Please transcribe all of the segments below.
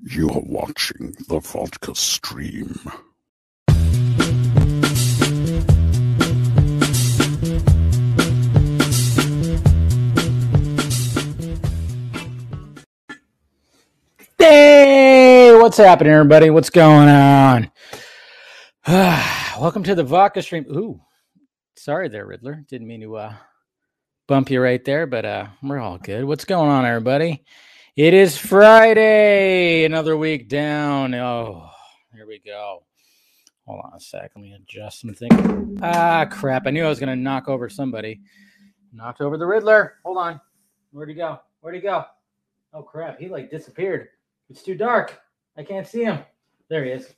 You are watching the vodka stream. Hey, what's happening, everybody? What's going on? Welcome to the vodka stream. Ooh, sorry there, Riddler. Didn't mean to uh, bump you right there, but uh, we're all good. What's going on, everybody? It is Friday, another week down. Oh, here we go. Hold on a sec. Let me adjust some things. Ah, crap. I knew I was going to knock over somebody. Knocked over the Riddler. Hold on. Where'd he go? Where'd he go? Oh, crap. He like disappeared. It's too dark. I can't see him. There he is.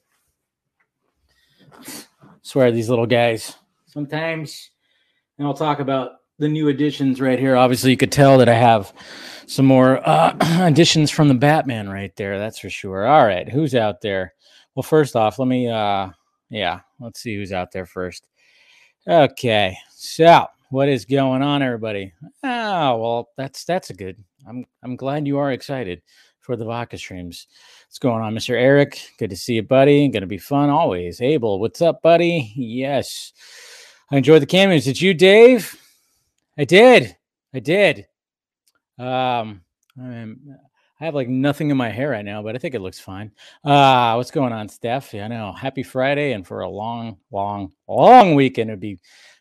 Swear these little guys. Sometimes, and I'll talk about the new additions right here. Obviously, you could tell that I have some more uh, additions from the Batman right there. That's for sure. All right, who's out there? Well, first off, let me. uh Yeah, let's see who's out there first. Okay, so what is going on, everybody? Oh, well, that's that's a good. I'm I'm glad you are excited for the vodka streams. What's going on, Mr. Eric? Good to see you, buddy. Going to be fun always. Abel, what's up, buddy? Yes, I enjoyed the cameos. Did you, Dave? I did. I did. Um, I'm, I have like nothing in my hair right now, but I think it looks fine. Uh, what's going on, Steph? Yeah, I know. Happy Friday, and for a long, long, long weekend, it'd be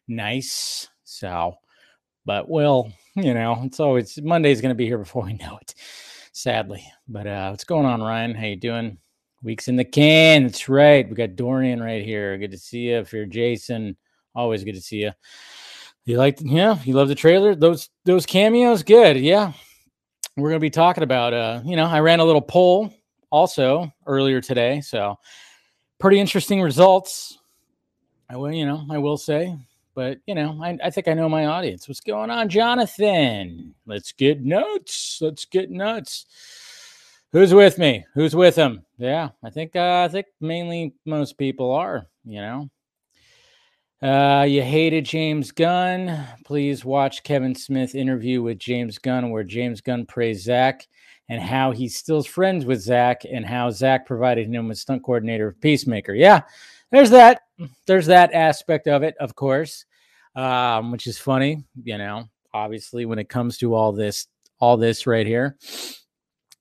nice. So, but well, you know, it's always Monday's going to be here before we know it sadly. But uh, what's going on, Ryan? How you doing? Weeks in the can. That's right. We got Dorian right here. Good to see you. If you're Jason, always good to see you. You like, yeah, you love the trailer. Those those cameos, good. Yeah, we're gonna be talking about. Uh, you know, I ran a little poll also earlier today, so pretty interesting results. I will, you know, I will say, but you know, I, I think I know my audience. What's going on, Jonathan? Let's get nuts. Let's get nuts. Who's with me? Who's with him? Yeah, I think uh, I think mainly most people are. You know, uh, you hated James Gunn. Please watch Kevin Smith interview with James Gunn, where James Gunn praised Zack and how he's still friends with Zack and how Zack provided him with stunt coordinator of Peacemaker. Yeah, there's that. There's that aspect of it, of course, um, which is funny. You know, obviously, when it comes to all this, all this right here.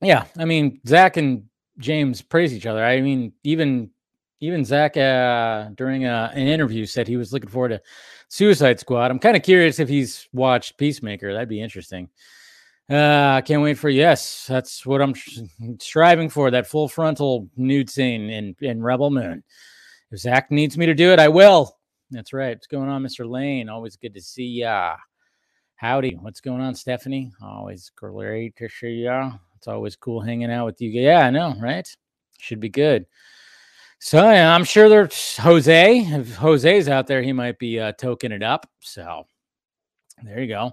Yeah, I mean, Zack and James praise each other. I mean, even even Zack uh, during a, an interview said he was looking forward to Suicide Squad. I'm kind of curious if he's watched Peacemaker. That'd be interesting. Uh, can't wait for yes. That's what I'm striving for. That full frontal nude scene in in Rebel Moon. If Zack needs me to do it, I will. That's right. What's going on, Mr. Lane? Always good to see ya. Howdy. What's going on, Stephanie? Always great to see ya. It's always cool hanging out with you. Yeah, I know, right? Should be good. So yeah, I'm sure there's Jose. If Jose's out there, he might be uh, toking it up. So there you go.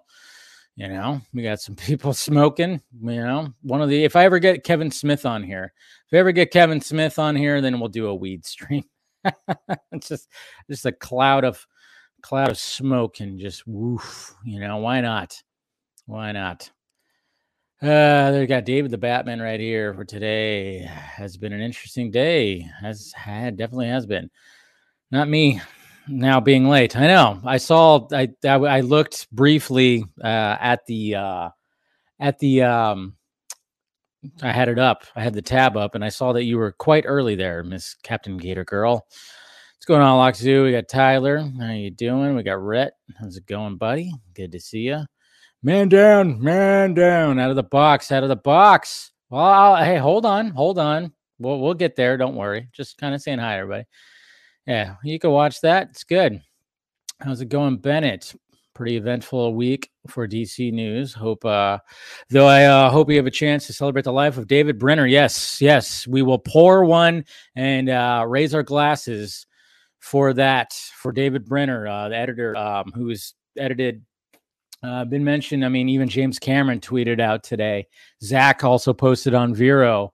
You know, we got some people smoking. You know, one of the if I ever get Kevin Smith on here, if I ever get Kevin Smith on here, then we'll do a weed stream. it's just just a cloud of cloud of smoke and just woof. You know, why not? Why not? Uh, they got David the Batman right here for today. Has been an interesting day. Has had definitely has been. Not me now being late. I know. I saw. I I, I looked briefly uh, at the uh, at the. Um, I had it up. I had the tab up, and I saw that you were quite early there, Miss Captain Gator Girl. What's going on, Lock Zoo? We got Tyler. How you doing? We got Rhett. How's it going, buddy? Good to see you. Man down, man down, out of the box, out of the box. Well, I'll, hey, hold on, hold on. We'll we'll get there. Don't worry. Just kind of saying hi, everybody. Yeah, you can watch that. It's good. How's it going, Bennett? Pretty eventful week for DC news. Hope, uh, though, I uh, hope we have a chance to celebrate the life of David Brenner. Yes, yes, we will pour one and uh, raise our glasses for that for David Brenner, uh, the editor um, who has edited uh, been mentioned. I mean, even James Cameron tweeted out today. Zach also posted on Vero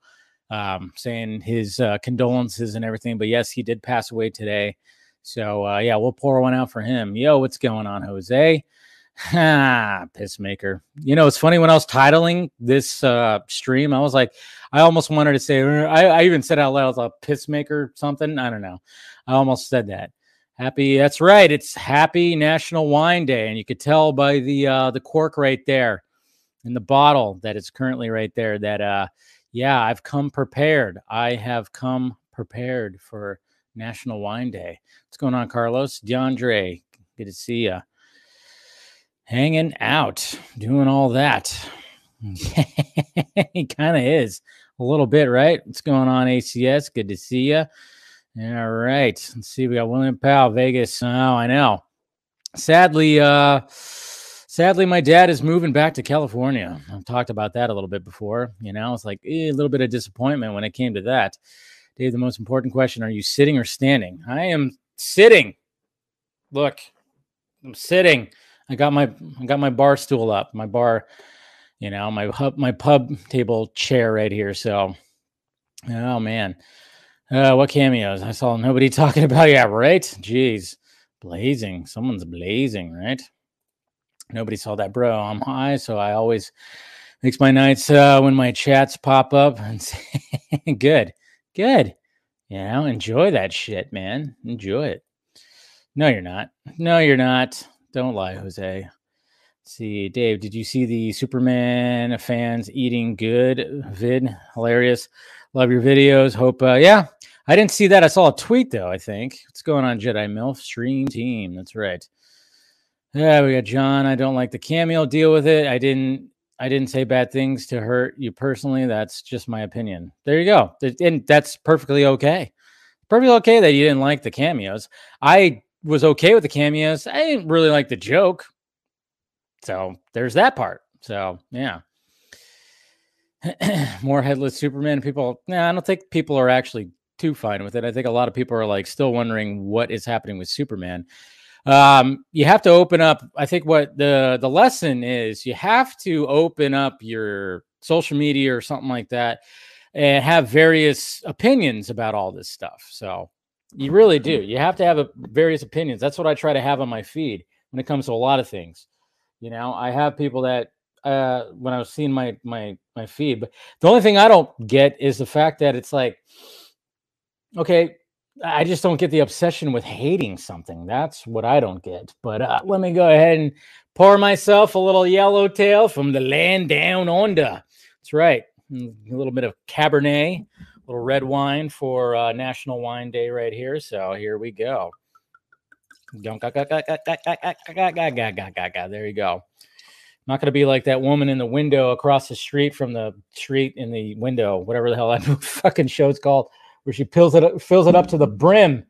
um, saying his uh, condolences and everything. But yes, he did pass away today. So uh, yeah, we'll pour one out for him. Yo, what's going on, Jose? Ah, pissmaker. You know, it's funny when I was titling this uh, stream, I was like, I almost wanted to say, I, I even said out loud, I was a pissmaker something. I don't know. I almost said that. Happy. That's right. It's Happy National Wine Day, and you could tell by the uh, the cork right there in the bottle that it's currently right there. That uh, yeah, I've come prepared. I have come prepared for National Wine Day. What's going on, Carlos? DeAndre, good to see you hanging out, doing all that. he kind of is a little bit, right? What's going on, ACS? Good to see you. All right. Let's see. We got William Powell, Vegas. Oh, I know. Sadly, uh, sadly, my dad is moving back to California. I've talked about that a little bit before. You know, it's like eh, a little bit of disappointment when it came to that. Dave, the most important question: Are you sitting or standing? I am sitting. Look, I'm sitting. I got my I got my bar stool up, my bar, you know, my hub, my pub table chair right here. So, oh man, uh, what cameos? I saw nobody talking about. Yeah, right. Jeez, blazing. Someone's blazing, right? Nobody saw that, bro. I'm high, so I always makes my nights uh, when my chats pop up and say, good, good. You know, enjoy that shit, man. Enjoy it. No, you're not. No, you're not. Don't lie, Jose. See, Dave, did you see the Superman fans eating good vid? Hilarious. Love your videos. Hope, uh, yeah, I didn't see that. I saw a tweet though. I think what's going on, Jedi Milf Stream Team. That's right. Yeah, we got John. I don't like the cameo. Deal with it. I didn't. I didn't say bad things to hurt you personally. That's just my opinion. There you go. And that's perfectly okay. Perfectly okay that you didn't like the cameos. I was okay with the cameos. I didn't really like the joke. So there's that part. So yeah. More headless Superman. People, nah, I don't think people are actually too fine with it. I think a lot of people are like still wondering what is happening with Superman. Um, you have to open up. I think what the the lesson is, you have to open up your social media or something like that, and have various opinions about all this stuff. So you really do. You have to have a, various opinions. That's what I try to have on my feed when it comes to a lot of things. You know, I have people that uh, when I was seeing my my my feed, but the only thing I don't get is the fact that it's like, okay, I just don't get the obsession with hating something. That's what I don't get. But uh, let me go ahead and pour myself a little yellowtail from the land down under. That's right, mm, a little bit of Cabernet a little red wine for uh, National Wine Day right here. So here we go. There you go. not going to be like that woman in the window across the street from the street in the window, whatever the hell that fucking show's called, where she fills it up, fills it up to the brim.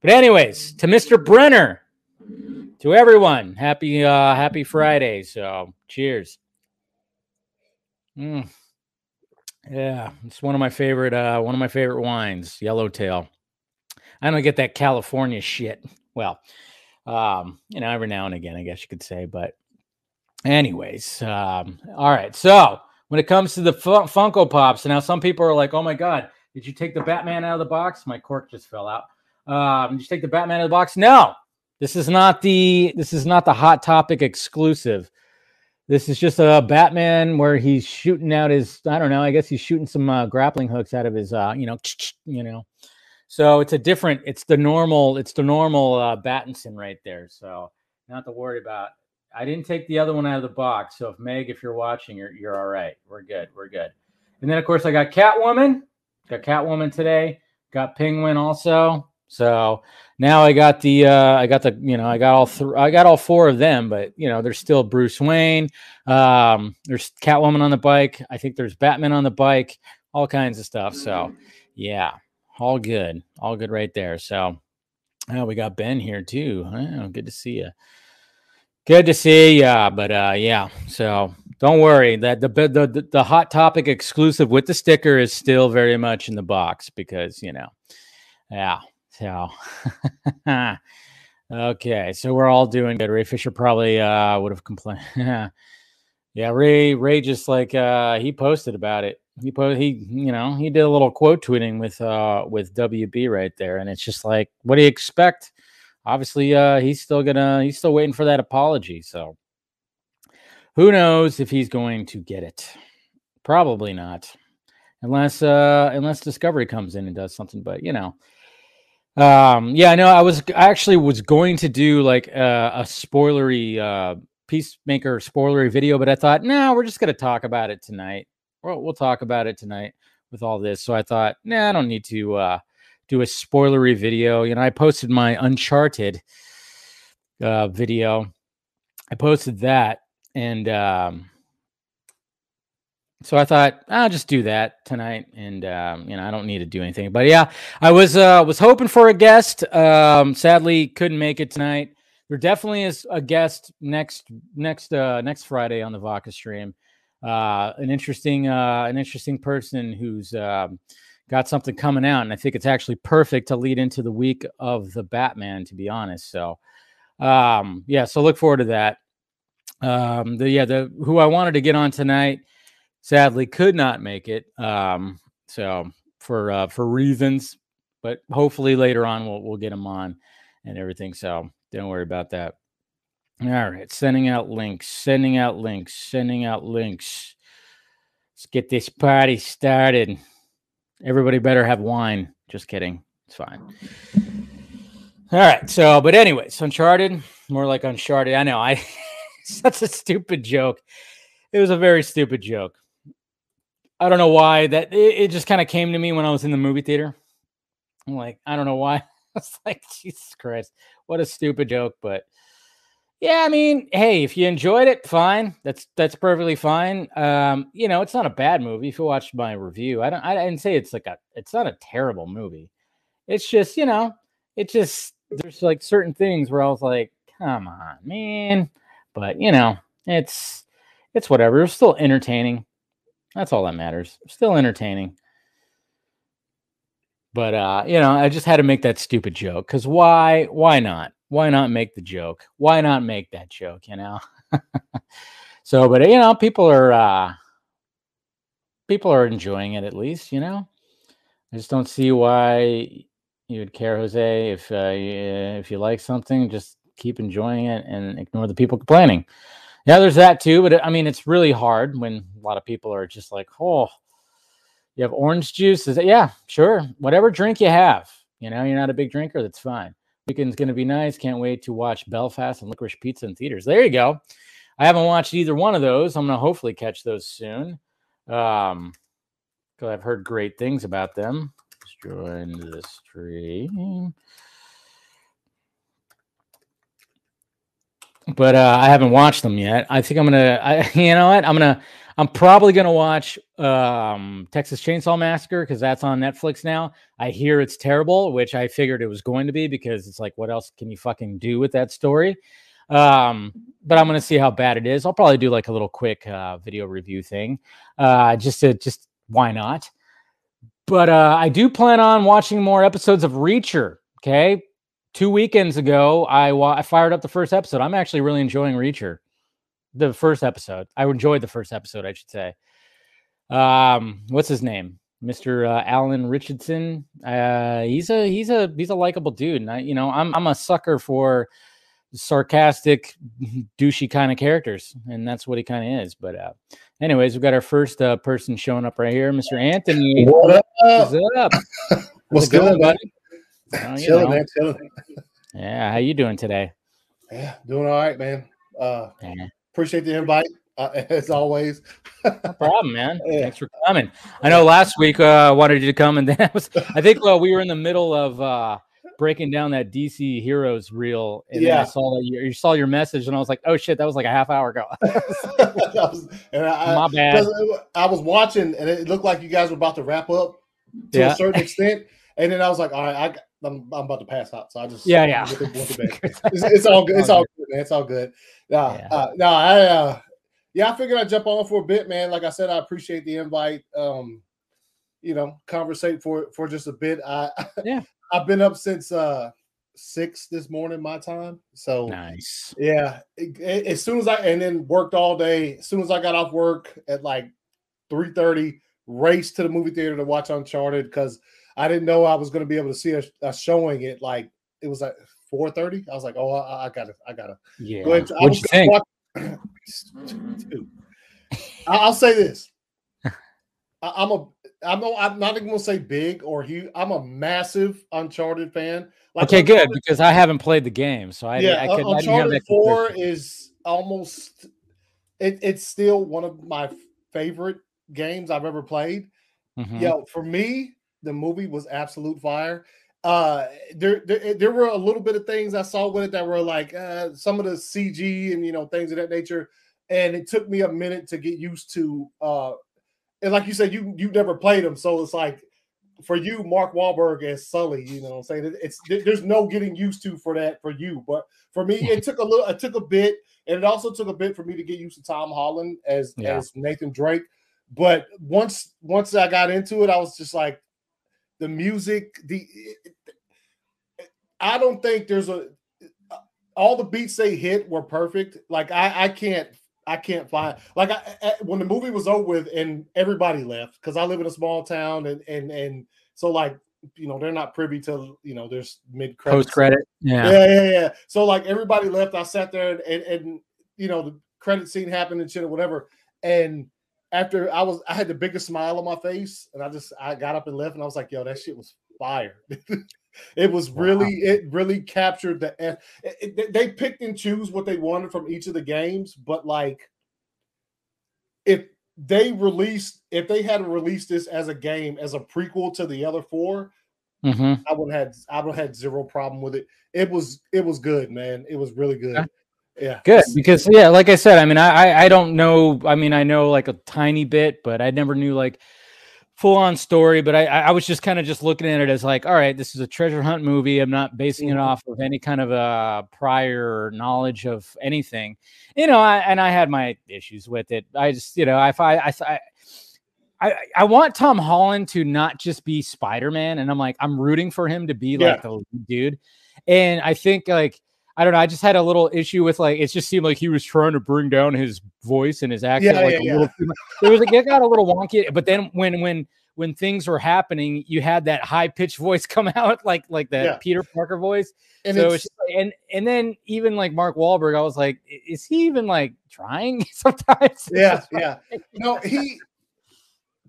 But anyways, to Mr. Brenner, to everyone, happy uh happy Friday. So cheers. Mm. Yeah, it's one of my favorite uh one of my favorite wines, Yellowtail. I don't get that California shit. Well, um, you know, every now and again, I guess you could say, but anyways, um, all right. So when it comes to the Fun- Funko Pops, now some people are like, "Oh my god, did you take the Batman out of the box?" My cork just fell out. Um, did you take the Batman out of the box? No, this is not the this is not the Hot Topic exclusive. This is just a Batman where he's shooting out his, I don't know, I guess he's shooting some uh, grappling hooks out of his, uh, you know, you know. So it's a different, it's the normal, it's the normal uh, Battinson right there. So not to worry about. I didn't take the other one out of the box. So if Meg, if you're watching, you're, you're all right. We're good. We're good. And then, of course, I got Catwoman. Got Catwoman today. Got Penguin also. So now I got the uh, I got the you know I got all th- I got all four of them, but you know there's still Bruce Wayne. Um, there's Catwoman on the bike. I think there's Batman on the bike. All kinds of stuff. So yeah, all good, all good right there. So oh, we got Ben here too. Oh, good to see you. Good to see you. But uh, yeah, so don't worry that the, the the the hot topic exclusive with the sticker is still very much in the box because you know, yeah, so, okay, so we're all doing good. Ray Fisher probably uh, would have complained. yeah, Ray Ray just like uh, he posted about it. He put he you know he did a little quote tweeting with uh with WB right there, and it's just like, what do you expect? Obviously, uh, he's still gonna he's still waiting for that apology. So who knows if he's going to get it? Probably not, unless uh, unless Discovery comes in and does something. But you know. Um, yeah, I know. I was I actually was going to do like uh, a spoilery uh, Peacemaker spoilery video, but I thought, no, nah, we're just to talk about it tonight. We'll, we'll talk about it tonight with all this. So I thought, nah, I don't need to uh, do a spoilery video. You know, I posted my Uncharted uh, video. I posted that, and um, so I thought I'll just do that tonight, and um, you know I don't need to do anything. But yeah, I was uh, was hoping for a guest. Um, sadly, couldn't make it tonight. There definitely is a guest next next uh, next Friday on the Vodka stream. Uh, an interesting uh, an interesting person who's um, got something coming out, and I think it's actually perfect to lead into the week of the Batman. To be honest, so um, yeah, so look forward to that. Um, the yeah the who I wanted to get on tonight sadly could not make it. Um, so for uh, for reasons, but hopefully later on we'll we'll get him on and everything. So don't worry about that. All right, sending out links, sending out links, sending out links. Let's get this party started. Everybody better have wine. Just kidding. It's fine. All right. So, but anyways, Uncharted, more like Uncharted. I know. I such a stupid joke. It was a very stupid joke. I don't know why that it, it just kind of came to me when I was in the movie theater. I'm like, I don't know why. It's like, Jesus Christ, what a stupid joke. But yeah, I mean, hey, if you enjoyed it, fine. That's that's perfectly fine. Um, you know, it's not a bad movie. If you watched my review, I don't I didn't say it's like a it's not a terrible movie. It's just, you know, it just there's like certain things where I was like, come on, man. But you know, it's it's whatever. It's still entertaining. That's all that matters. Still entertaining. But uh, you know, I just had to make that stupid joke because why? Why not? Why not make the joke? Why not make that joke? You know. so, but you know, people are uh, people are enjoying it at least. You know, I just don't see why you would care, Jose. If uh, if you like something, just keep enjoying it and ignore the people complaining. Yeah, there's that too. But I mean, it's really hard when a lot of people are just like, oh, you have orange juice. Is it? Yeah, sure. Whatever drink you have. You know, you're not a big drinker. That's fine. Weekend's going to be nice. Can't wait to watch Belfast and Licorice Pizza in theaters. There you go. I haven't watched either one of those. I'm going to hopefully catch those soon. Um, because I've heard great things about them. Let's join the stream. but uh, I haven't watched them yet. I think I'm gonna. I, you know what? I'm gonna. I'm probably gonna watch um, Texas Chainsaw Massacre because that's on Netflix now. I hear it's terrible, which I figured it was going to be because it's like, what else can you fucking do with that story? Um, but I'm gonna see how bad it is. I'll probably do like a little quick uh, video review thing, uh, just to just why not? But uh, I do plan on watching more episodes of Reacher. Okay, two weekends ago, I I fired up the first episode. I'm actually really enjoying Reacher. The first episode, I enjoyed the first episode, I should say. Um, what's his name? Mr. Uh, Alan Ritchson. Uh, he's a he's a he's a likable dude, and I, you know, I'm I'm a sucker for sarcastic, douchey kind of characters, and that's what he kind of is. But uh, anyways, we've got our first uh, person showing up right here, Mr. Anthony. What up? What's up? What's good, buddy? Well, chilling, know. man. Chilling. Yeah, how you doing today? Yeah, doing all right, man. Uh, Yeah. Appreciate the invite uh, as always. No problem, man. Yeah. Thanks for coming. I know last week uh, I wanted you to come, and then I was. I think uh, we were in the middle of uh, breaking down that DC Heroes reel, and then I saw that you, you saw your message, and I was like, "Oh shit, that was like a half hour ago." I was- and I, My bad. 'cause I was watching, and it looked like you guys were about to wrap up to Yeah. a certain extent, and then I was like, all right, I, I'm, I'm about to pass out, so I just Yeah, yeah. went to- went to bed. it's, it's all good. It's all good, man. It's all good. Yeah, Yeah. uh, no, I, uh, yeah, I figured I'd jump on for a bit, man. Like I said, I appreciate the invite. Um, you know, conversate for for just a bit. I Yeah. I've been up since uh six this morning, my time. So nice. yeah, it- it- as soon as I and then worked all day. As soon as I got off work at like three thirty, raced to the movie theater to watch Uncharted because I didn't know I was going to be able to see a, a showing it like it was like four thirty. I was like, oh, I, I gotta, I gotta Yeah. go ahead. I What'd was you think? gonna watch- Dude. I- I'll say this. I- I'm a I'm no, I'm not even gonna say big or huge. I'm a massive Uncharted fan. okay, good because I haven't played the game, so I, yeah, I, could, I Uncharted that Four is almost it, it's still one of my favorite games I've ever played. Mhm. Yo, for me, the movie was absolute fire. Uh, there, there, there were a little bit of things I saw with it that were like uh, some of the CG and you know things of that nature, and it took me a minute to get used to. Uh, and like you said, you you never played them, so it's like for you, Mark Wahlberg as Sully. You know, what I'm saying it's there's no getting used to for that for you, but for me, it took a little, it took a bit, and it also took a bit for me to get used to Tom Holland as Yeah. as Nathan Drake. But once once I got into it, I was just like, the music, the I don't think there's a all the beats they hit were perfect. Like I I can't I can't find like I, I- when the movie was over with and everybody left because I live in a small town and and and so like you know they're not privy to you know there's mid credit Post credit. Yeah. yeah, yeah, yeah. So like everybody left. I sat there and, and and you know the credit scene happened and shit or whatever. And after I was, I had the biggest smile on my face, and I just I got up and left, and I was like, "Yo, that shit was fire." it was Wow. really, it really captured the. It, it- they picked and choose what they wanted from each of the games, but like, if they released, if they had released this as a game as a prequel to the other four, hmm I would have had I would have had zero problem with it. It was it was good, man. It was really good. Yeah. Good because yeah, like I said, I mean, I I- don't know. I mean, I know like a tiny bit, but I never knew like full on story. But I I was just kind of just looking at it as like, all right, this is a treasure hunt movie. I'm not basing it Mhm. off of any kind of a prior knowledge of anything, you know. I, and I had my issues with it. I just you know, if I I. I I, I want Tom Holland to not just be Spider Man, and I'm like I'm rooting for him to be like Yeah. the dude, and I think like I don't know. I just had a little issue with like it just seemed like he was trying to bring down his voice and his accent Yeah, like yeah, a yeah. little. It was like it got a little wonky. But then when when when things were happening, you had that high pitched voice come out like like that Yeah. Peter Parker voice. And so just, and and then even like Mark Wahlberg, I was like, is he even like trying sometimes? Yeah, yeah. No, he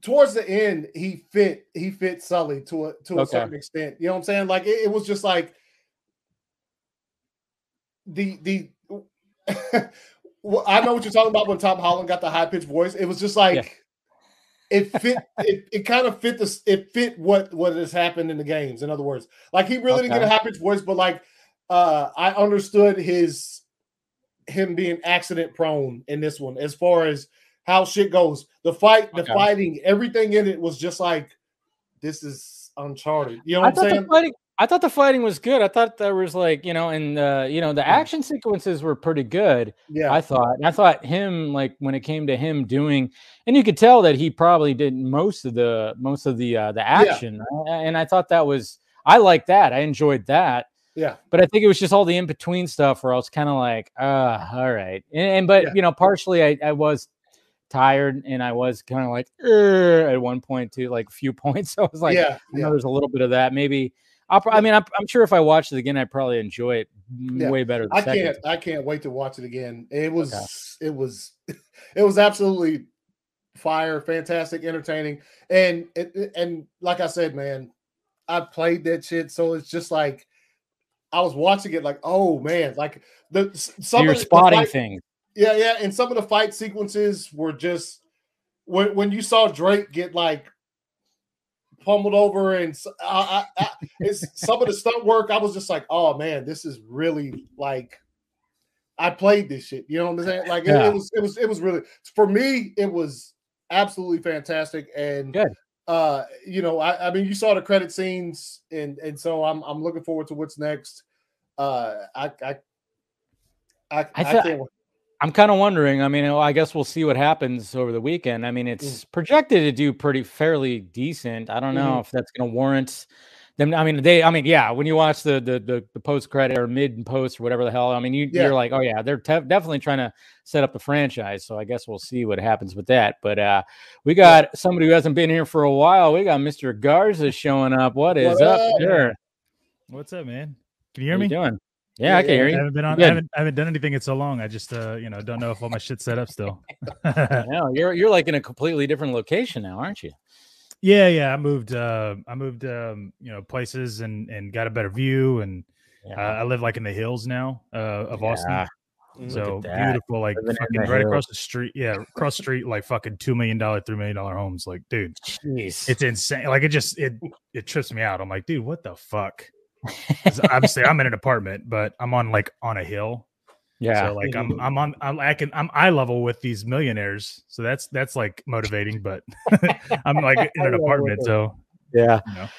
towards the end he fit he fit Sully to a to a Okay. certain extent. You know what I'm saying? Like it, it was just like the the well, I know what you're talking about when Tom Holland got the high pitched voice. It was just like it fit it, it kind of fit this it fit what what has happened in the games. In other words, like he really didn't get a high pitched voice, but like uh I understood his him being accident prone in this one as far as how shit goes. The fight, the Okay. fighting, everything in it was just like this is uncharted. You know what I'm thought the saying? fighting. I thought the fighting was good. I thought there was like you know, and uh, you know, the action sequences were pretty good. Yeah. I thought. And I thought him like when it came to him doing, and you could tell that he probably did most of the most of the uh, the action. A- And I thought that was I like that. I enjoyed that. yeah. But I think it was just all the in between stuff where I was kind of like, uh, all right. And, and but Yeah. you know, partially I, I was tired and I was kind of like at one point too, like a few points. So I was like, yeah. I know Yeah. there's a little bit of that. Maybe I'll. I mean, I'm, I'm sure if I watched it again, I'd probably enjoy it Yeah. way better. The I second can't. I can't wait to watch it again. It was it was it was absolutely fire, fantastic, entertaining. And it, and like I said, man, I played that shit. So it's just like I was watching it like, oh man, like the some You're of the- the spotting fight- things. Yeah, yeah, and some of the fight sequences were just when when you saw Drake get like pummeled over, and I, I, I, it's some of the stunt work. I was just like, oh man, this is really like I played this shit. You know what I'm saying? Like it, Yeah. it was, it was, it was really for me. It was absolutely fantastic, and Good. Uh, you know, I, I mean, you saw the credit scenes, and and so I'm I'm looking forward to what's next. Uh, I I I, I, I thought- can't. wait. I'm kind of wondering. I mean, I guess we'll see what happens over the weekend. I mean, Mm. it's projected to do pretty fairly decent. I don't know Mm-hmm. if that's going to warrant them. I mean, they. I mean, yeah. When you watch the the the, the post credit or mid and post or whatever the hell, I mean, you, Yeah. you're like, oh yeah, they're te- definitely trying to set up the franchise. So I guess we'll see what happens with that. But uh we got somebody who hasn't been here for a while. We got Mr. Garza showing up. What is What up, up? sir? What's up, man? Can you hear How me? you doing? Yeah, I can hear you. I haven't been on. Good. I haven't, I haven't done anything in so long. I just, uh, you know, don't know if all my shit's set up still. No, you're you're like in a completely different location now, aren't you? yeah, yeah. I moved. Uh, I moved. Um, you know, places and and got a better view. And uh, I live like in the hills now uh, of Austin. Yeah. Mhm. So beautiful, like Living fucking right hills. across the street. Yeah, across street, like fucking two million dollar, three million dollar homes. Like, dude, Jeez. it's insane. Like, it just it it trips me out. I'm like, dude, what the fuck? Obviously, I'm in an apartment, but I'm on like on a hill. yeah. So like I'm I'm on I'm I can I'm eye level with these millionaires. So that's that's like motivating, but I'm like in an apartment. So yeah. you know.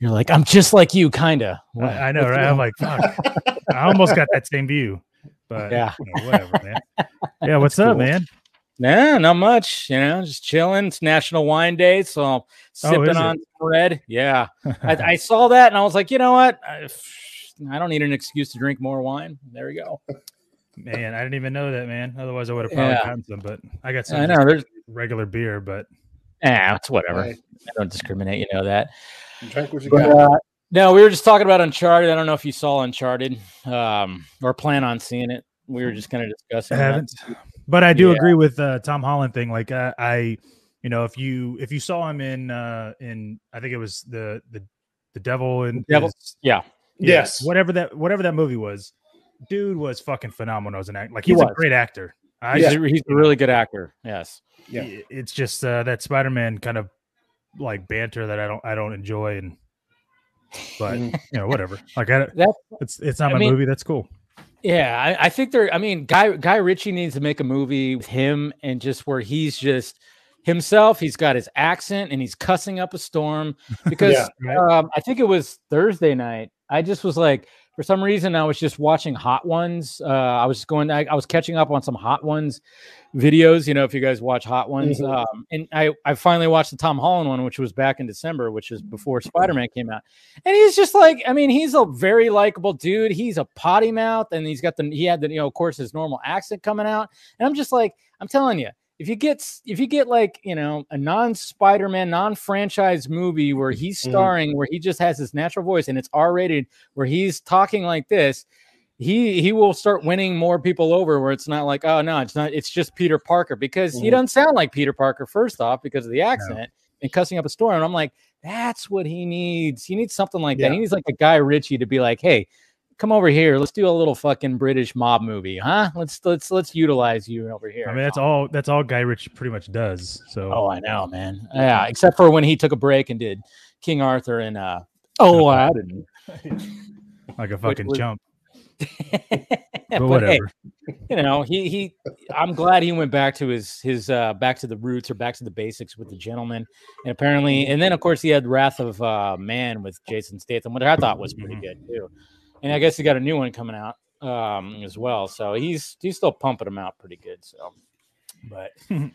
You're like, I'm just like you, kinda. I, I know, right? I'm like, fuck. I almost got that same view. But Yeah. you know, whatever, man. Yeah, what's up, man? Nah, not much. You know, just chilling. It's National Wine Day, so I'm sipping Oh, on some red. Yeah, I, I saw that and I was like, you know what? I, I don't need an excuse to drink more wine. There we go. man, I didn't even know that, man. Otherwise, I would have probably Yeah. gotten some. But I got some I know. There's, regular beer. But yeah, it's whatever. Right. I don't discriminate. You know that. Drink what you But, got. uh, no, we were just talking about Uncharted. I don't know if you saw Uncharted um, or plan on seeing it. We were just kind of I discussing. that. Haven't. But I do Yeah. agree with uh, Tom Holland thing. Like I, I, you know, if you if you saw him in uh in I think it was the the the devil and The Devil- Yeah. Yes. whatever that whatever that movie was, dude was fucking phenomenal as an actor. Like He he's a great actor. I He's, just, a, he's a really good actor. Yes. Yeah. it's just uh, that Spider Man kind of like banter that I don't I don't enjoy and. But Mhm. you know, whatever. Like I, That- it's it's not I my mean- movie. That's cool. Yeah, I, I think there. I mean, Guy Guy Ritchie needs to make a movie with him and just where he's just himself. He's got his accent and he's cussing up a storm because Yeah, right. um, I think it was Thursday night. I just was like, for some reason, I was just watching Hot Ones. Uh, I was going, I, I was catching up on some Hot Ones videos. You know, if you guys watch Hot Ones, Mhm. um, and I I finally watched the Tom Holland one, which was back in December, which is before Spider Man came out. And he's just like, I mean, he's a very likable dude. He's a potty mouth, and he's got the he had the you know, of course, his normal accent coming out. And I'm just like, I'm telling you, if you get if you get like you know a non Spider Man, non franchise movie where he's Mhm. starring, where he just has his natural voice and it's R rated, where he's talking like this. He he will start winning more people over where it's not like oh no it's not it's just Peter Parker because he Mhm. doesn't sound like Peter Parker first off because of the accent and cussing up a storm and I'm like that's what he needs. He needs something like that. He needs like a guy Ritchie to be like, hey, come over here. Let's do a little fucking British mob movie, huh? Let's let's let's utilize you over here. I mean, that's all that's all Guy Ritchie pretty much does. So Oh, I know, man. Yeah, except for when he took a break and did King Arthur and uh oh, I didn't like a fucking was- chump. but But hey, whatever. you know, he he. I'm glad he went back to his his uh back to the roots or back to the basics with the gentleman, and apparently, and then of course he had Wrath of uh Man with Jason Statham, which I thought was pretty Mhm. good too, and I guess he got a new one coming out um as well, so he's he's still pumping them out pretty good. So, but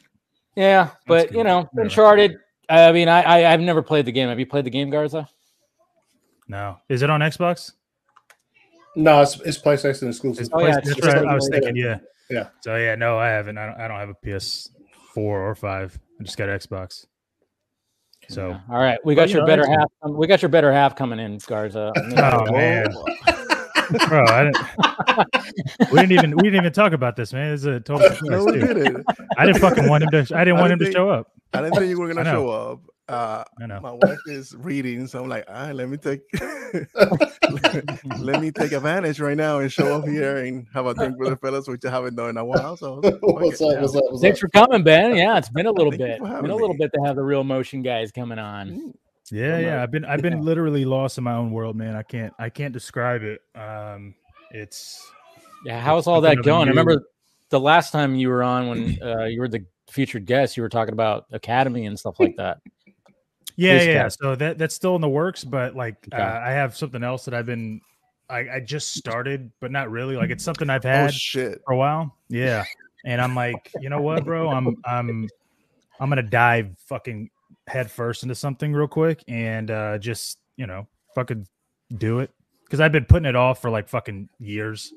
yeah, but you know, Whatever. Uncharted. I mean, I, I I've never played the game. Have you played the game, Garza? No, is it on Xbox? No, it's, it's PlayStation exclusive. It's Oh, yeah, it's that's right. I was thinking, yeah, Yeah. So yeah, no, I haven't. I don't. I don't have a PS4 or five. I just got Xbox. So Yeah. all right, we got you your know, better half. um, we got your better half coming in, Garza. Oh, man. bro, I didn't, we didn't even we didn't even talk about this, man. It's a total No, we didn't. I didn't fucking want him to. I didn't I want him didn't to show up. I didn't think you were gonna know. show up. Uh, I know. my wife is reading, so I'm like, all right, let me take let me take advantage right now and show up here and have a drink with the fellas, which I haven't done in a while. So what's up? What's up? What's Thanks up? for coming, Ben. Yeah, it's been a little Thank bit. Been having a little me. bit to have the real motion guys coming on. Mm. Yeah, I'm yeah. like- I've been I've been literally lost in my own world, man. I can't I can't describe it. Um, it's Yeah, how's all that of a going? I remember the last time you were on when uh, you were the featured guest. You were talking about Academy and stuff like that. Yeah, Please, yeah. Kat. So that that's still in the works, but like Okay. uh, I have something else that I've been I, I just started, but not really. Like it's something I've Oh had shit! for a while. Yeah. And I'm like, you know what, bro? I'm I'm I'm gonna dive fucking head first into something real quick and uh just, you know, fucking do it. Because I've been putting it off for like fucking years.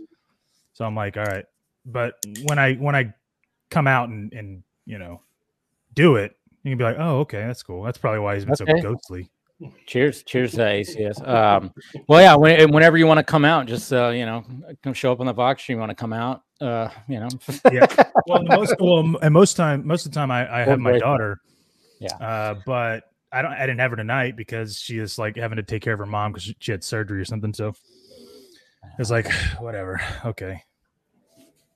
So I'm like, all right. But when I when I come out and and you know do it, you can be like, oh, okay, that's cool. That's probably why he's been Okay. so ghostly. Cheers, cheers to ACS. Um, well, yeah. When, whenever you want to come out, just uh, you know, come show up on the Vox You Want to come out? Uh, you know. Yeah. Well, most well, and most time, most of the time, I, I have my daughter. Yeah. Uh, but I don't. I didn't have her tonight because she is like having to take care of her mom because she, she had surgery or something. So it's like whatever. Okay.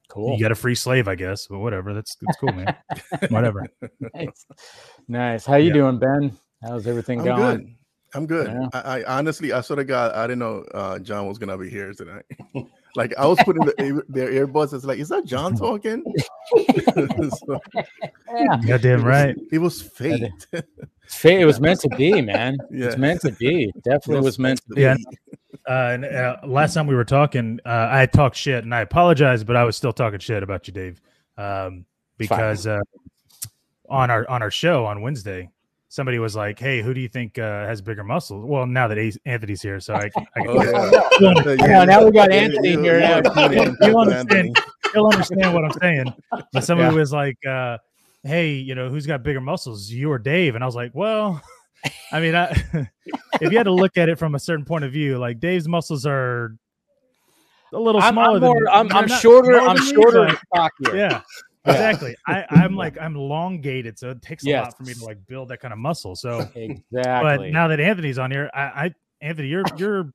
cool. You got a free slave, I guess. But whatever. That's that's cool, man. whatever. nice. nice. How you Yeah. doing, Ben? How's everything I'm going? good. I'm good. Yeah. I, I honestly, I sort of got. I didn't know uh, John was gonna be here tonight. like I was putting the, their earbuds. It's like, is that John talking? So, Yeah. Goddamn right. it was fate. It's fa- It was meant to be, man. Yeah. It's meant to be. Definitely was meant to be. Yeah. Uh, and uh, last time we were talking, uh, I talked shit, and I apologize, but I was still talking shit about you, Dave, um, because uh, on our on our show on Wednesday, somebody was like, "Hey, who do you think uh, has bigger muscles?" Well, now that Ace- Anthony's here, so I, can- I can, Oh yeah. I know, now we got Anthony you- here you now. are kidding, You Anthony. understand. he'll understand what I'm saying. But somebody Yeah. was like, uh, "Hey, you know, who's got bigger muscles, you or Dave?" And I was like, "Well." I mean, I, if you had to look at it from a certain point of view, like Dave's muscles are a little I'm, smaller I'm, than more, I'm, they're I'm not shorter. smaller I'm shorter but- stockier. Yeah, Yeah. Exactly. I, I'm like I'm elongated, so it takes a Yes. lot for me to like build that kind of muscle. So, Exactly. but now that Anthony's on here, I, I Anthony, you're you're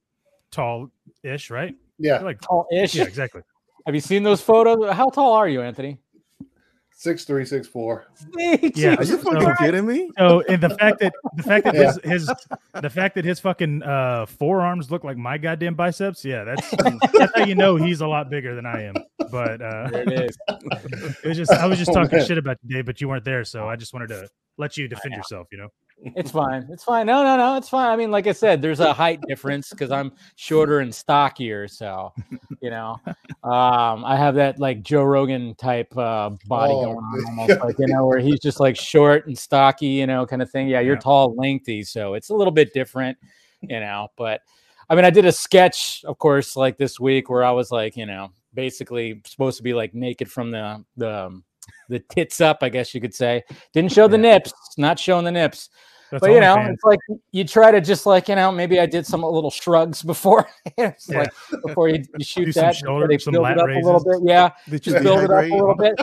tall-ish, right? Yeah, You're like Tall-ish. yeah, exactly. Have you seen those photos? How tall are you, Anthony? Six three, six four. Yeah. Are you fucking kidding me? So, and the fact that the fact that Yeah. his his the fact that his fucking uh forearms look like my goddamn biceps, yeah, that's that's how you know he's a lot bigger than I am. But uh There it is. it was just I was just Oh, talking man. shit about today, but you weren't there, so I just wanted to let you defend yourself, you know. It's fine. It's fine. No, no, no. It's fine. I mean, like I said, there's a height difference because I'm shorter and stockier. So, you know, um, I have that like Joe Rogan type uh, body Oh, going on, almost like you know, where he's just like short and stocky, you know, kind of thing. Yeah, you're Yeah. tall, lengthy, so it's a little bit different, you know. But I mean, I did a sketch, of course, like this week where I was like, you know, basically supposed to be like naked from the the um, the tits up, I guess you could say. Didn't show the Yeah. nips, not showing the nips That's but you know, OnlyFans. it's like you try to just like you know, maybe I did some little shrugs before, it's Yeah. like before you, you shoot Do some that, shoulder- they some build it lat up a little bit. Yeah, Did just build it up a little bit.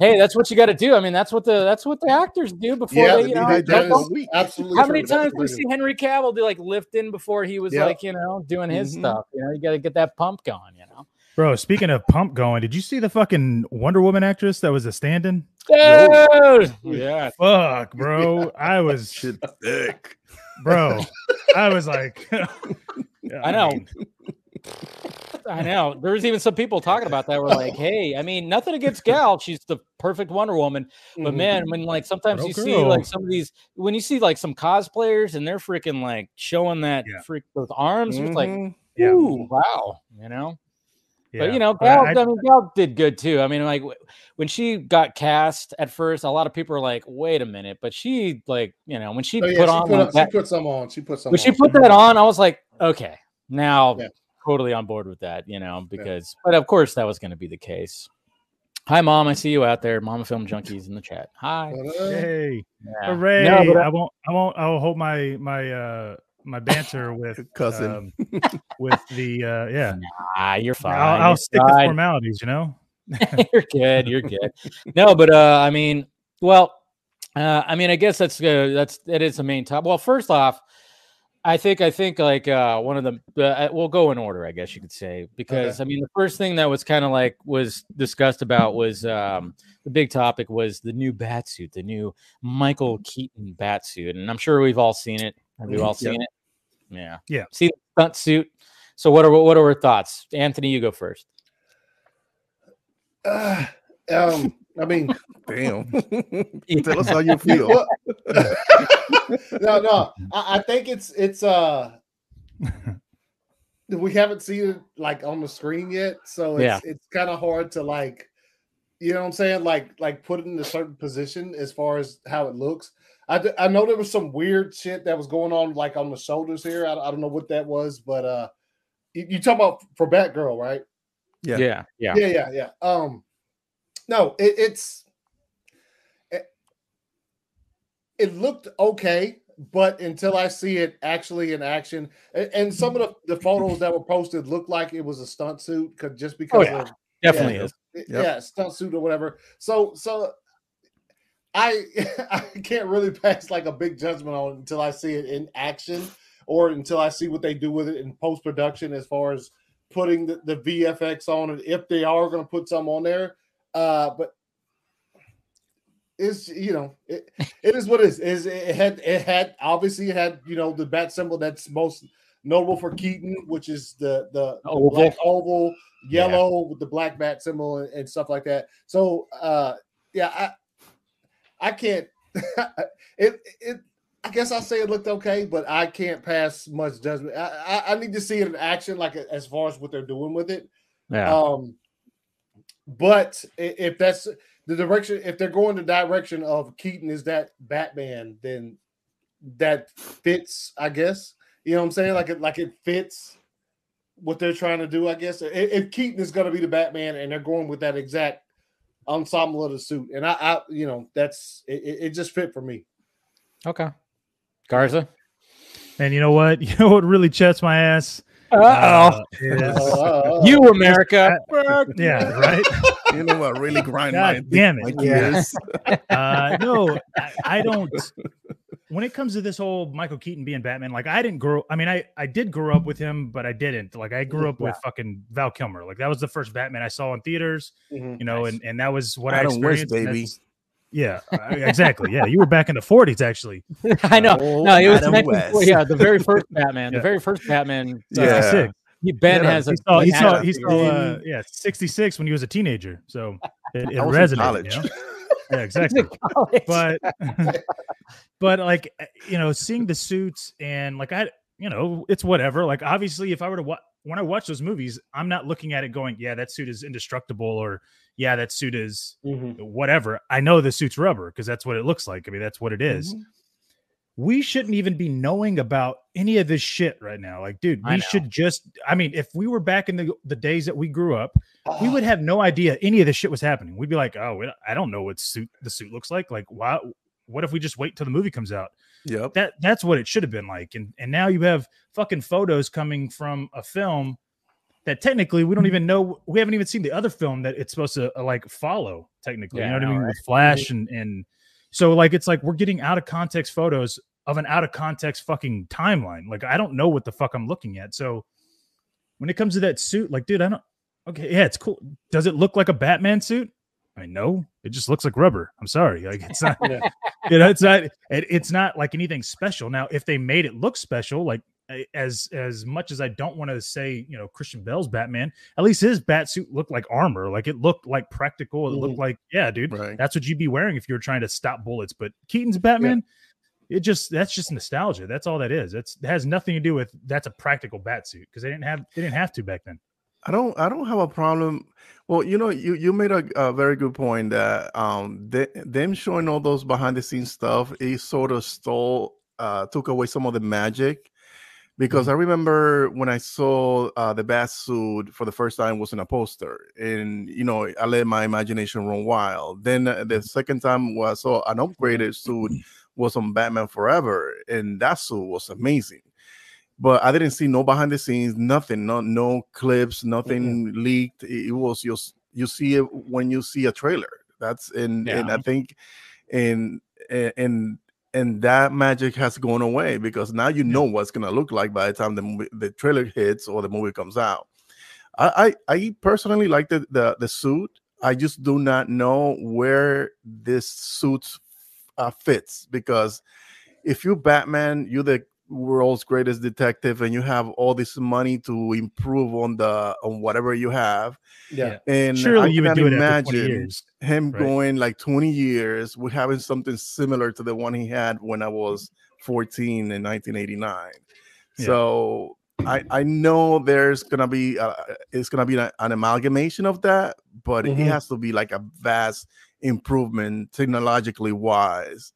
hey, that's what you got to do. I mean, that's what the that's what the actors do before Yeah, they, you know. dehydrate that is is absolutely. How many times we see Henry Cavill do like lifting before he was Yep. like you know doing his Mhm. stuff? You know, you got to get that pump going. You know. Bro, speaking of pump going, did you see the fucking Wonder Woman actress that was a stand-in? Dude! Yeah, Fuck, bro. I was Shit thick. bro. I was like yeah, I know. I know. There was even some people talking about that. Were like, "Hey, I mean, nothing against Gal. She's the perfect Wonder Woman, But Mhm. man, when like sometimes Bro, you see like some of these when you see like some cosplayers and they're freaking like showing that Yeah. freak those arms, it's like, Mhm. yeah, wow, you know. Yeah. But you know, Gal, I- I, mean, Gal did good too. I mean, like w- when she got cast at first, a lot of people were like, "Wait a minute," but she like you know when she Oh, yeah, put she on put, like that, she put some on. She put some. when she put that on, I was like, okay, now Yeah. totally on board with that, you know, because but of course that was going to be the case. Hi, mom. I see you out there, Mama Film Junkies in the chat. Hi. Hey, Yeah. hooray! No, but I- I won't. I won't. I'll hold my my uh my banter with Cousin. um, with the uh yeah. Ah, you're fine. I'll, You're I'll stick to formalities, you know. you're good. You're good. No, but uh, I mean, well, uh, I mean, I guess that's uh, that's it is the main top. Well, first off, I think I think like uh, one of the uh, we'll go in order, I guess you could say, because I mean, the first thing that was kind of like was discussed about was um, the big topic was the new bat suit, the new Michael Keaton bat suit, and I'm sure we've all seen it. Have we all Yeah. seen it? Yeah. Yeah. See the stunt suit. So what are what are our thoughts, Anthony? You go first. uh, um, I mean, Damn. Tell us how you feel. no, no. I, I think it's it's uh we haven't seen it like on the screen yet, so it's Yeah. it's kind of hard to like you know what I'm saying, like like put it in a certain position as far as how it looks. I, d- I know there was some weird shit that was going on like on the shoulders here. I, I don't know what that was, but uh you, you talking about for Batgirl, right? Yeah. Yeah. Yeah. yeah yeah yeah um no it, it's it, it looked okay but until I see it actually in action, and, and some of the, the photos that were posted looked like it was a stunt suit, cause just because yeah. of Definitely yeah, is. it- Yep. yeah, stunt suit or whatever. So so I I can't really pass like a big judgment on it until I see it in action or until I see what they do with it in post production as far as putting the, the VFX on it if they are going to put some on there. Uh, but it's you know it, it is what it is. Is it had it had obviously it had you know the bat symbol that's most notable for Keaton, which is the the, the Oval. black oval Yeah. yellow with the black bat symbol and, and stuff like that. So uh yeah, I I can't it it I guess I say it looked okay, but I can't pass much judgment. I, I, I need to see it in action, like as far as what they're doing with it. Yeah. Um, but if that's the direction, if they're going the direction of Keaton is that Batman, then that fits, I guess. You know what I'm saying? Like it, like it fits what they're trying to do. I guess if Keaton is going to be the Batman and they're going with that exact ensemble of the suit, and I, I you know, that's it, it it just fit for me. okay. Garza. And you know what? You know what really chets my ass? Uh Uh, is- You America. yeah, right. You know what? Really grind God my, damn it. my Yeah. Uh, no, I, I don't. When it comes to this whole Michael Keaton being Batman, like I didn't grow. I mean, I I did grow up with him, but I didn't. Like I grew up with fucking Val Kilmer. Like that was the first Batman I saw in theaters. Mhm. You know, and and that was what I Adam West, experienced. and baby. Yeah, exactly. Yeah, you were back in the '40s, actually. I know. Oh, No, it was Adam 1940 yeah, the very first Batman. Yeah. The very first Batman. Yeah. uh, 66. he- Ben Yeah, has a He saw, he saw, he saw uh, yeah, 66 when he was a teenager. So it, it was in resonated. you know? Yeah, exactly. but but like uh, you know seeing the suits and like i you know it's whatever like obviously if i were to watch when i watch those movies i'm not looking at it going yeah that suit is indestructible or yeah that suit is Mhm. whatever i know the suit's rubber because that's what it looks like i mean that's what it is. Mm-hmm. We shouldn't even be knowing about any of this shit right now like dude we should just i mean if we were back in the, the days that we grew up we Ah. would have no idea any of this shit was happening. We'd be like, "Oh, I don't know what suit the suit looks like. Like, why? What if we just wait till the movie comes out?" Yep. That that's what it should have been like. And and now you have fucking photos coming from a film that technically we don't even know. We haven't even seen the other film that it's supposed to uh, like follow. Technically, Yeah, you know what I mean? right? With Flash and and so like it's like we're getting out of context photos of an out of context fucking timeline. Like I don't know what the fuck I'm looking at. So when it comes to that suit, like, dude, I don't. Okay, yeah, it's cool. Does it look like a Batman suit? I mean, no, it just looks like rubber. I'm sorry, like it's not. You know, it's not. It, it's not like anything special. Now, if they made it look special, like as as much as I don't want to say, you know, Christian Bale's Batman, at least his bat suit looked like armor. Like it looked like practical. It looked mm-hmm. like, yeah, dude, Right. that's what you'd be wearing if you were trying to stop bullets. But Keaton's Batman, it just that's just nostalgia. That's all that is. It's it has nothing to do with that's a practical bat suit because they didn't have they didn't have to back then. I don't I don't have a problem. Well, you know, you you made a, a very good point that um they, them showing all those behind the scenes stuff it sort of stole uh took away some of the magic because I remember when I saw uh, the bat suit for the first time was in a poster, and you know I let my imagination run wild. Then uh, the second time was I saw an upgraded suit was on Batman Forever, and that suit was amazing but I didn't see no behind the scenes, nothing, no no clips, nothing leaked. It, was just you see it when you see a trailer. That's and and I think and and and that magic has gone away because now you know what's gonna look like by the time the movie, the trailer hits or the movie comes out. I I, I personally like the, the the suit. I just do not know where this suit uh, fits because if you're Batman, you're the world's greatest detective, and you have all this money to improve on the on whatever you have. Yeah. And Surely I you would cannot do it after 20 imagine years. him right? going like 20 years with having something similar to the one he had when I was 14 in 1989. Yeah. So I I know there's gonna be uh, it's gonna be an, an amalgamation of that, but Mhm. it has to be like a vast improvement technologically wise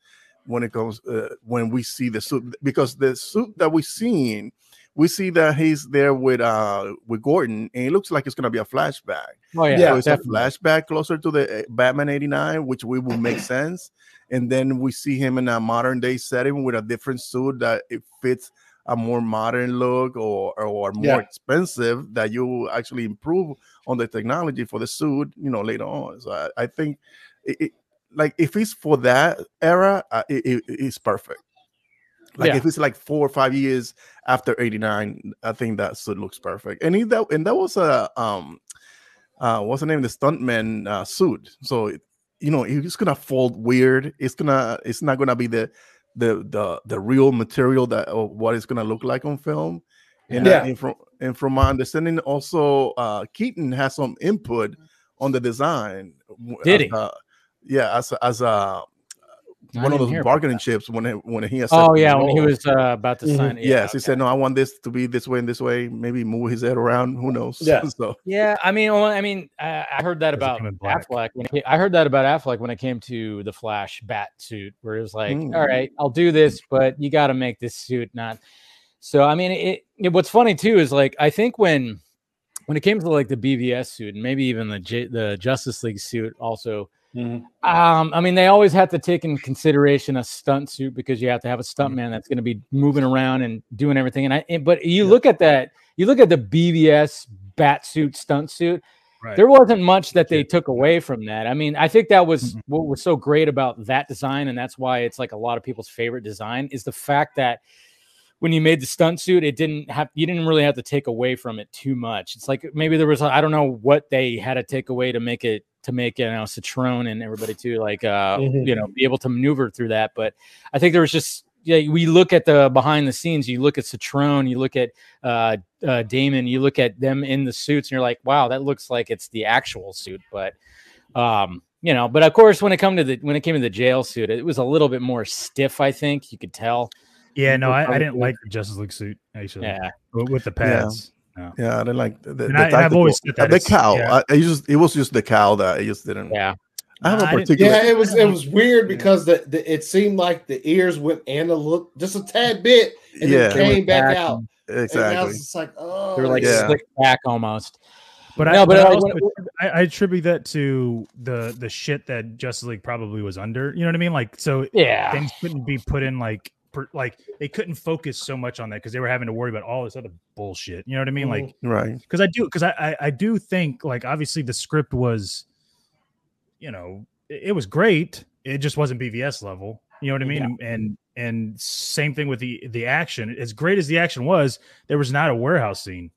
when it comes uh, when we see the suit because the suit that we seen we see that he's there with uh with Gordon and it looks like it's gonna be a flashback. Oh yeah, Yeah, so it's definitely. a flashback closer to the uh, Batman 89, which we will make sense. And then we see him in a modern day setting with a different suit that it fits a more modern look or or more Yeah. expensive that you actually improve on the technology for the suit, you know, later on. So I, I think it, it like if it's for that era, uh, it, it- it's perfect. Like Yeah. if it's like four or five years after 89, I think that suit looks perfect. And he, that and that was a um uh what's the name the stuntman uh suit. So it- you know, it's gonna fold weird. It's gonna it's not gonna be the the the the real material that of what it's gonna look like on film. And, Yeah. uh, and from and from my understanding, also uh Keaton has some input on the design. Did he? a- yeah, as a, as a I one of those bargaining chips when it, when he Oh yeah, the when he was uh, about to Mhm. sign. Yeah, yes, he okay. said, "No, I want this to be this way and this way." Maybe move his head around. Who knows? Yeah. so Yeah, I mean, well, I mean, I, I heard that about come? Affleck. When it, I heard that about Affleck when it came to the Flash bat suit, where it was like, Mm. "All right, I'll do this, but you got to make this suit not." So, I mean, it, it. What's funny too is like I think when when it came to like the BVS suit and maybe even the J, the Justice League suit also. Mhm. Um, I mean, they always have to take in consideration a stunt suit because you have to have a stuntman that's going to be moving around and doing everything. And I, and, but you look at that, you look at the BVS bat suit, stunt suit. Right. There wasn't much that they took away from that. I mean, I think that was Mhm. what was so great about that design, and that's why it's like a lot of people's favorite design is the fact that when you made the stunt suit, it didn't have you didn't really have to take away from it too much. It's like maybe there was I don't know what they had to take away to make it to make you know Cetrone and everybody too like uh Mhm. you know be able to maneuver through that. But I think there was just yeah we look at the behind the scenes. You look at Cetrone, you look at uh, uh Damon, you look at them in the suits, and you're like, wow, that looks like it's the actual suit. But um you know, but of course, when it come to the when it came to the JL suit, it was a little bit more stiff. I think you could tell. Yeah, no, I, I didn't like the Justice League suit actually. Yeah, with with the pads. yeah, I didn't like the, the, I- and I've always said uh, that the cowl. yeah. I, I just it was just the cowl that I just didn't. yeah. I have a I didn't- particular. Yeah, it was it was weird because the, the it seemed like the ears went in a little just a tad bit and Yeah. then They came back back out. And now exactly. it's just like oh They were like Yeah. slick back almost. But No, I, but but I, uh, also, I, I attribute that to the the shit that Justice League probably was under. You know what I mean? Like, so Yeah. things couldn't be put in like per, like they couldn't focus so much on that because they were having to worry about all this other bullshit. You know what I mean? Like, mm-hmm. Right. because I do because I, I I do think like obviously the script was, you know, it, it was great. It just wasn't BVS level. You know what I mean? And and same thing with the the action. As great as the action was, there was not a warehouse scene.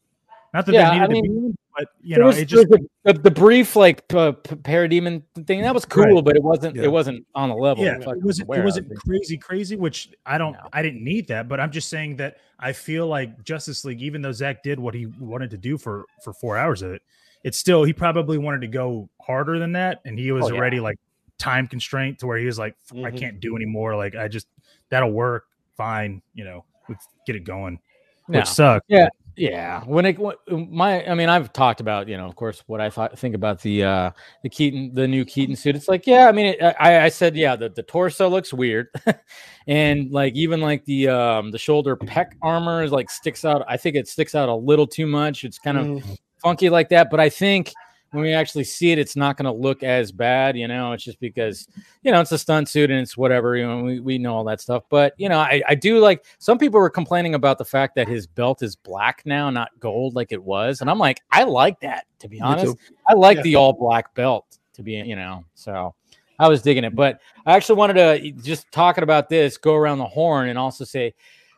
Not that Yeah, there I needed to mean, be, but you know, was, it just there the, the, the brief like p- p- parademon thing that was cool, Right. but it wasn't. Yeah. It wasn't on the level. yeah, it wasn't it wasn't crazy, crazy. Which I don't, No. I didn't need that. But I'm just saying that I feel like Justice League, even though Zack did what he wanted to do for for four hours of it, it's still he probably wanted to go harder than that, and he was Oh, yeah. already like time constraint to where he was like, "F- I mm-hmm. can't do anymore. Like I just that'll work fine. You know, let's get it going. No. Which sucked. Yeah. Yeah, when it my, I mean, I've talked about you know, of course, what I thought think about the uh the Keaton, the new Keaton suit. It's like, yeah, I mean, it, I I said, yeah, the, the torso looks weird, and like even like the um the shoulder peck armor is like sticks out. I think it sticks out a little too much. It's kind of Mhm. funky like that, but I think when we actually see it, it's not going to look as bad. You know, it's just because you know it's a stunt suit and it's whatever. You know, we, we know all that stuff. But you know, I, I do like some people were complaining about the fact that his belt is black now, not gold like it was, and I'm like, I like that to be honest. I like Yeah. the all black belt to be, you know, so. I was digging it, but I actually wanted to just talking about this, go around the horn and also say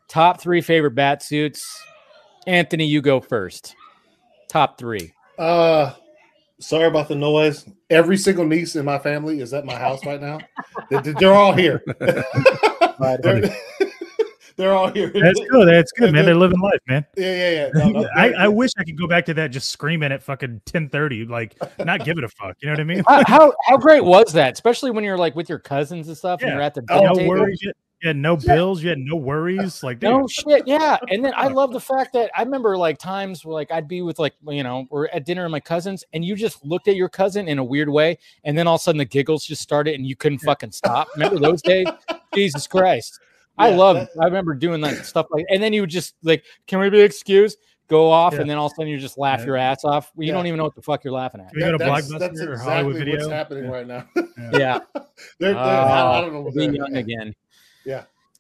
top three favorite bat suits. Anthony, you go first. Top three. Uh, sorry about the noise. Every single niece in my family is at my house right now. They- They're all here. they're, they're all here. That's good. That's good, man. They're living life, man. Yeah, yeah, yeah. No, no, I, I wish I could go back to that just screaming at fucking 1030, like not giving a fuck. You know what I mean? how, how how great was that? Especially when you're like with your cousins and stuff, and you're at the Oh, dinner no table. worries. You had, you had no bills. You had no worries. Like, dude, No shit, yeah. And then I love the fact that I remember like times where like I'd be with like you know we're at dinner with my cousins, and you just looked at your cousin in a weird way, and then all of a sudden the giggles just started, and you couldn't fucking stop. Remember those days? Jesus Christ. I love. that- I remember doing that stuff like, and then you would just like, "Can we be excused?" Go off, Yeah. and then all of a sudden you just laugh Yeah. your ass off. You Yeah. don't even know what the fuck you're laughing at. Can we go to that's, Blockbuster that's or exactly Hollywood what's happening Yeah. right now. Yeah, they're, they're, I, I don't know Oh, being young again.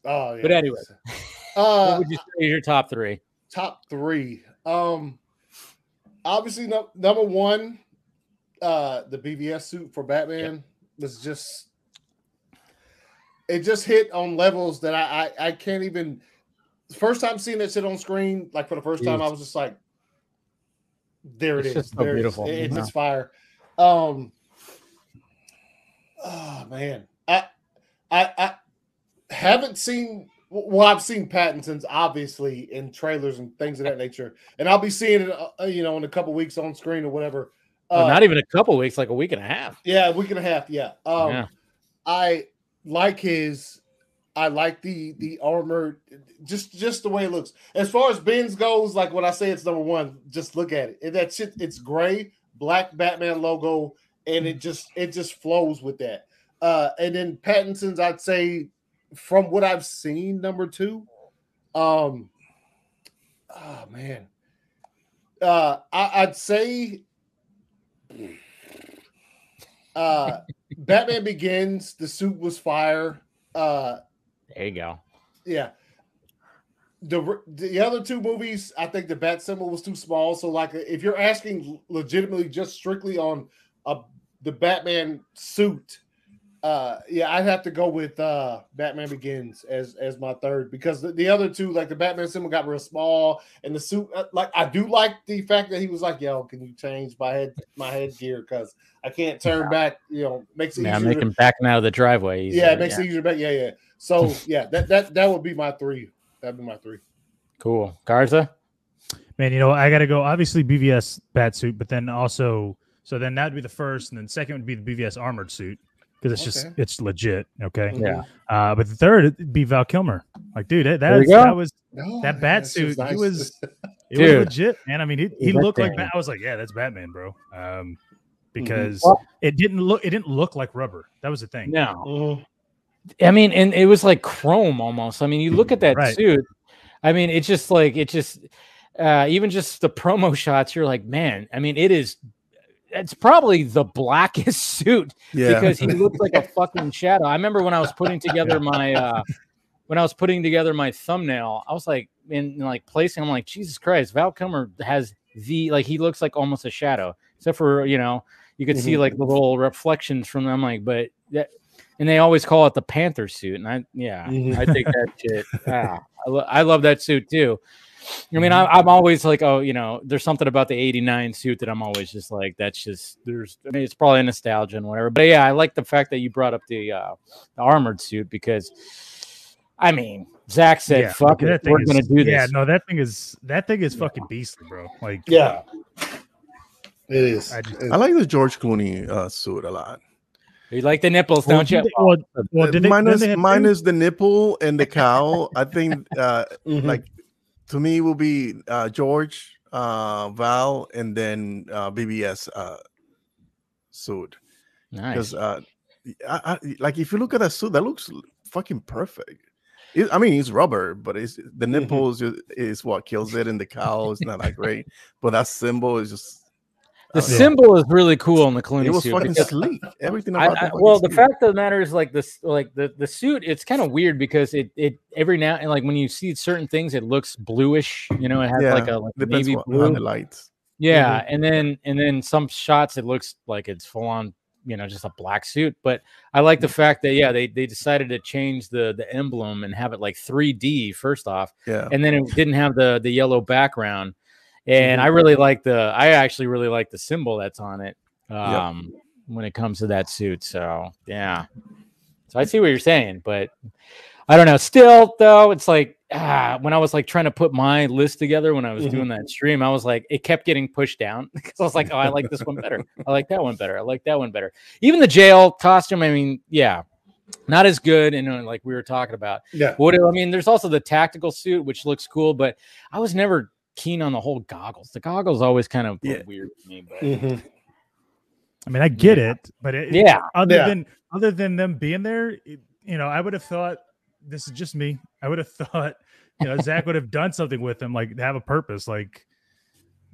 Oh, yeah. But anyway. uh, what would you say is your top three? top three. Um, obviously, no, number one, uh, the BVS suit for Batman was just it just hit on levels that I I, I can't even. First time seeing that shit on screen, like for the first time, I was just like, "There it It's is, so there it is. beautiful. It- It's Yeah. just fire." Um, oh man, I I I haven't seen well i've seen pattinson's obviously in trailers and things of that nature. And i'll be seeing it uh, you know in a couple weeks on screen or whatever. Well, Uh, not even a couple weeks, like a week and a half. yeah a week and a half yeah. Um yeah. i like his i like the the armor just just the way it looks. As far as ben's goes like when i say it's number one just look at it. And that shit it's gray black batman logo and it just it just flows with that. Uh and then pattinson's i'd say from what i've seen number two um oh man uh I, i'd say uh batman begins the suit was fire uh There you go. yeah. The the other two movies, I think the bat symbol was too small. So, like, if you're asking legitimately just strictly on uh, the Batman suit, uh, yeah, I'd have to go with uh, Batman Begins as as my third because the, the other two, like the Batman symbol, got real small, and the suit, uh, like, I do like the fact that he was like, "Yo, can you change my head my headgear because I can't turn back." You know, makes it Yeah, easier. make him backing out of the driveway. easier, yeah, it makes it easier back. Yeah, yeah. So yeah, that that that would be my three. That'd be my three. Cool. Garza? Man, you know, I got to go. Obviously, BVS bat suit, but then also, so then that'd be the first, and then second would be the BVS armored suit because it's just it's legit. Okay, Yeah. uh, but the third it'd be Val Kilmer. Like, dude, that that's, that was No, That bat that's just suit, he was- it Dude. was legit, man. I mean, he, he He's looked like thing. I was like, yeah, that's Batman, bro. Um, because Well- it didn't look it didn't look like rubber. That was the thing. No. Mhm. I mean, and it was like chrome almost. I mean, you look at that Right. suit. I mean, it's just like it just uh even just the promo shots, you're like, man, I mean, it is it's probably the blackest suit Yeah. because he looks like a fucking shadow. I remember when I was putting together my uh when I was putting together my thumbnail, I was like in like placing, I'm like, Jesus Christ, Val Kilmer has the like he looks like almost a shadow, except for you know, you could see Mhm. like the little reflections from them, like, but that and they always call it the Panther suit, and I yeah, Mhm. I think that shit. Ah, I, lo- I love that suit too. I mean, I, I'm always like, oh, you know, there's something about the '89 suit that I'm always just like, that's just there's. I mean, it's probably nostalgia and whatever, but yeah, I like the fact that you brought up the uh, the armored suit because, I mean, Zack said, Yeah, "Fuck that it, thing we're is- gonna do this." Yeah, no, that thing is that thing is fucking beastly, bro. Like, Yeah, it is. I just- I like the George Clooney uh, suit a lot. You like the nipples, Well, don't you? they- well, well, did they, minus they minus the nipple and the cowl. I think uh, Mhm. like to me will be uh, George, uh, Val, and then uh, BVS uh, suit. Nice. Because uh, I, I, like if you look at that suit, that looks fucking perfect. It, I mean, it's rubber, but it's the Mm-hmm. nipples is, is what kills it, and the cowl is not that great. But that symbol is just The I know. symbol is really cool in the Clooney It was suit. fucking sleek. Everything about I- that. well, the fact of the matter is, like this, like the the suit, it's kind of weird because it it every now and like when you see certain things, it looks bluish. You know, it has Yeah, like a like navy blue. on the lights. Yeah, mm-hmm. and then and then some shots it looks like it's full on, you know, just a black suit. But I like the mm-hmm. fact that yeah, they they decided to change the the emblem and have it like 3D first off, Yeah, and then it didn't have the the yellow background. And I really like the I actually really like the symbol that's on it. Um when it comes to that suit. So yeah. So I see what you're saying, but I don't know. Still though, it's like ah, when I was like trying to put my list together when I was Mhm. doing that stream, I was like, it kept getting pushed down because I was like, oh, I like this one better. I like that one better. I like that one better. Even the JL costume, I mean, yeah, not as good. And uh, like we were talking about, yeah. what I mean, there's also the tactical suit, which looks cool, but I was never keen on the whole goggles. The goggles always kind of Yeah. weird to me. But Mhm. I mean, I get it, but it, yeah, other Yeah. than other than them being there, it, you know, I would have thought this is just me. I would have thought, you know, Zack would have done something with them, like have a purpose, like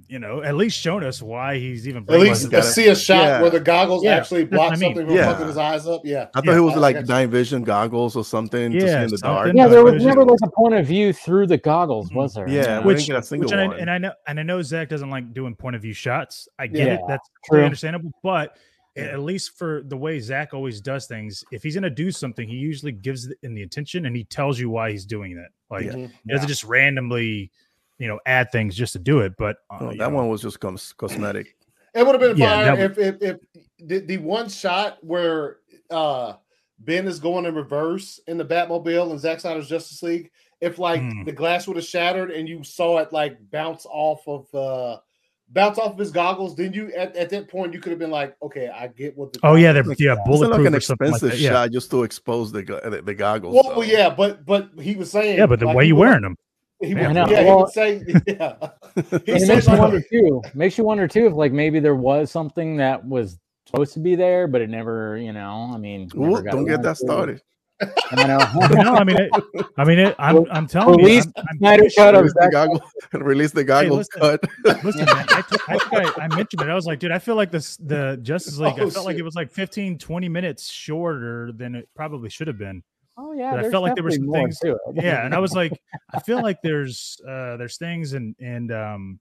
you know, at least shown us why he's even. At least this gotta- see a shot yeah. where the goggles Yeah, actually block I mean. something from Yeah. fucking his eyes up. Yeah. I thought Yeah, it was like night vision goggles or something to see Yeah, in the dark. Yeah, there was was never just- like a point of view through the goggles, was there? Yeah, we Which, didn't get a single which and I, and I know and I know Zack doesn't like doing point of view shots. I get Yeah, it. That's true. understandable. But at least for the way Zack always does things, if he's gonna do something, he usually gives in the intention and he tells you why he's doing it. Like Mhm. he doesn't just randomly, you know, add things just to do it. But uh, No, you that know, one was just cosmetic. It would have been Yeah, fire that if, if if the, the one shot where uh Ben is going in reverse in the Batmobile and Zack Snyder's Justice League, if like Hmm. the glass would have shattered and you saw it like bounce off of uh bounce off of his goggles, then you at, at that point you could have been like, okay, I get what the Oh yeah, they're goggles- yeah It's bulletproof like an or something like that. Yeah, shot just to expose the the, the goggles. Well, though. yeah, but but he was saying yeah, but the like, way you wearing them, he Yeah, would, I know. yeah, he Well- would say yeah. He it makes you wonder too. Makes you wonder too if like maybe there was something that was supposed to be there, but it never, you know. I mean, Ooh, got don't get that started. I know. no, I mean, it, I mean, it, I'm I'm telling Release you, I'm, I'm Snyder cut sure- of Release the Zack goggle, release the goggles listen. cut. Listen, man, I, t- I, think I, I mentioned it. I was like, dude, I feel like this the Justice League. Oh, I felt like it was like 15, 20 minutes shorter than it probably should have been. Oh yeah, But I felt like there were some things- to it. Yeah, and I was like, I feel like there's uh there's things and and um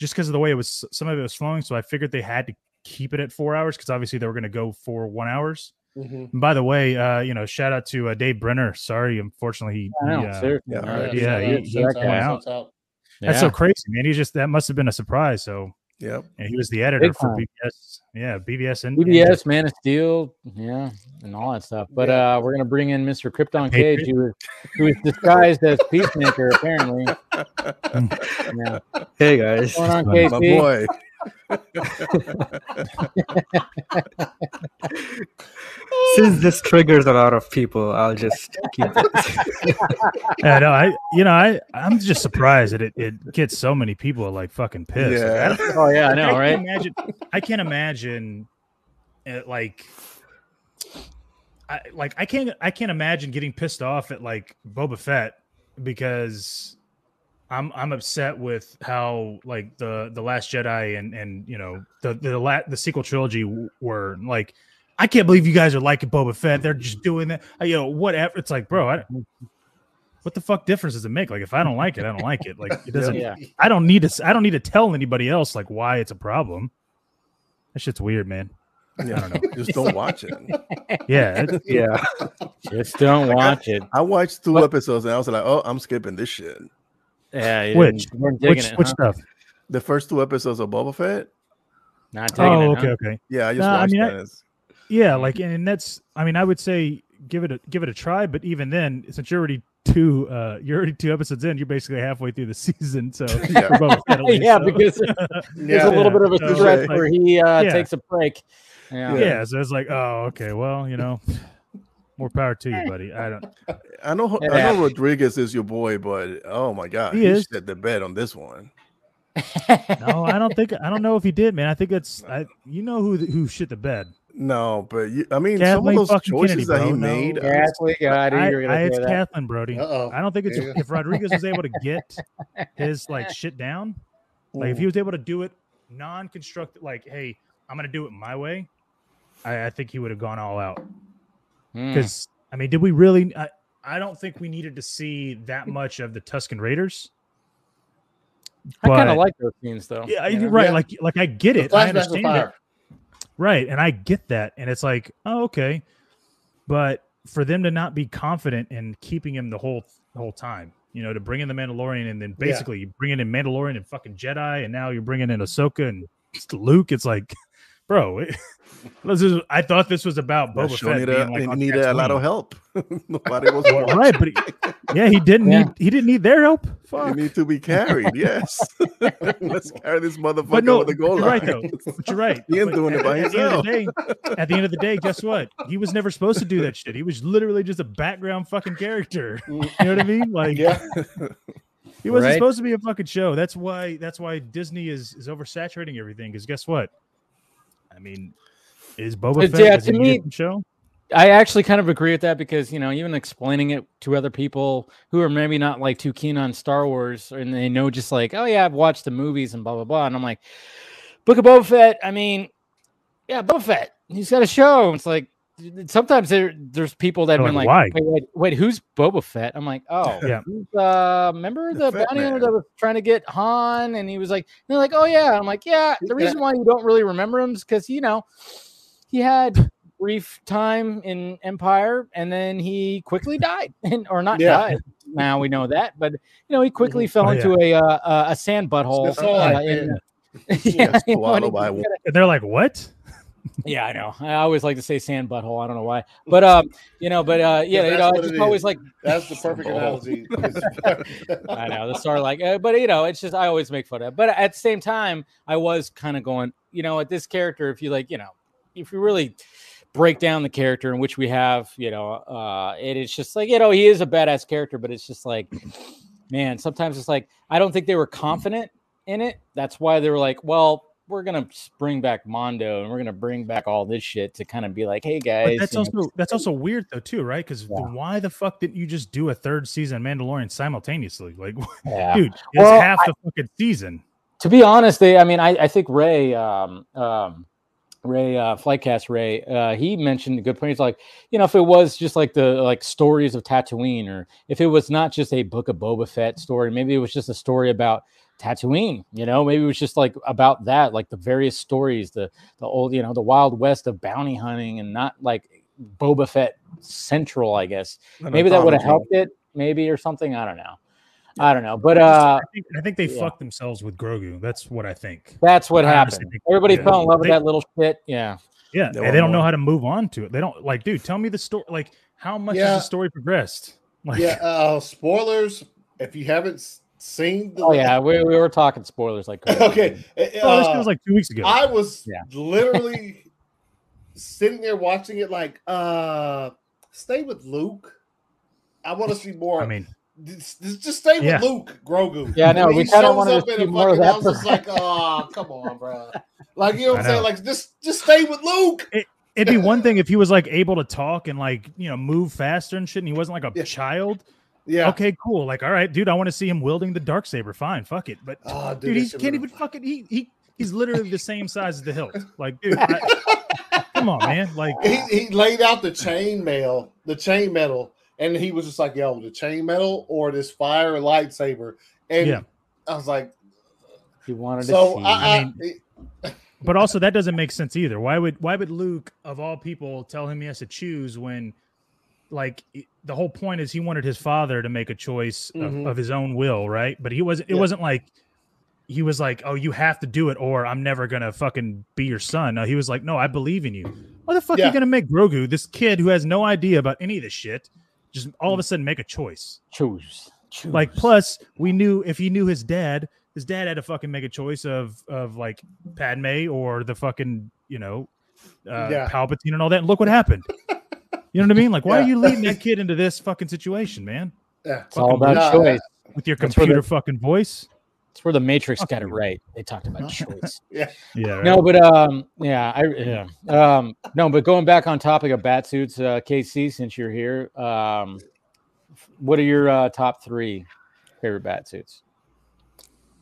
just because of the way it was, some of it was flowing. So I figured they had to keep it at four hours because obviously they were going to go for one hours. Mhm. And by the way, uh, you know, shout out to uh, Dave Brenner. Sorry, unfortunately, he, know, he, uh, seriously. yeah, right. Yeah, so he- that's- he out, out. that's out. that's Yeah. so crazy, man. He just that must have been a surprise. So Yep. and he was the editor Big for time. BVS. Yeah, BVS and BVS, Man of Steel, yeah, and all that stuff. But Yeah. uh we're gonna bring in Mr. Krypton Cage, who was who was disguised as Peacemaker, apparently. yeah. Hey guys, What's going on, My My boy. Since this triggers a lot of people, I'll just keep it. Yeah, no, I you know I I'm just surprised that it, it gets so many people like fucking pissed. Yeah. Oh yeah, I know, I right? can't imagine. I can't imagine, uh, like, I like I can't I can't imagine getting pissed off at like Boba Fett because I'm I'm upset with how like the the Last Jedi and and you know the the la- the sequel trilogy w- were like. I can't believe you guys are liking Boba Fett. They're just doing that. You know, whatever. It's like, bro, I, what the fuck difference does it make? Like, if I don't like it, I don't like it. Like, it doesn't. Yeah. I don't need to. I don't need to tell anybody else like why it's a problem. That shit's weird, man. Yeah. I don't know. Just don't watch it. Yeah, it- yeah, Just don't watch it. I watched two What- episodes and I was like, oh, I'm skipping this shit. Yeah, you Which- didn't- you weren't digging which it, which huh? stuff? The first two episodes of Boba Fett. Not digging Oh, it. okay, huh? okay. Yeah, I just Nah, I watched mean, I- that. Yeah, like, and that's. I mean, I would say give it a give it a try. But even then, since you're already two, uh, you're already two episodes in, you're basically halfway through the season. So Yeah. for Boba Fett at least, yeah, so- because there's Yeah. a little bit of a So, stretch like- where he uh, Yeah. takes a break. Yeah. yeah. So it's like, oh, okay, well, you know, more power to you, buddy. I don't. I know I know. Rodriguez is your boy, but oh my god, He he, is. set the bed on this one. No, I don't think. I don't know if he did, man. I think it's. I. You know who who shit the bed. No, but you, I mean, Kathleen some of those choices Kennedy, that he bro, no. made. Yeah, we got it. I, I, it's that. Kathleen Brody. Uh-oh. I don't think it's if Rodriguez was able to get his like shit down, like if he mm. was able to do it non-constructive, like, hey, I'm gonna do it my way, I, I think he would have gone all out. Hmm. Because I mean, did we really? I, I don't think we needed to see that much of the Tusken Raiders. I kind of like those scenes though. Yeah, you know? you're right. Yeah. Like, like I get it. I understand it. Right. And I get that. And it's like, oh, okay. But for them to not be confident in keeping him the whole the whole time, you know, to bring in the Mandalorian and then Yeah. basically you bring in Mandalorian and fucking Jedi, and now you're bringing in Ahsoka and Luke. It's like, bro, this is, I thought this was about That Boba show Fett needed, being like it needed a lot of help. Nobody was watching. right, but he, yeah, he didn't Yeah. need he didn't need their help. You need to be carried. Yes, let's carry this motherfucker But no, over the goal you're line. right though. But you're right. He ain't But doing it at- by at the end of himself. the day, at the end of the day, guess what? He was never supposed to do that shit. He was literally just a background fucking character. You know what I mean? Like Yeah. he wasn't Right. supposed to be a fucking show. That's why that's why Disney is is oversaturating everything. Because guess what? I mean, is Boba It's- Fett yeah, to a me- show? I actually kind of agree with that because you know even explaining it to other people who are maybe not like too keen on Star Wars and they know just like oh yeah I've watched the movies and blah blah blah and I'm like Book of Boba Fett I mean yeah Boba Fett he's got a show it's like sometimes there there's people that have They're been like, like "Why?" wait, wait wait who's Boba Fett I'm like oh Yeah. uh remember The the bounty hunter that was trying to get Han and he was like they're like oh yeah I'm like yeah the reason why you don't really remember him is because you know he had brief time in Empire and then he quickly died and or not Yeah. died. Now we know that, but you know he quickly fell Oh, into a uh, uh, a sand butthole. That's all I uh, in- Yes, yeah, you know, and by he a- gotta- And they're like, what? Yeah, I know. I always like to say sand butthole. I don't know why, but um, you know, but uh, yeah, you know, what it's it just always like That's the perfect analogy. I know the star like, uh, but you know, it's just I always make fun of. it. But at the same time, I was kind of going, you know, at this character, if you like, you know, if you really break down the character in which we have, you know, uh, it is just like, you know, he is a badass character, but it's just like, man, sometimes it's like I don't think they were confident in it. That's why they were like, well. We're gonna bring back Mando, and we're gonna bring back all this shit to kind of be like, "Hey guys." But that's you know, also that's also weird though too, right? Because Yeah. why the fuck didn't you just do a third season Mandalorian simultaneously? Like, yeah. dude, it's Well, half the fucking season. to be honest, they I mean I, I think Ray um um Ray uh Flightcast Ray uh he mentioned a good point. He's like, you know, if it was just like the like stories of Tatooine, or if it was not just a book of Boba Fett story, maybe it was just a story about Tatooine, you know, maybe it was just like about that, like the various stories, the the old, you know, the wild west of bounty hunting and not like Boba Fett central, I guess. Maybe that would have helped it, maybe or something. I don't know. I don't know. But uh I think, I think they yeah. fucked themselves with Grogu. That's what I think. That's what I happened. think- Everybody yeah. fell in love with that little shit. Yeah. Yeah, They and they don't know how to move on to it. They don't like, dude. Tell me the story. Like, how much Yeah. has the story progressed? Like, yeah, uh, spoilers. If you haven't s- seen the Oh yeah, we, we were talking spoilers like crazy. okay. oh, this uh, feels like two weeks ago. I was Yeah. literally sitting there watching it like, uh, stay with Luke. I want to see more. I mean, just, just stay with Yeah. Luke Grogu. Yeah, no, we he kinda shows wanted to up in see a more of fucking that house, it's like, oh, come on, bro. Like you know what I I'm saying? Like just just stay with Luke. it'd be one thing if he was like able to talk and like you know move faster and shit, and he wasn't like a Yeah. child. Yeah. Okay, cool. Like, all right, dude, I want to see him wielding the dark saber. Fine, fuck it. But Oh, dude, that he can't even fucking. He he he's literally the same size as the hilt. Like, dude, I- come on, man. Like, he, he laid out the chain mail, the chain metal, and he was just like, "Yo, the chain metal or this fire lightsaber." And Yeah. I was like, He wanted "So to see. I, I, but also that doesn't make sense either. Why would why would Luke of all people tell him he has to choose when, like, i- the whole point is he wanted his father to make a choice of, Mhm. of his own will, right? But he wasn't. It Yeah. wasn't like he was like, "Oh, you have to do it, or I'm never gonna fucking be your son." No, he was like, "No, I believe in you." Why the fuck are you gonna make Grogu, this kid who has no idea about any of this shit, just all of Mm. a sudden make a choice? choose. choose. Like, plus we knew if he knew his dad, his dad had to fucking make a choice of of like Padme or the fucking you know uh, Yeah. Palpatine and all that. And look what happened. You know what I mean? Like, why Yeah. are you leading that kid into this fucking situation, man? yeah, it's all about choice. With your That's computer the- fucking voice. It's where the Matrix Fuck got it right. They talked about choice. Yeah. Right? No, but um, yeah, I yeah, um, no, but going back on topic of bat suits, uh, KC, since you're here, um, what are your uh, top three favorite bat suits?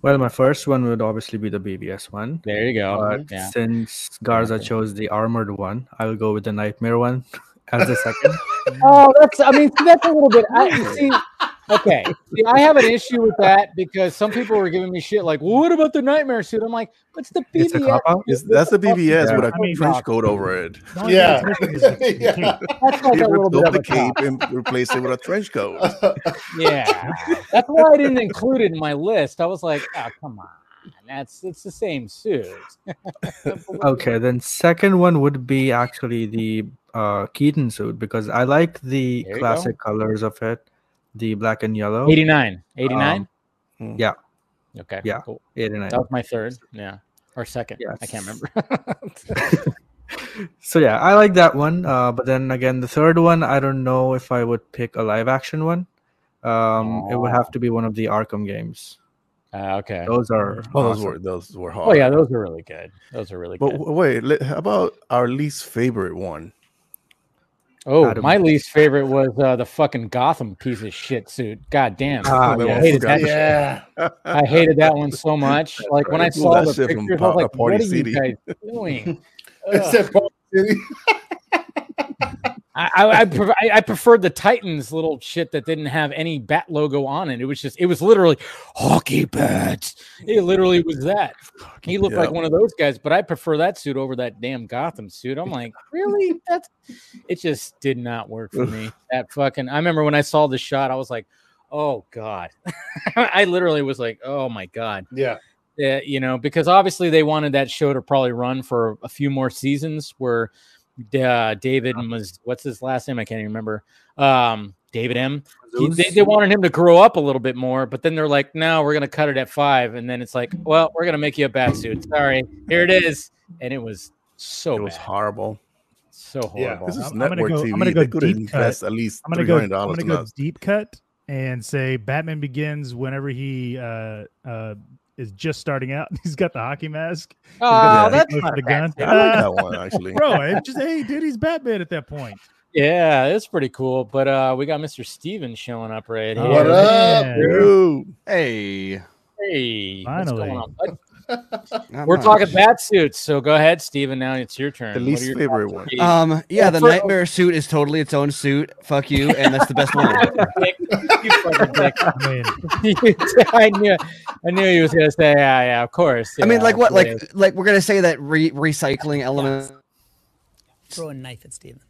Well, my first one would obviously be the BVS one. There you go. But yeah, since Garza Okay. chose the armored one, I will go with the nightmare one as the second. Oh, that's. I mean, that's a little bit. I see. Okay, see, I have an issue with that because some people were giving me shit like, well, "What about the nightmare suit?" I'm like, "What's the It's a BVS?" cop-out? It's, that's the BVS Yeah. with a I mean, trench coat over it. Yeah, thing that's missing is the- the yeah. cape. That's like You a little bit of the a cop. cape and replace it with a trench coat. Yeah, that's why I didn't include it in my list. I was like, "Oh, come on, that's it's the same suit." Okay, then second one would be actually the uh, Keaton suit because I like the There you classic colors of it, the black and yellow. 89. 89? Um, yeah. Okay. yeah. Cool. 89. That was my third. Yeah. Or second. I can't remember. So yeah, I like that one. Uh, but then again, the third one, I don't know if I would pick a live action one. Um, it would have to be one of the Arkham games. Uh, okay. Those are Oh, those were those were hard. Oh, yeah. Those are really good. Those are really But good. w- wait, how about our least favorite one? Oh, Adam. my least favorite was uh, the fucking Gotham piece of shit suit. God damn. Ah, That I hated that. Yeah. I hated that one so much. Like when I saw That the shit from pictures, I was like, Party "What are City." you guys doing?" It Ugh. said City. I, I, I, I preferred the Titans little shit that didn't have any bat logo on it. It was just, it was literally hockey bats. It literally was that. He looked like one of those guys, but I prefer that suit over that damn Gotham suit. I'm like, really? That's it. Just did not work for me. That fucking. I remember when I saw the shot, I was like, oh god. I literally was like, oh my god. Yeah. Yeah, you know, because obviously they wanted that show to probably run for a few more seasons where uh, David was what's his last name? I can't even remember. Um, David M. He- they, they wanted him to grow up a little bit more, but then they're like, no, we're gonna cut it at five, and then it's like, well, we're gonna make you a bat suit. Sorry, here it is, and it was so it was bad. horrible. so Yeah. horrible. This is I'm- I'm gonna network go- I'm gonna go they could deep invest at least I'm gonna go. I'm gonna go deep cut and say Batman Begins whenever he uh uh is just starting out. He's got the hockey mask. oh, Yeah. that's not the a gun. suit. I like that one actually. Bro, it just hey, dude, he's Batman at that point. Yeah, it's pretty cool. But uh, we got Mr. Steven showing up right here. What up, man. Dude, Hey, Hey, what's Finally. going on, bud? not We're much. talking bat suits, so go ahead, Steven. Now it's your turn. The least favorite one. Um, yeah, Well, the for- nightmare suit is totally its own suit. Fuck you, and that's the best one. You fucking dick. I mean, I knew, I knew he was gonna say, yeah, yeah, of course. I mean, like what? Like, like we're gonna say that re- recycling element. Throw a knife at Steven.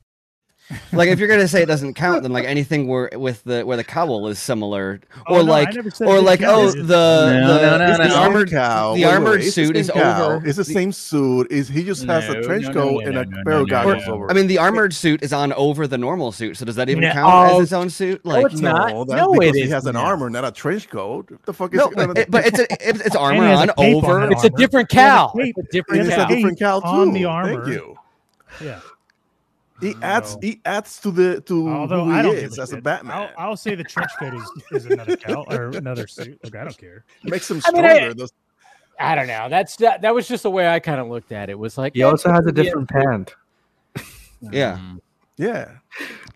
Like, if you're gonna say it doesn't count, then like anything where with the where the cowl is similar, Oh, or no, like, or like, didn't oh, the It's the, No, no, no, the no, no. armored cowl. the wait, wait, armored it's the suit is cowl. over. It's the same suit. Is he just has a trench no, no, coat no, and a no, pair no, of no, goggles no. over? I mean, the armored suit is on over the normal suit, so does that even No. count Oh, as its own suit? Like, it's not. No, that's No, it he has an armor, not a trench coat. What the fuck is no, gonna but it's a, it's, it's armor on over. it's a different He has a cow. cape. It's a It different is cowl. different cow on the armor. Thank you. yeah. He adds no. he adds to the to Although who I don't is a as a Batman. I'll, I'll say the trench coat is, is another cow or another suit. Look, I don't care. Makes him I mean, I- stronger. Those- I don't know. That's that, that was just the way I kind of looked at it. Was like He also has a yeah. different pant. Yeah. Mm. Yeah,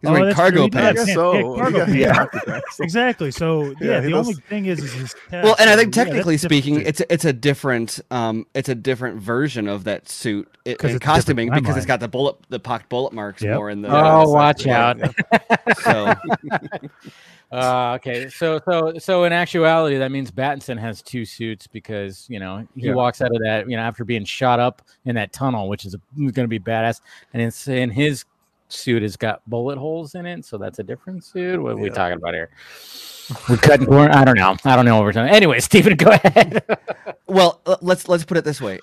He's wearing cargo true. He does. I pants. Yeah, so. yeah, cargo Yeah, pants. Exactly. So yeah, Yeah, he the only thing is, is his Well, and I think test, yeah, technically that's different speaking, it's a, it's a different um it's a different version of that suit i- 'Cause in it's costuming because it's timeline. got the bullet the pocked bullet marks Yep. more in the Oh, that's watch exactly out. so Uh, okay, so so so in actuality, that means Battinson has two suits because you know he Yeah. walks out of that you know after being shot up in that tunnel, which is going to be badass, and it's in his suit has got bullet holes in it, so that's a different suit. What are we talking about here? We're cutting corner. I don't know. I don't know what we're talking. Anyway, Stephen, go ahead. well let's let's put it this way.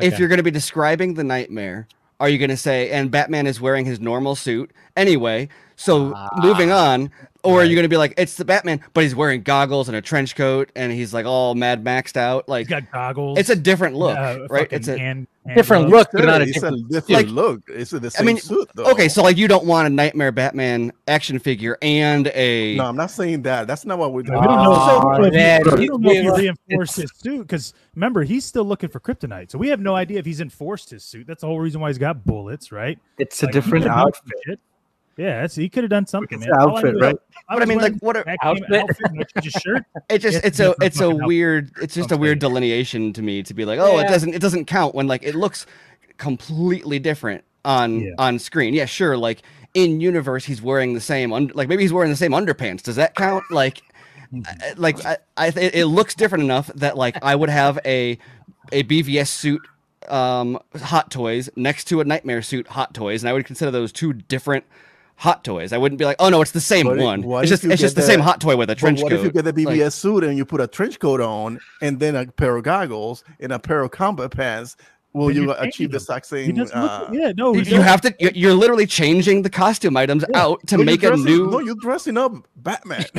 If you're going to be describing the nightmare, are you going to say and Batman is wearing his normal suit anyway? So moving ah. on, or are you going to be like it's the Batman, but he's wearing goggles and a trench coat and he's like all Mad Maxed out? Like He's got goggles. it's a different look, uh, right? It's a hand, hand Different gloves. look, but not a it's different. a different like- look. It's the same mean, suit though. Okay, so like you don't want a Nightmare Batman action figure and a no, I'm not saying that. That's not what we're We doing. don't know. Oh, so man, he, we don't know if he we- reinforced his suit because remember he's still looking for kryptonite, so we have no idea if he's enforced his suit. That's the whole reason why he's got bullets, right? It's a Like, he different outfit. Some shit. Yeah, that's, he could have done something. It's man. I outfit, right? I But I mean, like, what are- Outfit? outfit, outfit I changed his shirt. It's just It's it's a a different it's a fucking outfit. weird it's just a I'm weird delineation to me to be like oh Yeah. it doesn't it doesn't count when like it looks completely different on Yeah. on screen yeah sure like in universe he's wearing the same un- like maybe he's wearing the same underpants does that count like like I, I th- it looks different enough that like I would have a a BVS suit um hot toys next to a nightmare suit hot toys and I would consider those two different hot toys I wouldn't be like oh no it's the same What if- one what it's just it's just the same hot toy with a But trench what coat if you get the BVS Like- suit and you put a trench coat on and then a pair of goggles and a pair of combat pants? Will you you're achieve the changing exact same? look. uh, Yeah, no, You, you doesn't. have to. you're- You're literally changing the costume items Yeah. out to no, you're make a new. No, you're dressing up Batman.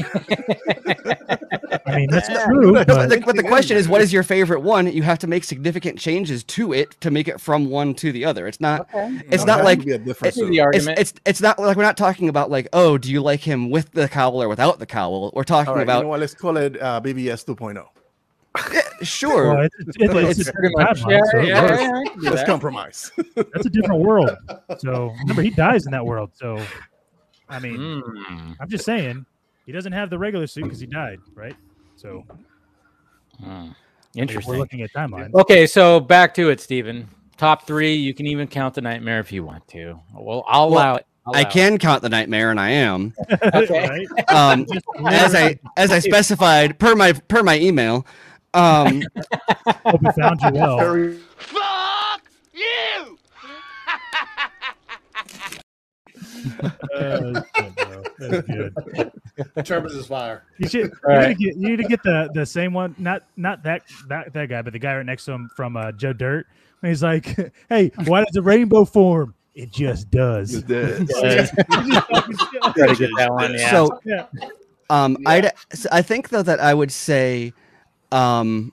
I mean, that's Yeah. true. But but, But the, but the question is, what is your favorite one? You have to make significant changes to it to make it from one to the other. It's not. Okay. It's It not like. to be a different I see suit. the It's, argument. it's it's not like we're not talking about like oh do you like him with the cowl or without the cowl we're talking All right, about you know what? Let's call it uh, BVS 2.0. Yeah, sure. Well, it's, it's, it's, it's, it's Pretty much. Yeah, yeah, yeah, I can do Let's compromise. That's a different world. So remember, he dies in that world. So, I mean, Mm, I'm just saying, he doesn't have the regular suit because he died, right? So mm. Interesting. we're looking at timelines. Okay, so back to it, Stephen. Top three. You can even count the nightmare if you want to. Well, I'll Well, allow it. I'll I allow it. can count the nightmare, and I am. Okay. right? Um, as I as I specified per my per my email. Um, hope we found you well. Very- Uh, that's good, bro. That's good. Is fire. You should. You, right. need to get, you need to get the the same one. Not not that that that guy, but the guy right next to him from uh, Joe Dirt. And he's like, "Hey, why does the rainbow form? It just does." You did. Yeah. Gotta get that one. Yeah. So Yeah. Um, I'd s- I think though that I would say, um,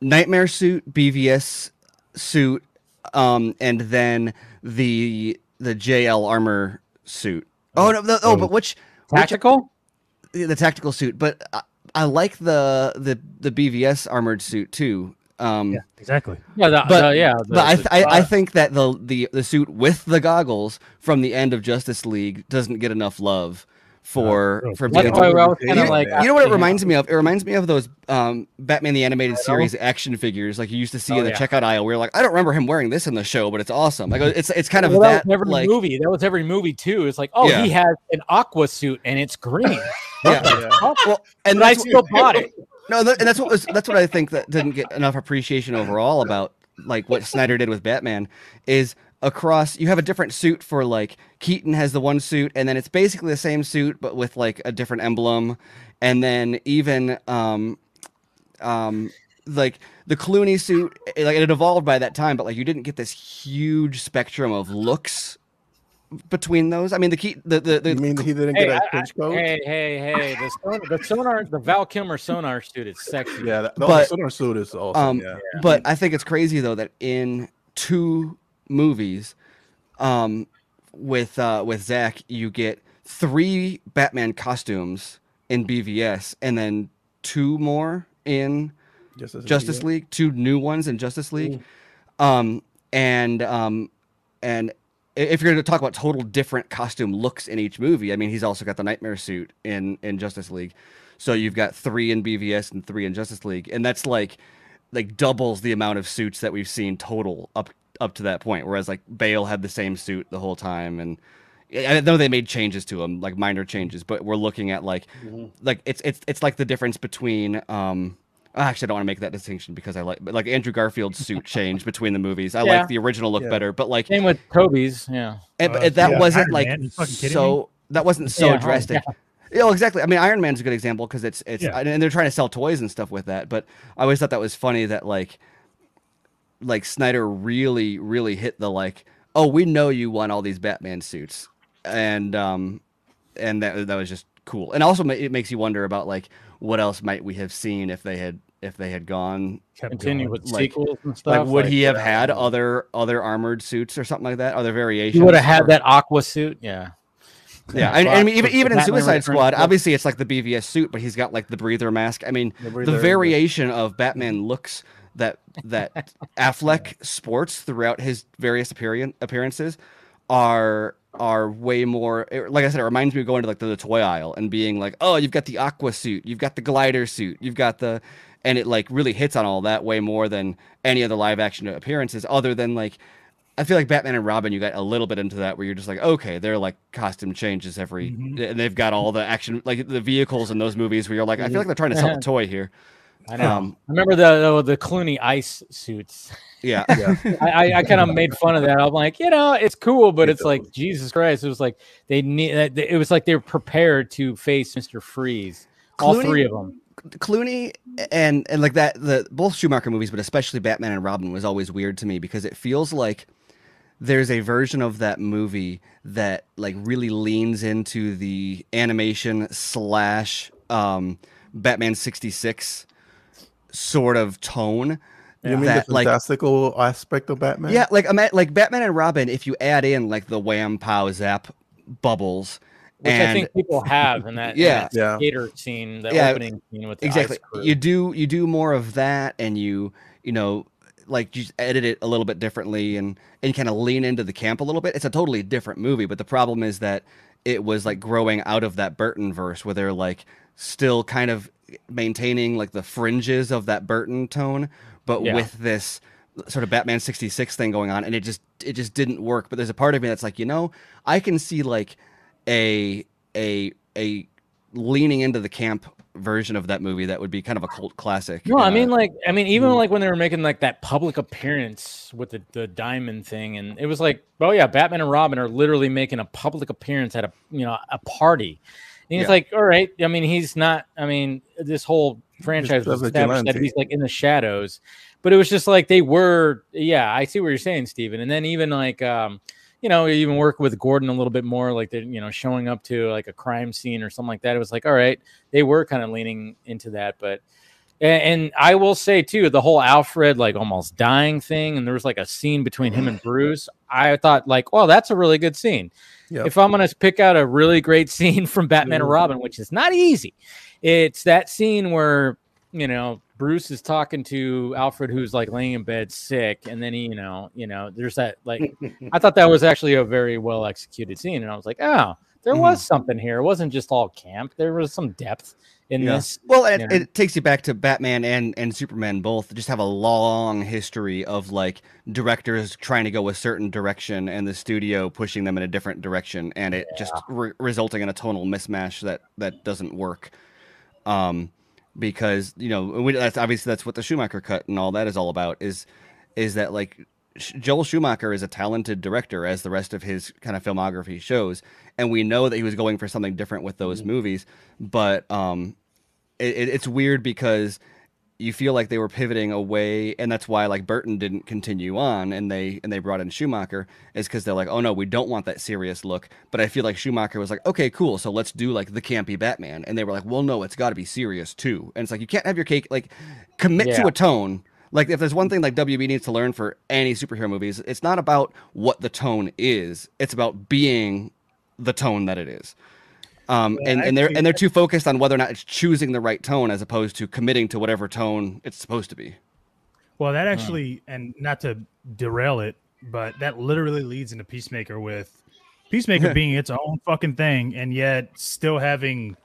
nightmare suit, BVS suit, um, and then the the JL armor suit. Oh no, the, oh, but which which- tactical. the tactical suit? But I, I like the the the BVS armored suit too. Um, Yeah, exactly. Yeah, the, But- the- yeah. the- but I, th- I I think that the the the suit with the goggles from the end of Justice League doesn't get enough love for Oh, for that's being why I was You kind of know- like. you know what it reminds me of? It reminds me of those um, Batman the Animated Series action figures, like you used to see Oh, in the yeah. checkout aisle. Where you're like, I don't remember him wearing this in the show, but it's awesome. Like it's it's kind of Well, that, that was every like movie. That was every movie too. It's like, oh, Yeah. he has an aqua suit and it's green. yeah. Well, and but I that's still bought it. no, that, and that's what was that's what I think that didn't get enough appreciation overall about like what Snyder did with Batman is across you have a different suit for like Keaton has the one suit and then it's basically the same suit but with like a different emblem and then even um um like the Clooney suit it, like it evolved by that time but like you didn't get this huge spectrum of looks between those I mean the key the the, the You mean he didn't Hey, get a I- I- trench coat? hey, hey, hey! The sonar, the sonar, the Val Kilmer sonar suit is sexy. Yeah, that, no, But- the sonar suit is awesome. Um, yeah. But I think it's crazy though that in two movies, um, with uh, with Zack, you get three Batman costumes in BVS, and then two more in Justice, Justice League. League, two new ones in Justice League. Um, and um, and if you're going to talk about total different costume looks in each movie, I mean, he's also got the Nightmare suit in in Justice League. So you've got three in BVS and three in Justice League, and that's like like doubles the amount of suits that we've seen total up up to that point. Whereas like Bale had the same suit the whole time, and I know they made changes to him, like minor changes, but we're looking at like like it's it's it's like the difference between um actually I don't want to make that distinction because I like but like Andrew Garfield's suit changed between the movies. I Yeah. like the original look Yeah. better, but like Same with Tobey's. Yeah. and, Uh, that yeah, wasn't Iron like Man, you fucking so that wasn't so Yeah, oh, drastic. Yeah, well, exactly. I mean, Iron Man's a good example because it's it's Yeah. and they're trying to sell toys and stuff with that. But I always thought that was funny that like like Snyder really really hit the like oh we know you want all these Batman suits and um and that that was just cool and also it makes you wonder about like what else might we have seen if they had if they had gone Continue with Like- sequels and stuff. like would he have uh, had other other armored suits or something like that other variations He would have had or- that aqua suit. Yeah. yeah, and, and I mean, even even in Suicide Squad, look. obviously it's like the BVS suit, but he's got like the breather mask. I mean, The the, breather, the- variation of Batman looks that that Affleck sports throughout his various appearance appearances are are way more. Like I said, it reminds me of going to like the, the toy aisle and being like, oh, you've got the aqua suit, you've got the glider suit, you've got the, and it like really hits on all that way more than any other live action appearances, other than like. I feel like Batman and Robin, you got a little bit into that where you're just like, okay, they're like costume changes every, Mhm. and they've got all the action, like the vehicles in those movies where you're like, I feel like they're trying to sell a toy here. I know. Um, I remember the the, the Clooney ice suits. yeah, I, I, I kind of made fun of that. I'm like, you know, it's cool, but it's like Jesus Christ. It was like they need. It was like they were prepared to face Mister Freeze. All three of them. Clooney and and like that, the both Schumacher movies, but especially Batman and Robin was always weird to me because it feels like there's a version of that movie that like really leans into the animation slash um, Batman sixty six sort of tone. You mean that, the like- fantastical aspect of Batman? Yeah, like like Batman and Robin. If you add in like the wham pow zap bubbles which I think people have in that, in Yeah. that Yeah. skater scene, the Yeah, opening scene with the exactly ice you do you do more of that and you you know like you just edit it a little bit differently and and kind of lean into the camp a little bit it's a totally different movie but the problem is that it was like growing out of that burton verse where they're like still kind of maintaining like the fringes of that burton tone but Yeah. with this sort of batman 66 thing going on and it just it just didn't work but there's a part of me that's like you know i can see like a a a leaning into the camp version of that movie that would be kind of a cult classic. No, I mean like I mean even like when they were making like that public appearance with the, the diamond thing and it was like oh yeah Batman and Robin are literally making a public appearance at a you know a party. And it's Yeah. like all right, I mean he's not I mean this whole franchise was established that he's like in the shadows. But it was just like they were yeah, I see what you're saying Steven. And then even like um you know, even work with Gordon a little bit more, like they're, you know, showing up to like a crime scene or something like that. It was like, all right, they were kind of leaning into that. But, and, I will say too, the whole Alfred like almost dying thing, and there was like a scene between him and Bruce. I thought, like, well, that's a really good scene. Yeah. If I'm going to pick out a really great scene from Batman and mm-hmm. Robin, which is not easy, it's that scene where, you know, Bruce is talking to Alfred, who's like laying in bed sick, and then he, you know, you know, there's that like I thought that was actually a very well executed scene, and I was like, oh, there Mhm. was something here. It wasn't just all camp. There was some depth in Yeah. this. Well, it, you know. it takes you back to Batman and and Superman both just have a long history of like directors trying to go a certain direction and the studio pushing them in a different direction, and it just re- resulting in a tonal mismatch that that doesn't work. Um, because you know we, that's obviously that's what the Schumacher cut and all that is all about is is that like Sh- Joel Schumacher is a talented director as the rest of his kind of filmography shows, and we know that he was going for something different with those movies, but um, it, it- it's weird because you feel like they were pivoting away, and that's why like Burton didn't continue on, and they and they brought in Schumacher is because they're like, oh no, we don't want that serious look. But I feel like Schumacher was like, okay, cool, so let's do like the campy Batman, and they were like, well, no, it's got to be serious too, and it's like you can't have your cake like commit to a tone. Like if there's one thing like WB needs to learn for any superhero movies, it's not about what the tone is; it's about being the tone that it is. Um, Yeah, and, and they're and they're too focused on whether or not it's choosing the right tone as opposed to committing to whatever tone it's supposed to be. Well, that actually, and not to derail it, but that literally leads into Peacemaker with Peacemaker being its own fucking thing, and yet still having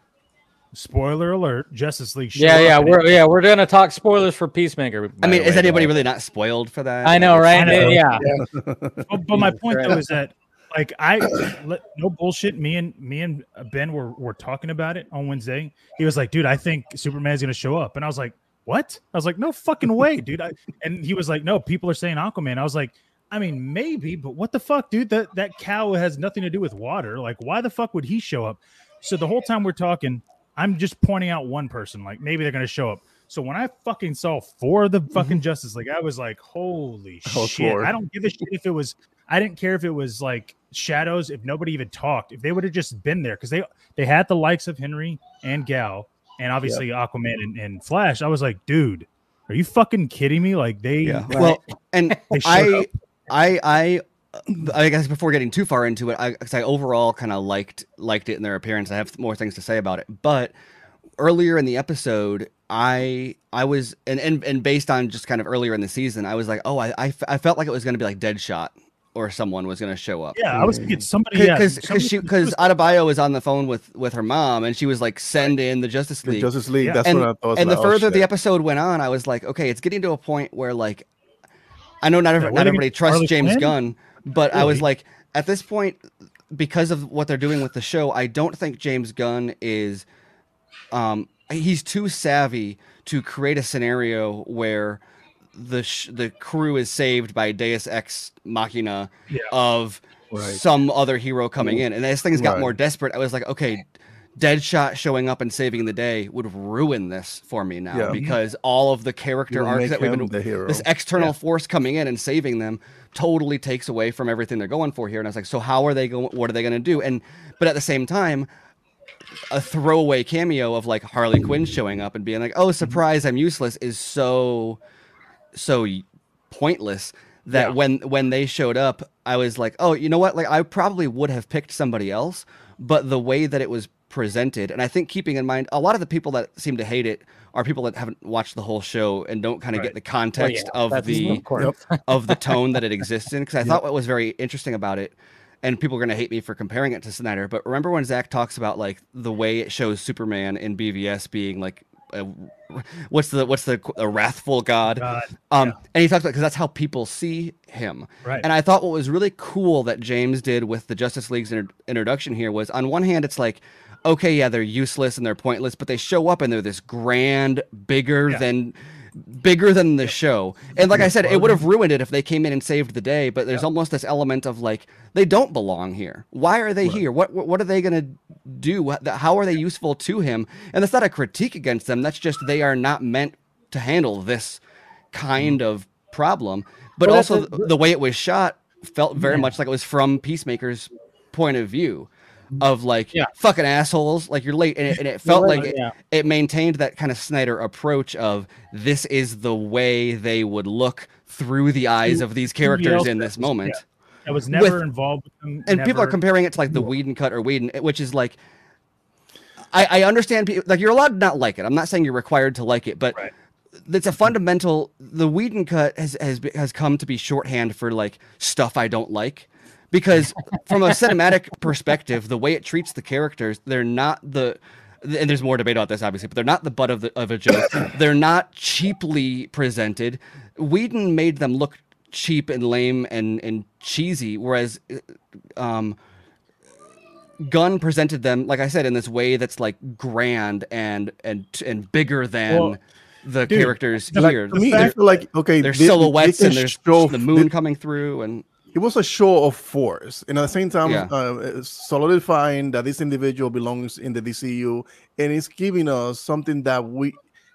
spoiler alert Justice League. Yeah, yeah, we're it- yeah we're gonna talk spoilers for Peacemaker. I mean, the is way, anybody but- really not spoiled for that? I know, right? I know. Yeah, But, but my point though is that like I no bullshit. Me and me and Ben were were talking about it on Wednesday. He was like, "Dude, I think Superman's gonna show up," and I was like, "What?" I was like, "No fucking way, dude." I, and he was like, "No, people are saying Aquaman." I was like, "I mean, maybe, but what the fuck, dude? That that cow has nothing to do with water. Like, why the fuck would he show up?" So the whole time we're talking, I'm just pointing out one person. Like, maybe they're gonna show up. So when I fucking saw four of the mm-hmm. fucking Justice League, I was like, "Holy Oh, shit!" Lord. I don't give a shit if it was. I didn't care if it was like shadows. If nobody even talked, if they would have just been there, because they they had the likes of Henry and Gal, and obviously Aquaman and, and Flash. I was like, dude, are you fucking kidding me? Like they, Yeah. Well, and They showed up. I, I, I, I guess before getting too far into it, I, 'cause I overall kind of liked liked it in their appearance. I have more things to say about it, but earlier in the episode, I I was and and, and based on just kind of earlier in the season, I was like, oh, I I, f- I felt like it was going to be like Deadshot or someone was going to show up. yeah, I was thinking somebody, yeah, Because somebody- because she because Adebayo was on the phone with with her mom and she was like send in the Justice The League Justice League. Yeah. That's and, what I thought. and the like, oh, further the episode went on, I was like, okay, it's getting to a point where like, I know not Yeah, every, what not everybody gonna- trusts James Gunn, but I was like, at this point, because of what they're doing with the show, I don't think James Gunn is, um, he's too savvy to create a scenario where the sh- the crew is saved by Deus Ex Machina Yeah. of Right. some other hero coming in, and as things got Right. more desperate, I was like, okay. Deadshot showing up and saving the day would ruin this for me now Yeah. because all of the character arcs that we've been the hero. this external force coming in and saving them totally takes away from everything they're going for here. And I was like, so how are they going? What are they going to do? And but at the same time, a throwaway cameo of like Harley Quinn showing up and being like, "Oh, mm-hmm. surprise, I'm useless," is so so pointless that Yeah. when when they showed up, I was like, "Oh, you know what? Like I probably would have picked somebody else." but the way that it was presented, and I think keeping in mind a lot of the people that seem to hate it are people that haven't watched the whole show and don't kind of Right. get the context of the of of the tone that it exists in. Because I thought what was very interesting about it, and people are going to hate me for comparing it to Snyder, but remember when Zack talks about like the way it shows Superman in BVS being like. A, what's the what's the a wrathful god? God, Um, and he talks about because that's how people see him. Right. And I thought what was really cool that James did with the Justice League's inter- introduction here was on one hand, it's like, okay, yeah, they're useless and they're pointless, but they show up and they're this grand, bigger Yeah. than bigger than the show. And like I said, it would have ruined it if they came in and saved the day, but there's almost this element of like they don't belong here. Why are they here? What what are they going to do? How are they useful to him? And that's not a critique against them. That's just they are not meant to handle this kind mm. of problem. But Well, also a- the, the way it was shot felt very much like it was from Peacemaker's point of view of like Yeah. fucking assholes like you're late and it, and it felt late, like it, yeah. it maintained that kind of Snyder approach of this is the way they would look through the eyes of these characters in this moment. I was never With- involved with them. And people are comparing it to like the Whedon cut or Whedon, which is like I, I understand pe- like you're allowed to not like it. I'm not saying you're required to like it, but Right. it's a fundamental the Whedon cut has has has come to be shorthand for like stuff I don't like because from a cinematic perspective, the way it treats the characters, they're not the and there's more debate about this obviously, but they're not the butt of the of a joke. they're not cheaply presented. Whedon made them look cheap and lame and and cheesy, whereas um Gunn presented them, like I said, in this way that's like grand and and and bigger than Well, the dude, characters like, here. To me, fact- like okay, there's they- they silhouettes can and there's show- the moon they- coming through, and it was a show of force. And at the same time Yeah. uh, solidifying that this individual belongs in the dcu and it's giving us something that we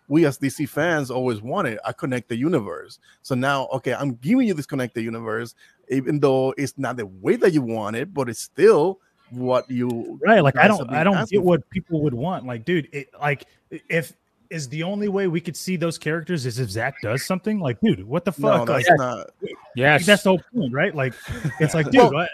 we as dc fans always wanted a connected universe. So now okay i'm giving you this connected universe even though it's not the way that you want it but it's still what you right like i don't i don't get what people would want. Like dude it like if is the only way we could see those characters is if zack does something like dude what the for. no fuck? that's like, not Yes. that's the whole point right? Like it's like dude I, I-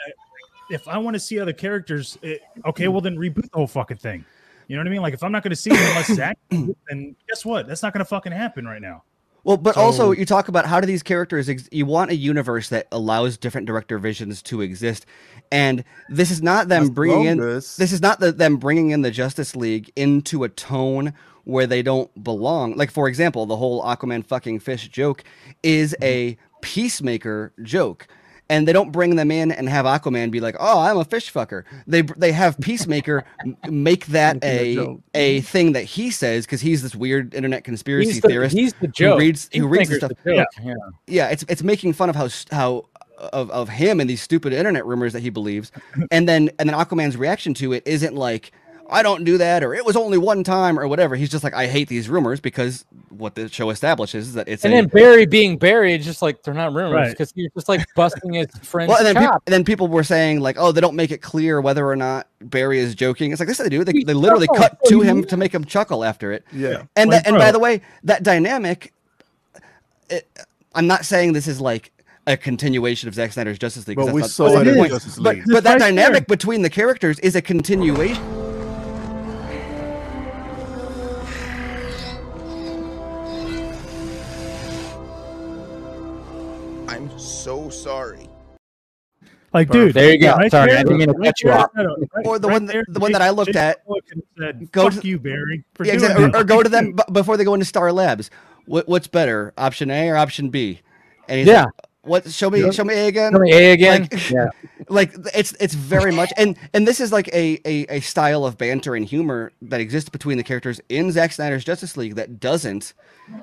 if i want to see other characters it, okay well then reboot the whole fucking thing. You know what i mean? Like if i'm not going to see it unless zack then guess what? That's not going to fucking happen right now. Well, but also you talk about how do these characters ex- you want a universe that allows different director visions to exist, and this is not them bringing in long this is not the, them bringing in the Justice League into a tone where they don't belong. Like for example, the whole Aquaman fucking fish joke is a peacemaker joke. And they don't bring them in and have Aquaman be like, "Oh, I'm a fish fucker." They they have Peacemaker make that a a a thing that he says because he's this weird internet conspiracy he's the, theorist he's the joke. reads- who reads the stuff- joke, Yeah. yeah, it's it's making fun of how how of, of him and these stupid internet rumors that he believes, and then and then Aquaman's reaction to it isn't like I don't do that or it was only one time or whatever. He's just like I hate these rumors because what the show establishes is that it's And a, then Barry being Barry, it's just like they're not rumors Right. because he's just like busting his friend's well, and then, peop- chop. and then people were saying like, oh, they don't make it clear whether or not Barry is joking. It's like this they do. They, they literally chuckles. cut to him to make him chuckle after it. yeah And Like, that, and by the way, that dynamic, it, I'm not saying this is like a continuation of Zack Snyder's Justice League. 'cause but we not- saw it in justice league but that right there. dynamic between the characters is a continuation. Sorry. like dude There you go. right Sorry, I didn't mean to right cut you off. right- Or the right one that- there, the one that I looked Jason at- said, Go fuck to- you barry for Yeah, exactly. Or, or go to them b- before they go into Star Labs. What, what's better, option A or option B? And he's Yeah. like, what? Show me, show me A again. show me A again. Like- yeah. like it's it's very much and and this is like a, a a style of banter and humor that exists between the characters in Zack Snyder's Justice League that doesn't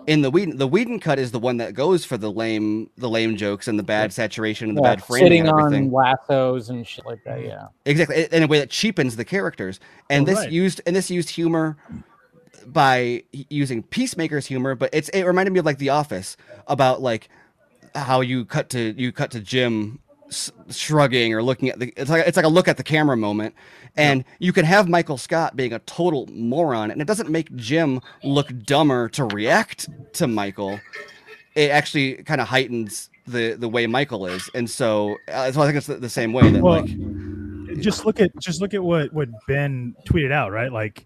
in the Whedon the Whedon cut is the one that goes for the lame the lame jokes and the bad saturation and the Yeah, bad framing sitting and everything on lassos and shit like that. Yeah. exactly in a way that cheapens the characters and Well, this right. used and this used humor by using peacemaker's humor but it's it reminded me of like the office about like how you cut to you cut to jim s- shrugging or looking at the it's like it's like a look at the camera moment. And you can have michael scott being a total moron and it doesn't make jim look dumber to react to michael. It actually kind of heightens the the way michael is. And so uh, so i think it's the, the same way that Well, like just look at just look at what what Ben tweeted out, right? Like,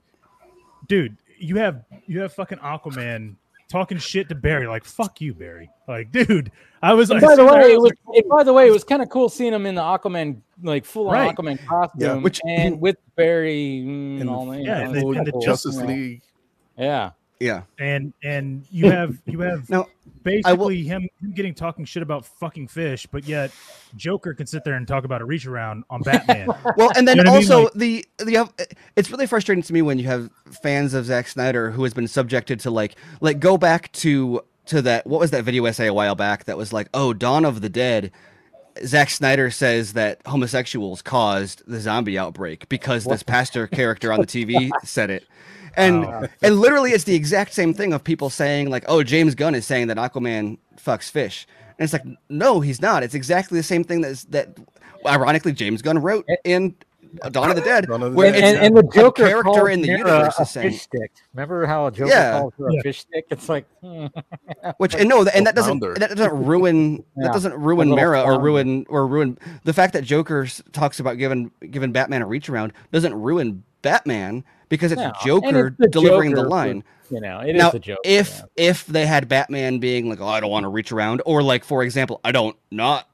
dude, you have you have fucking Aquaman talking shit to Barry, like fuck you, Barry. Like, dude, I was And like, by the way, I it was, like, it- by the way, it was kind of cool seeing him in the Aquaman, like full on Right. Aquaman costume, which- and with Barry. mm, In- all that, you yeah, know, they- it and the cool, Justice you know. League. Yeah, Yeah. and and you have you have Now, basically him, him getting talking shit about fucking fish, but yet Joker can sit there and talk about a reach around on Batman. Well, and then You know what I mean? also Like- the the it's really frustrating to me when you have fans of Zack Snyder who has been subjected to like like go back to to that what was that video essay a while back that was like oh Dawn of the Dead. Zack Snyder says that homosexuals caused the zombie outbreak because this pastor character on the TV said it. And Oh. and literally it's the exact same thing of people saying like oh James Gunn is saying that Aquaman fucks fish. And it's like no, he's not. It's exactly the same thing that's that ironically James Gunn wrote in Dawn of the Dead, Dawn of the where Dead. and, and, and the a Joker character in the Mira universe is saying, fish stick. Remember how Joker Yeah. calls her Yeah. a fish stick? It's like, hmm. which and no, and that doesn't that doesn't ruin Yeah. that doesn't ruin little Mara or ruin or ruin the fact that Joker talks about giving giving Batman a reach around doesn't ruin Batman because it's No, Joker it's the delivering the Joker, line. you know, it is now, the joke. if if they had Batman being like, "Oh, I don't want to reach around," or like, for example, "I don't not,"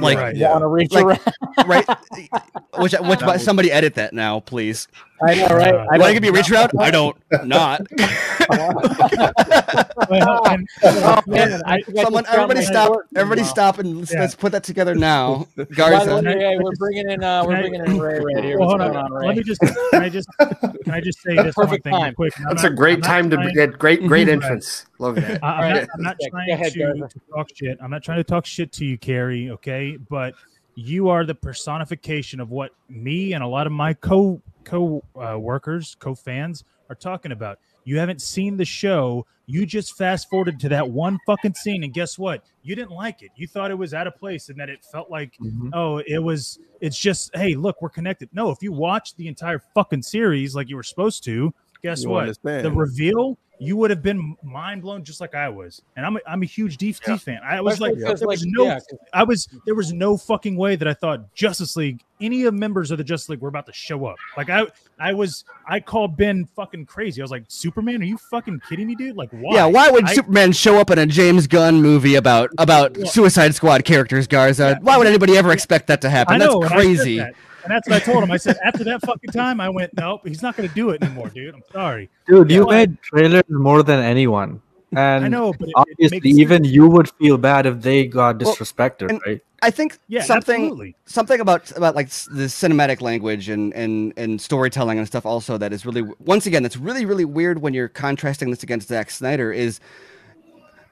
like, Right. you want to reach Like- around. right? Which which That somebody edit that now, please. I know, right? Uh, I I want to don't- give you a reach around. I don't not. Oh, man, I Someone, everybody stop! Everybody now. stop and let's, Yeah. let's put that together now. By Garza, way, hey, we're bringing in uh, we're I- bringing in Ray right here. well, hold on. on, Ray? Let me just can I just can I just say this one thing time. quick? That's not- a great I'm time to trying- get great, great entrance. Love that. I- I'm, not, I'm not trying ahead, to, to talk shit. I'm not trying to talk shit to you, Carrie. Okay, but you are the personification of what me and a lot of my co co uh, workers, co fans are talking about. You haven't seen the show. You just fast forwarded to that one fucking scene, and guess what? You didn't like it. You thought it was out of place, and that it felt like, Mhm. oh, it was. It's just, hey, look, we're connected. No, if you watch the entire fucking series like you were supposed to, guess You what? understand. The reveal, you would have been mind blown just like I was. And I'm a, I'm a huge DC fan. I was like, Especially 'cause, there was like, no, yeah, 'cause- I was, there was no fucking way that I thought Justice League, any of members of the Justice League were about to show up. Like I, I was, I called Ben fucking crazy. I was like, Superman, are you fucking kidding me, dude? Like, why? yeah, why would I- Superman show up in a James Gunn movie about about Yeah. Suicide Squad characters, Garza? Why would anybody ever expect that to happen? I know, That's and I crazy. That. And that's what I told him. I said, after that fucking time, I went, nope, he's not going to do it anymore, dude. I'm sorry. Dude, you Yeah. made trailers more than anyone. And I know, but it, it obviously, makes even sense. you would feel bad if they got disrespected, and- right? I think yeah, something absolutely. something about about like the cinematic language and and and storytelling and stuff also that is really once again that's really really weird when you're contrasting this against Zack Snyder is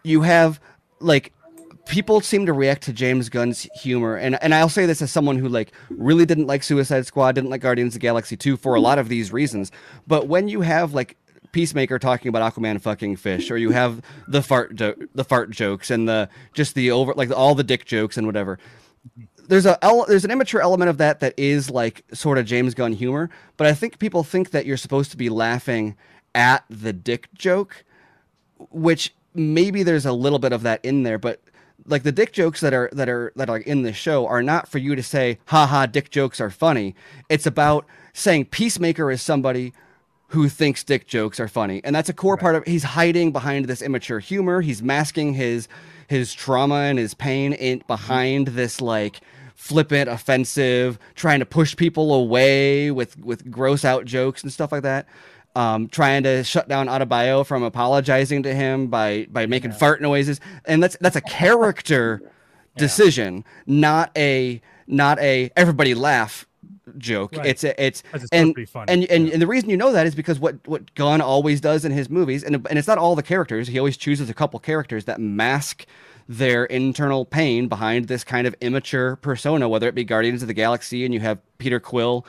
you have like people seem to react to James Gunn's humor and and I'll say this as someone who like really didn't like Suicide Squad, didn't like Guardians of Galaxy 2 for a lot of these reasons. But when you have like Peacemaker talking about Aquaman fucking fish, or you have the fart jo- the fart jokes and the just the over like all the dick jokes and whatever. There's a there's an immature element of that that is like sort of James Gunn humor, but I think people think that you're supposed to be laughing at the dick joke, which maybe there's a little bit of that in there, but like the dick jokes that are that are that are in the show are not for you to say, haha, dick jokes are funny. It's about saying Peacemaker is somebody who thinks dick jokes are funny. And that's a core part of he's hiding behind this immature humor. He's masking his his trauma and his pain in mm-hmm. behind this like flippant, offensive, trying to push people away with with gross out jokes and stuff like that. Um, trying to shut down Adebayo from apologizing to him by by making fart noises, and that's that's a character decision, not a not a everybody laugh joke. Right. It's a, it's it's and funny. and and, Yeah. and the reason you know that is because what what Gunn always does in his movies, and and it's not all the characters. He always chooses a couple characters that mask their internal pain behind this kind of immature persona, whether it be Guardians of the Galaxy and you have Peter Quill.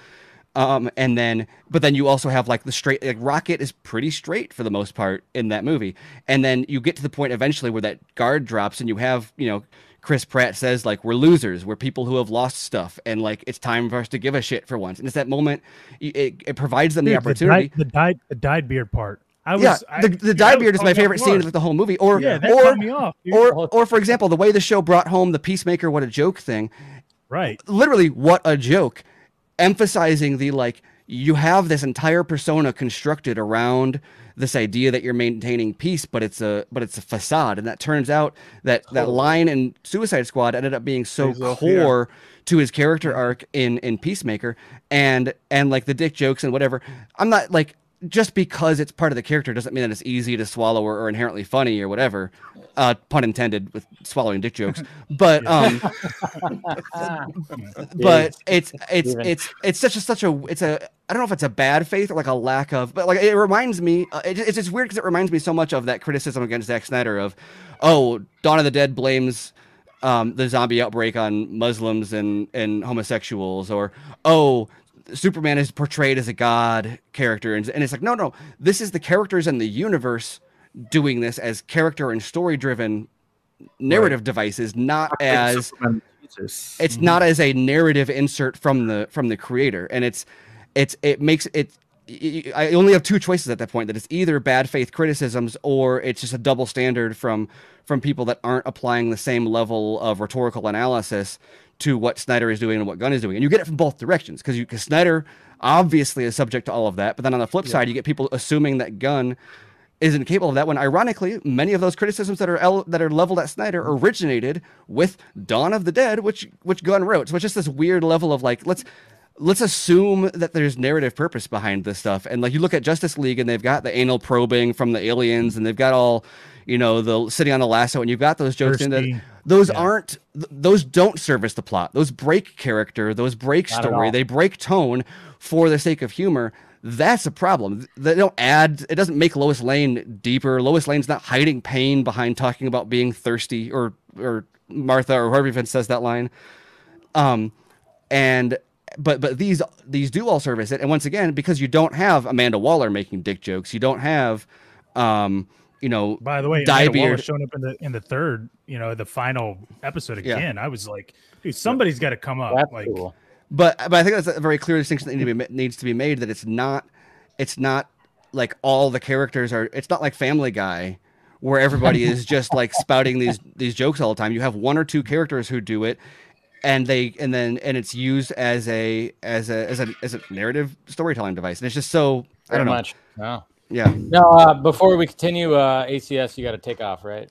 Um, and then, but then you also have like the straight, like Rocket is pretty straight for the most part in that movie. And then you get to the point eventually where that guard drops and you have, you know, Chris Pratt says like we're losers, we're people who have lost stuff, and like it's time for us to give a shit for once. And it's that moment. It, it provides them the Dude, opportunity. The dyed, the dyed, the dyed beard part. I was, yeah, I, the, the dye beard is my favorite scene of the whole movie. Or Yeah, or me off, or or for example, the way the show brought home the Peacemaker, what a joke thing. Right. Literally, what a joke. Emphasizing the like you have this entire persona constructed around this idea that you're maintaining peace but it's a but it's a facade. And that turns out that that line in suicide squad ended up being so yeah. core to his character arc in in peacemaker. And and like the dick jokes and whatever. I'm not like just because it's part of the character doesn't mean that it's easy to swallow or, or inherently funny or whatever uh pun intended with swallowing dick jokes. But um but it's it's it's it's such a such a it's a I don't know if it's a bad faith or like a lack of, but like it reminds me. Uh, it, it's just weird because it reminds me so much of that criticism against Zack Snyder of, oh, Dawn of the Dead blames um, the zombie outbreak on Muslims and and homosexuals, or oh, Superman is portrayed as a god character, and, and it's like no, no, this is the characters in the universe doing this as character and story driven narrative devices, not as it's not as a narrative insert from the from the creator and it's it's it makes it I only have two choices at that point that it's either bad faith criticisms or it's just a double standard from from people that aren't applying the same level of rhetorical analysis to what Snyder is doing and what Gunn is doing. And you get it from both directions because because Snyder obviously is subject to all of that but then on the flip side you get people assuming that Gunn isn't capable of that when ironically many of those criticisms that are el- that are leveled at Snyder originated with Dawn of the Dead which which Gunn wrote. So it's just this weird level of like let's let's assume that there's narrative purpose behind this stuff. And like you look at Justice League and they've got the anal probing from the aliens and they've got all you know the sitting on the lasso and you've got those jokes in that those Yeah. aren't those don't service the plot. Those break character those break Not story they break tone for the sake of humor. That's a problem. They don't add it doesn't make lois lane deeper. Lois lane's not hiding pain behind talking about being thirsty or or martha or whoever even says that line. Um and but but these these do all service it. And once again because you don't have amanda waller making dick jokes you don't have um you know By the way, Dye Amanda Waller beard. showing up in the in the third, you know, the final episode Yeah. again. I was like, dude, somebody's got to come up. That's like, cool. but but I think that's a very clear distinction that need to be, needs to be made that it's not it's not like all the characters are it's not like Family Guy where everybody is just like spouting these these jokes all the time. You have one or two characters who do it and they and then and it's used as a as a as a as a narrative storytelling device. And it's just so I don't know. much. No. Yeah. No, uh, before we continue, uh, ACS, you got to take off, right?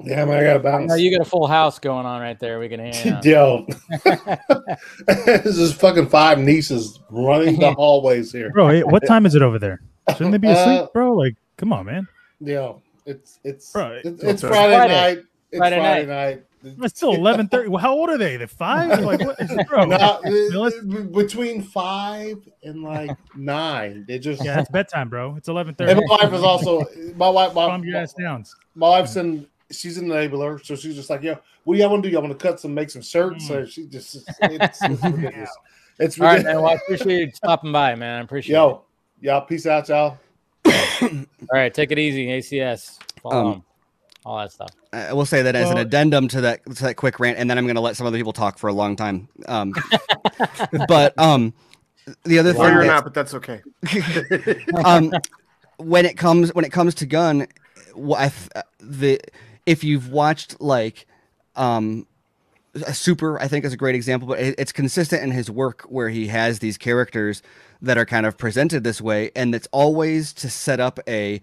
Yeah, man, I gotta bounce. No, you got a full house going on right there. We can hang out. Yo, this is fucking five nieces running the hallways here. bro, hey, what time is it over there? Shouldn't they be asleep, Uh, bro? Like, come on, man. Yo, it's it's Bro, it's, it's okay. Friday, Friday. night. It's Friday Friday, night. night. It's still eleven thirty. Well, how old are they? They're five? Like, what is it, bro? No, between five and like nine. They just Yeah, it's bedtime, bro. It's eleven thirty. and my wife is also my wife. My, Calm your ass down. my wife's in. She's an enabler, so she's just like, "Yo, what do y'all want to do? Y'all want to cut some, make some shirts?" So she just, it's, it's, it's ridiculous. It's All right, man. Well, I appreciate you stopping by, man. I appreciate it. Yo, y'all, peace out, y'all. All right, take it easy, ACS. Follow Um, 'em. All that stuff. I will say that as an addendum to that to that quick rant, and then I'm going to let some other people talk for a long time. Um, but um, the other Or thing, you're that- not, but that's okay. um, when it comes when it comes to Gunn, wh- I uh, the if you've watched like um, a super, I think is a great example, but it, it's consistent in his work where he has these characters that are kind of presented this way, and it's always to set up a.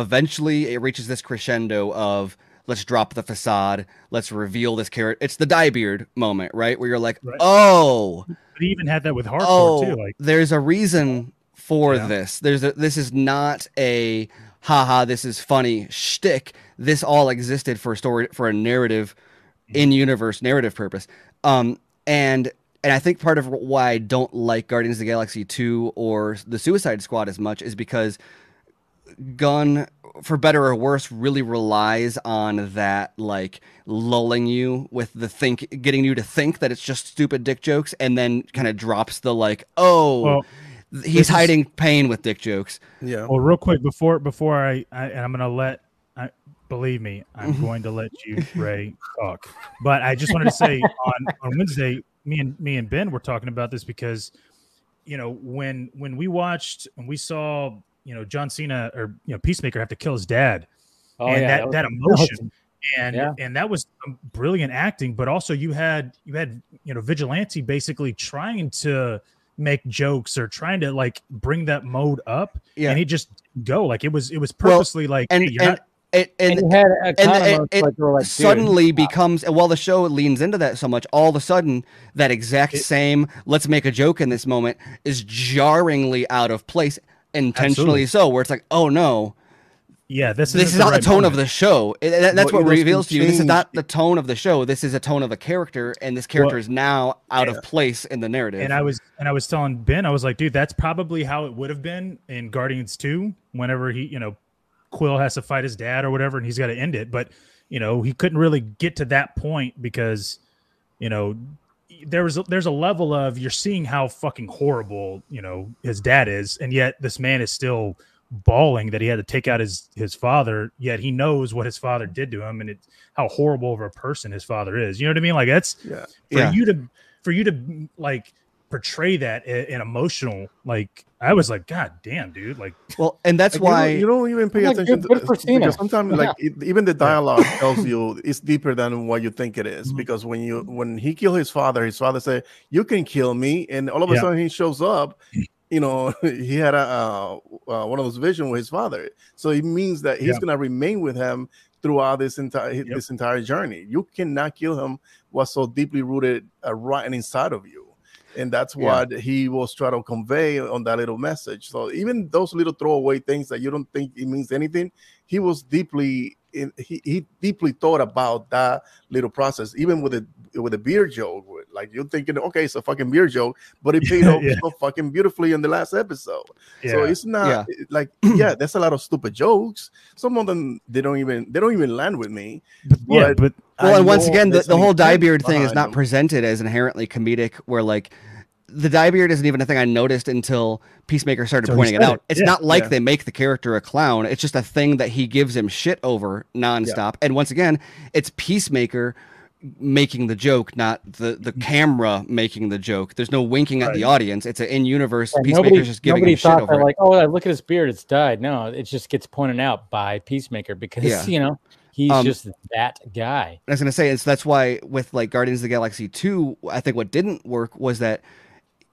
Eventually, it reaches this crescendo of let's drop the facade, let's reveal this character. It's the diebeard moment, right? Where you're like, Right. oh, But he even had that with Harcourt oh, too. Like, there's a reason for Yeah. this. There's a, this is not a haha, this is funny shtick. This all existed for a story for a narrative in universe narrative purpose. Um, and and I think part of why I don't like Guardians of the Galaxy 2 or the Suicide Squad as much is because Gunn, for better or worse, really relies on that like lulling you with the think, getting you to think that it's just stupid dick jokes, and then kind of drops the like, oh, Well, th- this he's is- hiding pain with dick jokes. Yeah. well, real quick before before I, I and I'm gonna let. I, believe me, I'm mm-hmm. going to let you Ray talk. But I just wanted to say on on Wednesday, me and me and Ben were talking about this because you know when when we watched and we saw you know John Cena or you know Peacemaker have to kill his dad. Oh and yeah, that, was- that was- emotion. And Yeah. and that was um, brilliant acting but also you had you had you know vigilante basically trying to make jokes or trying to like bring that mode up Yeah. and he just go. Like it was it was Well, purposely like and hey, you're and not- it, and, And you had and it- like, like, dude, suddenly becomes and while the show leans into that so much all of a sudden that exact It- same let's make a joke in this moment is jarringly out of place intentionally Absolutely. so where it's like oh no yeah this, this is not right the tone of the show It- that- that's Well, what reveals to you this is not the tone of the show this is a tone of a character and this character Well, is now out yeah. of place in the narrative and I was and I was telling Ben, I was like, dude, that's probably how it would have been in Guardians 2, whenever he, you know, Quill has to fight his dad or whatever, and he's got to end it. But you know, he couldn't really get to that point because, you know, there was there's a level of you're seeing how fucking horrible, you know, his dad is, and yet this man is still bawling that he had to take out his his father, yet he knows what his father did to him and it's how horrible of a person his father is. You know what I mean? Like that's Yeah. for Yeah. you to for you to like portray that in, in emotional like i was like god damn dude like well and that's Like, you don't- why you don't, even pay Like, attention good- to good for Cena. because sometimes like it, even the dialogue tells you it's deeper than what you think it is. Mhm. because when you when he killed his father his father said you can kill me and all of a Yeah. sudden he shows up you know he had a uh, uh, one of those visions with his father so it means that he's Yeah. gonna remain with him throughout this entire Yep. this entire journey you cannot kill him what's so deeply rooted uh, right inside of you and that's Yeah. what he was trying to convey on that little message. So even those little throwaway things that you don't think it means anything, he was deeply in, he, he deeply thought about that little process, even with a with a beer joke. Like you're thinking, okay, it's a fucking beer joke, but it paid off Yeah. so fucking beautifully in the last episode. yeah So it's not like yeah, there's a lot of stupid jokes. Some of them they don't even they don't even land with me. yeah but but Well, I and once again, the, the whole intent diebeard thing is not them. presented as inherently comedic. Where like the diebeard isn't even a thing I noticed until Peacemaker started So pointing it out. it, It's yeah, not like yeah. they make the character a clown. It's just a thing that he gives him shit over nonstop. And once again, it's Peacemaker making the joke, not the the camera making the joke. There's no winking at the audience. It's an in universe. Yeah, Peacemaker's nobody, just giving nobody him shit thought that like, oh, look at his beard, it's dyed. No, it just gets pointed out by Peacemaker because Yeah. you know he's Um, just that guy. I was gonna say, and so that's why with like Guardians of the Galaxy two, I think what didn't work was that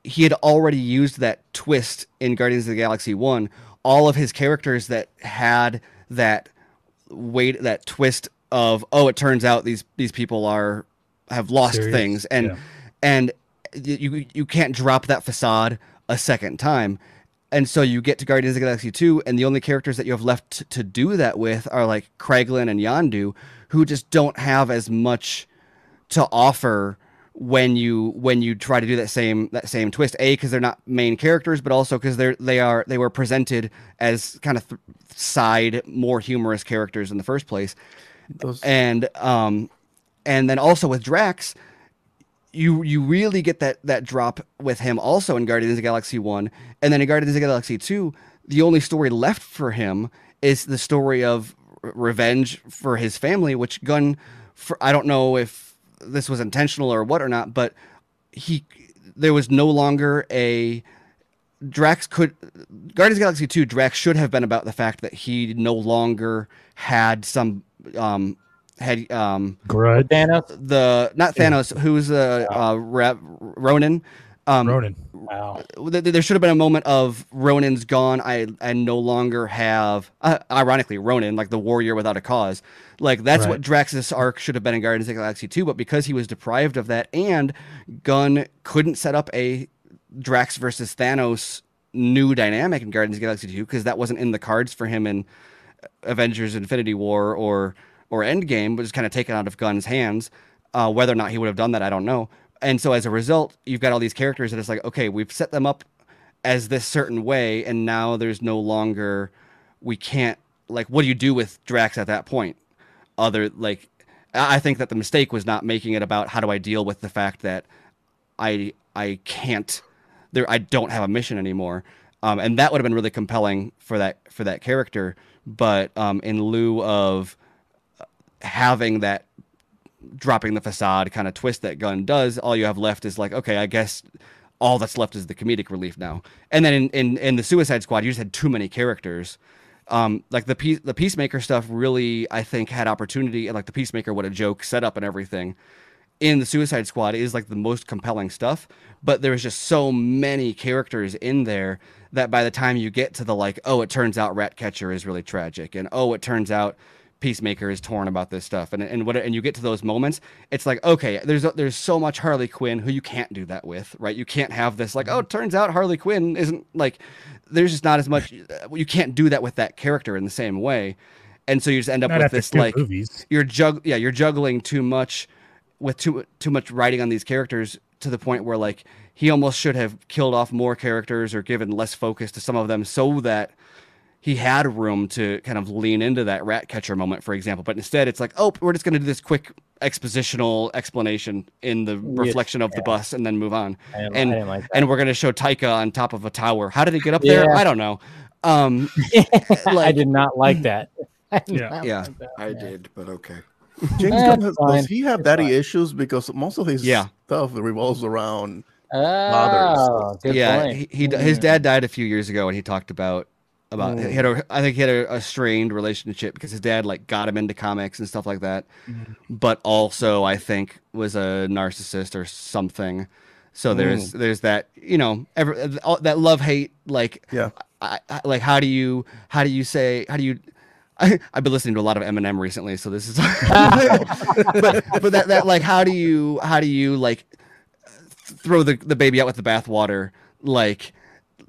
he had already used that twist in Guardians of the Galaxy one. All of his characters that had that weight, that twist of oh, it turns out these these people are have lost Serious? things, and Yeah. and you you can't drop that facade a second time. And so you get to Guardians of the Galaxy 2, and the only characters that you have left to do that with are like Kraglin and Yondu, who just don't have as much to offer when you when you try to do that same that same twist. A because they're not main characters, but also because they're they are they were presented as kind of th- side, more humorous characters in the first place Those- and um and then also with Drax you you really get that that drop with him also in Guardians of the Galaxy 1 and then in Guardians of the Galaxy 2 the only story left for him is the story of r- revenge for his family which Gunn for I don't know if this was intentional or what or not but he there was no longer a Drax could Guardians of the Galaxy 2 Drax should have been about the fact that he no longer had some um had um grudge? Thanos. the not Thanos who's uh, uh Ronan um ronan Wow. th- th- there should have been a moment of Ronan's gone. I I no longer have. Uh, ironically, Ronan, like the warrior without a cause, like that's Right. what Drax's arc should have been in Guardians of the Galaxy 2. But because he was deprived of that, and Gunn couldn't set up a Drax versus Thanos new dynamic in Guardians of the Galaxy 2 because that wasn't in the cards for him in Avengers: Infinity War or or Endgame, was kind of taken out of Gunn's hands. Uh, whether or not he would have done that, I don't know. And so as a result, you've got all these characters that it's like, okay, we've set them up as this certain way, and now there's no longer we can't like what do you do with Drax at that point? Other like I think that the mistake was not making it about how do I deal with the fact that I I can't there I don't have a mission anymore. Um, and that would have been really compelling for that for that character. But um, in lieu of having that dropping the facade kind of twist that Gunn does, all you have left is like, okay, I guess all that's left is the comedic relief now. And then in, in, in the Suicide Squad, you just had too many characters um, like the peace, the peacemaker stuff really I think had opportunity and like the peacemaker what a joke setup and everything in the Suicide Squad is like the most compelling stuff. But there's just so many characters in there that by the time you get to the like, oh, it turns out Ratcatcher is really tragic, and oh, it turns out Peacemaker is torn about this stuff, and and what and you get to those moments, it's like okay, there's there's so much Harley Quinn who you can't do that with, right? You can't have this like, oh, it turns out Harley Quinn isn't like, there's just not as much. You can't do that with that character in the same way, and so you just end up Not with this like movies. you're jug yeah you're juggling too much with too too much writing on these characters to the point where like he almost should have killed off more characters or given less focus to some of them so that he had room to kind of lean into that rat catcher moment for example but instead it's like oh we're just going to do this quick expositional explanation in the reflection of the bus and then move on I didn't- I and like and we're going to show Taika on top of a tower how did he get up there i don't know um I did not like that. I Yeah. Yeah. like that. I did, but okay. James Gunn has, fine. does he have That's daddy fine. issues because most of his Yeah. stuff revolves around Oh, good yeah, point. he, he his Mm. dad died a few years ago, and he talked about about Mm. he had a I think he had a, a strained relationship because his dad like got him into comics and stuff like that, Mm-hmm. but also I think was a narcissist or something. So there's Mm. there's that you know ever all, that love hate like Yeah. I, I, like how do you how do you say how do you I, I've been listening to a lot of Eminem recently, so this is but but that, that like how do you how do you like throw the, the baby out with the bathwater like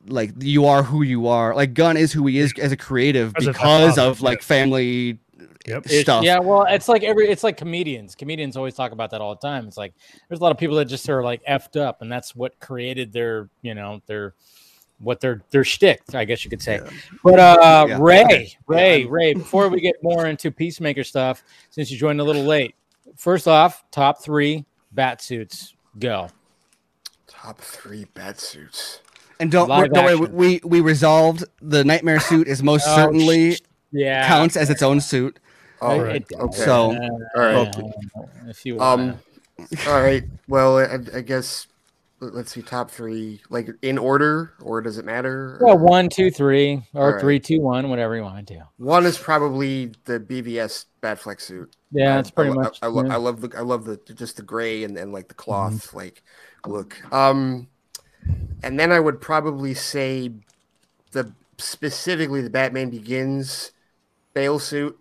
like you are who you are like gunn is who he is as a creative Because of because father, of like family Yep. Stuff Yeah, well, it's like every it's like comedians. Comedians always talk about that all the time. It's like there's a lot of people that just are like effed up, and that's what created their, you know, their what their their shtick, I guess you could say. But uh Yeah. Ray, Ray, Ray, before we get more into Peacemaker stuff, since you joined a little late, first off, top three bat suits, go. Top three bat suits. And don't, Live don't worry we we resolved the nightmare suit is most Oh, certainly sh- Yeah. counts as its own suit All It- it- Okay. So- Uh, All right. If you Um, wanna- all right. Well, I, I guess let- let's see. Top three, like in order, or does it matter? yeah, one, two, three, or All right. three, two, one, whatever you want to do. One is probably the BVS Batfleck suit. Yeah, I- that's pretty I, lo- much. I, lo- yeah. I love the I love the just the gray and, and like the cloth Mm-hmm. like look. Um, and then I would probably say the specifically the Batman Begins Bale suit.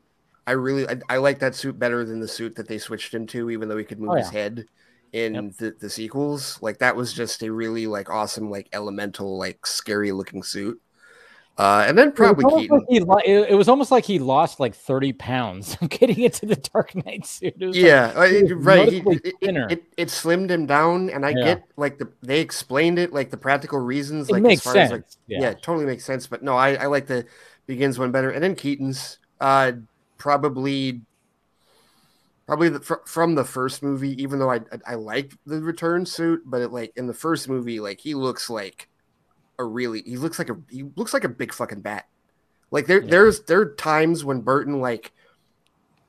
I really I, I like that suit better than the suit that they switched him to, even though he could move Oh, his head in Yep. the, the sequels. Like that was just a really like awesome like elemental like scary looking suit. Uh, and then It was probably Keaton. like lo- it, it was almost like he lost like 30 pounds getting into the Dark Knight suit. It like- yeah, uh, he right. He- it, it, it, it slimmed him down, and I Yeah. get like the they explained it like the practical reasons. It Like makes as far as like sense, yeah. yeah. it totally makes sense. But no, I, I like the begins one better, and then Keaton's uh probably probably the, fr- from the first movie. Even though I I, I like the return suit, but it, like in the first movie, like he looks like a really he looks like a he looks like a big fucking bat. Like there Yeah. there's there are times when Burton like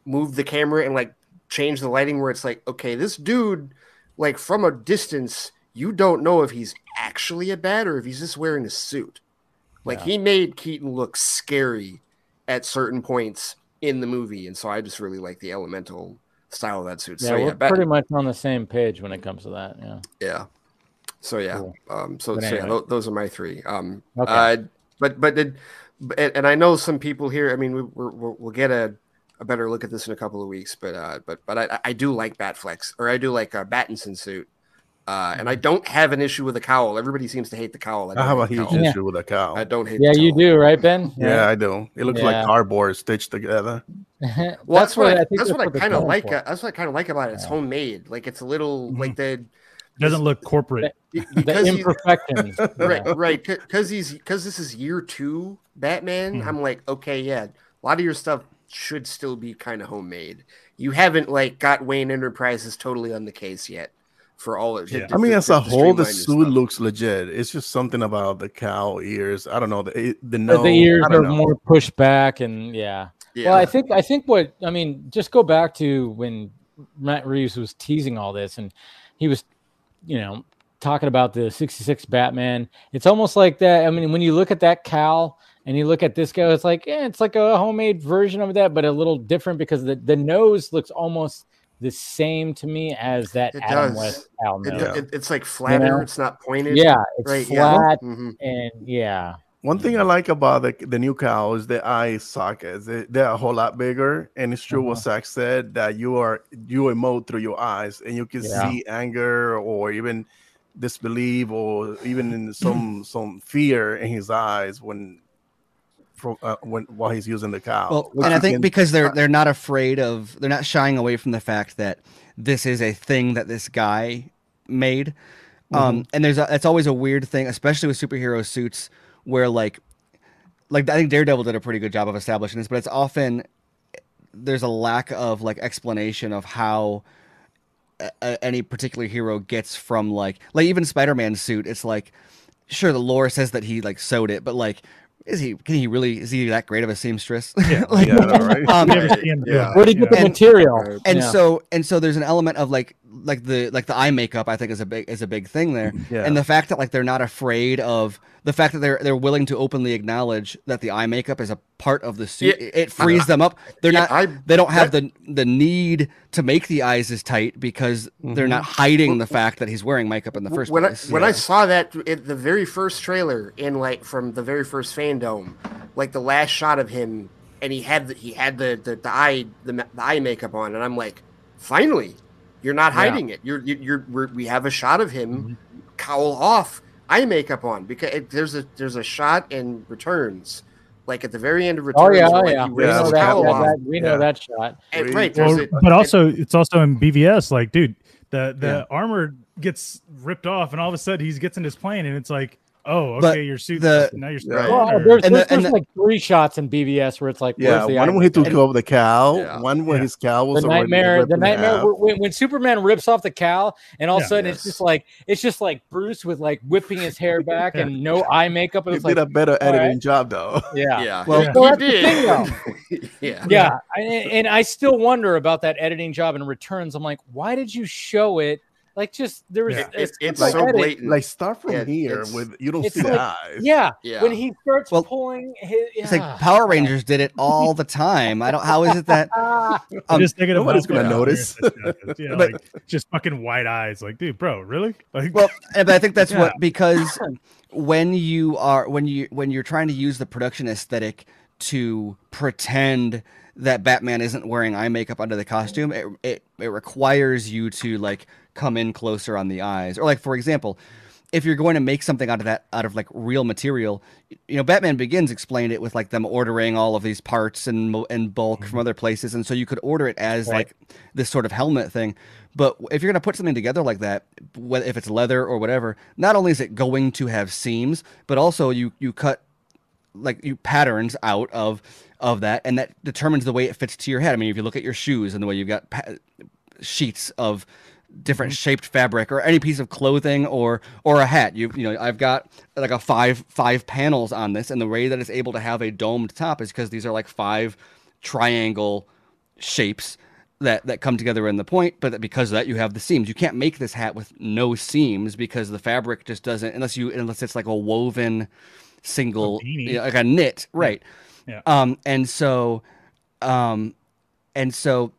moved the camera and like changed the lighting where it's like, okay, this dude, like from a distance, you don't know if he's actually a bat or if he's just wearing a suit. Like Yeah. he made Keaton look scary at certain points in the movie, and so I just really like the elemental style of that suit. yeah, so we're Bat- pretty much on the same page when it comes to that. Yeah. yeah. So yeah, Cool. um, so, But so yeah, anyway. those are my three. Um, Okay. uh, but but it, and, and I know some people here. I mean, we, we're, we'll we'll get a, a better look at this in a couple of weeks. But uh, but but I, I do like Batflex, or I do like a Battinson suit. Uh, and I don't have an issue with the cowl. Everybody seems to hate the cowl. I don't have a huge cowl. Issue with a cowl. I don't hate. Yeah, the you cowl. do, right, Ben? yeah, I do. It looks Yeah. like cardboard stitched together. Well, that's, what I, think that's what I kind of like. for. uh, That's what I kind of like about it. It's Yeah. homemade. Like it's a little like the Doesn't look corporate. be- The because he's- imperfections. right right because he's because this is year two batman Mhm. i'm like okay yeah a lot of your stuff should still be kind of homemade you haven't like got wayne enterprises totally on the case yet for all of Yeah. I mean, as a whole, the suit stuff. looks legit. It's just something about the cowl ears. I don't know the the The- nose. the ears are know. more pushed back, and yeah. yeah Well, I think I think what I mean, just go back to when Matt Reeves was teasing all this, and he was, you know, talking about the '66 Batman. It's almost like that. I mean, when you look at that cowl and you look at this guy, it's like, eh, it's like a homemade version of that, but a little different because the, the nose looks almost the same to me as that It Adam does. West Al It, it- it's like flatter. know? It's not pointed. Yeah, it's right. Yeah. flat Mhm. and yeah. One thing I like about the, the new cowl is the eye sockets. They, they're a whole lot bigger, and it's true what Zack said that you are you emote through your eyes, and you can Yeah. see anger or even disbelief or even in some some fear in his eyes when from uh, when while he's using the cowl. Well, and I think can- because they're they're not afraid of they're not shying away from the fact that this is a thing that this guy made. Um, and there's a, it's always a weird thing, especially with superhero suits, where like like I think Daredevil did a pretty good job of establishing this, but it's often there's a lack of like explanation of how a, a- any particular hero gets from like like even Spider-Man's suit. It's like sure the lore says that he like sewed it, but like is he can he really is he that great of a seamstress? Yeah. like, Yeah, I right? um, You never see him do Yeah. Where do you get the material? and Yeah. so and so there's an element of like like the like the eye makeup I think is a big is a big thing there. Yeah. And the fact that like they're not afraid of the fact that they're they're willing to openly acknowledge that the eye makeup is a part of the suit. Yeah. it, frees them up. They're Yeah, not I- they don't have the the need to make the eyes as tight because mm-hmm. they're not hiding the fact that he's wearing makeup in the first when place. I, when I saw that in the very first trailer in like from the very first fandom, like the last shot of him, and he had the, he had the the, the eye the, the eye makeup on, and I'm like, finally, you're not Yeah. hiding it. You're you- you're we're, we have a shot of him mm-hmm. cowl off, eye makeup on because it, there's a there's a shot in Returns, like at the very end of Returns. Oh yeah, oh like, yeah. We raises know that, that- that- we know Yeah. that shot. And, right, Well, a, but also it's also in BVS. Like, dude, the the Yeah. armor gets ripped off, and all of a sudden he gets in his plane, and it's like, oh, okay, But your suit. the- now you're Right. Well, or- there's, And the- there's, and there's the- like three shots in BVS where it's like, yeah, where's the one eye- when he took and- off the cowl, Yeah. one when Yeah. his cowl was the nightmare, the nightmare when, when Superman rips off the cowl, and all of a sudden Yes. it's just like it's just like Bruce with like whipping his hair back Yeah. and no eye makeup. And He it's like, did a better all right. editing job though. yeah, yeah, Well- he- Well, he that's the thing, did. yeah. yeah. And, and I still wonder about that editing job in returns. I'm like, why did you show it? Like, just there was Yeah. It- it's, it's like so edit. blatant. Like start from Yeah, here with you don't it's see the eyes. Yeah, Yeah. when he starts Well, pulling his, it's like Power Rangers did it all the time. I don't how is it that Ah, I'm um, just thinking nobody's about gonna that. notice. yeah, But- like just fucking white eyes. Like, dude, bro, really? Like, Well, but I think that's Yeah. what because when you are when you when you're trying to use the production aesthetic to pretend that Batman isn't wearing eye makeup under the costume, it it, it requires you to like come in closer on the eyes. Or like for example, if you're going to make something out of that out of like real material, you know, Batman Begins explained it with like them ordering all of these parts and and bulk from mm-hmm. other places, and so you could order it as Right. like this sort of helmet thing. But if you're going to put something together like that, if it's leather or whatever, not only is it going to have seams, but also you you cut like you patterns out of of that, and that determines the way it fits to your head. I mean, if you look at your shoes and the way you've got pa- sheets of different shaped fabric or any piece of clothing or or a hat you you know i've got like a five five panels on this and the way that it's able to have a domed top is because these are like five triangle shapes that that come together in the point but that because of that you have the seams you can't make this hat with no seams because the fabric just doesn't unless you unless it's like a woven single beanie. you know, like a knit right Yeah. um and so um and so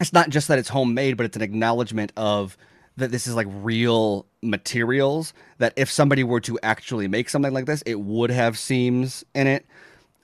it's not just that it's homemade, but it's an acknowledgement of that this is like real materials. That if somebody were to actually make something like this, it would have seams in it.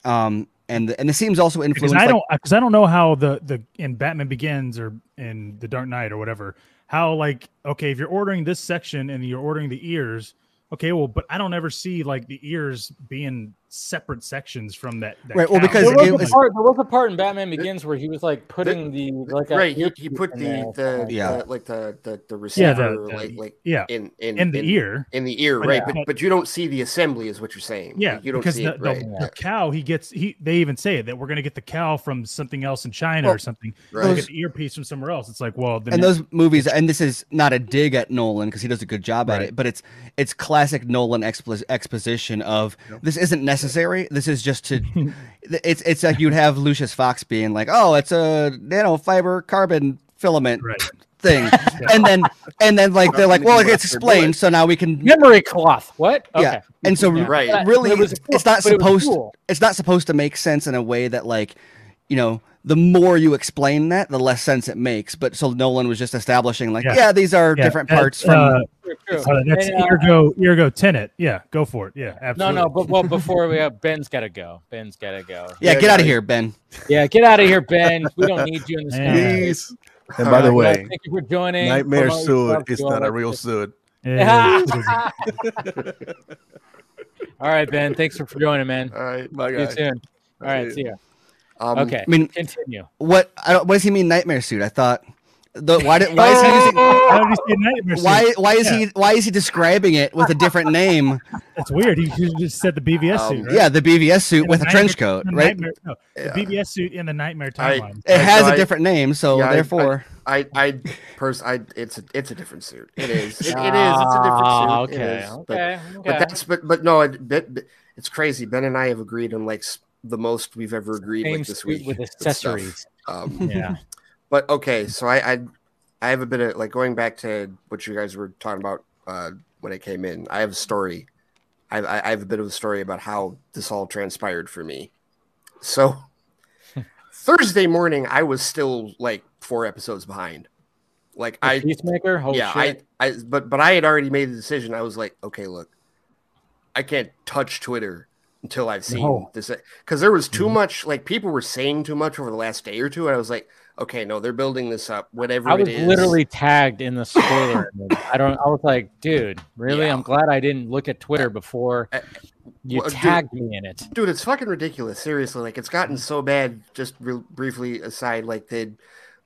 Um, and the, and the seams also influence. because I like- don't because I don't know how the the in Batman Begins or in The Dark Knight or whatever how like okay if you're ordering this section and you're ordering the ears okay well but I don't ever see like the ears being separate sections from that, that Right, well, because there, it was was- a part, there was a part in Batman Begins where he was like putting the like right. He, he put in the the, Yeah. the like the the, the yeah receiver the, the- like like yeah in in in the ear in the ear But right yeah. but but you don't see the assembly is what you're saying Yeah, Like, you don't because see the, it the, right the cowl he gets he they even say it that we're gonna get the cowl from something else in China Well, or something. right. Right. Get the earpiece from somewhere else. It's like well, then and those movies, and this is not a dig at Nolan because he does a good job at it, but it's it's classic Nolan expo- exposition of this isn't necessary. This is just to. it's it's like you'd have Lucius Fox being like, "Oh, it's a nanofiber carbon filament Right. thing, and then and then like they're like, well, it's explained, so now we can Memory cloth. What? yeah. And so Yeah. Right. But- really it was it's not but it supposed cool. it's not supposed to make sense in a way that like you know the more you explain that the less sense it makes but so nolan was just establishing like yeah, Yeah. these are Yeah, different that's, parts from uh, True, true. uh, that's And, uh, Ergo Ergo Tenet. Yeah, go for it. Yeah, no, absolutely. no, but well, before we have Ben's got to go. Ben's got to go. yeah, Yeah, get out of here ben Yeah, get out of here, Ben. We don't need you in this. Yeah. Please. And by the All way, Thank you for joining. Nightmare Promote suit yourself, is not a real good suit. Yeah, All right, Ben. Thanks for joining, man. All right. Bye, See you guys. soon. All right, see ya. Um, Okay, i mean continue. what I don't, what does he mean nightmare suit i thought the why did why is he using How did you see a nightmare suit? why why is Yeah. he why is he describing it with a different name That's weird. He he just said the BVS Um, suit, right? yeah the bvs suit In with a trench coat the right nightmare- no, the Yeah. BVS suit in the nightmare timeline. it has so a I- different name so yeah, I- I- therefore I, I, pers- I, it's a, it's a different suit. It is. It, it is. It's a different suit. Ah, It Okay, is. But, okay, but that's, but, but no, it, but, but it's crazy. Ben and I have agreed on like s- the most we've ever agreed like this week with accessories. Um, Yeah. but okay, so I, I, I have a bit of like going back to what you guys were talking about uh, when I came in. I have a story. I, I I have a bit of a story about how this all transpired for me. So Thursday morning, I was still like four episodes behind. Like The I, Peacemaker. Holy yeah, shit. I, I, but but I had already made the decision. I was like, okay, look, I can't touch Twitter until I've seen No. this because there was Mm-hmm. too much. Like people were saying too much over the last day or two, and I was like, okay, no, they're building this up. Whatever I was it is, literally tagged in the spoiler. I don't. I was like, dude, really? Yeah. I'm glad I didn't look at Twitter before Uh, you well, dude- tagged me in it. dude it's fucking ridiculous seriously like it's gotten so bad just real briefly aside like the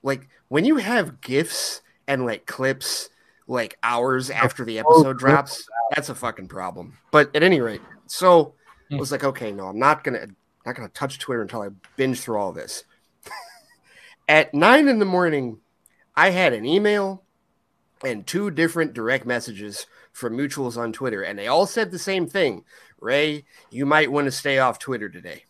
like when you have gifs and like clips like hours after the episode drops that's a fucking problem but at any rate so i was like okay no i'm not gonna not gonna touch twitter until i binge through all this at nine in the morning i had an email and two different direct messages from mutuals on twitter and they all said the same thing ray you might want to stay off twitter today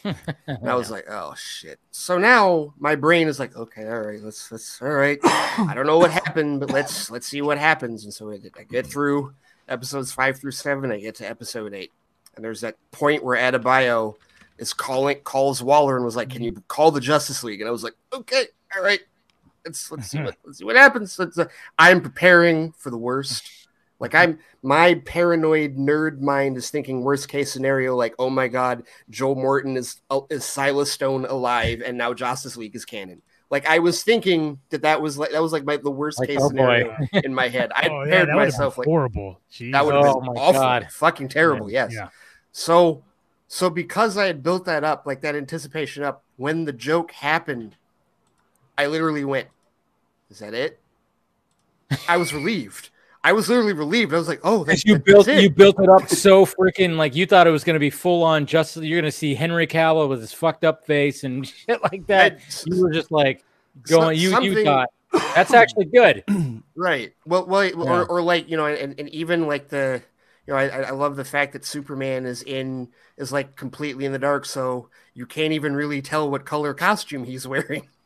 and I was like, oh shit. So now my brain is like, okay, all right, let's let's all right. I don't know what happened, but let's let's see what happens. And so I, I get through episodes five through seven. I get to episode eight, and there's that point where Adebayo is calling calls Waller and was like, "Can you call the Justice League?" And I was like, okay, all right. Let's let's see what let's see what happens. Uh, I'm preparing for the worst. Like I'm my paranoid nerd mind is thinking worst case scenario, like, oh my god, Joe Morton is uh, is Silas Stone alive and now Justice League is canon. Like I was thinking that that was like that was like my the worst Like, case oh, scenario in my head. I Oh, yeah, prepared that myself like horrible. that would have Oh, been my awful, God. fucking terrible. Yes. Yeah. So, so because I had built that up, like that anticipation up, when the joke happened, I literally went, "Is that it?" I was relieved. I was literally relieved. I was like, "Oh, that's you that's built it." you built it up so freaking like you thought it was going to be full on Just You're going to see Henry Cavill with his fucked up face and shit like that. You were just like going. You you thought that's actually good. Right. Well, well, Yeah. or, or like you know, and, and even like the, you know, I, I love the fact that Superman is in is like completely in the dark, so you can't even really tell what color costume he's wearing.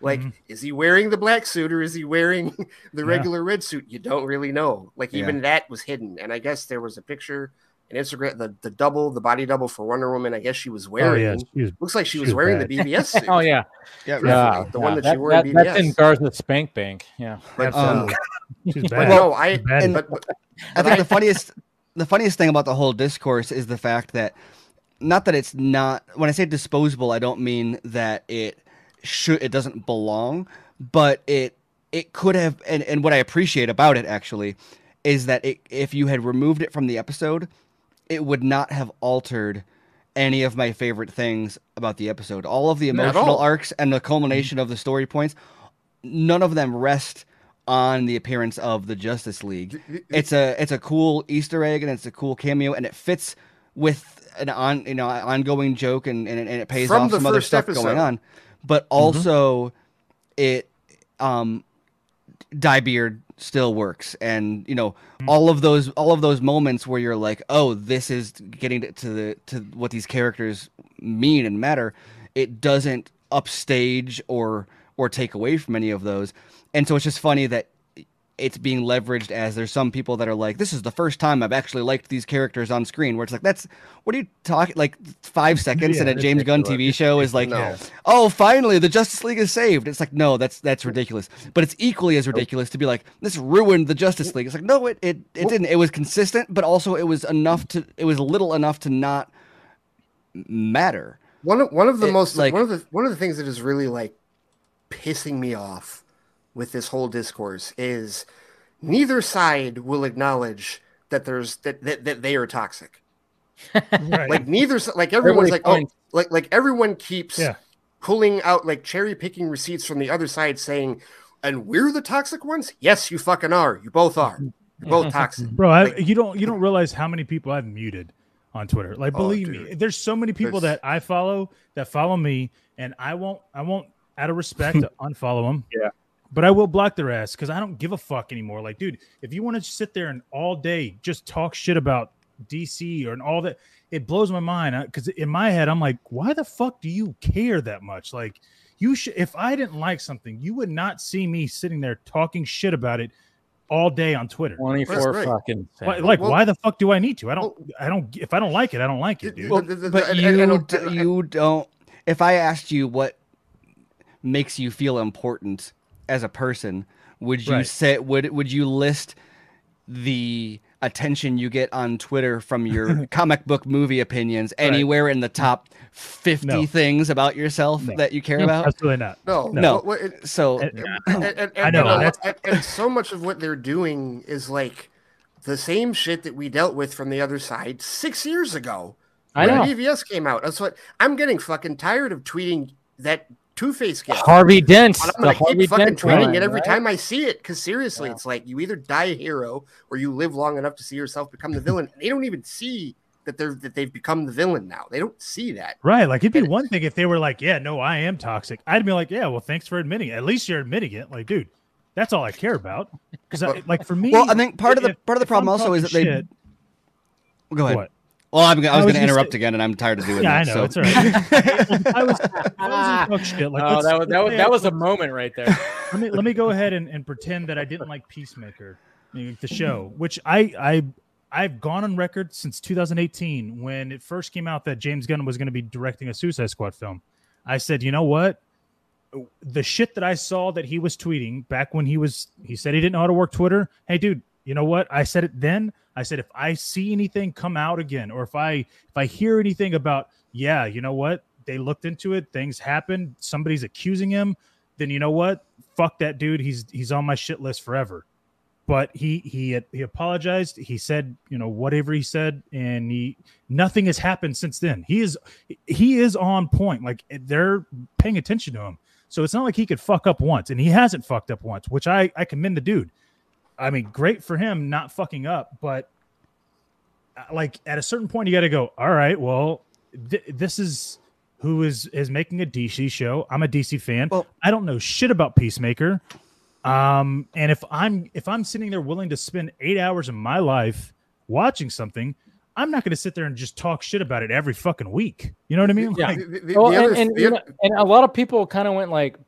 Like, Mhm. is he wearing the black suit or is he wearing the Yeah. regular red suit? You don't really know. Like, Yeah. even that was hidden. And I guess there was a picture, an Instagram, the, the double, the body double for Wonder Woman. I guess she was Oh wearing. yeah, she was, Looks like she, she was, was wearing bad. the BVS suit. Oh yeah, yeah yeah. the one yeah. that she wore in That's in BVS. Garza Spank Bank. Yeah. But, um, she's but no, I. Bad. But, but, I think I- the funniest the funniest thing about the whole discourse is the fact that not that it's not when I say disposable, I don't mean that it should it doesn't belong, but it it could have and, and what I appreciate about it actually is that it, if you had removed it from the episode, it would not have altered any of my favorite things about the episode. All of the emotional arcs and the culmination of the story points, none of them rest on the appearance of the Justice League. It's a it's a cool Easter egg and it's a cool cameo and it fits with an on you know ongoing joke and and, it- and it pays From off some other stuff episode. going on. But also it um Diebeard still works and you know all of those all of those moments where you're like oh this is getting to, to the to what these characters mean and matter it doesn't upstage or or take away from any of those. And so it's just funny that it's being leveraged as there's some people that are like, this is the first time I've actually liked these characters on screen. Where it's like, that's what are you talking? Like five seconds in a James Gunn. TV show is like, No. oh, finally the Justice League is saved. It's like, no, that's that's ridiculous. But it's equally as ridiculous to be like, this ruined the Justice League. It's like, no, it it, it didn't. It was consistent, but also it was enough to it was little enough to not matter. One of one of the It- most like- one of the one of the things that is really like pissing me off with this whole discourse is neither side will acknowledge that there's that that, that they are toxic. Right. Like neither like everyone's Everybody like oh like like everyone keeps Yeah. pulling out like cherry picking receipts from the other side saying and we're the toxic ones? Yes, you fucking are. You both are. You're both toxic. bro I, you don't you don't realize how many people i've muted on twitter like Oh, believe me there's so many people There's- that i follow that follow me and i won't i won't out of respect unfollow them Yeah. But i will block their ass because i don't give a fuck anymore like dude if you want to sit there and all day just talk shit about dc or and all that it blows my mind uh, because in my head i'm like why the fuck do you care that much like you should if i didn't like something you would not see me sitting there talking shit about it all day on twitter 24 fucking. why, like, Well- why the fuck do I need to? I don't. I don't. If I don't like it, I don't like it, dude. Well, Well, the- the- but and- you and- and- and- you don't. If I asked you what makes you feel important as a person, would you Right. say would would you list the attention you get on Twitter from your comic book movie opinions anywhere in the top fifty No. things about yourself No. that you care about? Absolutely not. No, No. What, what, it- So And- and, and, and, I know, and, a and- and so much of what they're doing is like the same shit that we dealt with from the other side six years ago. I when know. BVS came out. That's what I'm getting fucking tired of tweeting that Two Face gift. Harvey Dent. I'm The gonna keep Harvey fucking Dent tweeting line, it every right? time I see it. Because seriously, it's like you either die a hero or you live long enough to see yourself become the villain. They don't even see that they're that they've become the villain now. They don't see that. Right. Like it'd be one thing if they were like, "Yeah, no, I am toxic." I'd be like, "Yeah, well, thanks for admitting it. At least you're admitting it." Like, dude, that's all I care about. Because, like, for me, well, I think part of the part of the problem also is that talking they. shit- Go ahead. What? Well, I'm, I was, was going to interrupt say- again, and I'm tired of doing Yeah, I that. know. so. It's all right. I was, if I was shit, like, oh, that was that was that was a moment right there. let me let me go ahead and, and pretend that I didn't like Peacemaker, the show, which I I I've gone on record since 2018 when it first came out that James Gunn was going to be directing a Suicide Squad film. I said, you know what? The shit that I saw that he was tweeting back when he was he said he didn't know how to work Twitter. Hey, dude, you know what? I said it then. I said if I see anything come out again, or if I if I hear anything about, yeah, you know what? They looked into it, things happened, somebody's accusing him, then you know what? Fuck that dude. He's he's on my shit list forever. But he he he apologized. He said, you know, whatever he said, and he nothing has happened since then. He is he is on point. Like they're paying attention to him. So it's not like he could fuck up once, and he hasn't fucked up once, which I I commend the dude. I mean, great for him not fucking up, but uh, like at a certain point, you got to go. All right, well, th- this is who is is making a DC show. I'm a DC fan. Well- I don't know shit about Peacemaker. Um, and if I'm if I'm sitting there willing to spend eight hours of my life watching something, I'm not going to sit there and just talk shit about it every fucking week. You know what I mean? Yeah. Like, The- the- well, the and, other- and, the you know, and a lot of people kind of went like,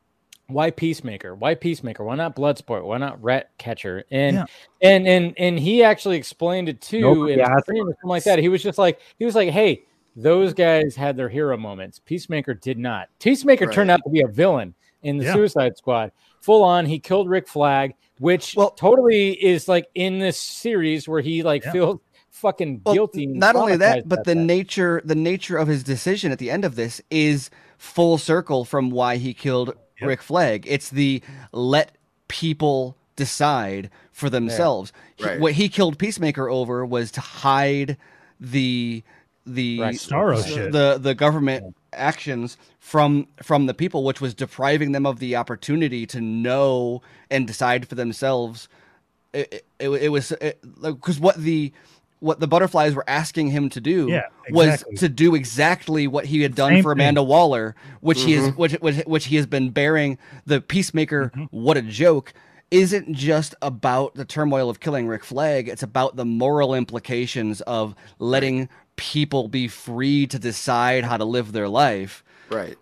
"Why Peacemaker? Why Peacemaker? Why not Bloodsport? Why not Rat Catcher?" And Yeah. and and and he actually explained it too, his or something like that. He was just like, he was like, "Hey, those guys had their hero moments. Peacemaker did not. Peacemaker turned out to be a villain in the Yeah. Suicide Squad. Full on, he killed Rick Flag, which Well- totally is like in this series where he like Yeah. feels fucking Well, guilty. Not only that, but the that. nature the nature of his decision at the end of this is full circle from why he killed Yep. Rick Flag. It's the let people decide for themselves. He- Right. what he killed Peacemaker over was to hide the the Right. Starro the, the the government actions from from the people, which was depriving them of the opportunity to know and decide for themselves. It it, it was because what the what the butterflies were asking him to do Yeah, was to do exactly what he had done Same for thing. Amanda Waller, which he is Mhm. which, which which he has been bearing the peacemaker. Mm-hmm. What a joke! Isn't just about the turmoil of killing Rick Flag. It's about the moral implications of letting people be free to decide how to live their life. right.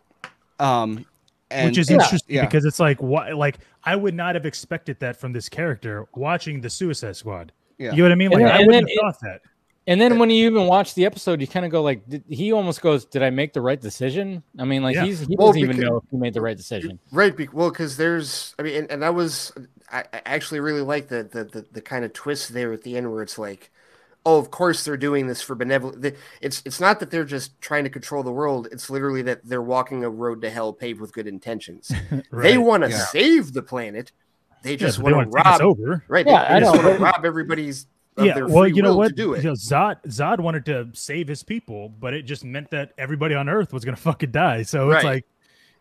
Um, and which is and- interesting yeah. because it's like what like I would not have expected that from this character watching the Suicide Squad. Yeah. You know what I mean? And Like then- I and wouldn't then have thought that. And then when you even watch the episode, you kind of go like, did, he almost goes, "Did I make the right decision?" I mean, like Yeah. he's he Well, doesn't even know if he made the right decision. Right. Be- well, because there's, I mean, and, and that was, I, I actually really like the, the the the kind of twist there at the end where it's like, oh, of course they're doing this for benevolent. It's it's not that they're just trying to control the world. It's literally that they're walking a road to hell paved with good intentions. They want to Yeah. save the planet. They just but they want to wanna rob. over. Right. Yeah, they, I they just want to rob everybody's. Of Yeah, their well, free you know what? Do it. You know, Zod Zod wanted to save his people, but it just meant that everybody on Earth was gonna fucking die. So it's like,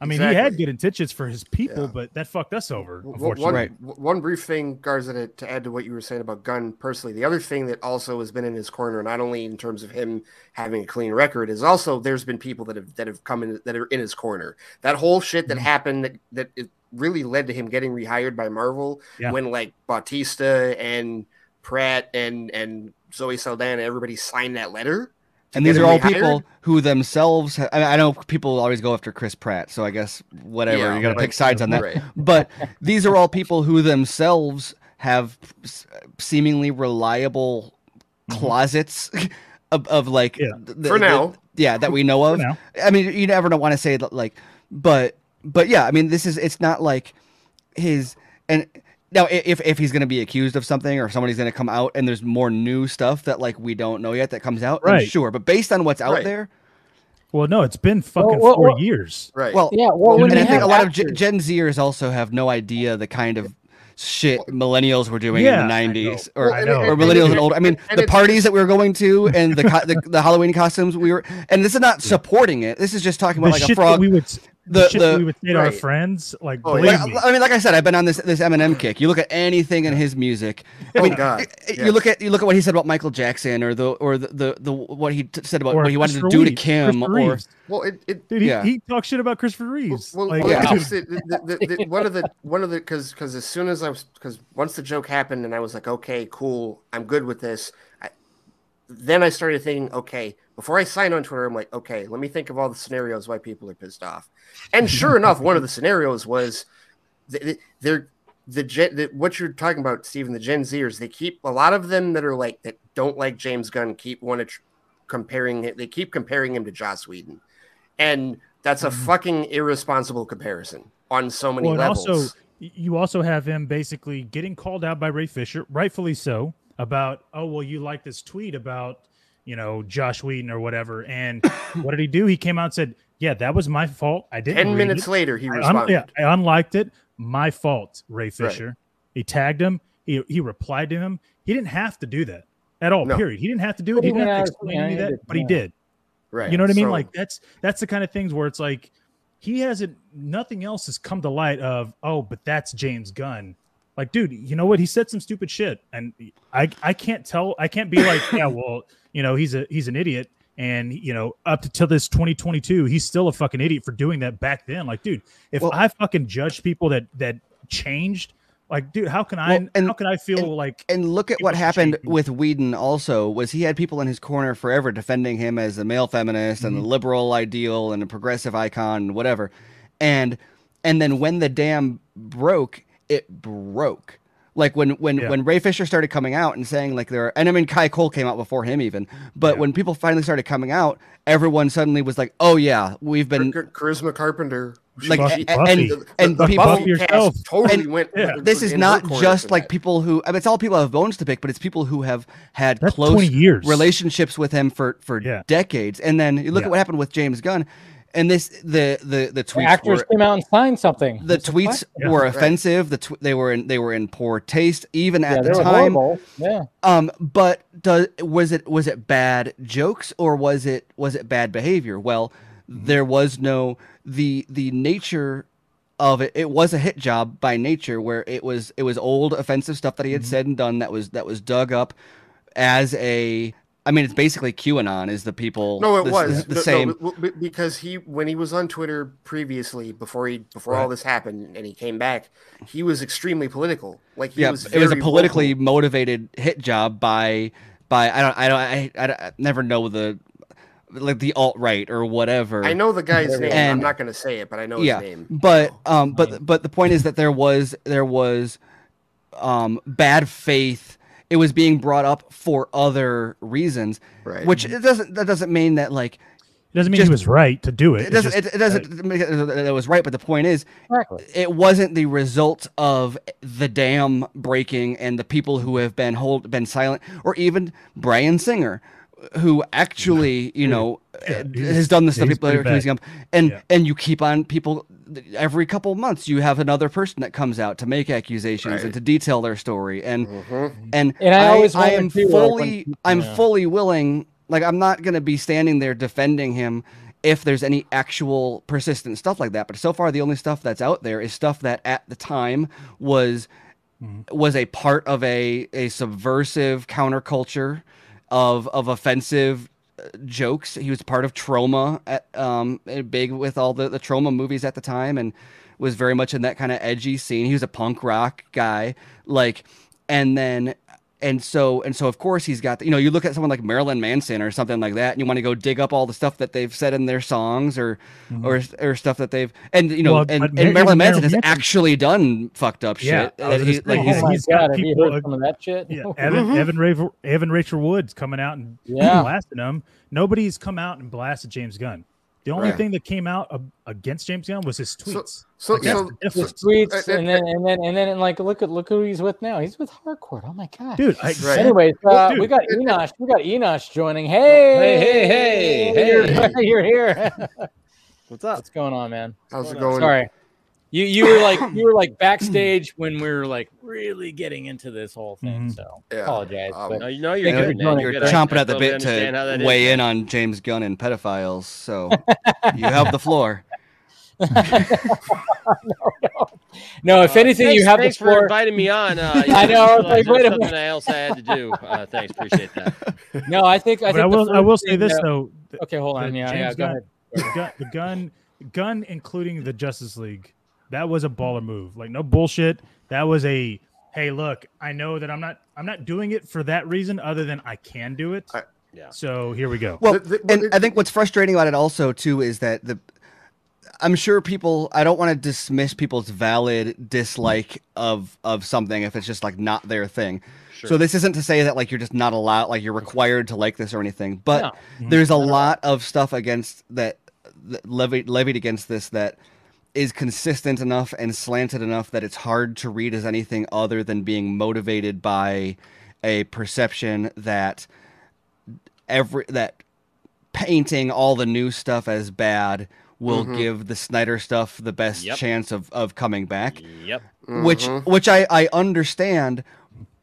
I mean, he had good intentions for his people, Yeah. but that fucked us over. Unfortunately, One, Right. one brief thing, Garza, to, to add to what you were saying about Gunn personally. The other thing that also has been in his corner, not only in terms of him having a clean record, is also there's been people that have that have come in that are in his corner. That whole shit Mm-hmm. that happened that that it really led to him getting rehired by Marvel Yeah. when like Bautista and Pratt and and Zoe Saldana, everybody signed that letter. and these are all rehired. people who themselves. I, mean, I know people always go after Chris Pratt, so I guess whatever Yeah, you got to right. pick sides on that. Right. But these are all people who themselves have s- seemingly reliable mm-hmm. closets of, of like Yeah. the- For the- now. yeah, that we know of. I mean, you never want to say that, like, but but yeah, I mean, this is it's not like his and now if if he's going to be accused of something or somebody's going to come out and there's more new stuff that like we don't know yet that comes out, Right. sure. But based on what's out Right. there, Well, no, it's been fucking well, four well- years. Right. well, Yeah, well, and when I think a lot of Gen, actors- Gen Zers also have no idea the kind of shit millennials were doing Yeah, in the I '90s, Well, or I know. or and- millennials and- and old. I mean, the parties that we were going to and the co- the, the Halloween costumes we were, and this is not supporting it. This is just talking about like a frog. we would, the, the- shit the- we would say to our friends, like Oh, believe yeah. me, I mean, like I said, I've been on this this Eminem kick. You look at anything in his music. Oh, I Oh, mean, God, y- y- yes. you look at you look at what he said about Michael Jackson, or the or the the, the what he t- said about or what he wanted to Christopher do to Reeves- Kim, or well, it, it dude, he, Yeah. he talks shit about Christopher Reeves. Well, like, well, yeah. the, the, the, the, one of the one of the because because as soon as I was because once the joke happened and I was like, okay, cool, I'm good with this. I, then I started thinking, okay, before I sign on Twitter, I'm like, okay, let me think of all the scenarios why people are pissed off. And sure enough, one of the scenarios was th- they're the, gen, the what you're talking about, Stephen. The Gen Zers, they keep a lot of them that are like that don't like James Gunn keep want to tr- comparing it. They keep comparing him to Joss Whedon, and that's a mm-hmm. fucking irresponsible comparison on so many well, levels. also you also have him basically getting called out by Ray Fisher, rightfully so, about oh well, you like this tweet about you know Joss Whedon or whatever, and what did he do? He came out and said, "Yeah, that was my fault. I didn't." Ten read minutes it. later, he I un- responded. yeah, I unliked it. My fault, Ray Fisher. He tagged him. He he replied to him. He didn't have to do that at all. No. Period. He didn't have to do it. He he didn't went have to out- explain yeah, any of that, but he did. Right. You know what I mean? So- Like that's that's the kind of things where it's like he hasn't nothing else has come to light of oh, but that's James Gunn. Like, dude, you know what? He said some stupid shit, and I I can't tell. I can't be like, yeah, well, you know, he's a he's an idiot, and you know, up to till this 2022, he's still a fucking idiot for doing that back then. Like, dude, if Well- I fucking judge people that that changed, like, dude, how can I Well, and- how can I feel like and look at what happened with Whedon. Also, was he had people in his corner forever defending him as a male feminist and the Mm-hmm. liberal ideal and a progressive icon, and whatever. And and then when the dam broke, it broke. Like when when Yeah. when Ray Fisher started coming out and saying like there, are, and I mean Kai Cole came out before him even, but Yeah. when people finally started coming out, everyone suddenly was like, oh yeah, we've been Charisma Carpenter, like Buffy- and Buffy. and, and the people Buffy yourself. totally And went. Yeah. this is not just like that. people who I mean, it's all people who have bones to pick, but it's people who have had That's close years. relationships with him for for Yeah. decades. And then you look Yeah. at what happened with James Gunn, and this the the the The tweets actors were, came out and signed something. the It's like, tweets? Yeah. were Right. offensive. The tw- they were in they were in poor taste even Yeah, at they the were time. horrible. Yeah. Um, but does was it was it bad jokes or was it was it bad behavior? Well, there was no the the nature of it. It was a hit job by nature, where it was it was old offensive stuff that he had said and done that was that was dug up as a. I mean, it's basically QAnon is the people. No, it the, was the, No, no, same. but because he when he was on Twitter previously before he before all this happened and he came back, he was extremely political. Like he yeah, was it was a politically vocal. motivated hit job by by I don't I don't I, I, I never know the like the alt right or whatever. I know the guy's name. I'm not going to say it, but I know yeah, his name. but um, but but the point is that there was there was um bad faith. It was being brought up for other reasons, Right. which it doesn't that doesn't mean that like It doesn't mean Just- he was right to do it. it doesn't just- it, it doesn't make it that it was right. But the point is, Exactly. it wasn't the result of the dam breaking and the people who have been hold been silent, or even Bryan Singer, who actually you know Yeah, has done this yeah, to people pretty who he's bad. and Yeah. and you keep on people every couple of months you have another person that comes out to make accusations and to detail their story and Mhm. and, And I always I wonder am too, like, when fully people- I'm yeah. fully willing like I'm not going to be standing there defending him if there's any actual persistent stuff like that but so far the only stuff that's out there is stuff that at the time was Mm-hmm. was a part of a a subversive counterculture of of offensive jokes. He was part of Troma at um big with all the the Troma movies at the time and was very much in that kind of edgy scene. He was a punk rock guy like and then and so and so of course he's got the, you know you look at someone like Marilyn Manson or something like that and you want to go dig up all the stuff that they've said in their songs or mm-hmm. or or stuff that they've and you know Well, and, and Mar- Marilyn even Manson has Manson- actually done fucked up Yeah, shit I was that gonna he- say, like Oh he's- my he's got god, you people- heard some of that shit? Yeah, Evan mm-hmm. Evan Raver, Evan Rachel Woods coming out and Yeah. blasting him. Nobody's come out and blasted James Gunn. The only Right. thing that came out ab- against James Gunn was his tweets. So, Like, so the His tweets, uh, and then and then and then and like look at look who he's with now. He's with Harcourt. Oh my god, dude. I, Right. Anyways, uh, Dude. we got Enosh. We got Enosh joining. Hey, hey, hey, You're, hey. you're here. What's up? What's going on, man? how's it Going going? Sorry, you you were like you were like backstage when we were like really getting into this whole thing. Mhm. So Yeah. apologize, Um, but No, you know you're you good, for man. joining. You're you're good. Chomping I at the bit understand how that to weigh man. in on James Gunn and pedophiles so you have the floor no. no. no, If anything, thanks, you have the thanks for floor. inviting me on. Uh, I know, I was like, there was wait a something else I had to do. Uh, thanks, appreciate that. No, I think I but think I will. I will say this though. Okay, hold on. the Yeah, James yeah. Go ahead. the Gunn, the Gunn, Gunn, including the Justice League. That was a baller move. Like no bullshit. That was a hey, look. I know that I'm not. I'm not doing it for that reason, other than I can do it. I- Yeah. So here we go. Well, The- the- and it- I think what's frustrating about it also too is that the I'm sure people I don't want to dismiss people's valid dislike of of something if it's just like not their thing. Sure. So this isn't to say that like you're just not allowed like you're required to like this or anything, but No. there's a mm-hmm. lot of stuff against that, that levied levied against this that is consistent enough and slanted enough that it's hard to read as anything other than being motivated by a perception that every that painting all the new stuff as bad will Mhm. give the Snyder stuff the best Yep. chance of of coming back Yep. which Mhm. which I I understand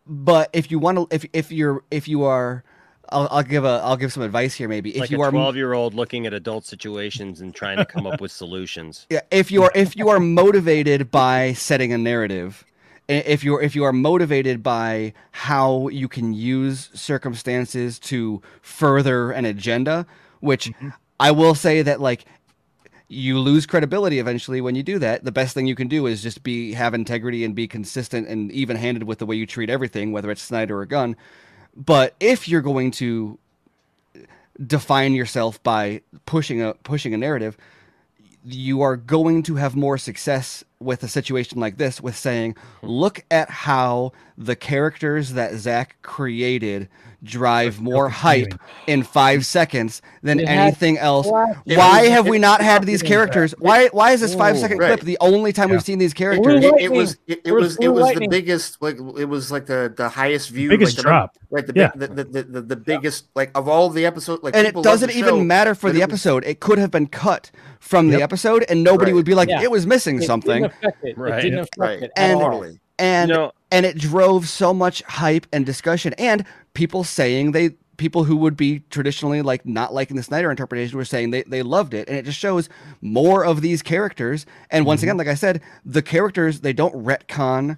but if you want to if if you're if you are I'll, I'll give a I'll give some advice here maybe if like you a are 12 year old looking at adult situations and trying to come up with solutions. yeah, if you are if you are motivated by setting a narrative, if you're if you are motivated by how you can use circumstances to further an agenda, which mm-hmm. I will say that like you lose credibility eventually when you do that. The best thing you can do is just be have integrity and be consistent and even handed with the way you treat everything, whether it's Snyder or Gunn. But if you're going to define yourself by pushing a pushing a narrative, you are going to have more success with a situation like this with saying, look at how the characters that Zack created drive more hype in five seconds than It had anything else. flash- Why was- have we not had these characters? Why why is this five second Right. clip the only time Yeah. we've seen these characters? It, it Lightning. was it, it was was it Blue was the biggest like it was like the the highest view Biggest like the, drop. like the, Yeah. the, the, the, the the biggest like of all the episodes like and it people love the doesn't even show, matter for the it was- episode. It could have been cut from the episode, and nobody Right. would be like, Yeah. "It was missing It something." Didn't affect it. Right. It didn't affect right it at And- all. and You know- and it drove so much hype and discussion and people saying they people who would be traditionally like not liking the Snyder interpretation were saying they, they loved it and it just shows more of these characters and once mm-hmm. again like I said the characters they don't retcon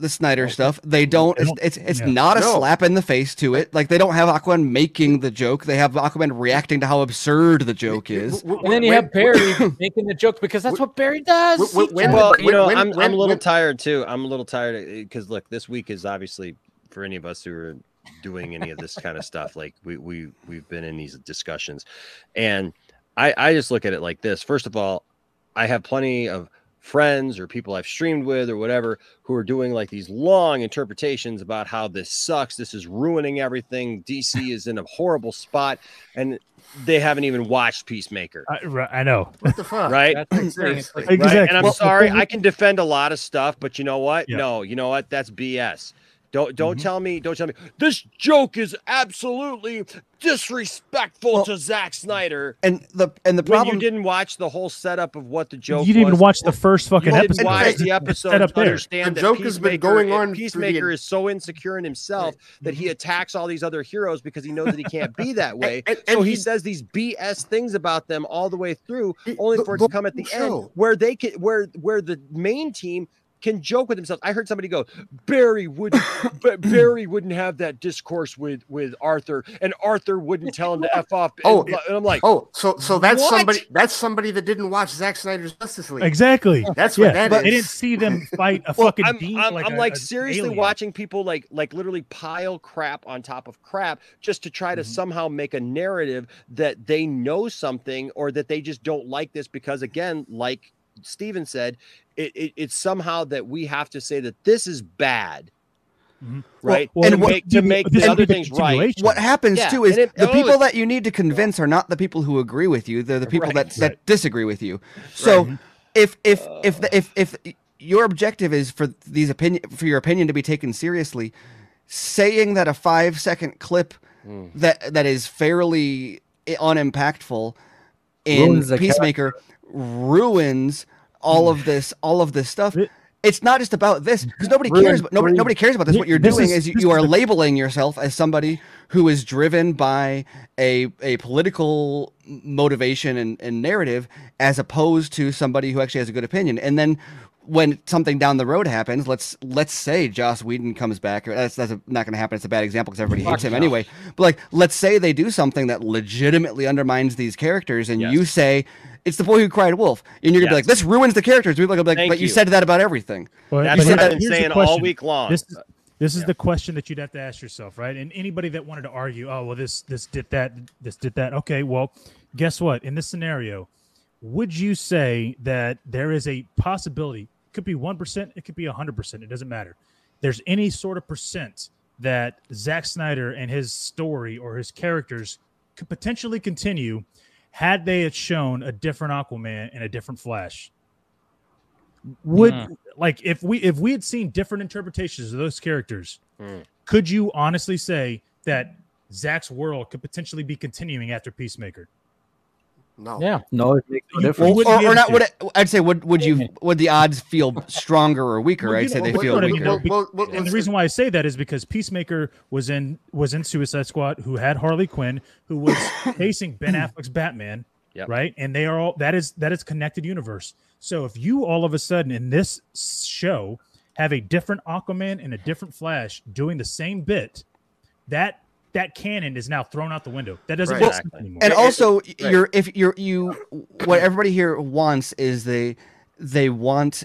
the Snyder oh, stuff they don't They it's don't- it's, it's yeah. not a No. slap in the face to it like they don't have Aquaman making the joke they have Aquaman reacting to how absurd the joke is W- w- And then you when- have Barry making the joke because that's what Barry does. Wh- wh- when- well, you know, when- I'm, when- I'm a little when- tired too. I'm a little tired uh, because look, this week is obviously for any of us who are doing any of this kind of stuff. Like we we we've been in these discussions, and I I just look at it like this. First of all, I have plenty of friends or people I've streamed with or whatever who are doing like these long interpretations about how this sucks. This is ruining everything. DC is in a horrible spot, and they haven't even watched Peacemaker. I, I know. What the fuck? Right? That's the thing. It's like, Right? Exactly. And I'm Well, sorry, I can defend a lot of stuff, but you know what? Yeah. No, you know what? That's BS. Don't don't Mhm. tell me, don't tell me this joke is absolutely disrespectful Well- to Zack Snyder. And the and the When problem you didn't watch the whole setup of what the joke you didn't even was, watch the first fucking you didn't episode. watch the episode set up to there. understand The that joke has been going on through the- Peacemaker is so insecure in himself that he attacks all these other heroes because he knows that he can't be that way. And- so and he, he- says these BS things about them all the way through, only the- for it the to come at the whole end where they can where where the main team can joke with themselves. I heard somebody go, Barry wouldn't Barry wouldn't have that discourse with with Arthur, and Arthur wouldn't tell him to f off. And, Oh, and I'm like, Oh, so so that's What? somebody that's somebody that didn't watch Zack Snyder's Justice League. Exactly. That's yeah, what that but they didn't see them fight a Well, fucking I'm, beam. I'm, like, I'm a- like a seriously alien. watching people like like literally pile crap on top of crap just to try to Mm-hmm. somehow make a narrative that they know something or that they just don't like this because again, like Steven said, it, it it's somehow that we have to say that this is bad. Mhm. Right. Well, and and to what- make, to make the other things right. what happens Yeah, too is it- the oh, people it's- that you need to convince are not the people who agree with you they're the people Right. that, that Right. disagree with you so Right. if if if the, if if your objective is for these opinion for your opinion to be taken seriously saying that a five second clip Mm. that that is fairly unimpactful in Ruins the peacemaker ruins all of this all of this stuff it's not just about this because nobody cares. About, nobody, nobody cares about this. What you're this doing is- is, you, you are labeling yourself as somebody who is driven by a a political motivation and, and narrative, as opposed to somebody who actually has a good opinion. And then when something down the road happens, let's let's say Joss Whedon comes back. Or that's that's not going to happen. It's a bad example because everybody hates him anyway. But like, let's say they do something that legitimately undermines these characters, and Yes. you say. It's the boy who cried wolf, and you're gonna be like, "This ruins the characters." People are gonna be like, Thank "But you. you. said that about everything." But- That's but what here- I've been saying all week long. This, this is Yeah. the question that you'd have to ask yourself, right? And anybody that wanted to argue, oh well, this this did that, this did that. Okay, well, guess what? In this scenario, would you say that there is a possibility? Could be one percent, it could be hundred percent. It doesn't matter. There's any sort of percent that Zack Snyder and his story or his characters could potentially continue had they had shown a different Aquaman and a different Flash would Mm. like if we if we had seen different interpretations of those characters Mm. could you honestly say that Zack's world could potentially be continuing after Peacemaker? No. Yeah. No, it makes no difference. you or, or not to. would it, I'd say would would you would the odds feel stronger or weaker? Well, I'd say know, they but- feel but I mean, weaker. be- Well, well, and the reason why I say that is because Peacemaker was in was in Suicide Squad, who had Harley Quinn, who was facing Ben Affleck's Batman, Yep. right? And they are all that is that is connected universe. So if you all of a sudden in this show have a different Aquaman and a different Flash doing the same bit, that that canon is now thrown out the window. That doesn't Right. make sense anymore. and It- it- also right. you're if you're you what everybody here wants is they they want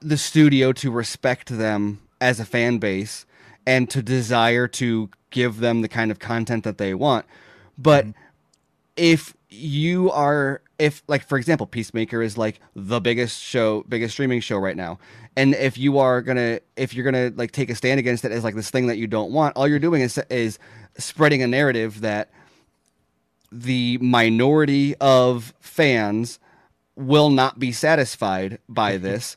the studio to respect them as a fan base and to desire to give them the kind of content that they want but mm-hmm. if you are if like for example peacemaker is like the biggest show biggest streaming show right now. And if you are gonna if you're gonna like take a stand against it as like this thing that you don't want all you're doing is is spreading a narrative that the minority of fans will not be satisfied by mm-hmm. this.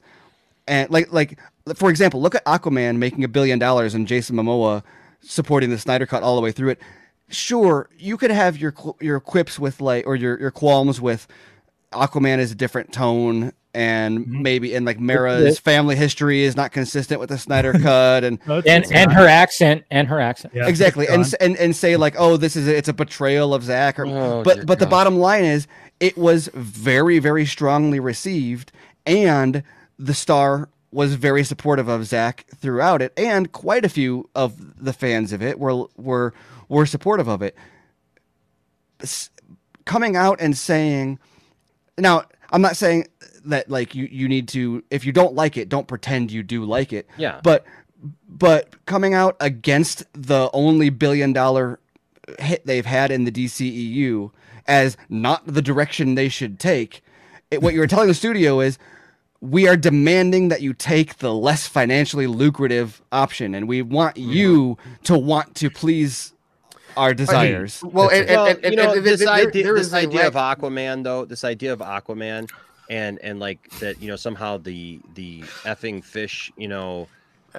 And like like for example look at aquaman making a billion dollars and jason momoa supporting the snyder cut all the way through it sure you could have your your quips with like or your your qualms with aquaman is a different tone and maybe and like mera's family history is not consistent with the snyder cut and No, And it's and her accent and her accent. Yeah, exactly and, and and say like oh this is a, it's a betrayal of zack or, Oh, but dear but the bottom line is it was very very strongly received and the star was very supportive of zack throughout it and quite a few of the fans of it were were were supportive of it coming out and saying now i'm not saying that like you you need to if you don't like it don't pretend you do like it Yeah. but but coming out against the only billion dollar hit they've had in the DCEU as not the direction they should take, it, what you were telling the studio is we are demanding that you take the less financially lucrative option, and we want you to want to please our desires. well, That's and- it. well, you know, this there- idea, there this idea of Aquaman, though, this idea of Aquaman, and and like that, you know, somehow the the effing fish, you know,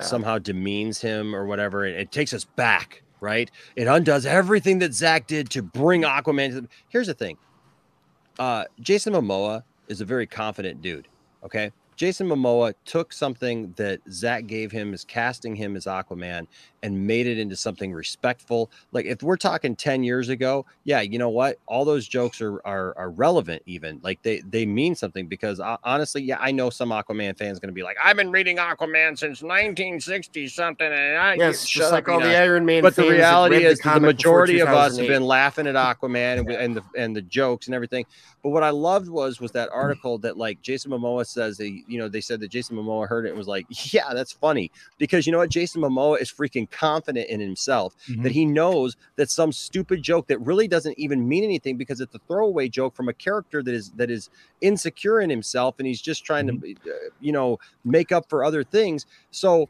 somehow demeans him or whatever. It, it takes us back, right? It undoes everything that Zack did to bring Aquaman. To the... Here's the thing: uh, Jason Momoa is a very confident dude. Okay. Jason Momoa took something that Zack gave him as casting him as Aquaman and made it into something respectful. Like if we're talking 10 years ago, yeah, you know what? All those jokes are are, are relevant even. Like they they mean something because uh, honestly, yeah, I know some Aquaman fans going to be like, "I've been reading Aquaman since 1960 something and I Yes, just like all the know." Iron Man But the reality read the is the majority of us have been laughing at Aquaman and, and the and the jokes and everything. But what I loved was was that article that like Jason Momoa says that you know they said that Jason Momoa heard it and was like, yeah, that's funny because you know what, Jason Momoa is freaking confident in himself Mhm. that he knows that some stupid joke that really doesn't even mean anything because it's a throwaway joke from a character that is that is insecure in himself and he's just trying to uh, you know make up for other things. So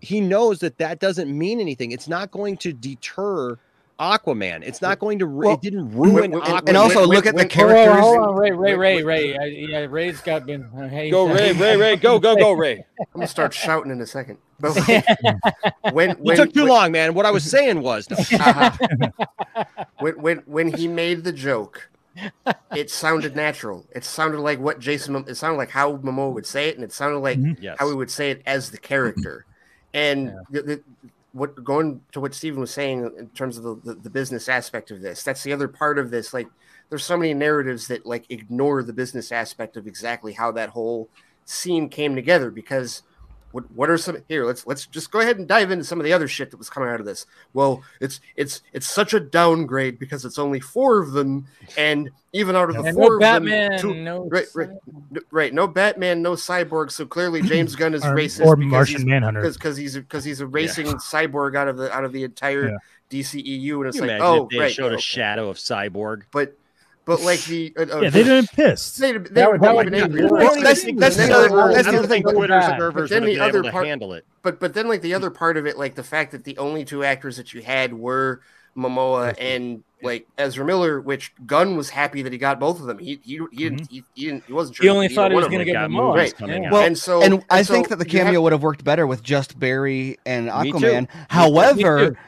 he knows that that doesn't mean anything. It's not going to deter Aquaman. It's not going to. ru- Well, it didn't ruin and- Aquaman. and also look at the Hold characters. on, hold on, Ray, Ray, Ray, Ray. Yeah, Ray's got been. Uh, hey, Go Ray, Ray, Ray, go, go, go, Ray. I'm gonna start shouting in a second. But when You when took too when, long, man. What I was saying was, no. uh-huh. when when when he made the joke, it sounded natural. It sounded like what Jason. It sounded like how Momoa would say it, and it sounded like Yes. how he would say it as the character. And the, the, what going to what Steven was saying in terms of the, the, the business aspect of this, that's the other part of this. Like, there's so many narratives that like ignore the business aspect of exactly how that whole scene came together. Because what what are some here? Let's let's just go ahead and dive into some of the other shit that was coming out of this. Well, it's it's it's such a downgrade because it's only four of them, and even out of the And four no of Batman, them, two, no right, right, right, no Batman, no cyborg. So clearly James Gunn is Or- racist or because Martian he's, Manhunter. because he's because he's a racing cyborg out of the out of the entire Yeah. DCEU, and it's you like, oh, if they right, showed a shadow of Cyborg. but but like the uh, uh, Yeah, they'd have been pissed. They'd, they That would would- that have would been be- angry. Well, that's- that's the other- other- that's the don't think so Twitter bad. servers But would then the other able to part- handle it. but but then like the other part of it, like the fact that the only two actors that you had were Momoa and like Ezra Miller, which Gunn was happy that he got both of them. He he, he didn't he, he didn't he wasn't sure. He only thought he was going to get Momoa. Right. Yeah. Well, and so and I so think that the you have- cameo would have worked better with just Barry and Aquaman. However,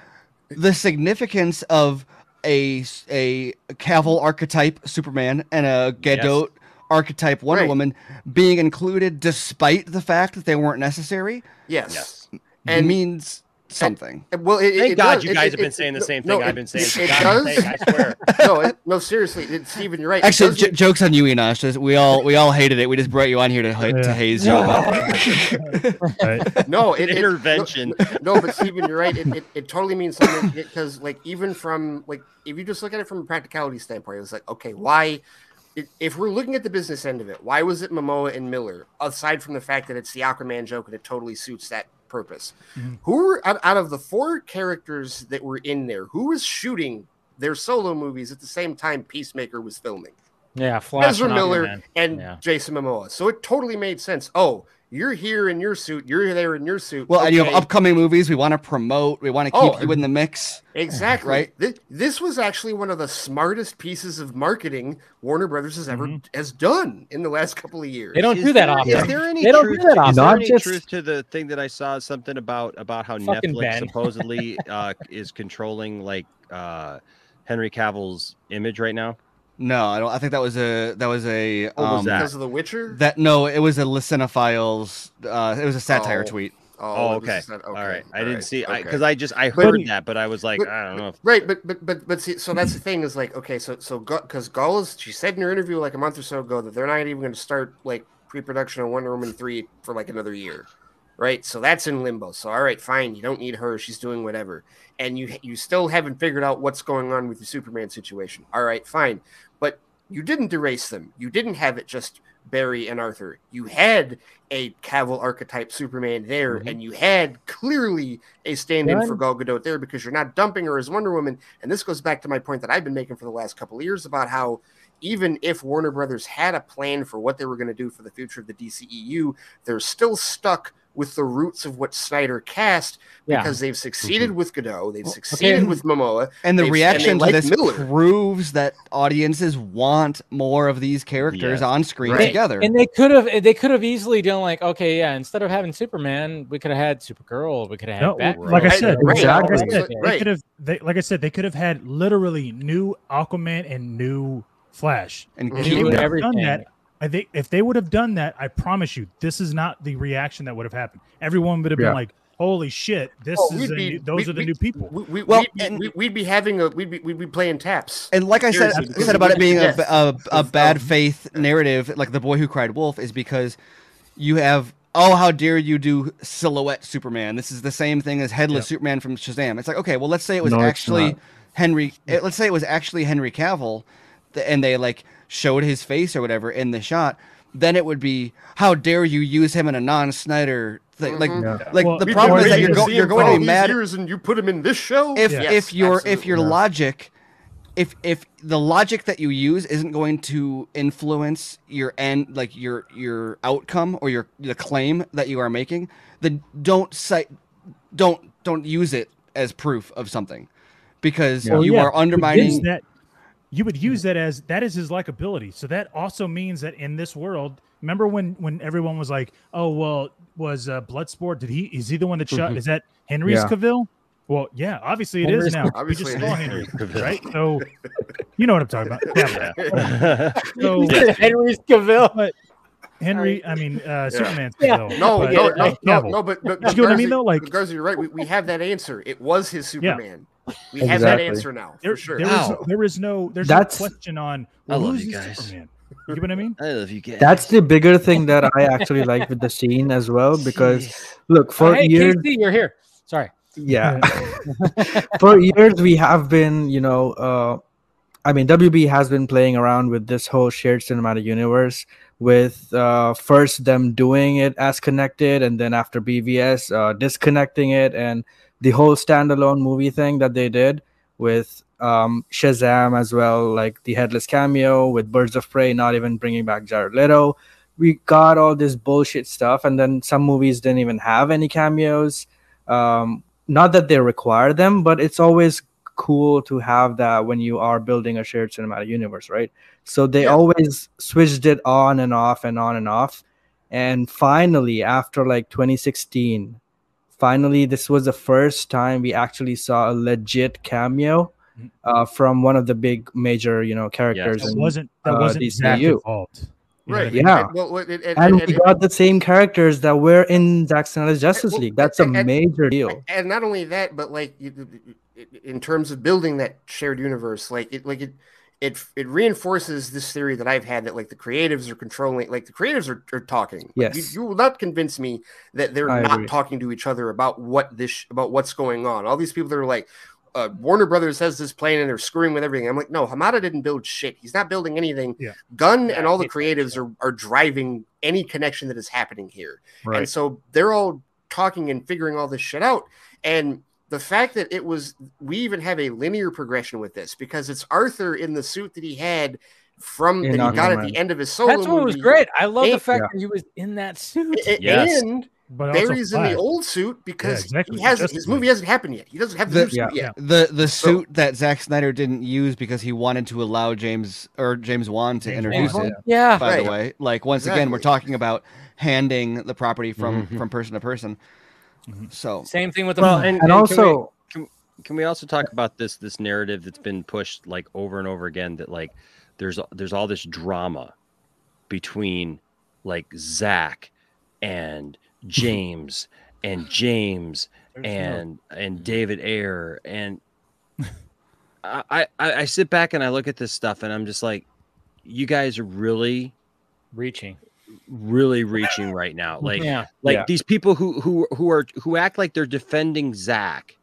the significance of a a Cavill archetype Superman and a Gadot archetype Wonder Right. Woman being included, despite the fact that they weren't necessary, yes. Yes. And- means something. Well, it, Thank it God does. you guys it- have been it- saying the same no, thing I've been saying. It, for does. sake, I swear. no, it, no, seriously, it, Steven, you're right. Actually, j- make- jokes on you, Enosh. Just- We all we all hated it. We just brought you on here to ha- to haze you. Right? no it, it- Intervention. No, no, but Steven, you're right. It, it, it totally means something because, like, even from like, if you just look at it from a practicality standpoint, it's like, okay, why? If we're looking at the business end of it, why was it Momoa and Miller? Aside from the fact that it's the Aquaman joke and it totally suits that purpose, Mhm. who were out, out of the four characters that were in there? Who was shooting their solo movies at the same time Peacemaker was filming? Yeah, Flash Ezra and Miller Aquaman. and Yeah. Jason Momoa. So it totally made sense. Oh, you're here in your suit. You're there in your suit. Well, and you have upcoming movies we want to promote. We want to keep Oh, you in the mix. Exactly. Right? This, this was actually one of the smartest pieces of marketing Warner Brothers has ever Mhm. has done in the last couple of years. They don't Is do that there- often. Is there any They don't do truth? that is often. there any just- truth to the thing that I saw something about about how Fucking Netflix Ben. supposedly uh, is controlling like uh, Henry Cavill's image right now? No, I don't. I think that was a that was a Oh, um, it that? because of The Witcher? that no, it was a Listenophiles. Uh, it was a satire Oh. tweet. Oh, it was okay. just not- All right. I all didn't right, see okay. because I just I But- heard that, but I was like, but- I don't know. If, Right, but but but but see, so that's the thing is like okay, so so because Gal's, she said in her interview like a month or so ago that they're not even going to start like pre-production on Wonder Woman three for like another year, right? So that's in limbo. So all right, fine, you don't need her; she's doing whatever, and you you still haven't figured out what's going on with the Superman situation. All right, fine, but you didn't erase them. You didn't have it just Barry and Arthur. You had a Cavill archetype Superman there, Mhm. and you had clearly a stand-in for Gal Gadot there because you're not dumping her as Wonder Woman. And this goes back to my point that I've been making for the last couple of years about how even if Warner Brothers had a plan for what they were going to do for the future of the DCEU, they're still stuck with the roots of what Snyder cast Yeah. because they've succeeded Mm-hmm. with Gadot, they've succeeded with Momoa, And the reaction they to like this Miller. proves that audiences want more of these characters Yeah. on screen Right. together. And they could have they could have easily done like, okay, yeah, instead of having Superman, we could have had Supergirl, we could have had No, Batgirl. like I said, right, like I said, right. they could have. They, like I said, they could have had literally new Aquaman and new Flash. and. If keep they New would have everything. done that, I think if they would have done that, I promise you, this is not the reaction that would have happened. Everyone would have Yeah. been like, "Holy shit, this Oh, is a be- new, those we'd- are the we'd- new people." We, we, Well, we'd, be, and- we, we'd be having a we'd be we'd be playing taps. And like I said, I said about it being a, yes. a, a Of- bad faith narrative, like the boy who cried wolf, is because you have oh how dare you do silhouette Superman? This is the same thing as headless Superman from Shazam. It's like okay, well let's say it was No, actually. Henry. eh, Let's say it was actually Henry Cavill, and they like showed his face or whatever in the shot. Then it would be how dare you use him in a non-Snyder thing? Like, Mhm. like Well, the problem is that you're, go, you're going for to all be these mad years and you put him in this show. if Yes, if your if absolutely. your logic if if the logic that you use isn't going to influence your end like your your outcome or your the claim that you are making then don't cite don't don't use it as proof of something because Well, you yeah, are you would use undermining that. You would use that as that is his likability. So that also means that in this world, remember when when everyone was like, "Oh well, was uh, Bloodsport? Did he? Is he the one that shot? Mhm. Is that Henry's Yeah. Cavill?" Well, yeah, obviously it Henry's- is now. We just saw is. Henry, Cavill. right? So you know what I'm talking about. Yeah. So Henry Cavill. but Henry, I mean uh, Superman's Yeah. Cavill. No, but, no, no, no, no, but, but, You know what I mean, though? Like- Garza, you're right. We, we have that answer. It was his Yeah. Superman. We have that answer now There, for sure. there is Wow. there is no there's That's- no question on I well, love who's you guys. Superman? You know what I mean? I love you guys. That's the bigger thing that I actually like with the scene as well because look for hey, years Casey, you're here. Sorry. yeah for years we have been you know uh i mean wb has been playing around with this whole shared cinematic universe with uh first them doing it as connected and then after bvs uh disconnecting it and the whole standalone movie thing that they did with um shazam as well like the headless cameo with birds of prey not even bringing back jared leto we got all this bullshit stuff and then some movies didn't even have any cameos um not that they require them, but it's always cool to have that when you are building a shared cinematic universe, right? So they Yeah. always switched it on and off and on and off. And finally, after like 2016, finally, this was the first time we actually saw a legit cameo uh, from one of the big major, you know, characters. Yes. That in- wasn't that uh, wasn't DCU. involved. You right. what I mean? Yeah. And- well, it- it- and- and and- we got the same characters that were in Zack Snyder's Justice well, League. That's a and- and- major deal. and not only that, but like in terms of building that shared universe, like it, like it, it, it reinforces this theory that I've had that like the creatives are controlling, like the creatives are, are talking. Like, Yes. you, you will not convince me that they're I not agree. talking to each other about what this, about what's going on. All these people that are like. Uh, Warner Brothers has this plan and they're screwing with everything. I'm like, no, Hamada didn't build shit. He's not building anything. Yeah. Gunn Yeah, and all the creatives are, are driving any connection that is happening here. Right. And so they're all talking and figuring all this shit out. And the fact that it was, we even have a linear progression with this because it's Arthur in the suit that he had from In that he got at the end of his solo That's what was great. I love the fact Yeah. that he was in that suit. A- Yes. And But also Barry's in the old suit because exactly. he has Justice his movie hasn't happened yet. He doesn't have the, The- new suit Yeah. yet. the the So- suit that Zack Snyder didn't use because he wanted to allow James or James Wan to James introduce Wan, it. Yeah. By the way, like once again, we're talking about handing the property from Mhm. from person to person. Mhm. So Same thing with the Well, and, and and also, can we, can we also talk about this this narrative that's been pushed like over and over again that like there's there's all this drama between like Zack and James and James and and David Ayer and I, I I sit back and I look at this stuff and I'm just like, you guys are really reaching. Really reaching right now. Like yeah. like Yeah. these people who who who are who act like they're defending Zack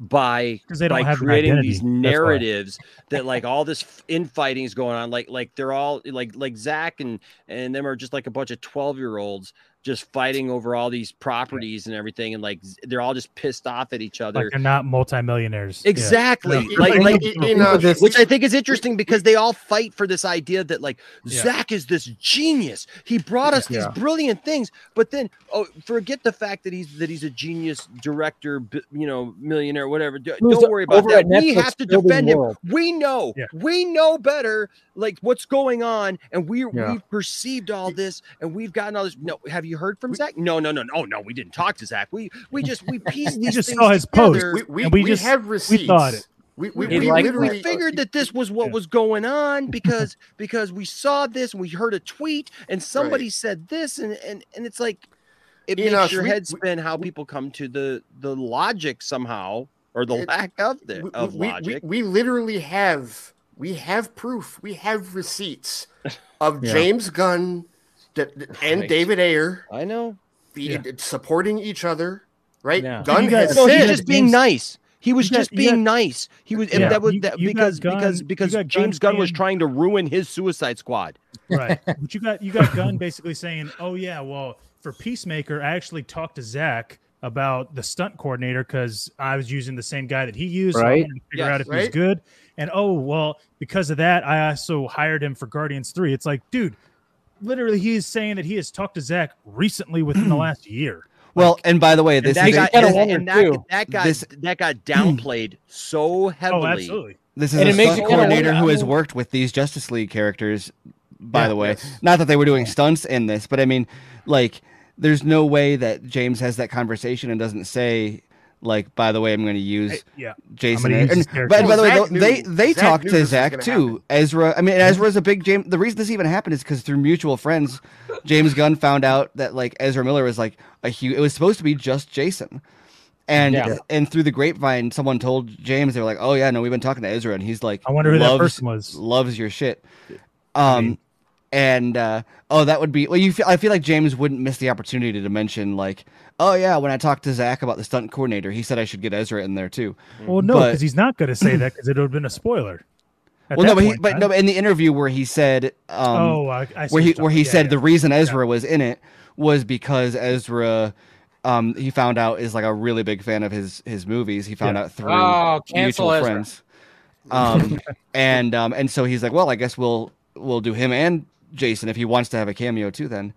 by 'Cause they don't by have creating these narratives that like all this infighting is going on like like they're all like like Zack and and them are just like a bunch of 12 year olds just fighting over all these properties and everything, and like they're all just pissed off at each other. Like they're not multimillionaires. Exactly. Yeah. Like, like You- you know, which I think is interesting because they all fight for this idea that like Yeah. Zack is this genius. He brought us these brilliant things, but then oh, forget the fact that he's that he's a genius director, you know, millionaire, whatever. Who's Don't worry about that. at We have to defend him. world. We know, Yeah. we know better, like what's going on, and we Yeah. we've perceived all this, and we've gotten all this. No, have you heard from Zack? No, no, no, no, oh, no. We didn't talk to Zack. We we just we pieced We just saw his post. We we, And we we, just- have we thought it. We we, we liked- literally we figured that this was what Yeah. was going on because because we saw this and we heard a tweet and somebody Right. said this and and and it's like it You makes know, your we- head spin how people come to the the logic somehow or the It- lack of the we, of logic. We, we literally have we have proof. We have receipts of Yeah. James Gunn d- d- and Right. David Ayer I know. be, supporting each other. Right? Yeah. Gunn You guys- has No, he's said just being nice. He was got- just being got- nice. He was, and Yeah. that was that you got because Gunn- because you because got Gunn James Gunn was trying to ruin his Suicide Squad. right. But you got you got Gunn basically saying, "Oh yeah, well for Peacemaker, I actually talked to Zack about the stunt coordinator because I was using the same guy that he used. So I Right. wanted to figure Yes, out if he was right. good. And oh well, because of that, I also hired him for Guardians Three. It's like, dude, literally, he is saying that he has talked to Zack recently within the last year. Well, and by the way, And this that is got, kinda and, wonder, and that, too. that got This- that got downplayed so oh, heavily. Oh, absolutely. this is And a it makes stunt coordinator who has worked with these Justice League characters. By Yeah. the way, Yes. not that they were doing stunts in this, but I mean, like, there's no way that James has that conversation and doesn't say, like, by the way, I'm going to use Hey, yeah. Jason. gonna use and- this but character. by the way, Well, though, Zack they they Zack talked to this Zack too. happen. Ezra. I mean, Ezra's a big James. The reason this even happened is because through mutual friends, James Gunn found out that like Ezra Miller was like a huge. It was supposed to be just Jason. And Yeah. and through the grapevine, someone told James they were like, "Oh yeah, no, we've been talking to Ezra, and he's like, I wonder who that loves, person was. Loves your shit." Um, mean- and uh, oh, that would be well. You feel I feel like James wouldn't miss the opportunity to mention like, "Oh yeah, when I talked to Zack about the stunt coordinator, he said I should get Ezra in there too." Well, no, because he's not going to say that because it would have been a spoiler. At well, no, that but he, but man. no, in the interview where he said, um, oh, I, I see where he where he yeah, said yeah. the reason Ezra was in it was because Ezra, um, he found out is like a really big fan of his his movies. He found Yeah. out through Oh, cancel mutual Ezra. friends, um, and um, and so he's like, well, I guess we'll we'll do him and Jason if he wants to have a cameo too. Then,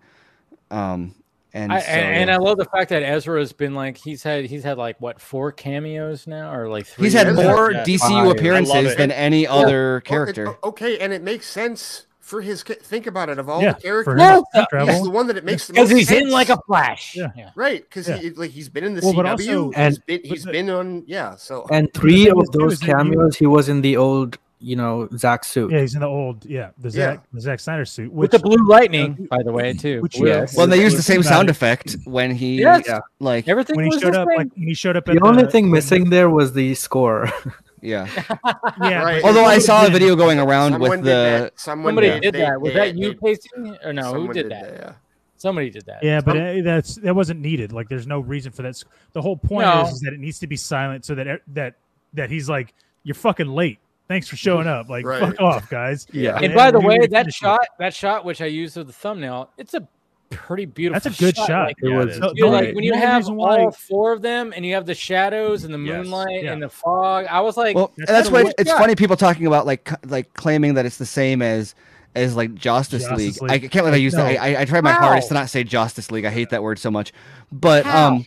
um, and I, so, and, and yeah. I love the fact that Ezra has been like he's had he's had like what four cameos now or like three. he's had more Yeah. DCU Fire. Appearances than any other Well, it- character. okay, and it makes sense for his. ca- Think about it. Of all Yeah, the characters, him Well, to he's the one that it makes the because most he's in like a flash. Yeah. right because Yeah. he like he's been in the Well, CW. also- And- he's been, he's the- been on yeah. So And three of those is that you- cameos, he was in the old, you know, Zack suit. Yeah, he's in the old, yeah, the Yeah. The Zack Snyder suit, With the blue lightning, by the way, too. Which, uh, yes. well, and they used the same sound effect when he Yes. Yeah. like everything when he was showed the up, same. like when he showed up. The at only the, thing missing there was the score. yeah. yeah. Right. Although I saw a video going around someone with the that. Someone Somebody did, did they- that. Was they- that you, they- Casey? Or no? Who someone did that? Yeah. Somebody did that. Yeah, but uh, that's that wasn't needed. Like, there's no reason for that. The whole point No. is, is that it needs to be silent so that that that he's like, you're fucking late. Thanks for showing up. Like, Right. fuck off, guys. Yeah. And by the way, that finished it. shot, that shot which I used as the thumbnail, it's a pretty beautiful. Shot. That's a good shot. Like, It was it is. The- you know, like only- when you the have reason why- all four of them and you have the shadows and the Yes. moonlight Yeah. and the fog, I was like, Well, That's and that's why what- it's funny people talking about like like claiming that it's the same as as like Justice, Justice League. League. I can't believe I Like, used that. no. I, I, I tried my How? hardest to not say Justice League. I hate that word so much. But How? um,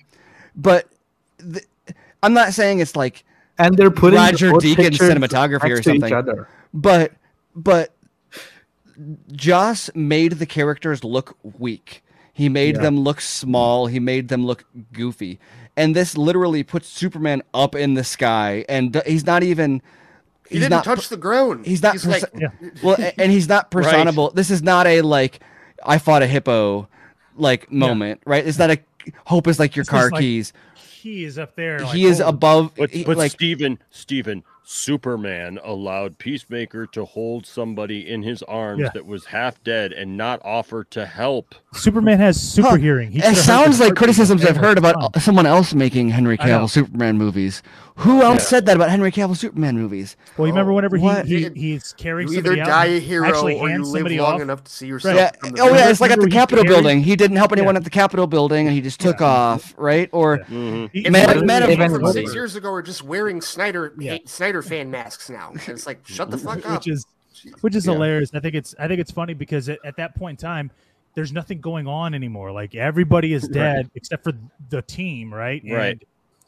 but th- I'm not saying it's like and they're putting Roger both Deakins cinematography or next each something. other. but but Joss made the characters look weak. He made Yeah. them look small. He made them look goofy. And this literally puts Superman up in the sky, and he's not even. He didn't not touch the ground. he's not He's like, perso- well, and he's not personable. This is not a like I fought a hippo like moment, right? It's not a hope is like your This is car like- keys. He is up there. Like, he is oh, above. But, but like Steven, Steven, Superman allowed Peacemaker to hold somebody in his arms Yeah. that was half dead and not offer to help. Superman has super Huh. hearing. He It sounds like criticisms I've heard about son. someone else making Henry Cavill Superman movies. Who else said that about Henry Cavill Superman movies? Well, you remember whenever he, What? he It- he's carrying You either somebody out, die and a hero actually or you hands live long off. enough to see yourself. Yeah. Oh yeah, front. it's like at the Capitol carried- building. He didn't help anyone Yeah. at the Capitol building, and he just took off, right? Or Mhm. He- It's Man- like Man of- people Even from worse. six years ago are just wearing Snyder Yeah. Snyder fan masks now. And it's like shut the fuck up. which is which is Yeah. hilarious. I think it's I think it's funny because at, at that point in time, there's nothing going on anymore. Like everybody is dead except for the team, right? Right. And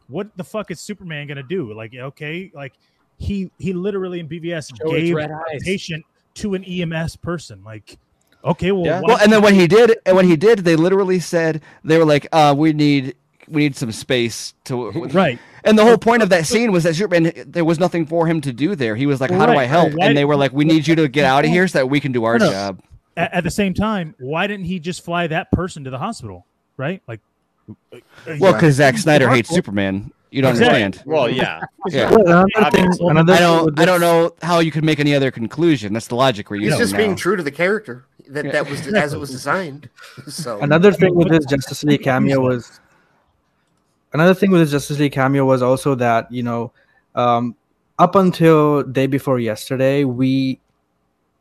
what the fuck is Superman gonna do? Like, okay, like he he literally in BVS Show its gave a patient to an EMS person. Like, okay, well, Yeah. well, and then when he did, and when he did, they literally said they were like, uh, "We need, we need some space to." right. And the whole point of that scene was that Superman, there was nothing for him to do there. He was like, "How do I help?" Why- And they were like, "We need you to get out of here so that we can do our No, no. job." At, at the same time, why didn't he just fly that person to the hospital? Right? Like, uh, Well, because Zack Snyder hates Superman. You don't Exactly. understand. Well, yeah. Yeah. Well, another thing, another I don't. I don't know how you could make any other conclusion. That's the logic we're He's using just now. being true to the character that Yeah. that was as it was designed. So Another thing with his Justice League cameo was another thing with the Justice League cameo was also that you know, um, up until day before yesterday, we,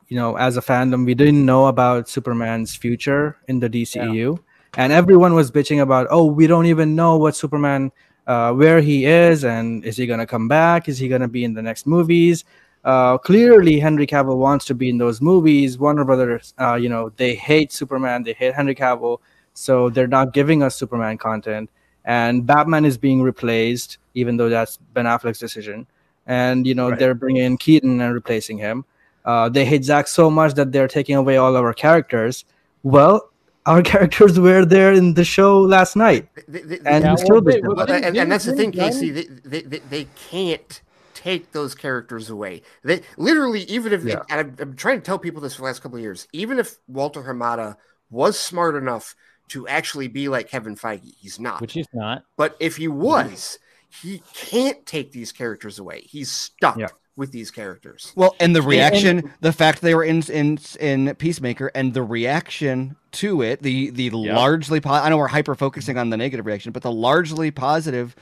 you know, as a fandom, we didn't know about Superman's future in the DCEU, and everyone was bitching about, oh, we don't even know what Superman, uh, where he is, and is he gonna come back? Is he gonna be in the next movies? Uh, clearly, Henry Cavill wants to be in those movies. Warner Brothers, uh, you know, they hate Superman, they hate Henry Cavill, so they're not giving us Superman content. And Batman is being replaced, even though that's Ben Affleck's decision. And you know, Right. they're bringing in Keaton and replacing him. Uh, they hate Zack so much that they're taking away all our characters. Well, our characters were there in the show last night, They- they- and Yeah, still well, did they- them. But- Didn't- and, and that's the thing, Casey. They, they, they, they can't take those characters away. They literally, even if, Yeah. and I'm, I'm trying to tell people this for the last couple of years, even if Walter Hamada was smart enough to actually be like Kevin Feige, he's not. which he's not. but if he mm-hmm. was, he can't take these characters away. He's stuck Yeah. with these characters. Well, and the reaction, the fact they were in in in Peacemaker, and the reaction to it, the the largely po- I know we're hyper focusing on the negative reaction, but the largely positive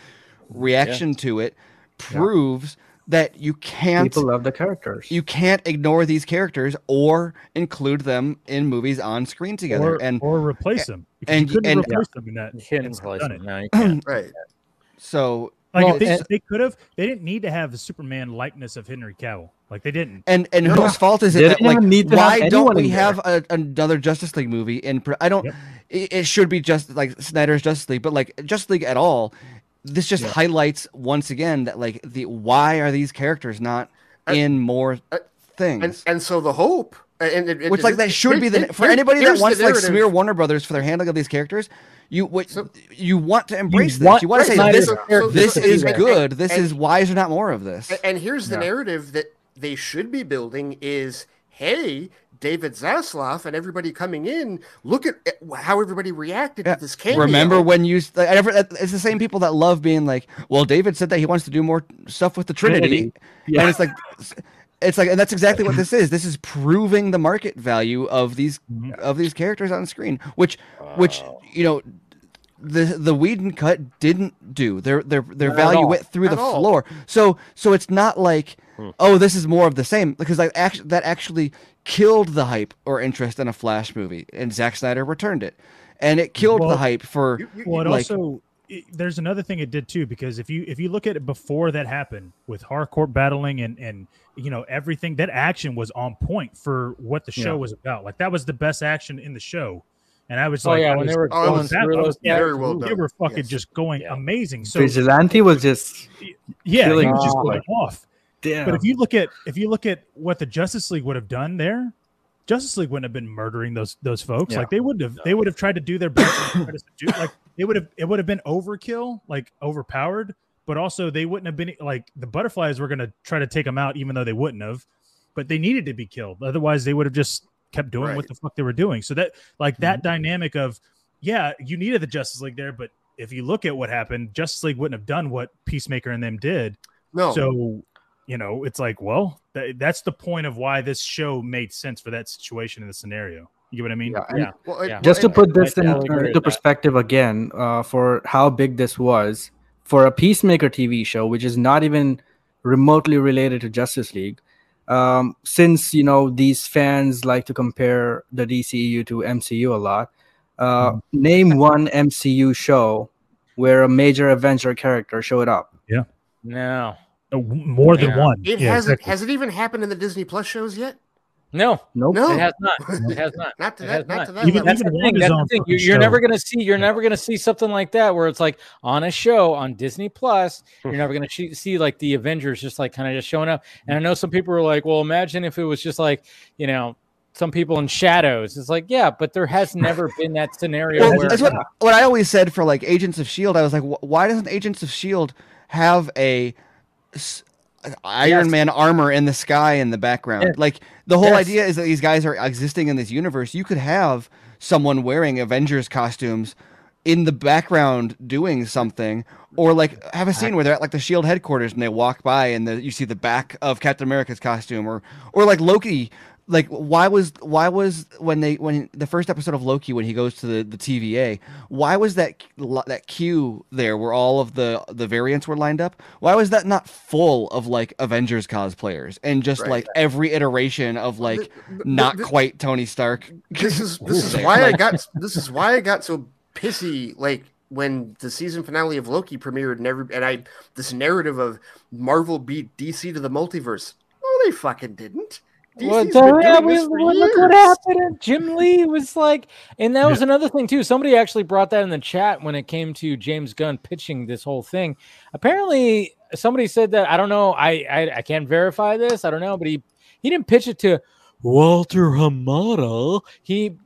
reaction to it proves that you can't People love the characters. you can't ignore these characters or include them in movies on screen together. or, and or replace them. And- you couldn't and- replace them in that. You can't replace done him. No, you can't. Right. so Like Well, if they, and- they could have, they didn't need to have the Superman likeness of Henry Cavill. Like they didn't. And and No. whose fault is They it that like need to why don't we in have a, another Justice League movie in I don't Yep. it, it should be just like Snyder's Justice League but like Justice League at all this just highlights once again that like the why are these characters not Uh, in more uh, things? And and so the hope, and, and which like that should be the here- for anybody that wants to like smear Warner Brothers for their handling of these characters you what So- you want to embrace this. want you want to say Snyder's this characters this so- is and- good. this and- is why is there not more of this? And here's the Yeah. narrative that they should be building is hey, David Zaslav and everybody coming in, look at at how everybody reacted Yeah. to this cameo. Remember when you like, it's the same people that love being like, well, David said that he wants to do more stuff with the Trinity, Trinity. Yeah. and it's like, it's like, and that's exactly what this is. This is proving the market value of these Mhm. of these characters on screen, which, which you know, the the Whedon cut didn't do. Their their their Not value went through At the all. floor. So so it's not like, Hmm. oh, this is more of the same because like actually that actually killed the hype or interest in a Flash movie, and Zack Snyder returned it, and it killed Well, the hype for. You- you- Well, like- also it, there's another thing it did too because if you if you look at it before that happened with hardcore battling and and you know everything that action was on point for what the show Yeah. was about. Like that was the best action in the show, and I was Oh like, yeah, I when was- they were Oh, it going was- through that- those yeah, very well they done. were fucking Yes. just going Yeah. amazing. So Vigilante was just yeah, he killing was just going off. Damn. But if you look at if you look at what the Justice League would have done there, Justice League wouldn't have been murdering those those folks. Yeah. Like they would have they would have tried to do their best to try to subdue- like it would have it would have been overkill, like overpowered, but also they wouldn't have been like the butterflies were gonna try to take them out even though they wouldn't have, but they needed to be killed. Otherwise they would have just kept doing what the fuck they were doing. So that like that Mm-hmm. dynamic of yeah, you needed the Justice League there, but if you look at what happened, Justice League wouldn't have done what Peacemaker and them did. no, So, you know, it's like, well, th- that's the point of why this show made sense for that situation in the scenario. You get what I mean? Yeah, and- Yeah. Well, it- Yeah. just to put this I in, totally agree with into that. perspective again uh, for how big this was for a peacemaker tv show which is not even remotely related to justice league um, since you know these fans like to compare the dcu to mcu a lot uh, name one mcu show where a major avenger character showed up Yeah. No, Uh, w- More than Yeah. one. It Yeah, hasn't. exactly. Has it even happened in the Disney Plus shows yet? no, nope No. it has not. It has not. Not to that. Not not. to that Even- level. That's the thing. That's the thing. You're, you're never gonna see. You're never gonna see something like that where it's like on a show on Disney Plus. You're never gonna see, see like the Avengers just like kind of just showing up. And I know some people are like, well, imagine if it was just like you know some people in shadows. It's like yeah, but there has never been that scenario Well, where that's what, what I always said for like Agents of Shield. I was like, why doesn't Agents of Shield have a s- Iron Yes. Man armor in the sky in the background? Like the whole Yes. idea is that these guys are existing in this universe. You could have someone wearing Avengers costumes in the background doing something or like have a scene where they're at like the shield headquarters and they walk by and the, you see the back of captain america's costume or or like loki like why was why was when they when the first episode of loki when he goes to the the tva why was that that queue there where all of the the variants were lined up why was that not full of like avengers cosplayers and just Right. like every iteration of like th- th- not quite tony stark this is this is why I got this is why I got so pissy like when the season finale of Loki premiered and every and I this narrative of Marvel beat DC to the multiverse. No, they fucking didn't. Well, DC's so, been yeah, doing we- this for well, look what happened. Jim Lee was like, and that was another thing too. Somebody actually brought that in the chat when it came to James Gunn pitching this whole thing. Apparently, somebody said that I don't know. I I, I can't verify this. I don't know, but he he didn't pitch it to Walter Hamada. He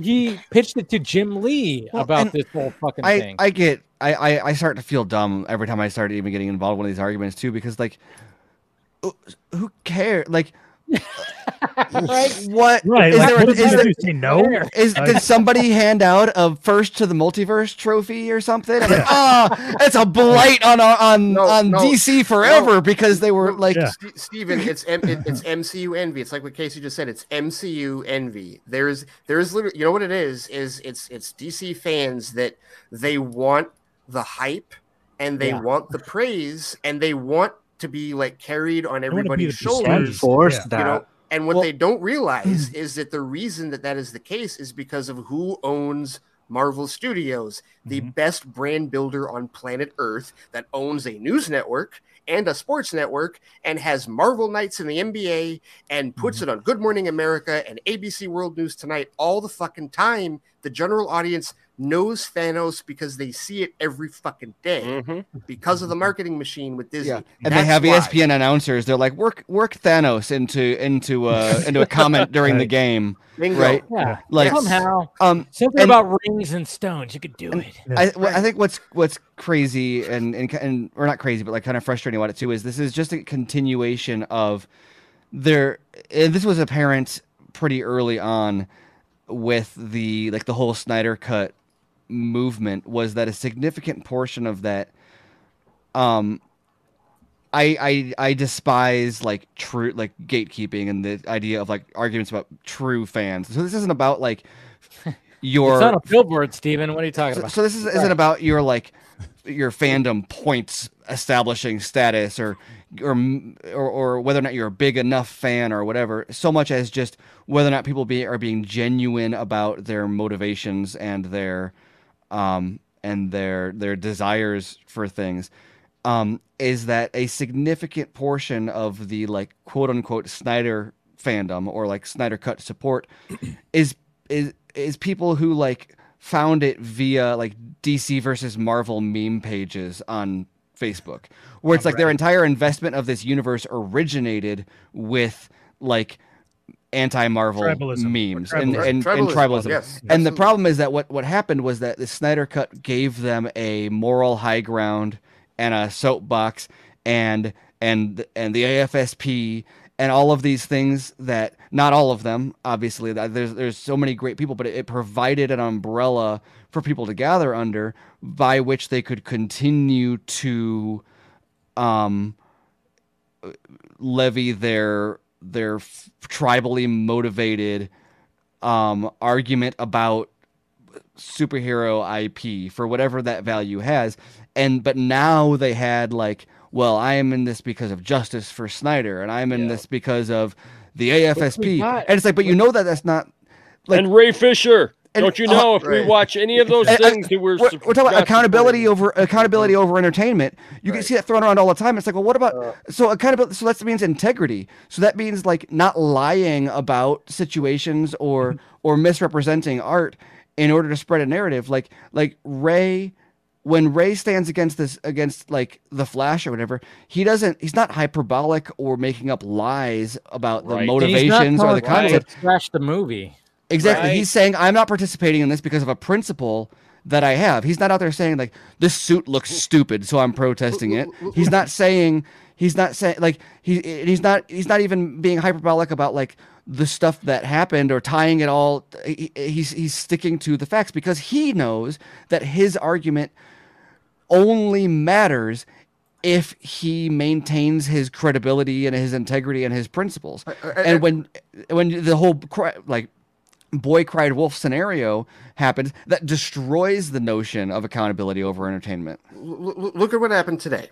he pitched it to Jim Lee Well, about this whole fucking I, thing. I get I, I I start to feel dumb every time I start even getting involved in one of these arguments too because like who- who cares like right? what Right. is like, there what a- did is there- Say no? is Like- did somebody hand out a first to the multiverse trophy or something? I'm like, oh, that's ah, a blight on on No, on no, DC forever no. because they were like Yeah. Ste- Steven, it's M- it- it's MCU envy. It's like what Casey just said. It's MCU envy. There's there's literally you know what it is is it's it's DC fans that they want the hype and they Yeah. want the praise and they want to be like carried on everybody's shoulders. prestige. enforce Yeah. that You know, and what Well- they don't realize is that the reason that that is the case is because of who owns Marvel Studios, the best brand builder on planet Earth that owns a news network and a sports network and has Marvel nights in the NBA and puts it on Good Morning America and ABC World News Tonight all the fucking time. The general audience knows Thanos because they see it every fucking day Mhm. because of the marketing machine with Disney. yeah, and they have why. ESPN announcers. They're like work work Thanos into into uh into a comment during the game, Bingo. right? yeah, Like somehow um something and- about rings and stones. You could do it. I, wh- I think what's what's crazy and, and and or not crazy, but like kind of frustrating about it too is this is just a continuation of their. And this was apparent pretty early on with the like the whole Snyder cut movement was that a significant portion of that. Um, I I I despise like true like gatekeeping and the idea of like arguments about true fans. So this isn't about like your It's on a billboard, Steven. What are you talking so, about? so this is, isn't about your like your fandom points establishing status or, or or or whether or not you're a big enough fan or whatever. So much as just whether or not people be are being genuine about their motivations and their um and their their desires for things. Um, is that a significant portion of the like quote unquote Snyder fandom or like Snyder cut support is is is people who like found it via like DC versus Marvel meme pages on Facebook, where it's like their entire investment of this universe originated with like anti-Marvel Tribalism. memes Or and, tribalism. and, and Tribalism, tribalism. yes, and the problem is that what, what happened was that the Snyder Cut gave them a moral high ground and a soapbox and and and the AFSP and all of these things that not all of them obviously that there's there's so many great people but it, it provided an umbrella for people to gather under by which they could continue to um levy their their f- tribally motivated um argument about superhero IP for whatever that value has. And but now they had like, well, I am in this because of justice for Snyder, and I'm in this because of the AFSP. And it's like, but you know that that's not like and Ray Fisher. And- Don't you uh, know if we right. watch any of those And- and things that we're we're, we're talking about accountability over accountability over entertainment. You can see that thrown around all the time. It's like, well, what about so accountability? So that means integrity. So that means like not lying about situations or or misrepresenting art in order to spread a narrative. Like like Ray. When Ray stands against this against like the Flash or whatever, he doesn't. He's not hyperbolic or making up lies about the motivations or the content. Trash the movie. Exactly. Right. He's saying I'm not participating in this because of a principle that I have. He's not out there saying like this suit looks stupid, so I'm protesting it. He's not saying he's not saying like he he's not he's not even being hyperbolic about like the stuff that happened or tying it all. He, he's he's sticking to the facts because he knows that his argument only matters if he maintains his credibility and his integrity and his principles. And when when the whole like boy cried wolf scenario happens, that destroys the notion of accountability over entertainment. L- l- look at what happened today.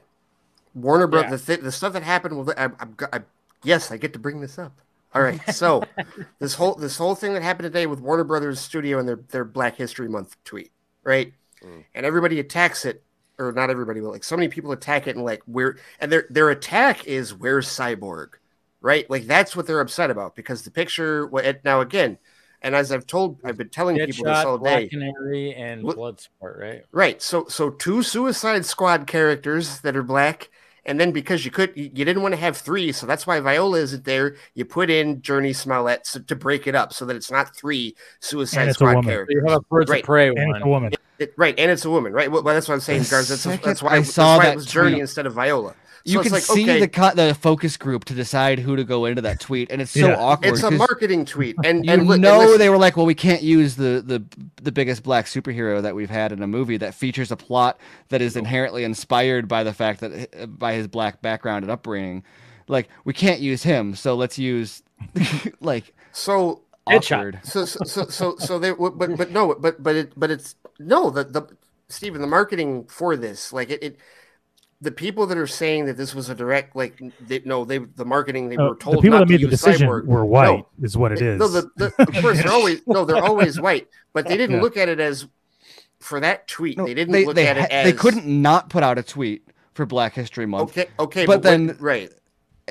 Warner Bros. The, th- the stuff that happened. With, I, I'm, go- I, yes, I get to bring this up. All right, so this whole this whole thing that happened today with Warner Brothers Studio and their their Black History Month tweet, right? Mm. And everybody attacks it, or not everybody, but like so many people attack it and like where and their their attack is where's Cyborg, right? Like that's what they're upset about because the picture. what- it- Now again, and as I've told, I've been telling people this all Deadshot, Black day. Canary, and Look- Bloodsport, right? Right. So so two Suicide Squad characters that are black, and then because you could you, you didn't want to have three, so that's why Viola isn't there. You put in Jurnee Smollett so, to break it up so that it's not three Suicide And it's a Squad woman. characters. So you have a Birds of right. Prey And it's a woman. It- right, and it's a woman, right? Well, that's what I'm saying, The guys. That's, second that's why I that's saw why that it was Jurnee instead of Viola. So you can like, see okay, the co- the focus group to decide who to go into that tweet, and it's so Yeah. awkward. it's a marketing tweet, and you and li- and know listen- they were like, well, we can't use the the the biggest black superhero that we've had in a movie that features a plot that is inherently inspired by the fact that uh, by his black background and upbringing. Like we can't use him, so let's use like so Deadshot. awkward. so so so so, so they but but no but but it but it's no the the Stephen the marketing for this like it, it the people that are saying that this was a direct like they, no they the marketing they Uh, were told the people not that made the decision cyborg. were white, No, is what it is. no the, the, of course they're always no they're always white but they didn't Yeah. look at it as for that tweet No, they didn't they look they, at it as they couldn't not put out a tweet for Black History Month. okay okay but when- then- right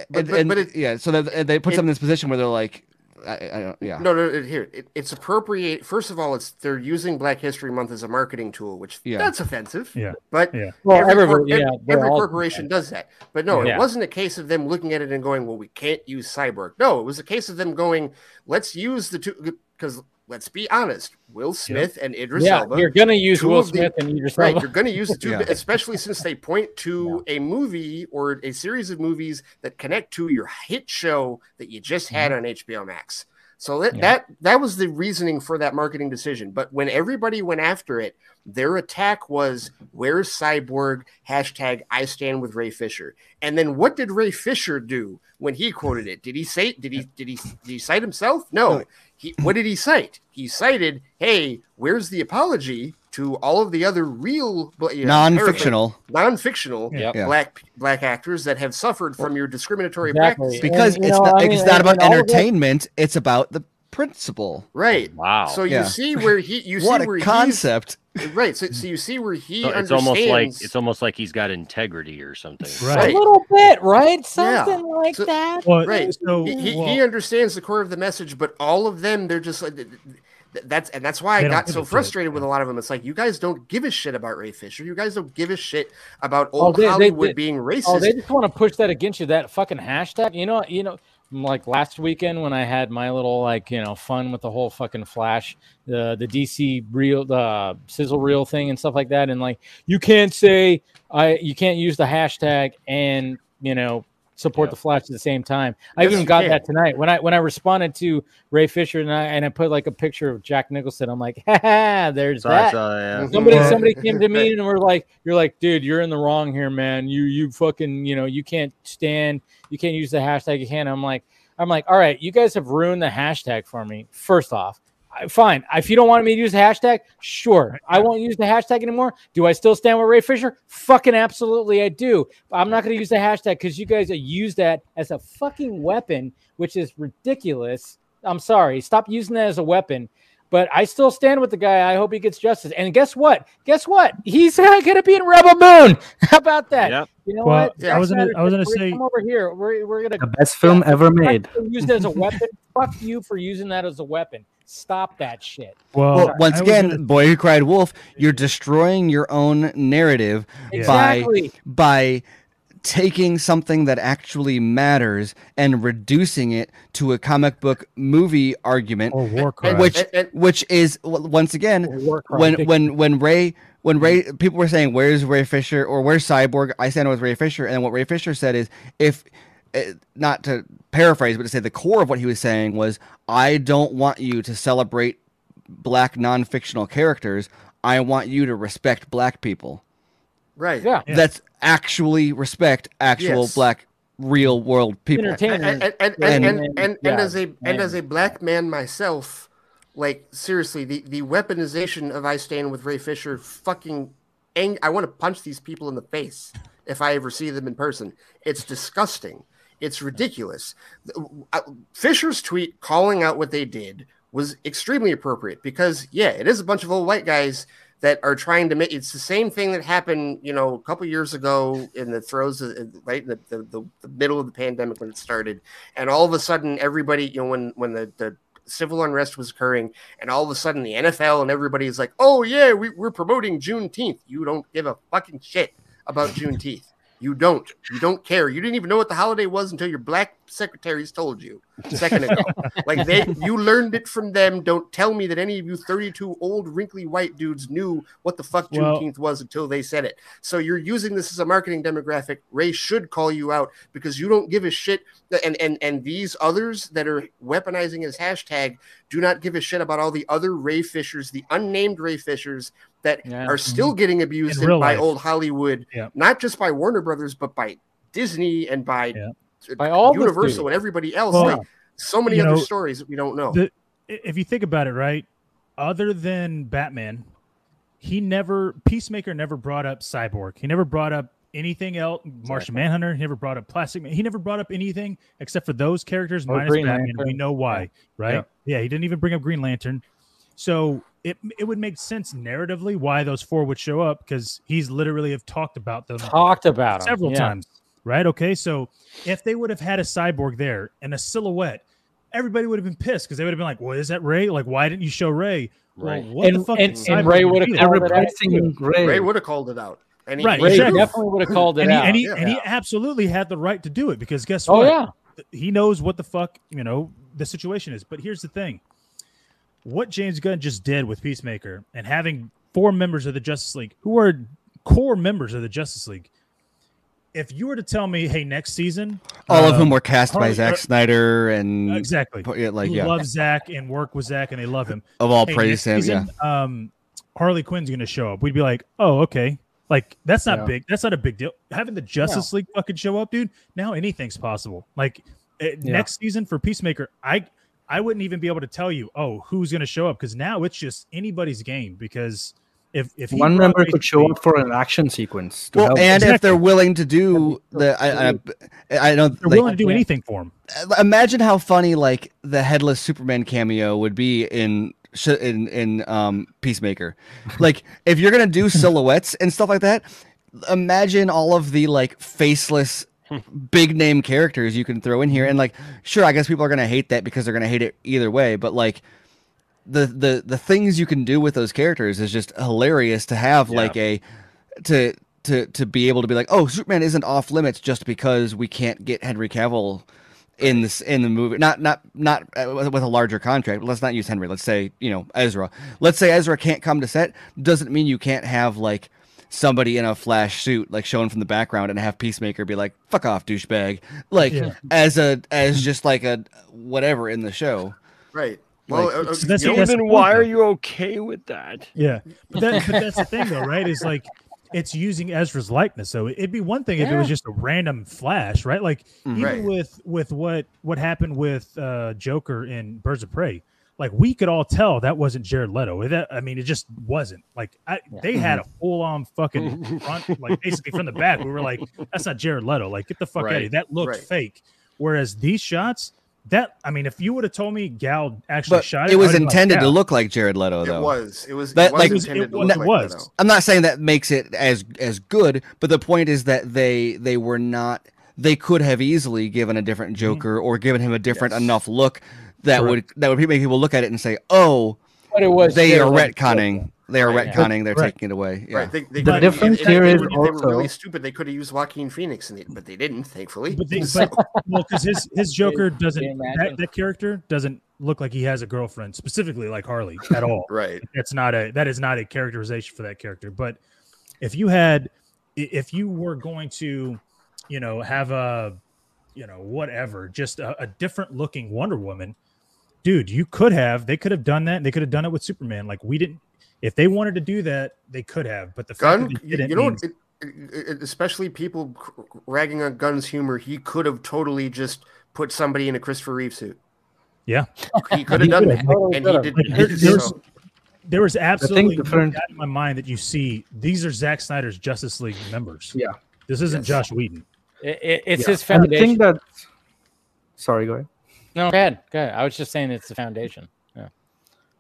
but, and, but, but it, yeah, so that they put it- them in this position where they're like, I, I don't, yeah, No, no, no, here it, it's appropriate. First of all, it's they're using Black History Month as a marketing tool, which Yeah. that's offensive. Yeah. but Yeah. Well, every, everybody- cor- ev- yeah, they're every all- corporation does that. But no, Yeah. it wasn't a case of them looking at it and going, "Well, we can't use Cyborg." No, it was a case of them going, "Let's use the two because let's be honest, Will Smith and Idris Yeah, Elba." you're gonna use Will of the- Smith and Idris Right, Elba. you're going to use the two, Yeah. especially since they point to a movie or a series of movies that connect to your hit show that you just had mm-hmm. on HBO Max. So that, Yeah. that that was the reasoning for that marketing decision. But when everybody went after it, their attack was "Where's Cyborg?" hashtag I stand with Ray Fisher. And then what did Ray Fisher do when he quoted it? Did he say? Did he did he did he cite himself? No. No. He what did he cite? He cited, "Hey, where's the apology to all of the other real you know, non-fictional. non-fictional Yep. Black black actors that have suffered from your discriminatory Exactly. practices. because And, you it's know, not I mean, it's not about and all of that- entertainment; it's about the principle. Right. Wow. So you Yeah. see where he you what see where a he's- concept! right. So, so you see where he So it's almost like it's almost like he's got integrity or something. Right. A little bit, right? Yeah. Something like So- that. Well, right. So, he, he, well, he understands the core of the message, but all of them they're just like th- th- th- that's and that's why I got so a shit, frustrated with a lot of them. It's like you guys don't give a shit about Ray Fisher. You guys don't give a shit about Oh, old they- they- Hollywood they- being racist. Oh, they just want to push that against you. That fucking hashtag. You know, you know, like last weekend when I had my little like you know fun with the whole fucking Flash, the the DC real the sizzle reel thing and stuff like that. And like you can't say I you can't use the hashtag and you know support Yeah. the Flash at the same time. I Yes, even got that tonight when I when I responded to Ray Fisher and I and I put like a picture of Jack Nicholson. I'm like, ha, ha there's So that. saw, yeah. Somebody somebody came to me and we're like, you're like, dude, you're in the wrong here, man. You you fucking you know you can't stand you can't use the hashtag you can. I'm like I'm like, all right, you guys have ruined the hashtag for me. First off, I- fine. If you don't want me to use the hashtag, sure. I won't use the hashtag anymore. Do I still stand with Ray Fisher? Fucking absolutely, I do. But I'm not going to use the hashtag because you guys use that as a fucking weapon, which is ridiculous. I'm sorry. Stop using that as a weapon. But I still stand with the guy. I hope he gets justice. And guess what? Guess what? He's uh, going to be in Rebel Moon. How about that? Yep. You know Well, what? Yeah. I was gonna- I was gonna We're say- come over here. We're, we're gonna The best film ever made. use it as a weapon. Fuck you for using that as a weapon. Stop that shit. Well, Well, once I again, gonna- boy who cried wolf, you're destroying your own narrative Exactly. by by taking something that actually matters and reducing it to a comic book movie argument or war And- crime. which and- and- which is once again when when when Ray when Ray mm-hmm. people were saying where's Ray Fisher or where's Cyborg I stand with Ray Fisher and what Ray Fisher said is if Eh, not to paraphrase but to say the core of what he was saying was I don't want you to celebrate black non-fictional characters I want you to respect black people Right. yeah. Yeah. that's actually respect actual Yes. black real world people and and and, And- and, and, and, and yeah, as a and as a black man myself, like seriously, the the weaponization of I stand with Ray Fisher, fucking, ang- I want to punch these people in the face if I ever see them in person. It's disgusting. It's ridiculous. Fisher's tweet calling out what they did was extremely appropriate because yeah, it is a bunch of old white guys that are trying to make it's the same thing that happened you know a couple years ago in the throes of right in the, the, the, the middle of the pandemic when it started. And all of a sudden everybody you know when when the, the civil unrest was occurring and all of a sudden the nfl and everybody is like oh yeah we, we're promoting juneteenth. You don't give a fucking shit about juneteenth you don't. You don't care. You didn't even know what the holiday was until your black secretaries told you a second ago like they you learned it from them don't tell me that any of you 32 old wrinkly white dudes knew what the fuck Well- juneteenth was until they said it so you're using this as a marketing demographic ray should call you out because you don't give a shit and and and these others that are weaponizing his hashtag do not give a shit about all the other ray fishers the unnamed ray fishers that Yeah. are mhm. still getting abused In in by life. old hollywood Yeah. not just by warner brothers but by disney and by Yeah. By all universal and everybody else Well, like so many other know, stories that we don't know the if you think about it, right? Other than Batman, he never Peacemaker never brought up Cyborg. He never brought up anything else. Martian Manhunter. He never brought up Plastic Man. He never brought up anything except for those characters Or minus Green Batman. Lantern. We know why, right? Yeah. he didn't even bring up Green Lantern. So it it would make sense narratively why those four would show up because he's literally have talked about them Talked about several yeah. times, right? Okay, so if they would have had a cyborg there and a silhouette, everybody would have been pissed because they would have been like, "What is that, Ray? Like, why didn't you show Ray?" Right. Well, what And- the fuck? and- and Ray would've to called it out. Replacing Ray. ray would have called it out and he, Right, Ray exactly. definitely would have called it and he, out. and he Yeah. and he absolutely had the right to do it because guess oh what? yeah. He knows what the fuck you know the situation is. But here's the thing: what James Gunn just did with Peacemaker and having four members of the Justice League who are core members of the Justice League. If you were to tell me, hey, next season, all of uh, whom were cast by Harley- Zack uh, Snyder and exactly, yeah, like yeah love Zack and work with Zack and they love him. of all Hey, praise next to him yeah Um, Harley Quinn's going to show up. We'd be like, oh, okay. Like that's not Yeah. big. That's not a big deal. Having the Justice League fucking show up, dude. Now anything's possible. Like eh, Yeah. next season for Peacemaker, I I wouldn't even be able to tell you, oh, who's going to show up because now it's just anybody's game. Because if if One member could show up for an action sequence. To well help. and if they're willing to do the I, I, I don't they're like, willing to do Yeah. anything for him. imagine how funny like the headless Superman cameo would be in in in um Peacemaker. like if you're gonna do silhouettes and stuff like that, imagine all of the like faceless big name characters you can throw in here and like sure i guess people are gonna hate that because they're gonna hate it either way but like the the the things you can do with those characters is just hilarious to have Yeah. like a to to to be able to be like oh superman isn't off limits just because we can't get henry cavill in this in the movie not not not uh, with with a larger contract let's not use henry let's say you know ezra let's say ezra can't come to set doesn't mean you can't have like somebody in a flash suit like shown from the background and have Peacemaker be like, "Fuck off, douchebag," like Yeah. as a as just like a whatever in the show. Right. Like, Well, uh, uh, So that's- that's Then why are you okay with that? Yeah, but, that, but that's the thing, though, right? Is like it's using Ezra's likeness. So it'd be one thing if it was just a random flash, right? Like even Right. with with what what happened with uh, Joker in Birds of Prey, like we could all tell that wasn't Jared Leto. That I mean, it just wasn't. Like I, they had a full on fucking front, like basically from the back. We were like, that's not Jared Leto. Like get the fuck out of here. That looked Right. fake. Whereas these shots. That I mean, if you would have told me Gal actually But shot it it was I'd like, intended yeah. to look like Jared Leto, it was. It was. That, it was like- intended It to was- look it like was. that. I'm not saying that makes it as as good, but the point is that they they were not. They could have easily given a different mm-hmm. Joker or given him a different Yes. enough look that Correct. would that would make people look at it and say, "Oh, But it was they are Leto. retconning. They are Right. retconning. They're Right. taking it away." Yeah. Right. They, they, The difference if they here were- is if they were really also- stupid. They could have used Joaquin Phoenix in it, but they didn't, thankfully. But, they, So- but well, because his his Joker doesn't that, that character doesn't look like he has a girlfriend specifically like Harley at all. right. That's not a that is not a characterization for that character. But if you had if you were going to, you know, have a you know whatever just a, a different looking Wonder Woman, dude, you could have they could have done that. They could have done it with Superman. Like we didn't. If they wanted to do that, they could have. But the fact Gunn, that they you, didn't you know, means- it, it, it- especially people ragging on Gunn's humor, he could have totally just put somebody in a Christopher Reeve suit. Yeah. he could have done could've. that, Totally and he could've. did. Like, and there- there's- so. There was absolutely no different- doubt in my mind that you see these are Zack Snyder's Justice League members. Yeah. This isn't Yes. Joss Whedon. It, it, it's Yeah. his And the foundation. thing that sorry, go ahead. No, go ahead. Go ahead. I was just saying it's the foundation. Yeah.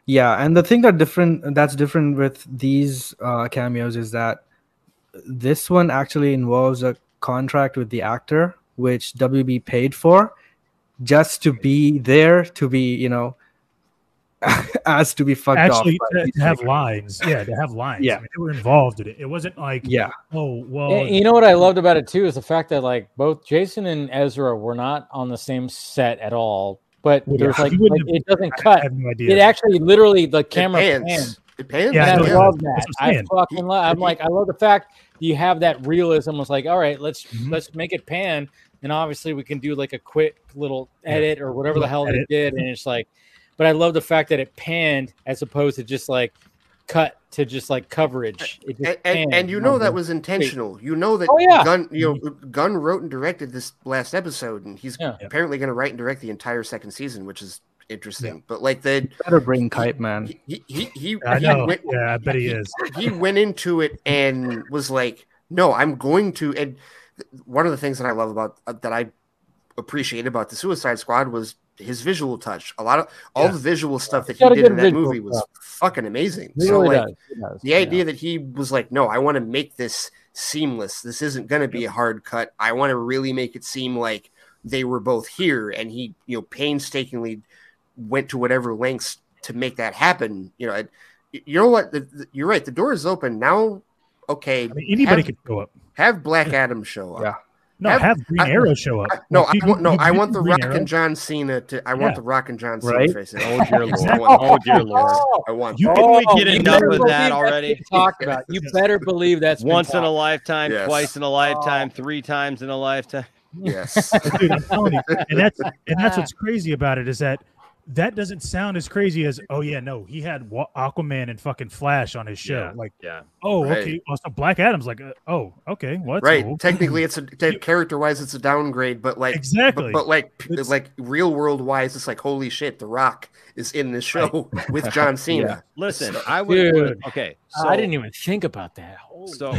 Yeah, and the thing that different that's different with these uh, cameos is that this one actually involves a contract with the actor, which WB paid for, just to be there to be, you know, as to be fucked Actually, off. by to, to have lines. Yeah, to have lines. Yeah. I mean, they were involved in it. It wasn't like, Yeah, oh, well, Y- You know what I loved about it too is the fact that like both Jason and Ezra were not on the same set at all, but Yeah. there's like, like have- it doesn't I, cut. I have no idea. It actually literally the It camera pans. pans. It pans. Yeah, I I love that. I'm fucking love. I'm like, I love the fact you have that realism. Was like, all right, let's Mhm. let's make it pan, and obviously we can do like a quick little edit or whatever the Little hell they did, and it's like, but I love the fact that it panned as opposed to just like cut to just like coverage. It just and, and, and you know that was intentional. You know that Oh, yeah. Gunn, you know, Gunn wrote and directed this last episode, and he's Yeah. apparently going to write and direct the entire second season, which is interesting. But like the better bring Kite Man. he he he, I he went, Yeah, I bet he is. he went into it and was like, "No, I'm going to." And one of the things that I love about uh, that I appreciate about the Suicide Squad was his visual touch. A lot of all Yeah. the visual stuff that He's he did in good that movie was stuff. fucking amazing. He so really like does. Does. the Yeah. idea that he was like, "No, I want to make this seamless. This isn't going to be a hard cut. I want to really make it seem like they were both here." And he, you know, painstakingly went to whatever lengths to make that happen. You know, it- you know what? The, the- you're right. The door is open now. Okay, I mean, anybody have, could show up. have Black Adam show up. Yeah. No, have- have, Green I- Arrow show up. I- no, Like, I you- want no. you I want the Green Rock Arrow. and John Cena to. I Yeah. want the Rock and John Cena Right? face. Oh dear lord! Exactly. Oh dear oh. lord! I want. You that. can Didn't we Oh, get enough better of that already? been talked about. You better believe that's Once in a lifetime, Yes. twice in a lifetime, oh. three times in a lifetime. yes. Dude, I'm telling you, and that's and that's what's crazy about it is that that doesn't sound as crazy as oh yeah no he had Aquaman and fucking Flash on his show Yeah. like Yeah. oh Right. okay well, so Black Adam's like uh, oh okay what right. Technically, it's a character wise, it's a downgrade, but like Exactly. But, but like It's- like real world wise, it's like holy shit, The Rock is in this show with John Cena. Listen, So- I would. Dude. Okay, so I didn't even think about that. Holy So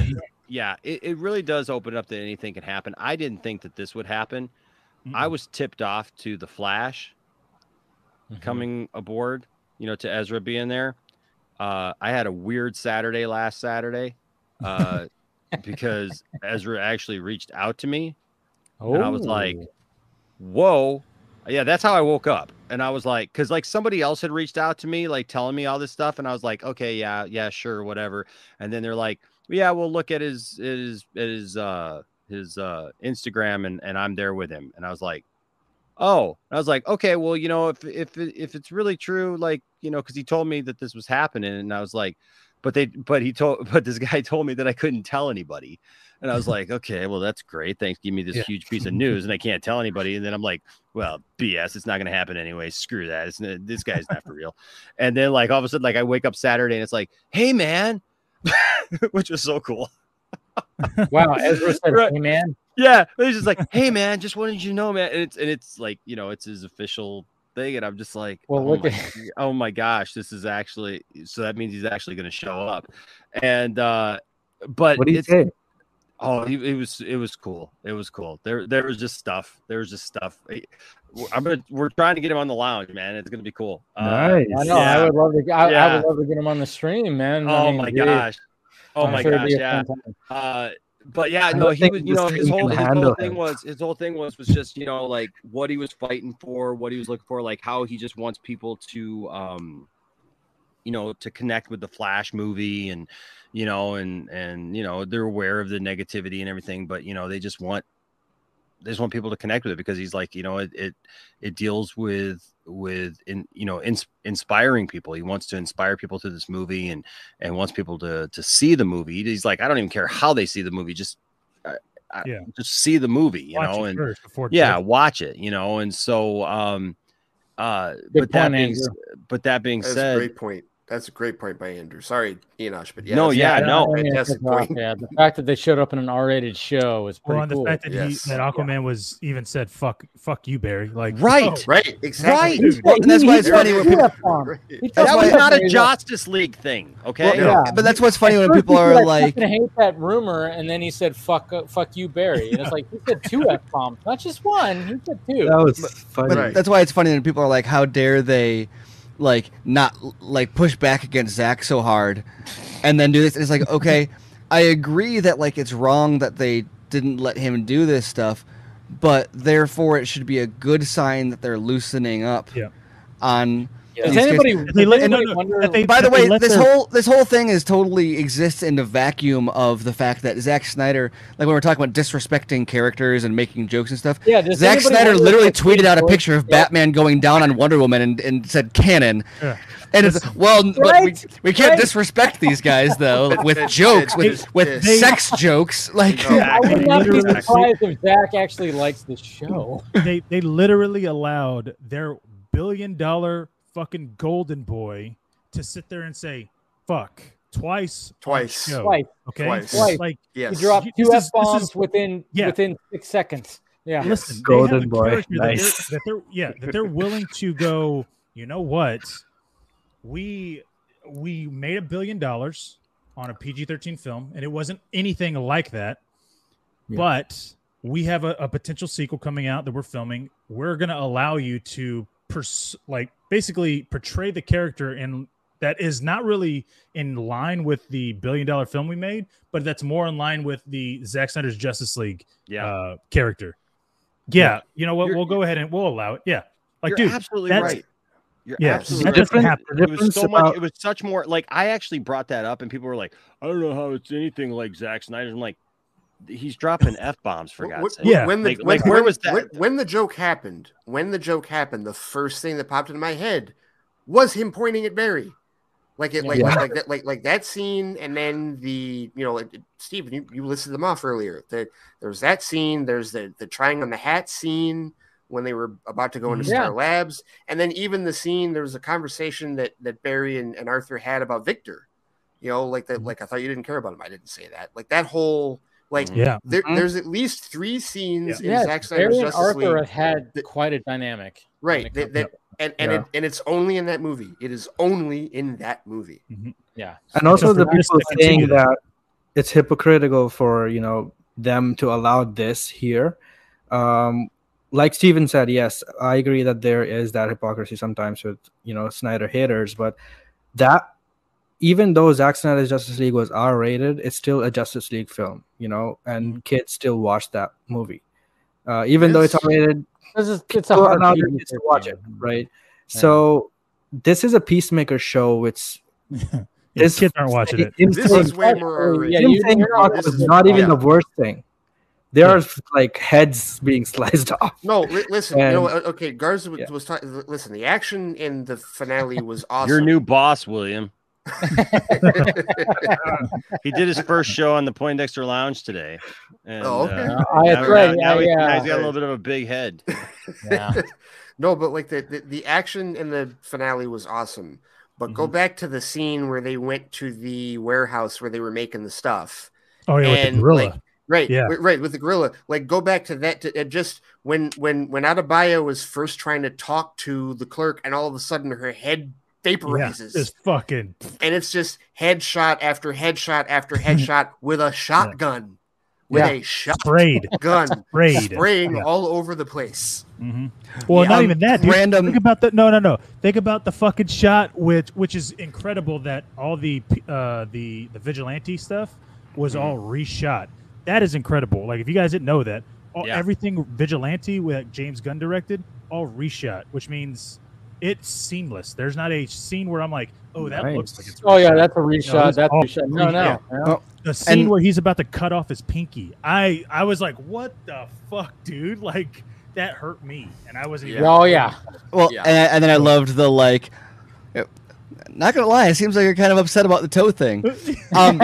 yeah, it, it really does open up that anything can happen. I didn't think that this would happen. I was tipped off to the Flash Mhm. coming aboard, you know, to Ezra being there. Uh, I had a weird Saturday last Saturday uh, because Ezra actually reached out to me and I was like, Oh. whoa. Yeah, that's how I woke up. And I was like, because like somebody else had reached out to me, like telling me all this stuff. And I was like, okay, yeah, yeah, sure, whatever. And then they're like, yeah, we'll look at his his his uh his uh Instagram and, and I'm there with him. And I was like, oh, And I was like, okay, well, you know, if if if it's really true, like, you know, because he told me that this was happening, and I was like, but they but he told but this guy told me that I couldn't tell anybody. And I was like, okay, well, that's great. Thanks. Give me this Yeah. huge piece of news, and I can't tell anybody. And then I'm like, well, BS. It's not going to happen anyway. Screw that. It's, this guy's not for real. And then, like, all of a sudden, like, I wake up Saturday and it's like, hey, man, which was so cool. Wow, Ezra said, Right. "Hey man, Yeah, but he's just like, hey, man, just wanted you to know, man. And it's and it's like, you know, it's his official thing, and I'm just like, Well, oh, look my, at- oh my gosh, this is actually so that means he's actually going to show up, and uh, but What do you say? Oh, he, it was it was cool. It was cool. There there was just stuff. There was just stuff. I- I'm gonna we're trying to get him on the lounge, man. It's gonna be cool. Uh, Nice. I know. I would love to. I, I would love to get him on the stream, man. I Oh mean, my geez, gosh. Oh I'm my sure gosh. Yeah. Uh, but yeah, no, he was. You know, his whole his whole thing him. was his whole thing was was just you know like what he was fighting for, what he was looking for, like how he just wants people to um, you know, to connect with the Flash movie and you know, and and you know they're aware of the negativity and everything, but you know they just want they just want people to connect with it because he's like you know it it, it deals with with in you know ins- inspiring people he wants to inspire people through this movie and and wants people to to see the movie he's like i don't even care how they see the movie just uh, I- Yeah. just see the movie you Watch know and first yeah judging. watch it you know and so um uh Good but that point, being Andrew. but that being That's a said great point. That's a great point by Andrew. Sorry, Enosh, but yeah. No, that's- yeah, no. don't mean to Fantastic cut off, point. Yeah, the fact that they showed up in an R-rated show was pretty Well, and the fact that Yes. he that Aquaman was even said "fuck, fuck you, Barry." Like, Right. oh, Right, exactly. Right. Well, and that's why it's funny when people. That was not a justice league thing okay Well, Yeah. But that's what's funny At when people are like, I like, fucking hate that rumor, and then he said, "Fuck, uh, fuck you, Barry." And it's like he said two f bombs, not just one. He said two. That was funny. But Right. that's why it's funny when people are like, "How dare they, like, not like push back against Zack so hard, and then do this?" It's like, okay, I agree that like it's wrong that they didn't let him do this stuff, but therefore it should be a good sign that they're loosening up Yeah. on. Does anybody, cases. does anybody no, no, wonder? they- By the way, this their- whole this whole thing is totally exists in the vacuum of the fact that Zack Snyder, like when we're talking about disrespecting characters and making jokes and stuff, Yeah, Zack Snyder literally tweeted out a picture of Batman going down on Wonder Woman and, and said canon. Yeah. And it's well, but we, we can't right. disrespect these guys though with jokes, with with it's- sex jokes. Like, No. I would not be surprised if Zack actually likes the show. they they literally allowed their billion dollar fucking golden boy to sit there and say "fuck" twice, Twice. show, Twice. Okay, Twice. Twice. like Yes. He dropped You- two this f bombs within yeah. within six seconds. Yeah. listen, they Golden boy. character that they're- Nice. that they're yeah that they're willing to go. You know what? We we made a billion dollars on a PG thirteen film, and it wasn't anything like that. Yeah. But we have a, a potential sequel coming out that we're filming. We're going to allow you to pers- like basically portray the character in that is not really in line with the billion dollar film we made, but that's more in line with the Zack Snyder's Justice League yeah uh, character. Yeah, you know what? You're- We'll go ahead and we'll allow it. Yeah, like You're dude, absolutely that's- right. You're Yeah, absolutely that right. doesn't happen. It was difference so much. It was such more like I actually brought that up, and people were like, "I don't know how it's anything like Zack Snyder." I'm like, he's dropping f bombs for God's sake. Yeah. When the, Like- when, like, where when- was that? When, when the joke happened, when the joke happened, the first thing that popped into my head was him pointing at Barry. Like it, like, Yeah. like, like that, like, like that scene, and then the, you know, like, Steven, you, you listed them off earlier. That there's that scene. There's the the trying on the hat scene when they were about to go into Yeah. Star Labs, and then even the scene. There was a conversation that that Barry and, and Arthur had about Victor. You know, like that. Mm-hmm. Like I thought you didn't care about him. I didn't say that. Like that whole like yeah, there, Mhm. there's at least three scenes in Yes, Zack Snyder's Barry Justice Arthur League. have had that- quite a dynamic. right, that, that, and and, Yeah. it, and it's only in that movie. It is only in that movie. Yeah. and also Except the people saying that it's hypocritical for you know them to allow this here um like steven said yes i agree that there is that hypocrisy sometimes with you know snyder haters but that even though Zack Snyder's Justice League was R rated, it's still a Justice League film, you know, and kids still watch that movie. Uh, even though it's R rated, This is it's a people hard allow PG their kids to watch it, right? Yeah. So this is a peacemaker show. It's yeah this kids aren't watching it. him This saying- is way more. Actually, yeah, him you- saying you're not- was even yeah. the worst thing. There are like heads being sliced off. No, li- listen. you know, okay. Garza was, Yeah. was talking. Listen, the action in the finale was awesome. Your new boss, William. he did his first show on the Poindexter Lounge today. And, Oh, okay. uh, Oh, that's now- right. Now, now Yeah, he- yeah. now he's got a little bit of a big head. Yeah. no, but like the, the the action in the finale was awesome. But go Mhm. back to the scene where they went to the warehouse where they were making the stuff. Oh yeah, with the And, gorilla. like, Right, Yeah. right with the gorilla. Like go back to that. To, it just when when when Adebayo was first trying to talk to the clerk, and all of a sudden her head yeah, vaporizes, this fucking and it's just headshot after headshot after headshot with a shotgun, with Yeah. a sprayed, shotgun sprayed. spraying Yeah. all over the place. hmm Well, Yeah, not um, even that. Dude. random- Think about the no, no, no. Think about the fucking shot, which which is incredible. That all the uh the the vigilante stuff was Mm-hmm. all reshot. That is incredible. Like if you guys didn't know that, all, Yeah. everything vigilante with James Gunn directed, all reshot, which means it's seamless. There's not a scene where I'm like, oh, that Nice. looks like it's. Oh yeah, that's a No, reshot. it's that's a all reshot. No, no. reshot. yeah. Oh, The scene And- where he's about to cut off his pinky, I I was like, what the fuck, dude? Like that hurt me, and I wasn't. even Oh yeah. Well, Yeah. and, and then I loved the like. Not gonna lie, it seems like you're kind of upset about the toe thing. Um,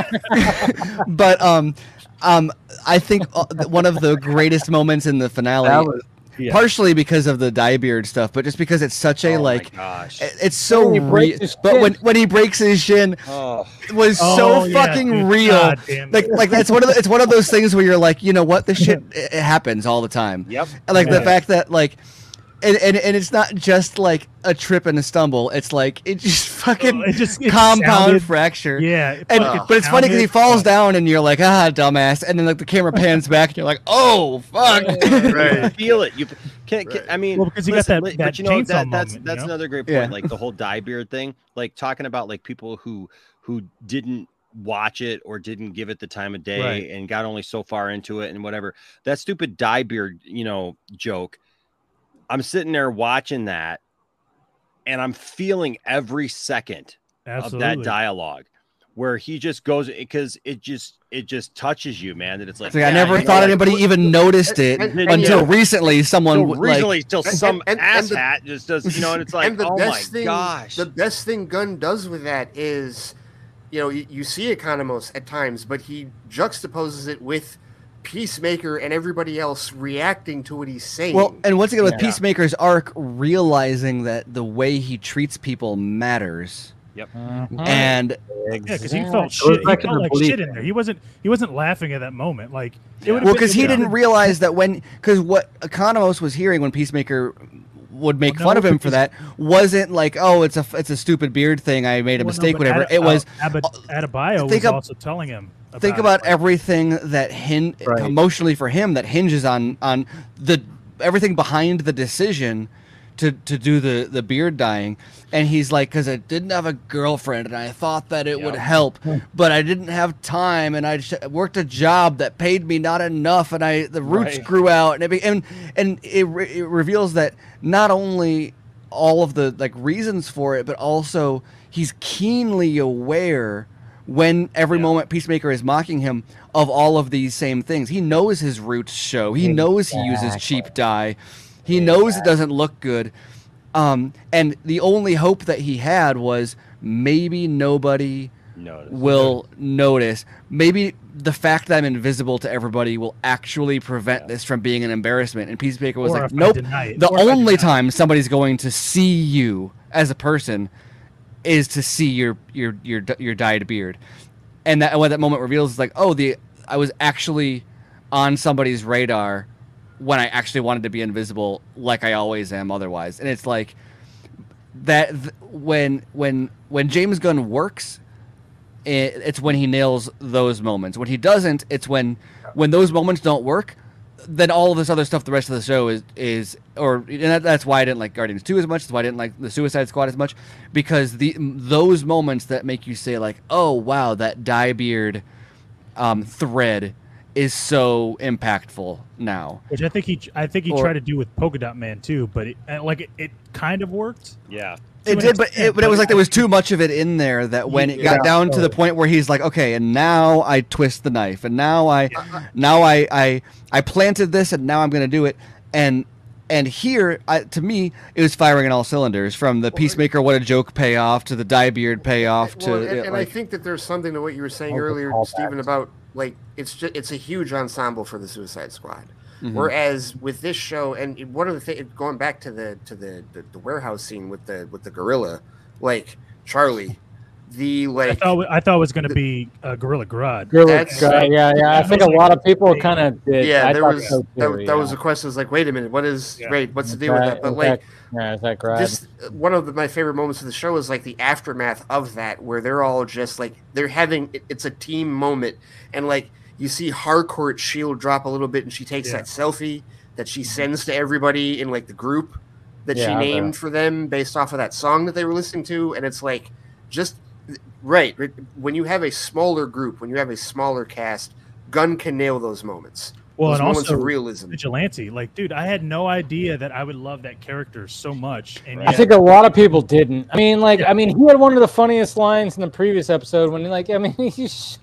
but um, um, I think uh, one of the greatest moments in the finale, That was- Yeah. partially because of the dye beard stuff, but just because it's such a Oh like, gosh. it's so When he real. But when when he breaks his shin, Oh, it was Oh, so yeah, fucking dude. real. God Like like that's one of the, it's one of those things where you're like, you know what, this shit it, it happens all the time. yep. And, like the fact that like and, and and it's not just like a trip and a stumble it's like it just fucking it just it compound sounded- fracture Yeah, it and fucking but it's funny because he sounded- falls down and you're like ah dumbass and then like the camera pans back and you're like oh fuck You feel it. You can, can Right. I mean, Well, because you got that- li- that but you know chainsaw that, that's moment, you that's know? another great point. Yeah. Like the whole dye beard thing. Like talking about like people who who didn't watch it or didn't give it the time of day Right. and got only so far into it and whatever. That stupid dye beard, you know, joke. I'm sitting there watching that, and I'm feeling every second Absolutely. of that dialogue where he just goes because it just it just touches you, man. That it's like, It's like, I never you know, thought like, anybody even noticed it and- and- until yeah. recently someone till recently like till some and- and the- asshat just does, you know, and it's like, and the oh best my thing, gosh, the best thing Gunn does with that is, you know, you, you see Economos at times, but he juxtaposes it with Peacemaker and everybody else reacting to what he's saying. well and once again with Yeah. peacemaker's arc realizing that the way he treats people matters Mhm. and Yeah, because he felt shit. He felt like shit in there. He wasn't. He wasn't laughing at that moment. Like it Yeah. would've Well, because he it didn't realize that when, because what Economos was hearing when Peacemaker would make Well, fun no, of him for that wasn't like, oh, it's a it's a stupid beard thing. I made a Well, mistake, but whatever. Ade- it was. uh, Abad- Adebayo was ab- also telling him. Think it, about like, everything that hin- Right. emotionally for him that hinges on on the everything behind the decision to to do the the beard dyeing and he's like because i didn't have a girlfriend and i thought that it would help hmm. but i didn't have time and i sh- worked a job that paid me not enough and i the roots Right. grew out and it, be- and and it, re- it reveals that not only all of the like reasons for it but also he's keenly aware when every moment Peacemaker is mocking him of all of these same things. He knows his roots show. He knows he uses cheap dye. He knows it doesn't look good. Um, and the only hope that he had was maybe nobody Notice. will notice. Maybe the fact that I'm invisible to everybody will actually prevent this from being an embarrassment. And Peacemaker was Or like, nope. The Or only time somebody's going to see you as a person is to see your your your your dyed beard, and that what that moment reveals is like, oh, the I was actually on somebody's radar when I actually wanted to be invisible, like I always am otherwise, and it's like that th- when when when James Gunn works, it, it's when he nails those moments. When he doesn't, it's when when those moments don't work. Then all of this other stuff, the rest of the show is is, or and that, that's why I didn't like Guardians Two as much. That's why I didn't like the Suicide Squad as much, because the those moments that make you say like, oh wow, that dye beard um, thread is so impactful now. which I think he, I think he Or- tried to do with Polka Dot Man too, but it, uh, like it, it kind of worked. Yeah. To It did, but it, but it was like there was too much of it in there that when it got Yeah. down to the point where he's like, okay, and now I twist the knife, and now I, uh, uh, now I, I, I planted this, and now I'm gonna do it, and And here, I, to me, it was firing on all cylinders from the Peacemaker, what a joke payoff to the Diebeard payoff to Well, and, it, and I think that there's something to what you were saying earlier. Steven, about like it's just it's a huge ensemble for the Suicide Squad. Mhm. Whereas with this show, and one of the things going back to the to the, the the warehouse scene with the with the gorilla, like Charlie, the I like thought I thought it was going to be uh, Gorilla Grodd. Gorilla That's- Grodd, yeah, yeah. I think a lot of people kind of did. yeah, I there was so that, too, that was yeah. the question. Was like, wait a minute, what is Yeah. right? What's the Is deal with that- that? But is like, that- yeah, is that Grodd? just uh, one of the, my favorite moments of the show is like the aftermath of that where they're all just like they're having it's a team moment and like you see harcourt's shield drop a little bit and she takes Yeah. that selfie that she mm-hmm. sends to everybody in like the group that Yeah, she named for them based off of that song that they were listening to and it's like just right right, when you have a smaller group when you have a smaller cast Gunn can nail those moments Well, those and moments also of realism Vigilante, like, dude, I had no idea that I would love that character so much. And I yet- think a lot of people didn't. I mean, like, I mean, he had one of the funniest lines in the previous episode when, like, I mean, he's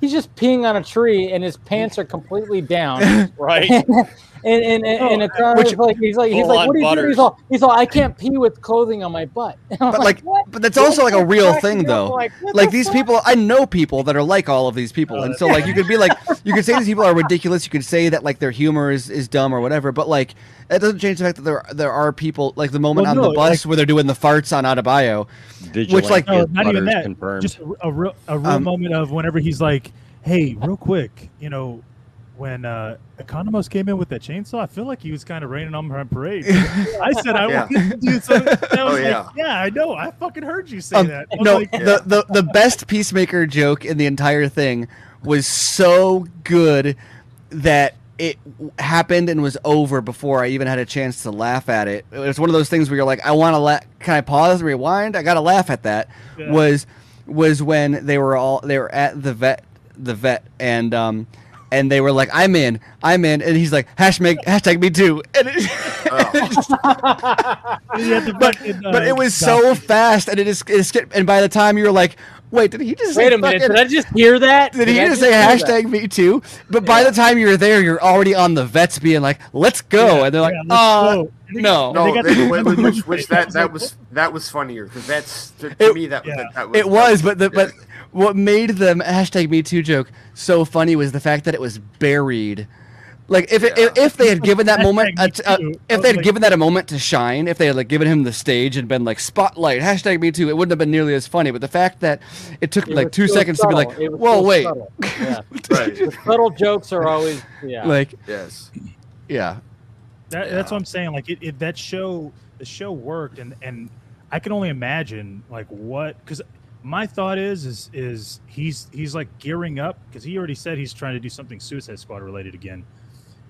he's just peeing on a tree and his pants are completely down, Right. and and and, and it's uh, Which- like he's like he's like, what do you doing? butters. He's all he's all, I can't pee with clothing on my butt. But like, what? but that's also like a real thing, though. Like, like the these fuck? people i know people that are like all of these people Oh, and so like you could be like you could say these people are ridiculous you could say that like their humor is, is dumb or whatever but like it doesn't change the fact that there there are people like the moment Well, on no, the bus where they're doing the farts on Adebayo like- No, not even that. confirmed. Just a, a real, a real Um, moment of whenever he's like, "Hey, real quick, you know, when uh, Economos came in with that chainsaw, I feel like he was kind of raining on my parade." I said, "I Yeah. wanted to do something." And I was Oh, like, yeah. yeah, I know. I fucking heard you say Um, that. I was no like, the, the the best peacemaker joke in the entire thing was so good that it happened and was over before I even had a chance to laugh at it. It was one of those things where you're like, I want to la- can I pause, rewind? I got to laugh at that. Yeah. Was was when they were all they were at the vet the vet and um and they were like, I'm in, I'm in, and he's like, hashtag hashtag me too, and it, he had the but fucking, but uh, it was so fast, and it is it's, and by the time you were like, wait, did he just Wait say a minute, fucking- did I just hear that? did he I just say hear that? hashtag me too? But by the time you're there, you're already on the vets being like, let's go. Yeah, and they're like, yeah, let's uh, no. no They got they- the- which, which, which that was that was that was funnier 'cause that's to, to It- me that, yeah. that, that was It was, but the, but what made the hashtag me too joke so funny was the fact that it was buried. Like if it, if, if they had given that moment, a, a- me too. I if they had like- given that a moment to shine, if they had like given him the stage and been like spotlight hashtag me too, it wouldn't have been nearly as funny. But the fact that it took It like two so seconds to be like, subtle. It was whoa, wait, subtle. Yeah. right The subtle jokes are always yeah. like yes yeah, That, That's what I'm saying. Like it, it, that show, the show worked, and and I can only imagine like what because my thought is is is he's he's like gearing up because he already said he's trying to do something Suicide Squad related again,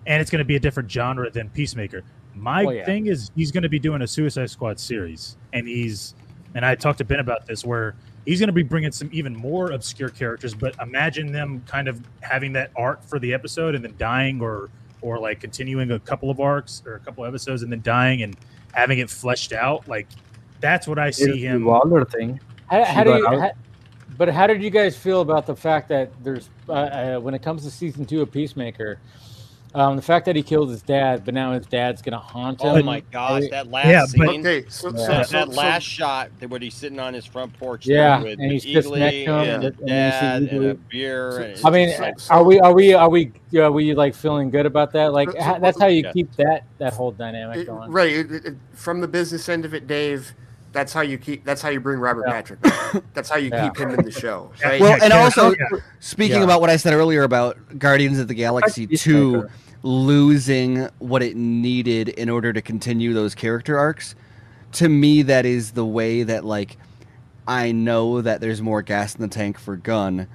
and it's going to be a different genre than Peacemaker. My Oh, yeah. thing is he's going to be doing a Suicide Squad series, and he's and I talked to Ben about this where he's going to be bringing some even more obscure characters, but imagine them kind of having that arc for the episode and then dying or or like continuing a couple of arcs or a couple of episodes and then dying and having it fleshed out. Like that's what I see him. Waller thing. How, how do you? How, but how did you guys feel about the fact that there's uh, uh, when it comes to season two of Peacemaker, um, the fact that he killed his dad, but now his dad's gonna haunt him. Oh my gosh, that last Yeah, but- scene. okay so, Yeah. so, that, so, that so- last shot where he's sitting on his front porch Yeah, with, and with he's just next to him, and and his you see dad and a beer. So- and I mean, so- so- are we are we are we are we like feeling good about that? Like So- ha- that's how you Yeah. keep that that whole dynamic it- going. right it, it, it- from the business end of it dave that's how you keep that's how you bring robert Yeah. patrick back. that's how you Yeah. keep him in the show right Well, Yeah, and also yeah. speaking Yeah. about what I said earlier about Guardians of the Galaxy two losing what it needed in order to continue those character arcs, to me that is the way that like I know that there's more gas in the tank for Gunn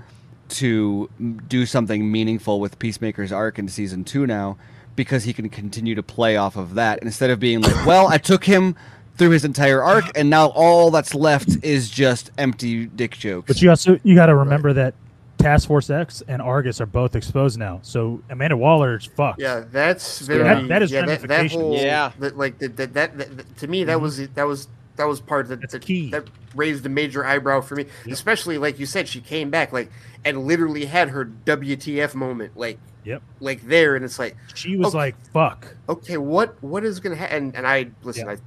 to do something meaningful with Peacemaker's arc in season two now because he can continue to play off of that instead of being like, well, I took him through his entire arc and now all that's left is just empty dick jokes. But you also you got to remember that Task Force X and Argus are both exposed now. So Amanda Waller is fucked. yeah that's So very that- that is yeah, that, that ramifications. whole Yeah. that, like that, that, that, that to me that mhm. was that was that was part that that, that raised a major eyebrow for me. Especially like you said, she came back like and literally had her WTF moment, like Yep. like there, and it's like She was okay, like, "Fuck." okay, what what is gonna happen? And, and I listen, I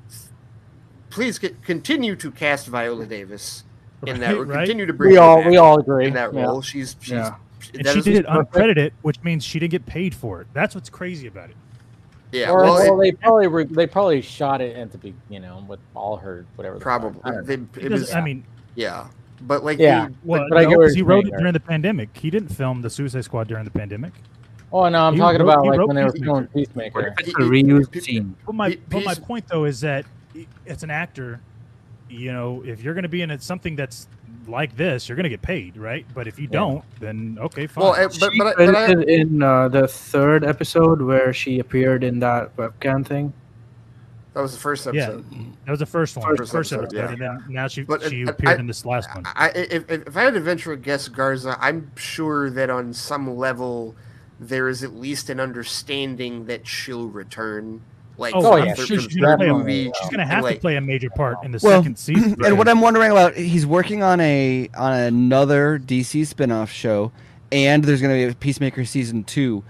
please continue to cast Viola Davis in that. Right, Or right. continue to bring We her all- back we all agree. in that Yeah. role. She's she's Yeah. And that she did it uncredited, which means she didn't get paid for it. That's what's crazy about it. Yeah, or, well, or it- they probably re- they probably shot it at the be you know with all her whatever. Probably. I They- know. it was- I mean, yeah, but like Yeah. the- well, but I no, get he wrote saying it there. during the pandemic. He didn't film the Suicide Squad during the pandemic. Oh no, I'm He talking wrote- about like when they were Peacemaker. filming Peacemaker. It's a reused scene. But my but my point though is that i- it's an actor. You know, if you're going to be in it, something that's like this, you're going to get paid, right? But if you don't, then okay, fine. Well, but She but, but I, in uh, the third episode where she appeared in that webcam thing. that was the first episode. yeah, episode. that was the first one, First first, episode, episode, yeah. and then now she But, she I- appeared I- in this last one. I, if, if if I had to venture a guess, Garza, I'm sure that on some level there is at least an understanding that she'll return. Like, Oh, for- yeah, for- she's, she's gonna play a, movie, she's gonna and, have to play a major part in the Well, second season. And what I'm wondering about, he's working on a on another DC spin-off show, and there's going to be a Peacemaker season two.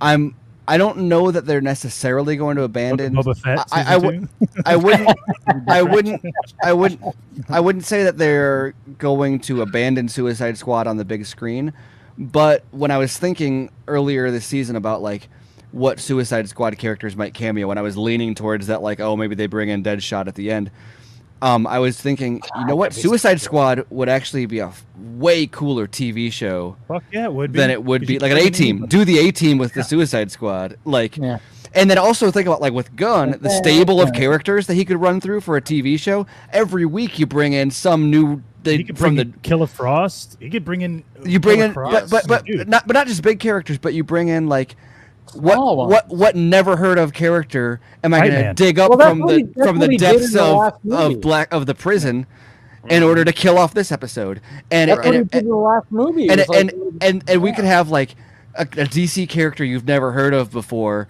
I'm I don't know that they're necessarily going to abandon. Boba Fett I, I, would two? I wouldn't I wouldn't I wouldn't I wouldn't say that they're going to abandon Suicide Squad on the big screen. But when I was thinking earlier this season about like what Suicide Squad characters might cameo, when I was leaning towards that, like, oh, maybe they bring in Deadshot at the end. Um, I was thinking, you know what? Suicide Squad would actually be a f- way cooler TV show Fuck yeah, it would be. than it would 'Cause be like an A team. Do the A team with the Suicide Squad, like, Yeah. and then also think about like with Gunn, the stable of characters that he could run through for a TV show. Every week you bring in some new He they, could from the in Killer Frost. He could bring in. you bring Killer in Frost. but but but Dude, not but not just big characters, but you bring in like what Small ones. what what never heard of character am I going to dig up Well, from the he- from the he did in depths of last of black of the prison in mm-hmm. order to kill off this episode and That's and, what he and, in the last movie. and It was and, like- and and we could have like a, a DC character you've never heard of before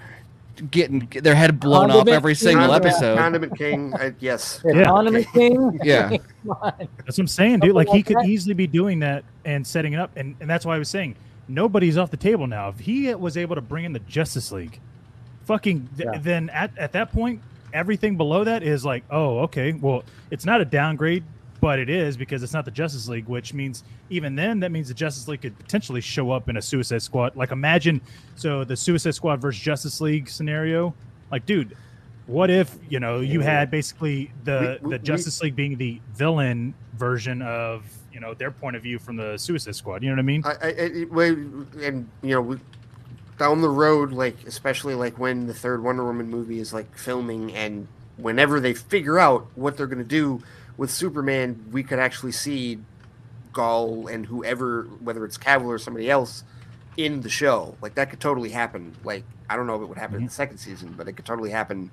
getting their head blown off every King. single Condiment- episode. Condiment King, I, yes. Yeah, Yeah. Condiment King. Yeah. That's what I'm saying, dude. Something Like he like could easily be doing that and setting it up, and, and that's why I was saying nobody's off the table now. If he was able to bring in the Justice League, fucking, th- Yeah. then at, at that point, everything below that is like, oh, okay, well, it's not a downgrade, but it is because it's not the Justice League, which means even then, that means the Justice League could potentially show up in a Suicide Squad. Like imagine, so the Suicide Squad versus Justice League scenario, like, dude. What if you know you had basically the We- we- the Justice League being the villain version of you know their point of view from the Suicide Squad? You know what I mean? I, I, I well, and you know, we, down the road, like especially like when the third Wonder Woman movie is like filming, and whenever they figure out what they're gonna do with Superman, we could actually see Gal and whoever, whether it's Cavill or somebody else, in the show. Like that could totally happen. Like I don't know if it would happen in mm-hmm. the second season, but it could totally happen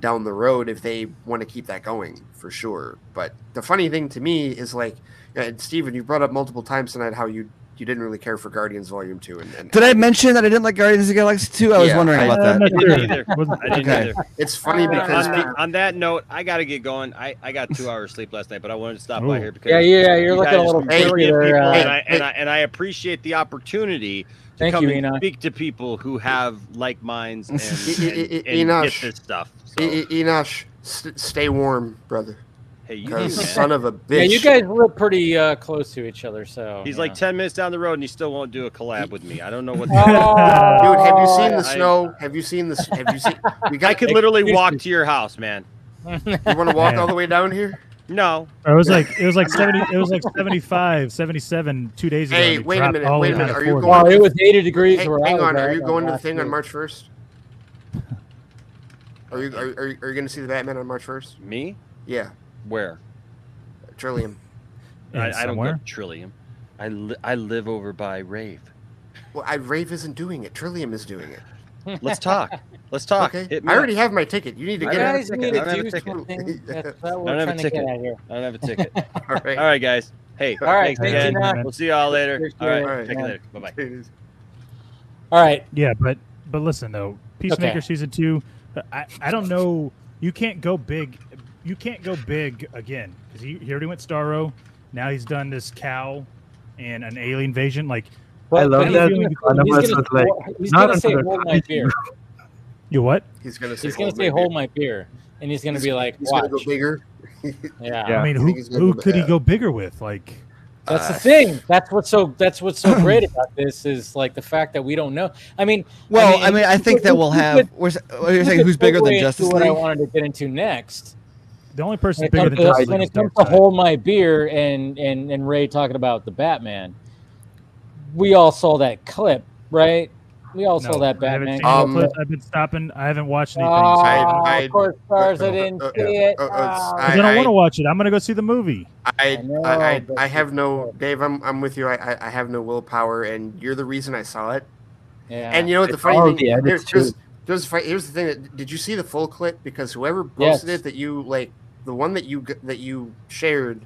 down the road if they want to keep that going for sure. But the funny thing to me is like, and Steven, you brought up multiple times tonight how you you didn't really care for Guardians Volume Two, and, and Did I mention that I didn't like Guardians of the Galaxy 2? I was Yeah, wondering I- about Uh, that. not I sure. didn't either. I didn't Okay. either. it's funny Uh, because on, that, on that note, I got to get going. I, I got two hours sleep last night, but I wanted to stop by here because Yeah, yeah, you're you looking a little give furry people- there. Uh, and, I, and, I, and I appreciate the opportunity to Thank come you, and Enoch. speak to people who have like minds and, and, e- and get this stuff. So, E- Enosh, st- stay warm, brother. hey, you Because son of a bitch. yeah, you guys live pretty uh, close to each other, so He's you like know. 10 minutes down the road and he still won't do a collab with me. I don't know what. Oh, Dude, have you seen the I- snow? Have you seen the? Have you seen? We I got. could literally walk me. to your house, man. You want to walk Man. all the way down here? No. It was like it was like 70 it was like 75, 77 two days ago. Hey, it wait a minute, wait a minute, are you going- Well, it was 80 degrees. Hey, hang on. Are you going to the last thing on. March first? Are you are, are, you- are you going to see the Batman on March first? Me? Yeah, Where? Trillium. I, I don't go somewhere. Trillium. I, li- I live over by Rave. Well, I Rave isn't doing it. Trillium is doing it. Let's talk. Let's talk. Okay. Hit me I up. already have my ticket. You need to I get don't have a it. ticket. need I don't have a ticket. That's what I we're don't have a trying to get ticket. I don't have a ticket. All right. All right, guys. Hey, All right, thanks thank again. you, We'll see y'all later. Appreciate All right. it. All right. Take you later. Bye bye. All right. Yeah, but but listen though, Peacemaker Okay. season two, I I don't know. You can't go big. you can't go big again because he, he already went Starro. Now he's done this cow and an alien invasion. Like, I love I'm that. feeling- Anonymous He's gonna, like, he's not gonna say another hold my beer. you what? He's gonna say. He's gonna "Hold say my hold beer." my beer, and he's gonna He's- be like, he's gonna go watch. bigger. Yeah. I mean, who think who could he go bigger with? Like, That's the Uh, thing. That's what's so. That's what's so great about this is like the fact that we don't know. I mean, Well, I mean, I, you think that we'll have. could- We're, s- you're you saying could who's bigger than segue into Justice What I wanted to get into next. the only person When bigger comes than to, Justice when League it is comes to hold my beer and and and Ray talking about the Batman, we all saw that clip, right? We all saw No, that I haven't Batman. seen the Um, clips. I've been stopping. I haven't watched anything. Oh, so- I- I- of course, stars. I uh, didn't uh, see it. uh, uh, Oh. I, don't want to watch it. I'm gonna go see the movie. I I I, know, I, I have no. Dave. I'm I'm with you. I, I I have no willpower, and you're the reason I saw it. yeah. And you know what the funny all thing? the edits, Here's, too. here's, here's, the fi- here's the thing. That, did you see the full clip? Because whoever posted Yes. it, that you like, the one that you that you shared,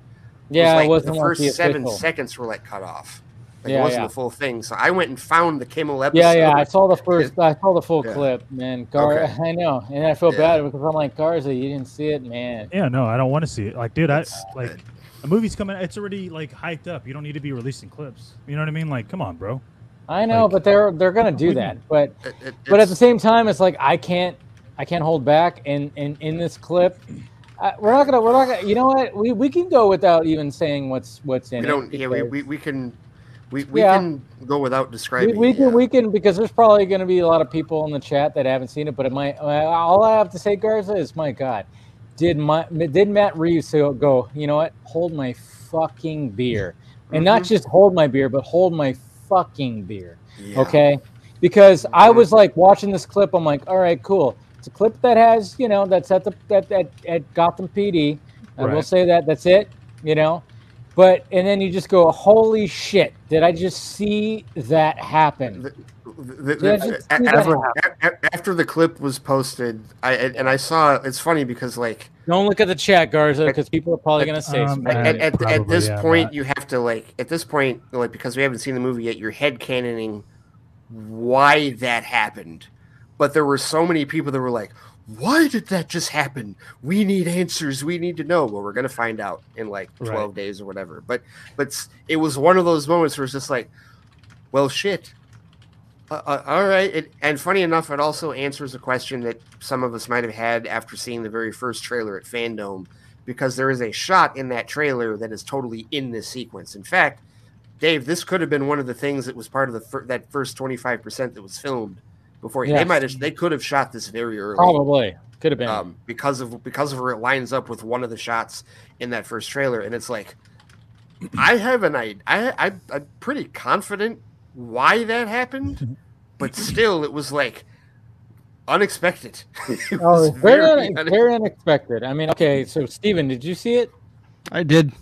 yeah, was like it wasn't the first seven official. seconds were like cut off. Like Yeah, it wasn't yeah. the full thing. So I went and found the Kimmel episode. Yeah, yeah, I saw the first. I saw the full Yeah. clip, man. Gar, Okay. I know, and I feel Yeah. bad because I'm like Garza, you didn't see it, man. Yeah, no, I don't want to see it. Like, dude, I It's- like a movie's coming. It's already like hyped up. You don't need to be releasing clips. You know what I mean? Like, come on, bro. I know, Like- but they're they're gonna do that. But It- it- but at the same time, it's like I can't I can't hold back. And and in this clip, I, we're not gonna we're not gonna. You know what? We we can go without even saying what's what's in it we it. don't. Yeah, we, because we, we can. We, we Yeah. can go without describing. we it, can yeah. we can because there's probably going to be a lot of people in the chat that haven't seen it. But it might. All I have to say, Garza, is my God, did my did Matt Reeves go? You know what? Hold my fucking beer, and not Mhm. just hold my beer, but hold my fucking beer. Yeah. Okay. Because I Mhm. was like watching this clip, I'm like, all right, cool. It's a clip that has, you know, that's at the that at, at Gotham PD. I will say that that's it, you know. But and then you just go, holy shit! Did I just see that happen? The- the- the- just that. after, a- a- after the clip was posted, I and and I saw it's funny because like Don't look at the chat, Garza, because people are probably gonna say Um, some at, at, at, probably, at this yeah, point Matt. you have to like at this point like because we haven't seen the movie yet, you're head canoning why that happened. But there were so many people that were like, "Why did that just happen? We need answers. We need to know." Well, we're gonna find out in like Right. twelve days or whatever. But but it was one of those moments where it's just like, "Well, shit." Uh, uh, all right, it, and funny enough, it also answers a question that some of us might have had after seeing the very first trailer at Fandom, because there is a shot in that trailer that is totally in this sequence. In fact, Dave, this could have been one of the things that was part of the fir- that first twenty five percent that was filmed before. They might have they could have shot this very early, Probably could have been. um, because of because of where it lines up with one of the shots in that first trailer, and it's like, I have an. I, I I'm pretty confident why that happened, but still, it was like unexpected. It oh, was it's very, very une- une- very unexpected. I mean, okay, so Steven, did you see it? I did.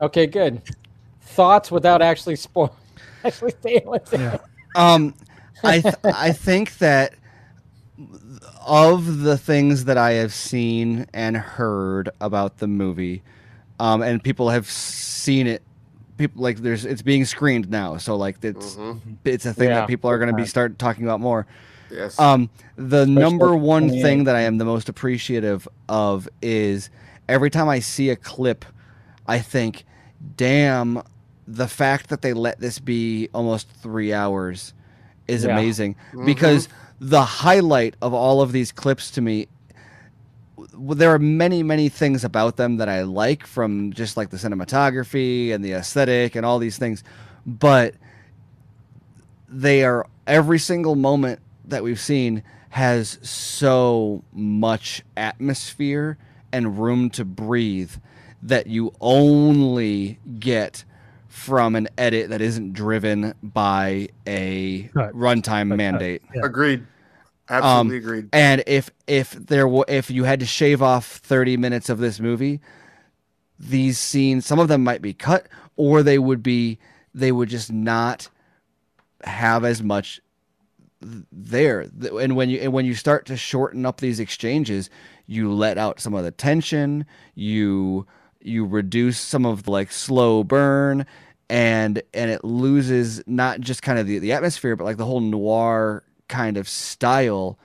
Okay, good. Thoughts without actually spoil, actually saying what's in Yeah. Um, I th- I think that of the things that I have seen and heard about the movie, um, and people have seen it. People like there's it's being screened now, so like it's Mhm. it's a thing Yeah, that people are going to be start talking about more. Yes. Um, the number one 28. thing that I am the most appreciative of is every time I see a clip, I think, damn, the fact that they let this be almost three hours is Yeah. amazing Mhm. because the highlight of all of these clips to me there are many many things about them that i like from just like the cinematography and the aesthetic and all these things but they are every single moment that we've seen has so much atmosphere and room to breathe that you only get from an edit that isn't driven by a Cut. runtime cut. mandate. Yeah. Agreed. Um, Absolutely agreed. And if if there were if you had to shave off 30 minutes of this movie, these scenes some of them might be cut or they would be they would just not have as much there and when you and when you start to shorten up these exchanges you let out some of the tension you you reduce some of the like slow burn and and it loses not just kind of the, the atmosphere but like the whole noir kind of style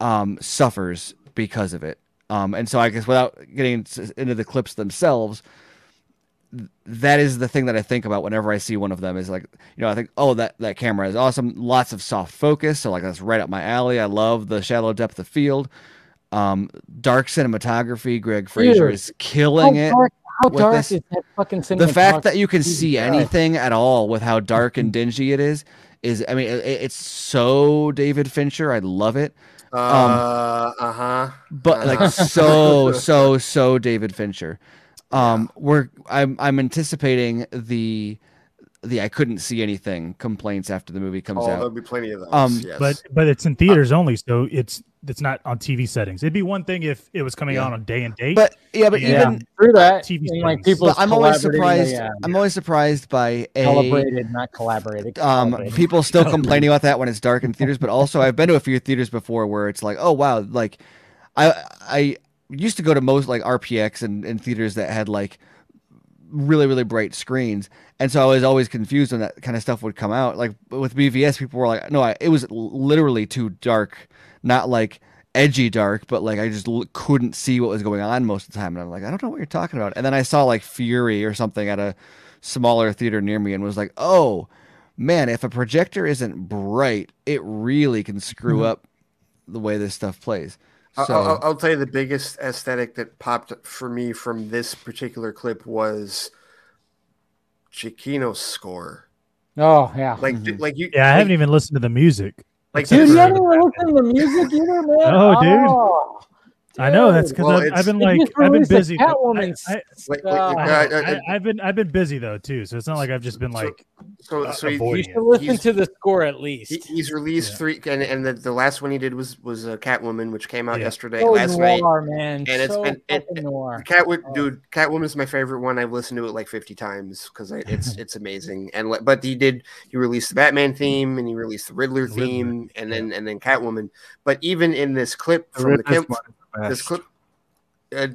um suffers because of it Um, and so I guess without getting into the clips themselves, that is the thing that I think about whenever I see one of them is like, you know, I think, oh, that, that camera is awesome. Lots of soft focus. So like that's right up my alley. I love the shallow depth of field. Um, dark cinematography. Greig Fraser is killing how it. dark, how with dark this. is that fucking the fact that you can see Christ. anything at all with how dark and dingy it is is I mean it, it's so David Fincher. I love it. Um, Uh, uh huh. but like Uh-huh. so so so David Fincher. Um, we're I'm I'm anticipating the the I couldn't see anything complaints after the movie comes out. Oh, there'll be plenty of those. Um, yes. But but it's in theaters only, so it's it's not on TV settings. It'd be one thing if it was coming Yeah. out on day and date. But yeah, but Yeah. even through that, TV and, like settings. people, I'm always surprised. I'm always surprised by a Celebrated, not collaborated. um Calibrated. people still complaining about that when it's dark in theaters but also i've been to a few theaters before where it's like oh wow like i i used to go to most like rpx and, and theaters that had like really really bright screens and so i was always confused when that kind of stuff would come out like with bvs people were like no I, it was literally too dark not like edgy dark but like i just l- couldn't see what was going on most of the time and i'm like i don't know what you're talking about and then i saw like fury or something at a smaller theater near me and was like oh man, if a projector isn't bright, it really can screw Mhm. up the way this stuff plays. I'll- So I'll, I'll tell you the biggest aesthetic that popped for me from this particular clip was Giacchino's score. Oh yeah, Like, Mm-hmm. like you. yeah, I haven't even listened to the music. Like, dude, you haven't even listened to the music either, man. Oh, dude. Oh, I know that's because Well, I've, I've been like I've been busy. though. I, Catwoman I, like, like, Uh, like, I, uh, uh, I, have been I've been busy though too, so it's not like I've just been like so, uh, so he- You should listen He's- to the score at least. he, he's released Yeah. three, and, and the, the last one he did was was uh, Catwoman, which came out Yeah. yesterday, so last night. noir, man. and it's- so and- and- fucking noir. Catwoman, Oh. dude, Catwoman's my favorite one. I've listened to it like fifty times because it's it's amazing. And but he did he released the Batman theme and he released the Riddler The Riddler, theme and then and then Catwoman. But even in this clip The from the Riddler's Kim, the this clip, uh,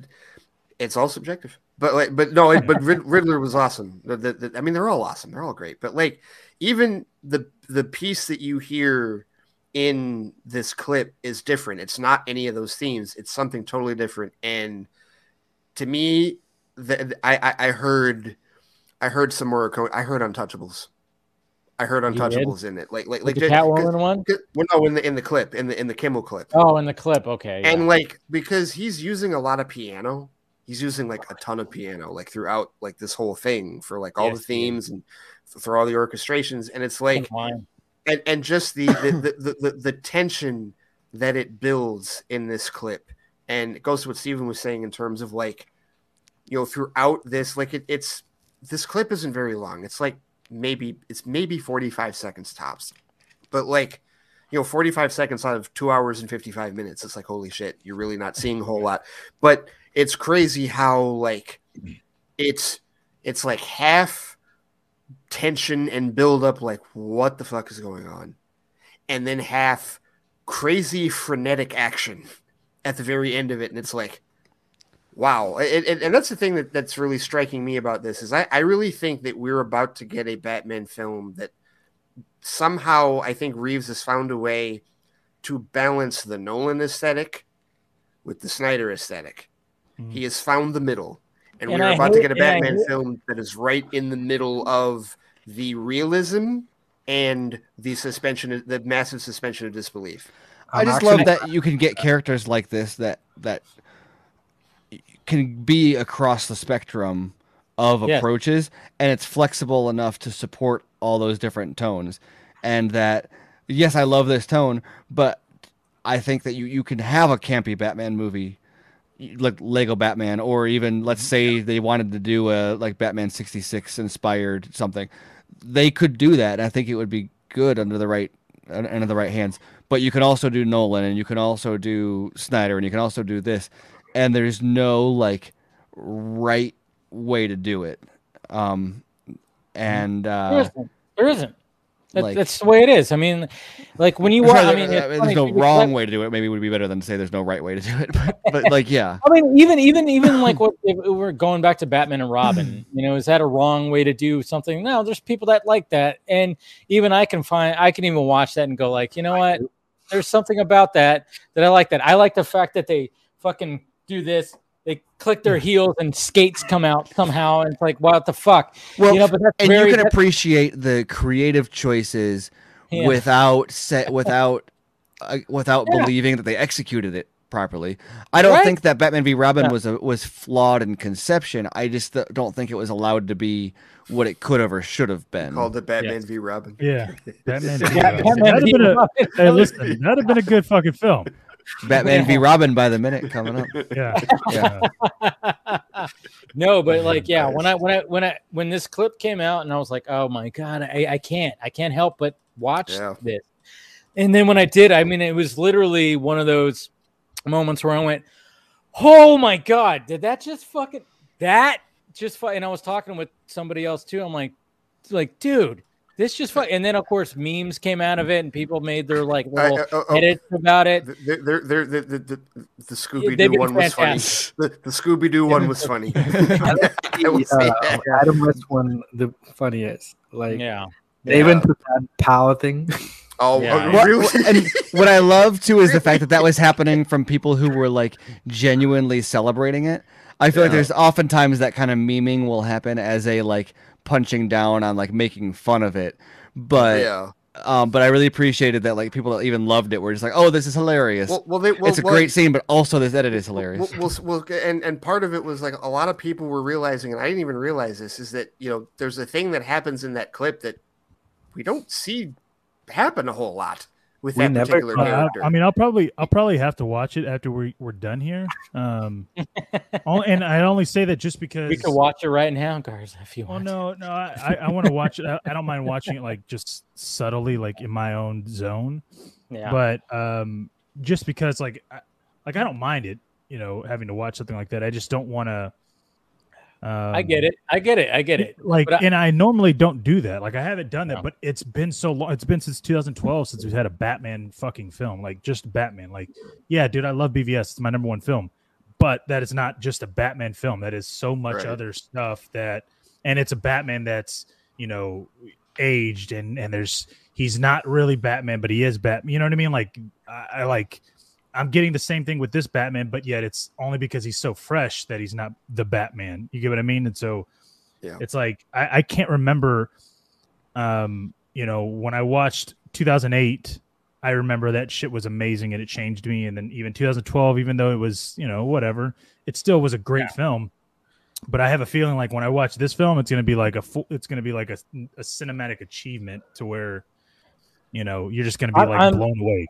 it's all subjective. But like, but no, it, but Rid- Riddler was awesome. The, the, the- I mean, they're all awesome. They're all great. But like, even the the piece that you hear in this clip is different. It's not any of those themes. It's something totally different. And to me, the, I, I I heard I heard some more. I heard Untouchables. I heard? Untouchables in it. Like like Like like the Catwoman one. well, no, in the in the clip in the in the Kimmel clip. Oh, in the clip. Okay. yeah. And like because he's using a lot of piano, he's using like a ton of piano like throughout like this whole thing for like all Yes, the he themes and f- for all the orchestrations, and it's like and, and just the the, the, the the the tension that it builds in this clip, and it goes to what Steven was saying in terms of like you know throughout this like it, it's this clip isn't very long. It's like maybe it's maybe forty five seconds tops, but like you know 45 seconds out of two hours and 55 minutes it's like holy shit you're really not seeing a whole lot. But it's crazy how like it's it's like half tension and build up like what the fuck is going on? And then half crazy frenetic action at the very end of it. And it's like wow it, it- and that's the thing that, that's really striking me about this is I, I really think that we're about to get a batman film that somehow I think Reeves has found a way to balance the Nolan aesthetic with the Snyder aesthetic. Mhm. He has found the middle, and, And we're I about to get a Batman hate- film that is right in the middle of the realism and the suspension, the massive suspension of disbelief. I I'm just love that you can get characters like this that that can be across the spectrum of Yes. approaches and it's flexible enough to support all those different tones. And that yes I love this tone but I think that you you can have a campy Batman movie like Lego Batman or even let's mm-hmm. say they wanted to do a like Batman 66 inspired something. They could do that. And I think it would be good under the right under the right hands. But you can also do Nolan and you can also do Snyder and you can also do this and there's no like right way to do it um and there uh isn't. There isn't. That, like- that's the way it is. I mean, like when you watch. I mean, there's funny no wrong way to do it maybe it would be better than to say there's no right way to do it but, but like yeah I mean, even even even like what if we're going back to Batman and Robin. You know, is that a wrong way to do something? No, there's people that like that, and even I can find I can even watch that and go like, you know what? There's something about that that I like. That I like the fact that they fucking do this. They click their heels and skates come out somehow, and it's like, what the fuck? Well, you know, but that's and very, you can appreciate the creative choices Yeah. without set without uh, without Yeah. believing that they executed it properly. I don't Right. think that Batman v Robin Yeah. was a, was flawed in conception. I just th- don't think it was allowed to be what it could have or should have been. Called the Batman v Robin. Yeah, Batman. v, Yeah, uh, Batman v Robin. hey, listen, that'd have been a good fucking film. Batman v Robin by the minute coming up. Yeah, Yeah. no, but like, yeah, when I when I when I when this clip came out, and I was like, oh my god, I, I can't, I can't help but watch Yeah. this. And then when I did, I mean, it was literally one of those moments where I went, oh my god, did that just fucking that just fu-? and I was talking with somebody else too. I'm like, like, dude. This just fu-. and then of course memes came out of it and people made their like I- little uh, oh, oh. edits about it. They're, they're, they're, the, the, the, the Scooby Doo been one was funny. The, the Scooby Doo one was funny. I will say The, that. uh, Adam West one, the funniest. Like, Yeah. they even put that power thing. Oh, Yeah. oh, What- really? and what I love too is the fact that that was happening from people who were like genuinely celebrating it. I feel like there's oftentimes that kind of memeing will happen as a like punching down on like making fun of it, but yeah. um, but I really appreciated that like people that even loved it were just like, oh, this is hilarious. Well, well, they, well, it's a well, great scene, but also this edit is hilarious. Well, well, well, and and part of it was like a lot of people were realizing, and I didn't even realize this, is that you know there's a thing that happens in that clip that we don't see happen a whole lot with We that never- particular Uh, I, character. I mean, I'll probably I'll probably have to watch it after we we're done here. Um, on- and I only say that just because We could watch it right now, guys, if you Well, want. no, no, I, I, I want to watch it. I, I don't mind watching it like just subtly, like in my own zone. Yeah. But um, just because, like, I, like I don't mind it, you know, having to watch something like that. I just don't want to. Um, I get it. I get it. I get it. Like, I- and I normally don't do that. Like, I haven't done that, No. but it's been so long. It's been since 2012 since we've had a Batman fucking film. Like, just Batman. Like, yeah, dude, I love BVS. It's my number one film. But that is not just a Batman film. That is so much Right. other stuff that, and it's a Batman that's you know aged and and there's he's not really Batman, but he is Batman. You know what I mean? Like, I, I like. I'm getting the same thing with this Batman, but yet it's only because he's so fresh that he's not the Batman. You get what I mean? And so Yeah. it's like I, I can't remember um, you know, when I watched 2008, I remember that shit was amazing and it changed me. And then even 2012, even though it was, you know, whatever, it still was a great film. But I have a feeling like when I watch this film, it's going to be like a full, it's going to be like a, a cinematic achievement to where, you know, you're just going to be like I'm- blown away.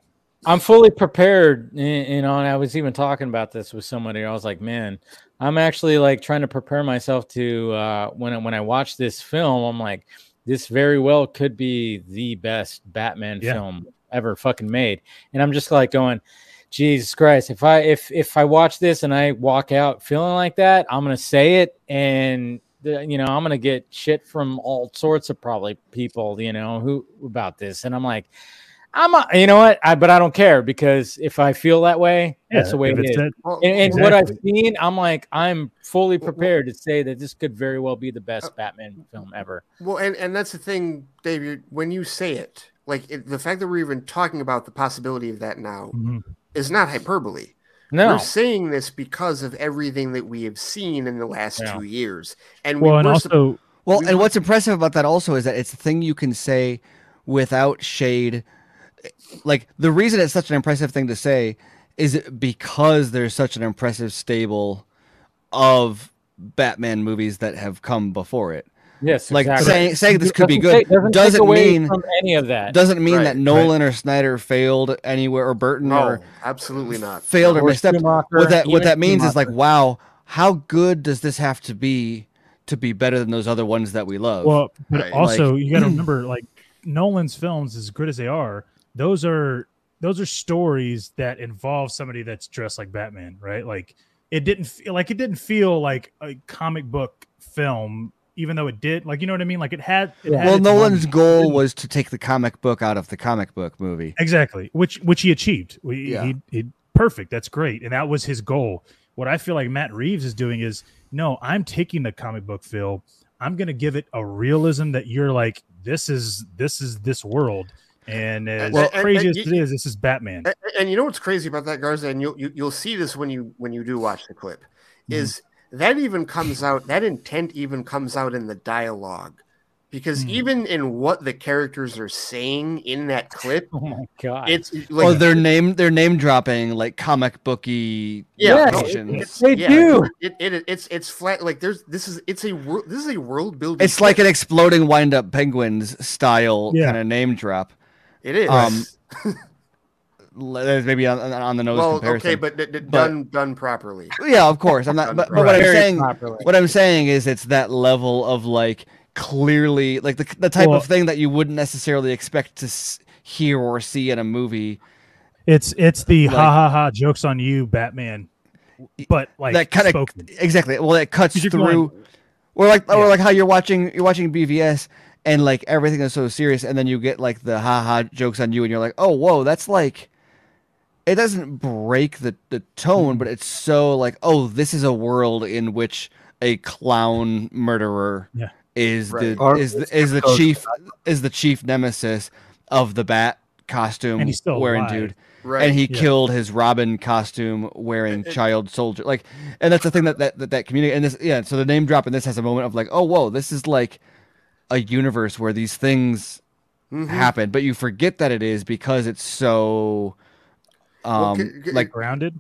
I'm fully prepared. You know, and I was even talking about this with somebody. I was like, man, I'm actually like trying to prepare myself to uh, when I, when I watch this film. I'm like, this very well could be the best Batman Yeah. film ever fucking made. And I'm just like going, Jesus Christ! If I if if I watch this and I walk out feeling like that, I'm gonna say it, and the, you know I'm gonna get shit from all sorts of probably people, you know, who about this. And I'm like, I'm, a, you know what? I but I don't care because if I feel that way, that's the way if it it's Well, And, and what I've seen, I'm like, I'm fully Well, well- prepared to say that this could very well be the Uh, best Batman film ever. Well, and, and that's the thing, David. When you say it, like it, the fact that we're even talking about the possibility of that now Mhm. is not hyperbole. No, We're saying this because of everything that we have seen in the last Yeah. two years, and Well, we and also, Well, We- and what's impressive about that also is that it's a thing you can say without shade. Like the reason it's such an impressive thing to say is because there's such an impressive stable of Batman movies that have come before it. yes, Like exactly. saying saying this could be Doesn't take- good doesn't, doesn't take away mean from any of that. doesn't mean Right, that Nolan or Snyder failed anywhere or Burton no, or absolutely not. failed or Or misstepped. Schumacher, What that what that means is like, wow, how good does this have to be to be better than those other ones that we love? Well, but Right. also Like- you got to remember, like Nolan's films, as good as they are, those are those are stories that involve somebody that's dressed like Batman, right? Like it didn't feel like it didn't feel like a comic book film, even though it did. Like you know what I mean? Like it had. It had well, Nolan's moments. goal was to take the comic book out of the comic book movie. Exactly, which which he achieved. We, Yeah. he, he perfect. That's great, and that was his goal. What I feel like Matt Reeves is doing is no, I'm taking the comic book film. I'm gonna give it a realism that you're like, this is this is this world, And as Well, and- crazy and as it is, this is Batman. And, and you know what's crazy about that, Garza, and you'll you, you'll see this when you when you do watch the clip, mm-hmm. is that even comes out that intent even comes out in the dialogue, because mm. even in what the characters are saying in that clip, oh my god, it's or like they're name they're name dropping like comic booky yeah, Yes, no, notions. it's- they yeah, do. It, it it's it's flat like there's this is it's a wor- this is a world building. It's like an exploding wind up penguins style Yeah. kind of name drop. It is. um, There's maybe on, on the nose well, comparison. okay, but, d- d- But- done done properly. yeah, of course. I'm not. But, but what I'm saying, properly. what I'm saying is, it's that level of like clearly, like the the type Well- of thing that you wouldn't necessarily expect to s- hear or see in a movie. It's it's the Like- ha ha ha jokes on you, Batman. But like that kind of exactly. Well, it cuts through, going- or like, or Yeah. like how you're watching you're watching BVS and like everything is so serious, and then you get like the ha ha jokes on you, and you're like, oh whoa, that's like. It doesn't break the, the tone, but it's so like, oh, this is a world in which a clown murderer Yeah. is Right. the Or is the, is the chief is the chief nemesis of the bat costume And he's still wearing alive. dude Right. and he Yeah. killed his Robin costume wearing child soldier. Like, and that's the thing that that that, that community and this yeah. So the name drop in this has a moment of like, oh whoa, this is like a universe where these things Mhm. happen, but you forget that it is because it's so Well, um c- c- like. Yes,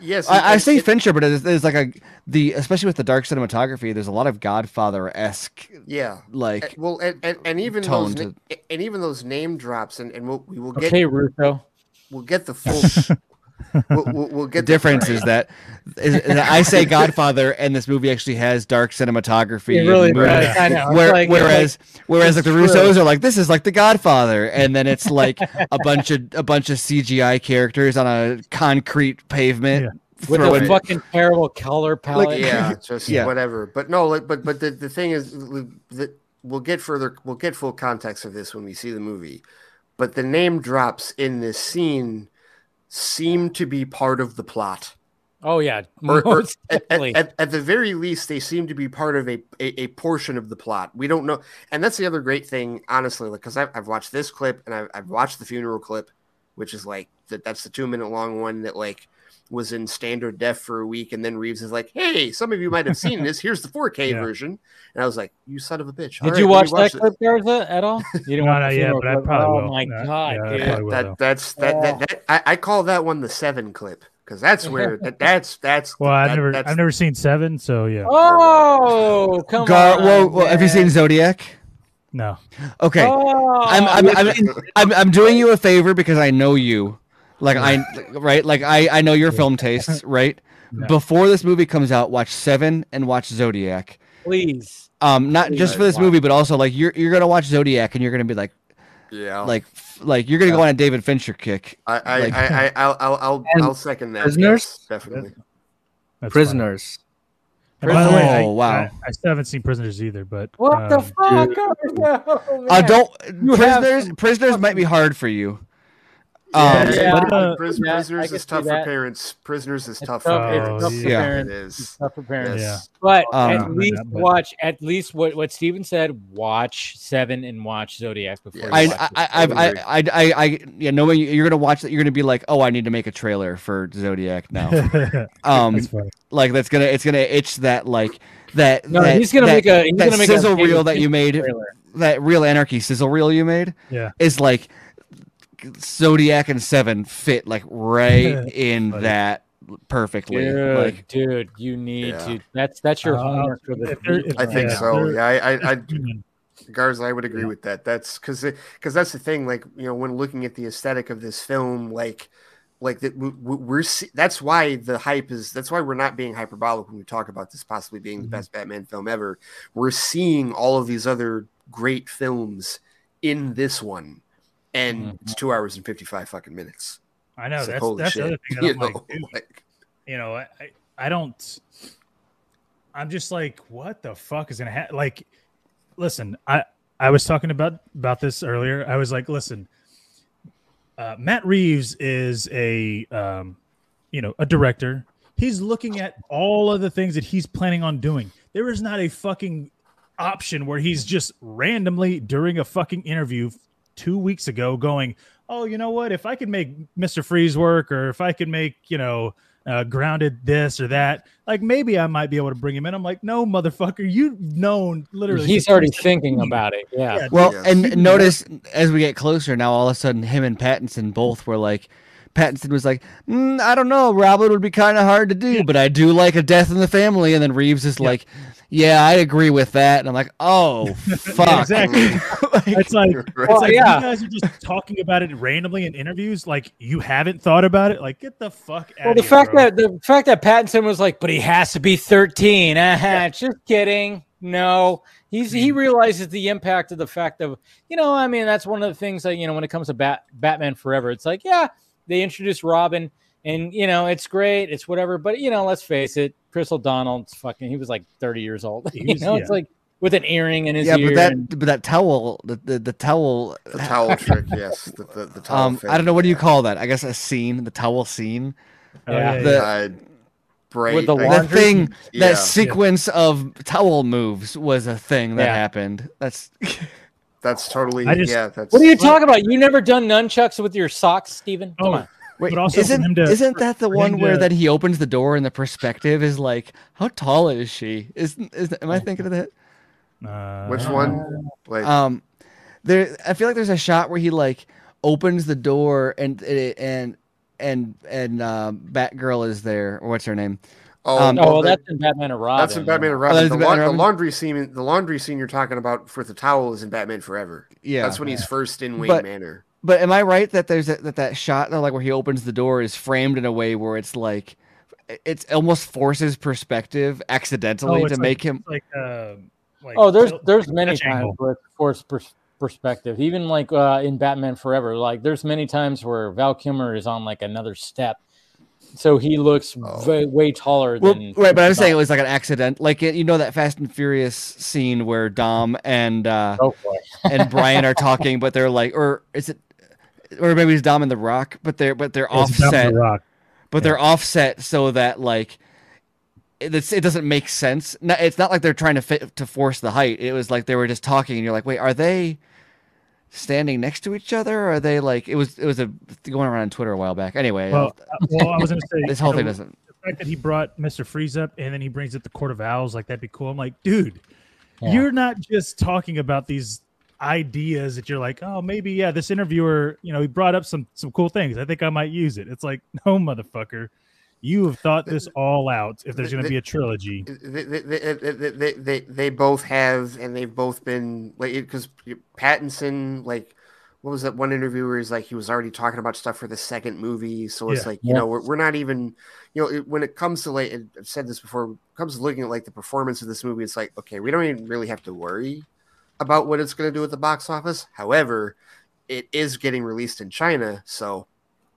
Yes, I, I say it- Fincher, but there's, there's like a the especially with the dark cinematography. There's a lot of Godfather esque Yeah. like well, and, and, and even those na- and even those name drops, and, and we'll we will get Okay, Russo. we'll get the full. we'll, we'll, we'll the get difference is that is, is that I say Godfather, and this movie actually has dark cinematography. It really and movie- does. I know. Where- like- it's whereas, whereas like the true. Russos are like, this is like the Godfather, and then it's like a bunch of a bunch of CGI characters on a concrete pavement. with a fucking terrible color palette. yeah, just Yeah. whatever. But no, like, but but the, the thing is that we'll get further, we'll get full context of this when we see the movie. But the name drops in this scene seem to be part of the plot. Oh yeah, Or, or at, at, definitely. at, at the very least, they seem to be part of a, a, a portion of the plot. We don't know, and that's the other great thing, honestly, Like, because I've, I've watched this clip and I've, I've watched the funeral clip, which is like that. That's the two minute long one that like was in standard def for a week, and then Reeves is like, "Hey, some of you might have seen this. Here's the 4K Yeah. version," and I was like, "You son of a bitch!" Did All you right, let watch that clip, Garza, at all? You didn't No, watch not the yet, but I clip? probably Oh will. my Yeah, god, yeah, dude! probably will. That that's that, that, oh. that I, I call that one the seven clip because that's where that, that's that's Well, I've never that's, I've never seen Seven, so yeah. Oh, come Gar- on! whoa, whoa, have you seen. Zodiac? No. Okay, Oh, I'm, I'm, oh. I'm, I'm, I'm doing you a favor because I know you. Like I right, like I, I know your film tastes, right? Yeah. Before this movie comes out, watch Seven and watch Zodiac. please. Um, not just for this movie, but also like you're you're gonna watch Zodiac and you're gonna be like, yeah like, like you're gonna go on a David Fincher kick. I I, like- I, I I'll I'll I'll, I'll second that. Prisoners? yes, definitely. That's Prisoners. fine. And by the way, I, Oh, wow. I, I still haven't seen Prisoners either, but What the um, fuck? Oh, no, Uh, don't You have prisoners some prisoners might be hard for you. Yeah, Um, Yeah. but, uh, Pris- yeah, prisoners is tough for parents. Prisoners is It's tough tough, for parents. tough for yeah. parents. It It's tough for parents. Yes. But Um, at Yeah, least but- watch at least what what Steven said. Watch Seven and watch Zodiac before. Yeah. you I watch I this. I I I, I, I yeah, knowing you're gonna watch that, you're gonna be like, oh, I need to make a trailer for Zodiac now. Um, that's like that's gonna it's gonna itch that like that. No, that, he's gonna that, make a he's that gonna make sizzle a reel that you made. trailer. That real anarchy sizzle reel you made Yeah. is like Zodiac and Seven fit like right in Funny. that perfectly. Dude, Like dude, you need Yeah. to. That's that's your Uh, homework for the. if there- if- I think Yeah. so. Yeah, I, I, I. Garza, I would agree with that. That's because because that's the thing. Like you know, when looking at the aesthetic of this film, like like that we, we- we're that's why the hype is. That's why we're not being hyperbolic when we talk about this possibly being the Mhm. best Batman film ever. We're seeing all of these other great films in this one, and it's two hours and fifty five fucking minutes. I know It's like, that's holy that's the shit, other thing that you I'm know? dude, Like, you know, I, I I don't. I'm just like, what the fuck is gonna happen? Like, listen, I I was talking about about this earlier. I was like, listen, uh, Matt Reeves is a um, you know, a director. He's looking at all of the things that he's planning on doing. There is not a fucking option where he's just randomly during a fucking interview two weeks ago, going, "Oh, you know what? If I could make Mister Freeze work, or if I could make you know uh, grounded this or that, like maybe I might be able to bring him in." I'm like, "No, motherfucker, you've known literally." He's already 2017. thinking about it. Yeah. Well, Yes. and notice as we get closer now, all of a sudden, him and Pattinson both were like, Pattinson was like, mm, I don't know, Robin would be kind of hard to do, but I do like a death in the family. And then Reeves is like, Yeah, I agree with that. And I'm like, Oh, fuck. exactly. it's like, it's Well, like yeah. you guys are just talking about it randomly in interviews. Like you haven't thought about it. Like get the fuck out. Well, the here, fact bro. that the fact that Pattinson was like, but he has to be 13. Uh-huh, Just kidding. No, he's he realizes the impact of the fact of you know. I mean, that's one of the things that you know when it comes to Bat, Batman Forever. It's like, yeah, they introduced Robin, and you know, it's great, it's whatever. But you know, let's face it, Chris O'Donnell's fucking. He was like 30 years old. He you was- know, it's like with an earring in his yeah, ear. but that and- but that towel, the the, the towel, The towel trick, yes. The, the, the towel um, fit, I don't know what do you call that? I guess a scene, the towel scene, Oh, Yeah. yeah, the yeah. Bright, With the the thing, Yeah. that sequence of towel moves was a thing that Yeah. happened. That's That's totally I just- yeah. That's what are you talking about? You never done nunchucks with your socks, Steven? Come Oh, on. Wait, But also isn't to- isn't that the one where to- that he opens the door and the perspective is like, how tall is she? Isn't is am I thinking of that? Uh, Which one? Like Um, there, I feel like there's a shot where he like opens the door and and and and um, Batgirl is there. Or what's her name? Oh, um, Oh, well, well, that- that's in Batman and Robin. that's in Batman and Oh, Robin. that's the, in la- Batman and the laundry scene, the laundry scene you're talking about for the towel is in Batman Forever. Yeah, That's when he's first in Wayne But- Manor. But am I right that there's a, that that shot though, like where he opens the door is framed in a way where it's like it's almost forces perspective accidentally Oh, to like- make him. like, uh, like Oh, there's tilt- there's many Dutch times angle. where it's forced pers- perspective. Even like uh, in Batman Forever, like there's many times where Val Kilmer is on like another step, so he looks Oh. way, way taller Well, than. right, but I'm saying it was like an accident, like you know that Fast and Furious scene where Dom and uh, Go for it. and Brian are talking, but they're like, or is it, or maybe it's Dom and the Rock, but they're but they're It's offset, the Rock. but they're offset so that like it, it's, it doesn't make sense. It's not like they're trying to fit to force the height. It was like they were just talking, and you're like, wait, are they standing next to each other? Or are they like it was it was a going around on Twitter a while back. Anyway, Well, uh, well, I was gonna say this whole you thing know, doesn't. The fact that he brought Mister Freeze up and then he brings up the Court of Owls, like that'd be cool. I'm like, dude, Yeah. you're not just talking about these ideas that you're like, oh, maybe yeah, this interviewer, you know, he brought up some some cool things. I think I might use it. It's like, no, motherfucker, you have thought this all out. If there's gonna be a trilogy, They, they, they, they, they, both have, and they've both been like because Pattinson, like, what was that one interview where he's like he was already talking about stuff for the second movie, so it's Yeah. like you Yeah. know we're, we're not even, you know, it, when it comes to like I've said this before, comes to looking at like the performance of this movie, it's like okay, we don't even really have to worry about what it's going to do at the box office. However, it is getting released in China, so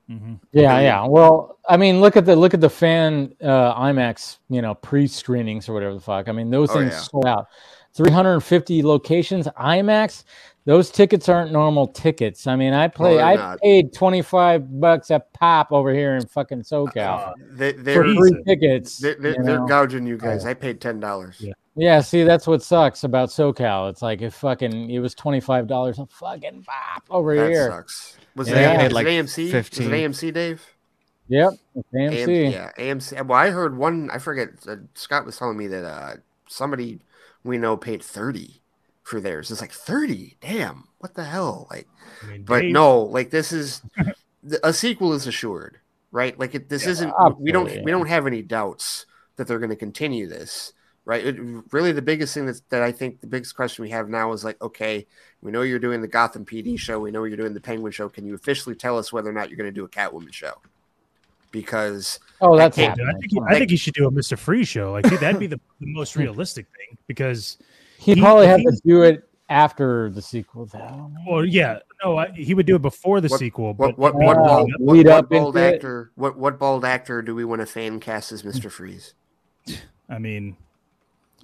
Mhm. Yeah, yeah. Well, I mean, look at the look at the fan uh, IMAX, you know, pre-screenings or whatever the fuck. I mean, those Oh, things yeah. sold out. 350 locations IMAX. Those tickets aren't normal tickets. I mean, I play. they're I not. paid 25 bucks a pop over here in fucking SoCal they, for they're Jesus. free tickets. they're, they're, you they're know? gouging you guys. I paid ten dollars. Yeah. Yeah, see, that's what sucks about SoCal. It's like if fucking it was twenty five dollars a fucking pop over That here. sucks. Was Yeah. it, I AM, paid was like it AMC? 15. Was it AMC, Dave? Yep, it's AM, AMC. yeah, AMC. Well, I heard one. I forget. Uh, Scott was telling me that uh, somebody we know paid thirty for theirs. It's like thirty. Damn, what the hell? Like, I mean, but Dave- no, like this is a sequel is assured, right? Like it, this Yeah, isn't. we don't. We don't have any doubts that they're going to continue this, right? It, really, the biggest thing that's, that I think the biggest question we have now is like, okay, we know you're doing the Gotham PD show. We know you're doing the Penguin show. Can you officially tell us whether or not you're going to do a Catwoman show? Because Oh, that's can't- Dude, I think, he, I think he should do a Mister Freeze show. Like, dude, that'd be the, the most hmm. realistic thing because, He'd he- probably have to do it after the sequel, though. well, yeah, no, I, he would do it before the What- sequel. what But what Yeah, what, bald, what, what bald into it. actor what what bald actor do we want to fan cast as Mister Freeze? I mean,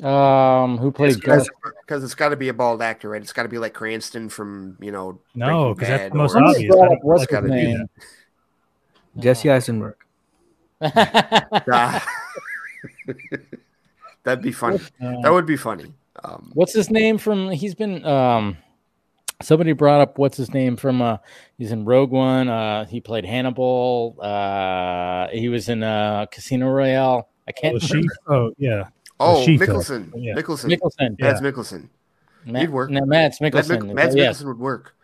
Um, who played Because it's got to be a bald actor, right? It's got to be like Cranston from you know. no, because that's the most or- obvious. What's I don't what's like his how they do name? Jesse Eisenberg. Ah. That'd be funny. Uh, That would be funny. Um, What's his name from? He's been um, somebody brought up what's his name from uh he's in Rogue One. Uh he played Hannibal. Uh he was in uh Casino Royale. I can't Oh, she, oh yeah. Oh. Mikkelsen. Yeah. Mikkelsen. Mikkelsen. Mads Yeah. Mikkelsen. Matt, He'd work. No, Mads Mads Mikkelsen. Mads yes. Mikkelsen would work.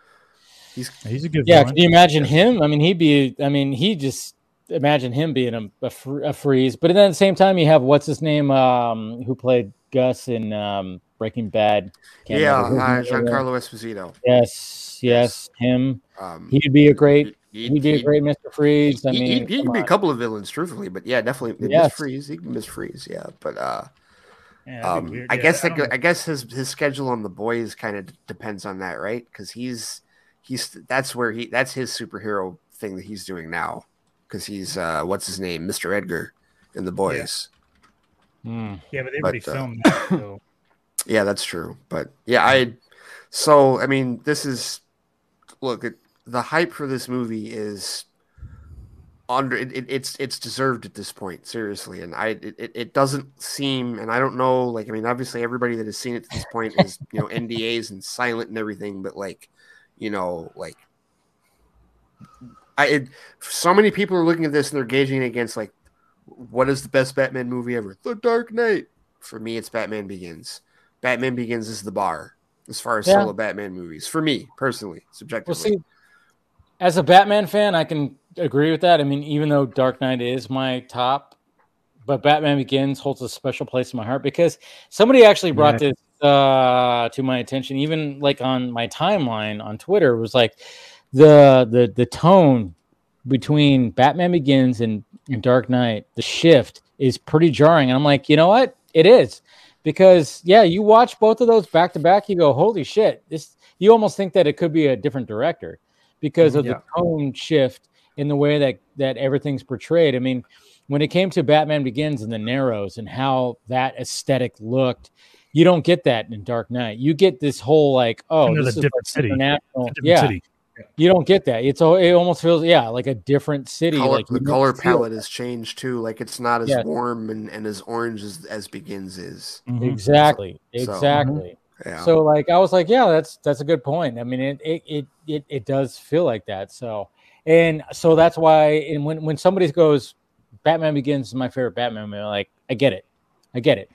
He's He's a good Yeah, villain. can you imagine him? I mean, he'd be. I mean, he just imagine him being a, a, fr- a freeze. But then at the same time, you have what's his name, um, who played Gus in um, Breaking Bad. Can't yeah, uh. Giancarlo Esposito. Yes, yes, him. Um, He'd be a great. he'd- He'd be a he'd- great Mister Freeze. I he, mean, he, he come can be a couple of villains, truthfully, but yeah, definitely Yes. Miss Freeze. He can Miss Freeze, yeah. But uh, Yeah, um, weird. I Yeah, guess I that, I guess his his schedule on the boys kind of depends on that, right? Because he's he's that's where he that's his superhero thing that he's doing now. Because he's uh, what's his name, Mister Edgar, in the boys. Hmm. Yeah, but they But, already uh, filmed that. So. Yeah, that's true. But yeah, I so I mean, this is look it, the hype for this movie is under it, it, it's it's deserved at this point, seriously. And I it, it- doesn't seem and I don't know, like I mean, obviously everybody that has seen it to this point is you know NDAs and silent and everything, but like you know, like I it, so many people are looking at this and they're gauging against like what is the best Batman movie ever? The Dark Knight. For me, it's Batman Begins. Batman Begins is the bar as far as Yeah. solo Batman movies. For me personally, subjectively. Well, see, as a Batman fan, I can agree with that. I mean, even though Dark Knight is my top, but Batman Begins holds a special place in my heart because somebody actually brought Yeah. this uh, to my attention. Even like on my timeline on Twitter was like the the the tone between Batman Begins and, and Dark Knight, the shift is pretty jarring. And I'm like, you know what? It is. Because yeah, you watch both of those back to back, you go, holy shit. This you almost think that it could be a different director because of Yeah. the tone shift in the way that that everything's portrayed. I mean, when it came to Batman Begins and the Narrows and how that aesthetic looked, you don't get that in Dark Knight. You get this whole like, oh, Another this is different like city. supernatural. A different yeah, city. you don't get that. It's all. It almost feels yeah like a different city. color, like the color palette has changed too. Like it's not as Yes. warm and, and as orange as, as Begins is. Mhm. Exactly. So- Exactly. Yeah. So like I was like, yeah, that's that's a good point. I mean, it it it it, it does feel like that. So and so that's why and when when somebody goes, Batman Begins is my favorite Batman movie, like I get it, I get it.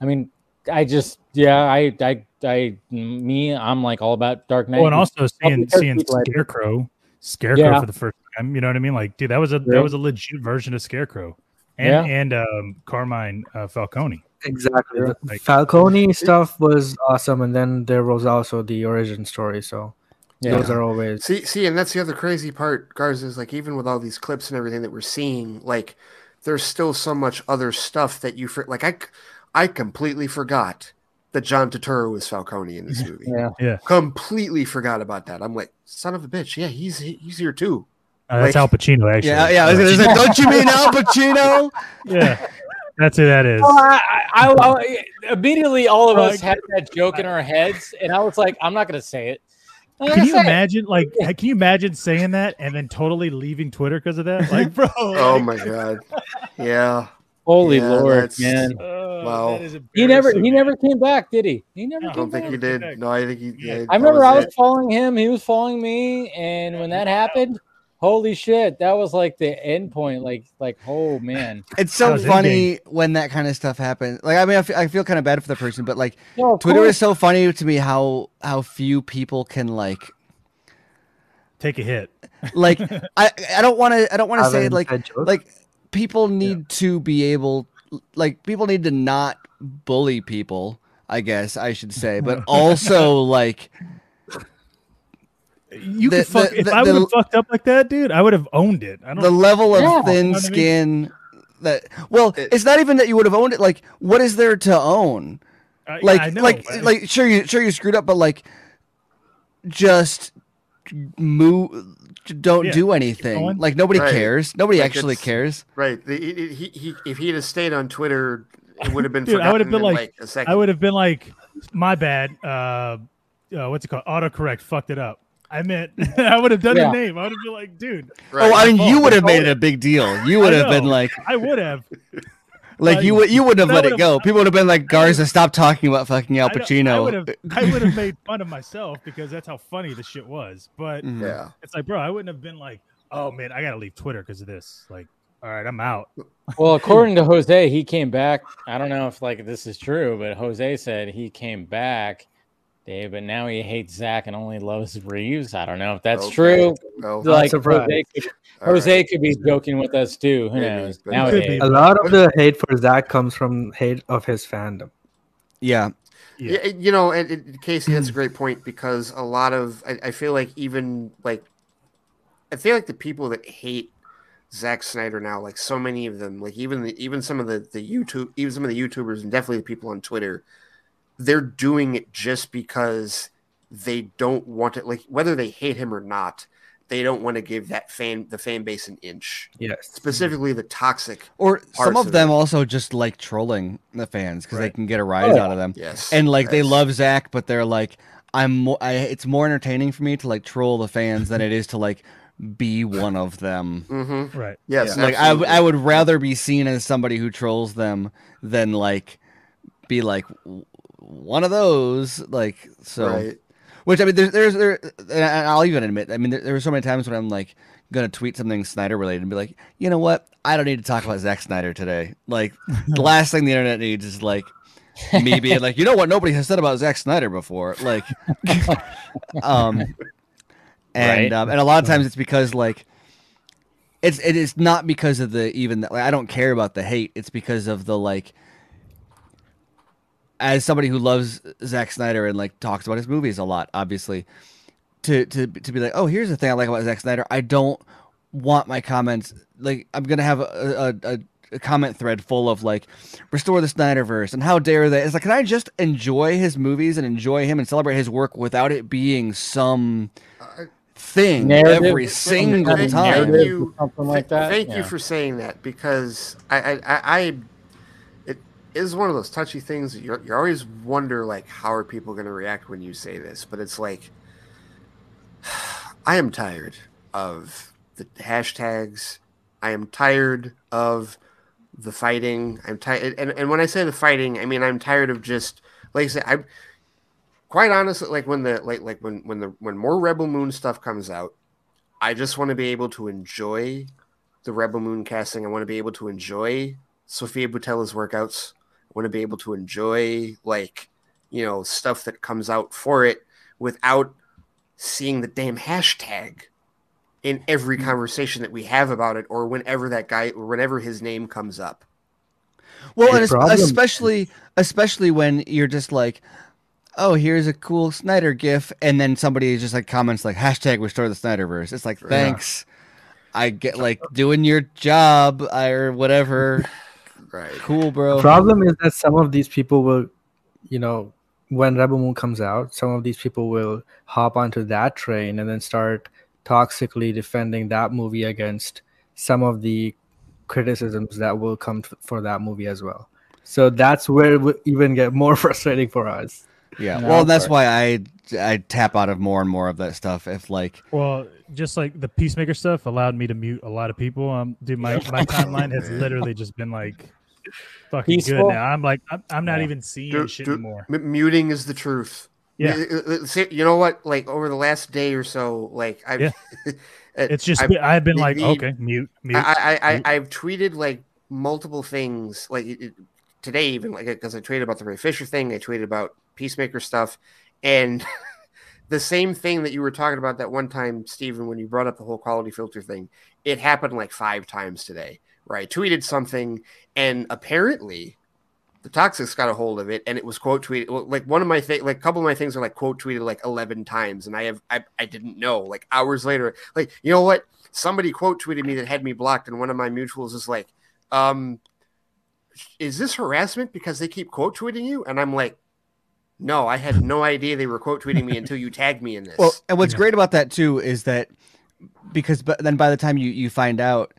I mean, I just yeah, I I I me, I'm like all about Dark Knight. Oh, and also seeing seeing Scarecrow, Scarecrow Yeah. for the first time. You know what I mean? Like, dude, that was a that was a legit version of Scarecrow, and Yeah. and um, Carmine uh, Falcone. Exactly. Like- Falcone stuff was awesome, and then there was also the origin story. So Yeah. those are always See, see, and that's the other crazy part, Garza, is like even with all these clips and everything that we're seeing, like there's still so much other stuff that you for like I, c- I completely forgot that John Turturro was Falcone in this movie. Yeah. Yeah. completely forgot about that. I'm like, son of a bitch, yeah, he's he's here too. Uh, that's Like- Al Pacino, actually. Yeah, yeah. I was gonna say, don't you mean Al Pacino? yeah. That's who that is. Well, I, I, I, I- immediately all of us had that joke in our heads, and I was like, I'm not going to say it. I'm Can gonna you say imagine, like, can you imagine saying that and then totally leaving Twitter because of that? Like, bro. Oh like, my god, yeah. Holy Yeah, Lord, man! uh, Wow. He never, he embarrassing. never came back, did he? He never. I came don't think back. he did. No, I think he. Yeah. Yeah, I remember that I was it. following him. He was following me, and when that happened, holy shit, that was like the end point. Like, like, oh man. It's so How's it funny when that kind of stuff happens. Like, I mean, I feel, I feel kind of bad for the person, but like, No, Twitter course. is so funny to me how how few people can like Take a hit. like I I don't want to I don't want to say an it like inside like people need to be able like people need to not bully people i guess i should say but also like You The- could fuck the- if the- I would have fucked up like that, dude. I would have owned it. I don't. the level of Yeah. You know thin I mean? skin that well It- it's not even that you would have owned it like what is there to own uh, like I know, like but- like sure you sure you screwed up but like just move don't Yeah, do anything like nobody Right. cares nobody Like, actually cares Right. The, he, he, he, if he had stayed on Twitter, it would have been. Dude, I would have been in, like- a second. I would have been like, my bad. Uh, uh what's it called? Autocorrect fucked it up. I meant I would have done Yeah. the name. I would have been like, dude, Right. oh i mean you would have Oh, made it a big deal you would have been like I would have. Like you would you wouldn't have let it go. People would have been like, Garza, stop talking about fucking Al I don't- I Pacino. I would have made fun of myself because that's how funny the shit was. But Mhm. Yeah. it's like, bro, I wouldn't have been like, oh man, I gotta leave Twitter because of this. Like, all right, I'm out. Well, according to Jose, he came back. I don't know if like this is true, but Jose said he came back, Dave, but now he hates Zack and only loves Reeves. I don't know if that's Okay. true. Well, Not Like. Jose, could, Jose right. could be joking with us too. Who knows? Nowadays, A lot of the hate for Zack comes from hate of his fandom. yeah. Yeah, and, you know, and, and Casey, that's a great point because a lot of I, I feel like even like I feel like the people that hate Zack Snyder now, like so many of them, like even the, even some of the the YouTube, even some of the YouTubers, and definitely the people on Twitter, they're doing it just because they don't want it. Like whether they hate him or not, they don't want to give that fan the fan base an inch. Yes. Specifically, the toxic. Or some of of them it. also just like trolling the fans because they can get a rise yeah. out of them. Yes, And like they love Zack, but they're like, I'm more. I, it's more entertaining for me to like troll the fans than it is to like be one of them. Mm-hmm. Right. Yes, like I, w- absolutely. I would rather be seen as somebody who trolls them than like be like w- one of those. Like so. Right. Which I mean, there's, there's, there, and I'll even admit, I mean, there, there were so many times when I'm like gonna tweet something Snyder related and be like, you know what, I don't need to talk about Zack Snyder today. Like, the last thing the internet needs is like me being like, you know what, nobody has said about Zack Snyder before. Like, um, and Right. um, and a lot of times it's because like it's it is not because of the even like, I don't care about the hate. It's because of the like as somebody who loves Zack Snyder and like talks about his movies a lot, obviously, to to to be like, oh, here's the thing I like about Zack Snyder. I don't want my comments like I'm gonna have a a, a, a comment thread full of like restore the Snyderverse and how dare they? It's like, can I just enjoy his movies and enjoy him and celebrate his work without it being some thing Narrative, every single kind time? you- something like that. Thank Yeah. you for saying that because I, I, I, I it is one of those touchy things you you always wonder like how are people going to react when you say this, but it's like I am tired of the hashtags. I am tired of the fighting. I'm tired, and, and when I say the fighting, I mean I'm tired of just like I said. I quite honestly like when the like like when when the when more Rebel Moon stuff comes out. I just want to be able to enjoy the Rebel Moon casting. I want to be able to enjoy Sofia Boutella's workouts. I want to be able to enjoy like you know stuff that comes out for it without seeing the damn hashtag in every mm. conversation that we have about it or whenever that guy or whenever his name comes up. Well, The and problem- especially especially when you're just like, oh, here's a cool Snyder gif, and then somebody just like comments like hashtag restore the Snyderverse. It's like, thanks. I get like doing your job or whatever. Right. Cool, bro. The problem is that some of these people will, you know, when Rebel Moon comes out, some of these people will hop onto that train and then start toxically defending that movie against some of the criticisms that will come t- for that movie as well. So that's where it would even get more frustrating for us. Yeah. No, well, that's why I I tap out of more and more of that stuff. If like, Well, just like the Peacemaker stuff allowed me to mute a lot of people. Um, dude, my, my timeline has literally just been like fucking Peaceful? good now. I'm like, I'm, I'm not Yeah. even seeing Dude, shit dude, anymore. m- muting is the truth. Yeah. Uh, uh, see- You know what? Like over the last day or so, like I've, Yeah. It's just I've, been- I've been the- like, the- okay, mute, mute. I, I, I, mute. I've tweeted like multiple things, like it, it- today, even like because I tweeted about the Ray Fisher thing, I tweeted about Peacemaker stuff, and the same thing that you were talking about that one time, Stephen, when you brought up the whole quality filter thing. It happened like five times today, where I tweeted something, and apparently. The Toxics got a hold of it, and it was quote tweeted. Like one of my thing, like a couple of my things are like quote tweeted like eleven times, and I have I, I didn't know. Like hours later, like you know what? Somebody quote tweeted me that had me blocked, and one of my mutuals is like, um, is this harassment because they keep quote tweeting you? And I'm like, no, I had no idea they were quote tweeting me until you tagged me in this. well, and what's great about that too is that because but then by the time you you find out,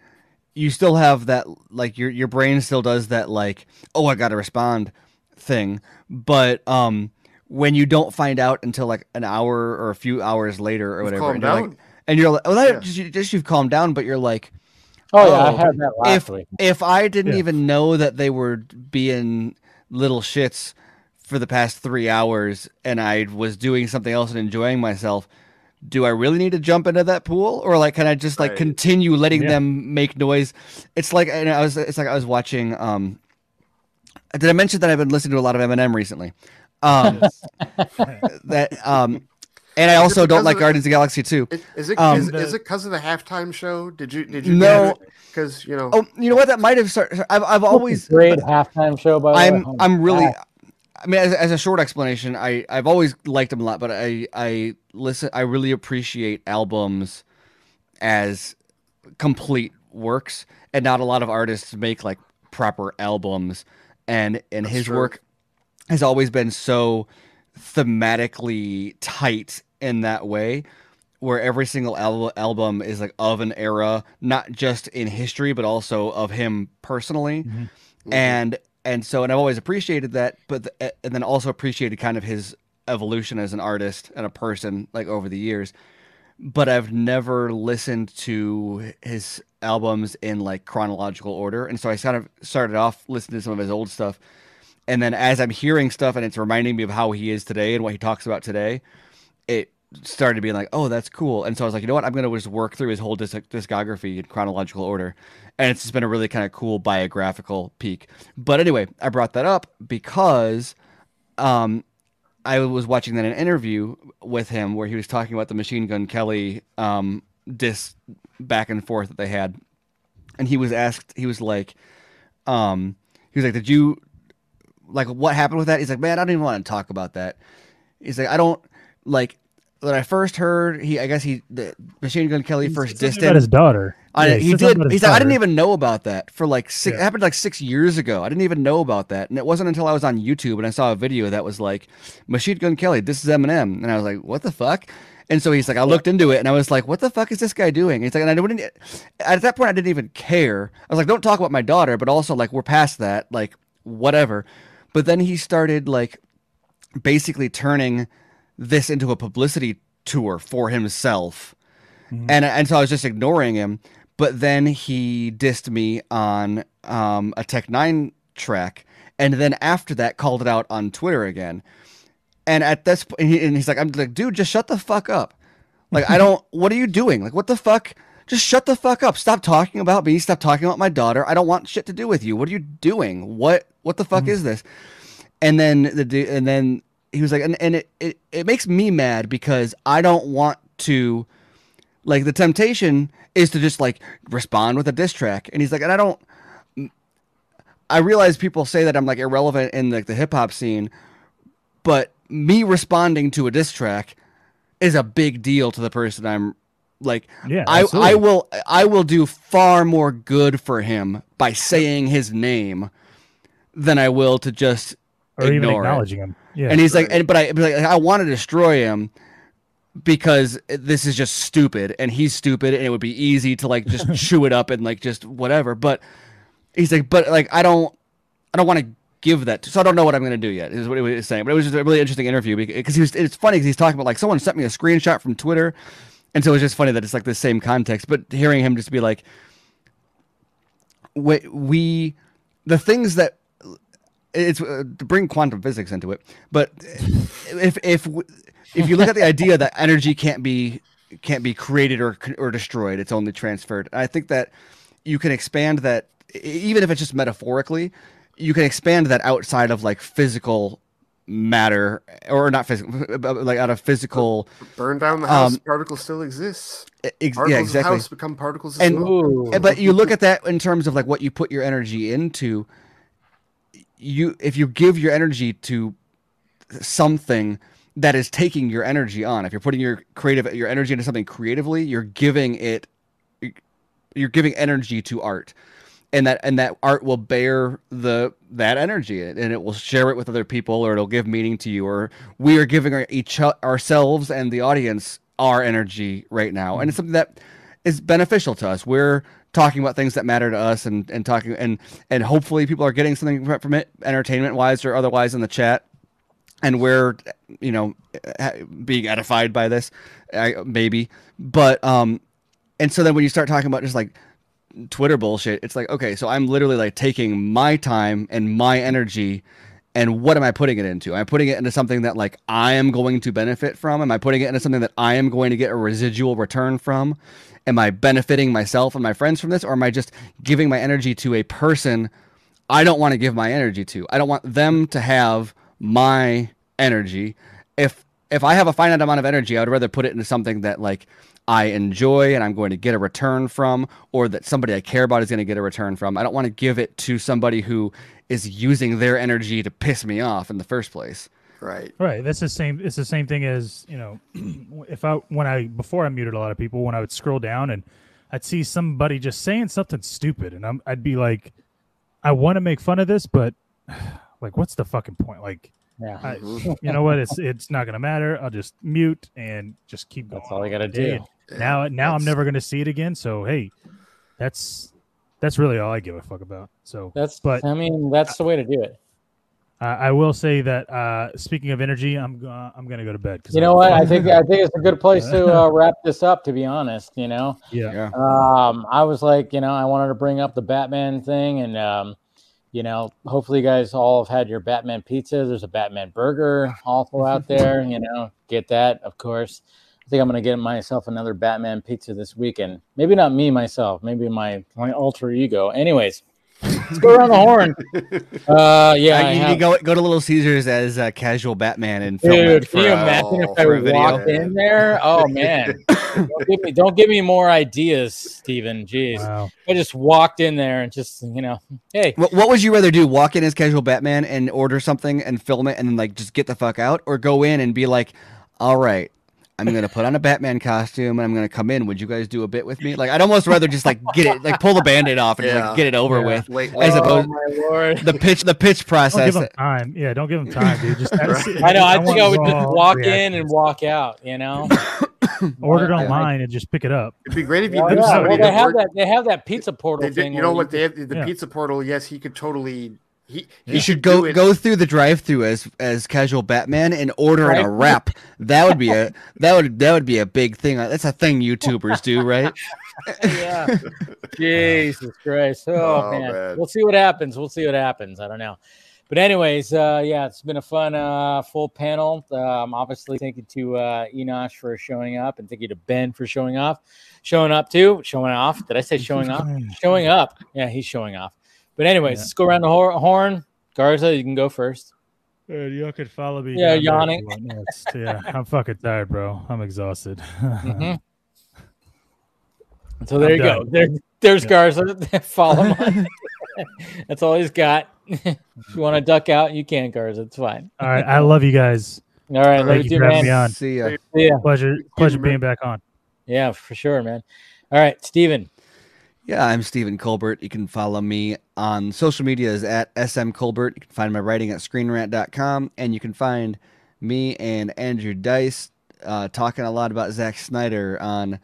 you still have that like your your brain still does that like oh I got to respond thing, but um when you don't find out until like an hour or a few hours later or whatever, and you're like, and you're like, well, that Yeah. just, just you've calmed down, but you're like, Oh, yeah, I heard that last if, week. If I didn't Yeah. even know that they were being little shits for the past three hours and I was doing something else and enjoying myself, do I really need to jump into that pool? Or like can I just like Right. continue letting Yeah. them make noise? It's like and I was it's like I was watching um did I mention that I've been listening to a lot of Eminem recently? Um that um and I also don't like of- Guardians of the Galaxy too. Is, is it Um, is, is it because of the halftime show? Did you did you No. because you know Oh, you know what? That might have started. I've, I've always great halftime show. By the way. I'm I'm really. God. I mean, as, as a short explanation, I I've always liked him a lot, but I I listen. I really appreciate albums as complete works, and not a lot of artists make like proper albums. And and That's his true. work has always been so thematically tight in that way where every single al- album is like of an era not just in history but also of him personally mm-hmm. and and so and i've always appreciated that but the, and then also appreciated kind of his evolution as an artist and a person like over the years. But i've never listened to his albums in like chronological order. And so i kind of started off listening to some of his old stuff. And then as i'm hearing stuff and it's reminding me of how he is today and what he talks about today it started being like, oh, that's cool. And so I was like, you know what? I'm going to just work through his whole disc- discography in chronological order. And it's just been a really kind of cool biographical peek. But anyway, I brought that up because um, I was watching then an interview with him where he was talking about the Machine Gun Kelly um, disc back and forth that they had. And he was asked, he was like, um, he was like, did you like what happened with that? He's like, man, I don't even want to talk about that. He's like, I don't like when I first heard he. I guess he the Machine Gun Kelly first said dissed him. his daughter. I, Yeah, he he said did. He's like, I didn't even know about that for like six. Yeah. It happened like six years ago. I didn't even know about that, and it wasn't until I was on YouTube and I saw a video that was like Machine Gun Kelly. This is Eminem, and I was like, what the fuck? And so he's like, I looked into it and I was like, what the fuck is this guy doing? He's like, and I didn't, at that point, I didn't even care. I was like, don't talk about my daughter, but also like, we're past that, like, whatever. But then he started like basically turning this into a publicity tour for himself. And and so I was just ignoring him. But then he dissed me on um, a Tech N9ne track, and then after that called it out on Twitter again. And at this point, and, he, and he's like, "I'm like, dude, just shut the fuck up. Like, I don't. What are you doing? Like, what the fuck? Just shut the fuck up. Stop talking about me. Stop talking about my daughter. I don't want shit to do with you. What are you doing? What what the fuck is this?" And then the and then he was like, and, and it, it it makes me mad because I don't want to like the temptation is to just like respond with a diss track and he's like and i don't i realize people say that i'm like irrelevant in like the hip-hop scene but me responding to a diss track is a big deal to the person i'm like Yeah, I, absolutely. I will i will do far more good for him by saying his name than i will to just Or even ignore it. acknowledging him. Yeah. and he's like and but i but like, i want to destroy him because this is just stupid and he's stupid and it would be easy to like just chew it up and like just whatever but he's like but like i don't i don't want to give that to, so i don't know what i'm going to do yet is what he was saying but it was just a really interesting interview because he was it's funny because he's talking about like someone sent me a screenshot from twitter and so it's just funny that it's like the same context but hearing him just be like we, we the things that it's uh, to bring quantum physics into it but if if if you look at the idea that energy can't be can't be created or or destroyed it's only transferred i think that you can expand that even if it's just metaphorically you can expand that outside of like physical matter or not physical like out of physical burn down the house. um, particles still exist. ex- Particles yeah exactly house become particles and smoke. but you look at that in terms of like what you put your energy into you if you give your energy to something that is taking your energy on if you're putting your creative your energy into something creatively you're giving it you're giving energy to art. And that and that art will bear the that energy and it will share it with other people or it'll give meaning to you or we are giving our, each ourselves and the audience our energy right now. And it's mm-hmm. something that is beneficial to us. We're talking about things that matter to us and and talking and and hopefully people are getting something from it entertainment wise or otherwise in the chat. And we're you know being edified by this maybe. But um and so then when you start talking about just like Twitter bullshit, it's like okay, so I'm literally like taking my time and my energy and what am I putting it into? Am I putting it into something that like I am going to benefit from? Am I putting it into something that I am going to get a residual return from? Am I benefiting myself and my friends from this, or am I just giving my energy to a person I don't want to give my energy to? I don't want them to have my energy. If if I have a finite amount of energy, I would rather put it into something that like I enjoy and I'm going to get a return from, or that somebody I care about is going to get a return from. I don't want to give it to somebody who is using their energy to piss me off in the first place. Right. Right. That's the same. It's the same thing as you know, if I when I before I muted a lot of people when I would scroll down and I'd see somebody just saying something stupid and I'm, I'd be like, I want to make fun of this, but like, what's the fucking point? Like, Yeah. I, you know what? It's it's not gonna matter. I'll just mute and just keep going. That's all I gotta do. And Now now I'm never gonna see it again. So hey, that's that's really all I give a fuck about. So That's but I mean that's the way to do it. uh, I will say that uh, speaking of energy, I'm go- I'm gonna go to bed. 'cause You I'm know what? I fucking- think I think it's a good place to uh, wrap this up. To be honest, you know. yeah. Yeah. Um, I was like, you know, I wanted to bring up the Batman thing, and um, you know, hopefully, you guys all have had your Batman pizza. There's a Batman burger also out there. You know, get that, of course. I think I'm gonna get myself another Batman pizza this weekend. Maybe not me myself. Maybe my my alter ego. Anyways, let's go around the horn. Uh, yeah, I, I you have- can go go to Little Caesars as a casual Batman and film Dude, it can you for, uh, imagine if I for a video. walked in there? Oh man, don't give me don't give me more ideas, Steven. Jeez, Wow. I just walked in there and just you know, hey, What, what would you rather do? Walk in as casual Batman and order something and film it and then like just get the fuck out, or go in and be like, "All right, I'm gonna put on a Batman costume and I'm gonna come in. Would you guys do a bit with me?" Like, I'd almost rather just like get it, like pull the band-aid off and Yeah. like, get it over Yeah. with, Wait, as oh opposed my lord. the pitch the pitch process. Don't process. give them time. Yeah, don't give them time, dude. Just Right. I know. I think I would just raw walk in and walk out. You know, order it I- I- online and just pick it up. It'd be great if you Oh, knew yeah. somebody Well, they have worked- that. They have that pizza portal They did, thing. you know where what? They have the Yeah. pizza portal. Yes, he could totally. He, he You should go it. go through the drive-through as as casual Batman and order in a Drive-thru? wrap. That would be a that would that would be a big thing. That's a thing YouTubers do, right? yeah. Jesus Christ. Oh, Oh, man. man. We'll see what happens. We'll see what happens. I don't know. But anyways, uh, yeah, it's been a fun uh, full panel. Um, obviously, thank you to uh, Enosh for showing up, and thank you to Ben for showing off, showing up too, showing off. Did I say showing off? Showing up. Yeah, he's showing off. But anyways, Yeah. let's go around the hor- horn. Garza, you can go first. Uh, y'all could follow me. Yeah, down there if you yawning. yeah, I'm fucking tired, bro. I'm exhausted. Mhm. So there I'm you done. go. There, there's Yeah. Garza. Follow him. That's all he's got. if you want to duck out, you can, Garza. It's fine. All right, I love you guys. All right, Thank you you for having man. me on. See ya. Yeah, Pleasure, pleasure being back on. yeah, for sure, man. All right, Steven. Yeah, I'm Stephen Colbert. You can follow me on social media as at SM Colbert. You can find my writing at screenrant.com, and you can find me and Andrew Dice uh, talking a lot about Zack Snyder on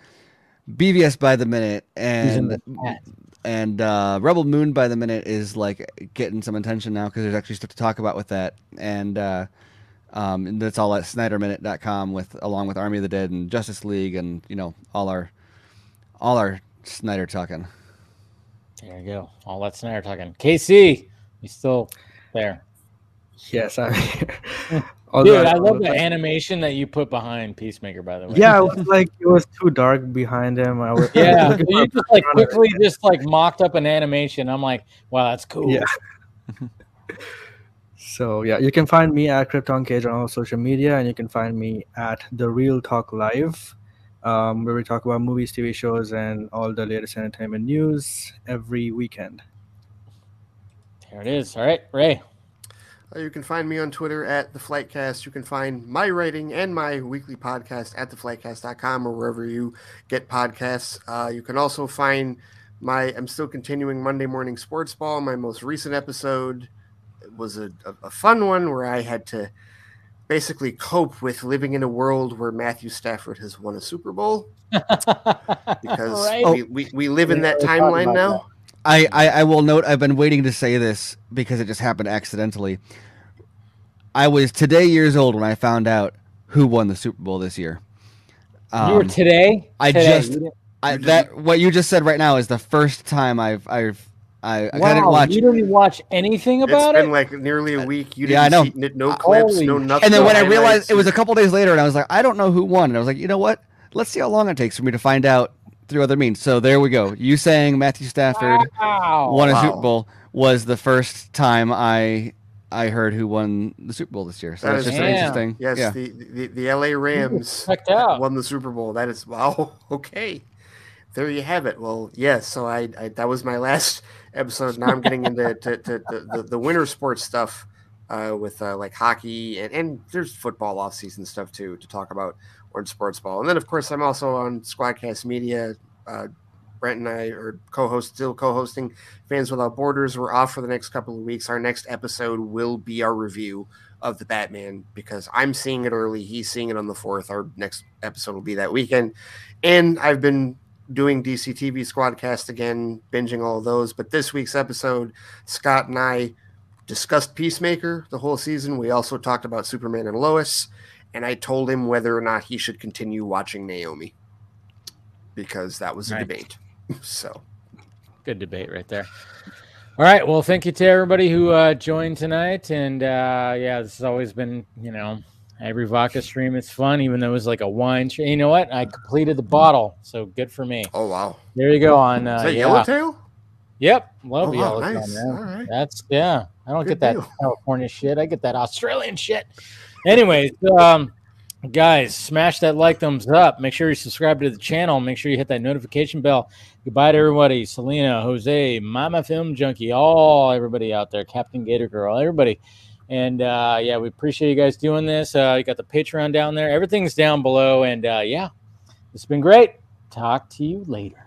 BVS by the minute and and uh, Rebel Moon by the minute is like getting some attention now because there's actually stuff to talk about with that, and uh, um, and that's all at SnyderMinute.com with along with Army of the Dead and Justice League and you know all our all our Snyder talking. There you go. All that Snyder talking. Casey, you still there? Yes, I'm here. Dude, Although I love the like- animation that you put behind Peacemaker. By the way. Yeah, it was like it was too dark behind him. I was Yeah, looking you just like background. quickly just like mocked up an animation. I'm like, wow, that's cool. Yeah. So yeah, you can find me at Krypton Cage on all social media, and you can find me at the Real Talk Live, um, where we talk about movies, TV shows, and all the latest entertainment news every weekend. There it is. All right, Ray. Uh, You can find me on Twitter at the Flightcast. You can find my writing and my weekly podcast at theflightcast.com or wherever you get podcasts. Uh, you can also find my I'm still continuing Monday morning sports ball. My most recent episode was a, a, a fun one where I had to basically cope with living in a world where Matthew Stafford has won a Super Bowl because Right. we, we, we live in that timeline about now. I, I, I will note I've been waiting to say this because it just happened accidentally. I was today years old when I found out who won the Super Bowl this year. you were Um, today. I Today. just- I, that what you just said right now is the first time I've I've I, I wow, didn't watch. you didn't watch anything It's about been it. like nearly a week. You didn't Yeah, I know. see no uh, clips, no nothing. and then when I realized it was a couple days later, and I was like, I don't know who won. And I was like, you know what? Let's see how long it takes for me to find out through other means. So there we go. You saying Matthew Stafford Wow. won a Wow. Super Bowl was the first time I I heard who won the Super Bowl this year. So That that's is just Damn. interesting. Yes, yeah. the, the the LA Rams out. won the Super Bowl. That is wow. Okay, there you have it. Well, yes. So I, I that was my last episode. Now I'm getting into to, to, the, the the winter sports stuff uh, with uh, like hockey and and there's football off season stuff too to talk about on sports ball. And then of course I'm also on Squadcast Media. Uh, Brent and I are co-host, still co-hosting Fans Without Borders. We're off for the next couple of weeks. Our next episode will be our review of the Batman because I'm seeing it early. He's seeing it on the fourth. Our next episode will be that weekend. And I've been doing DC TV Squadcast again, binging all of those. But this week's episode, Scott and I discussed Peacemaker the whole season. We also talked about Superman and Lois. And I told him whether or not he should continue watching Naomi because that was a Nice. debate. So Good debate right there. All right. Well, thank you to everybody who uh, joined tonight. And uh, yeah, this has always been, you know, every vodka stream is fun, even though it was like a wine stream. You know what? I completed the bottle. So good for me. Oh, wow. There you go. On uh, is that yeah. Yellowtail? Yep. Love Oh, wow, Yellowstone, nice. man. All right. That's, yeah. I don't Good get that deal. California shit. I get that Australian shit. Anyways, um, guys, smash that like thumbs up. Make sure you subscribe to the channel. Make sure you hit that notification bell. Goodbye to everybody. Selena, Jose, Mama Film Junkee, all everybody out there, Captain Gator Girl, everybody. And uh, yeah, we appreciate you guys doing this. Uh, you got the Patreon down there. Everything's down below. And uh, yeah, it's been great. Talk to you later.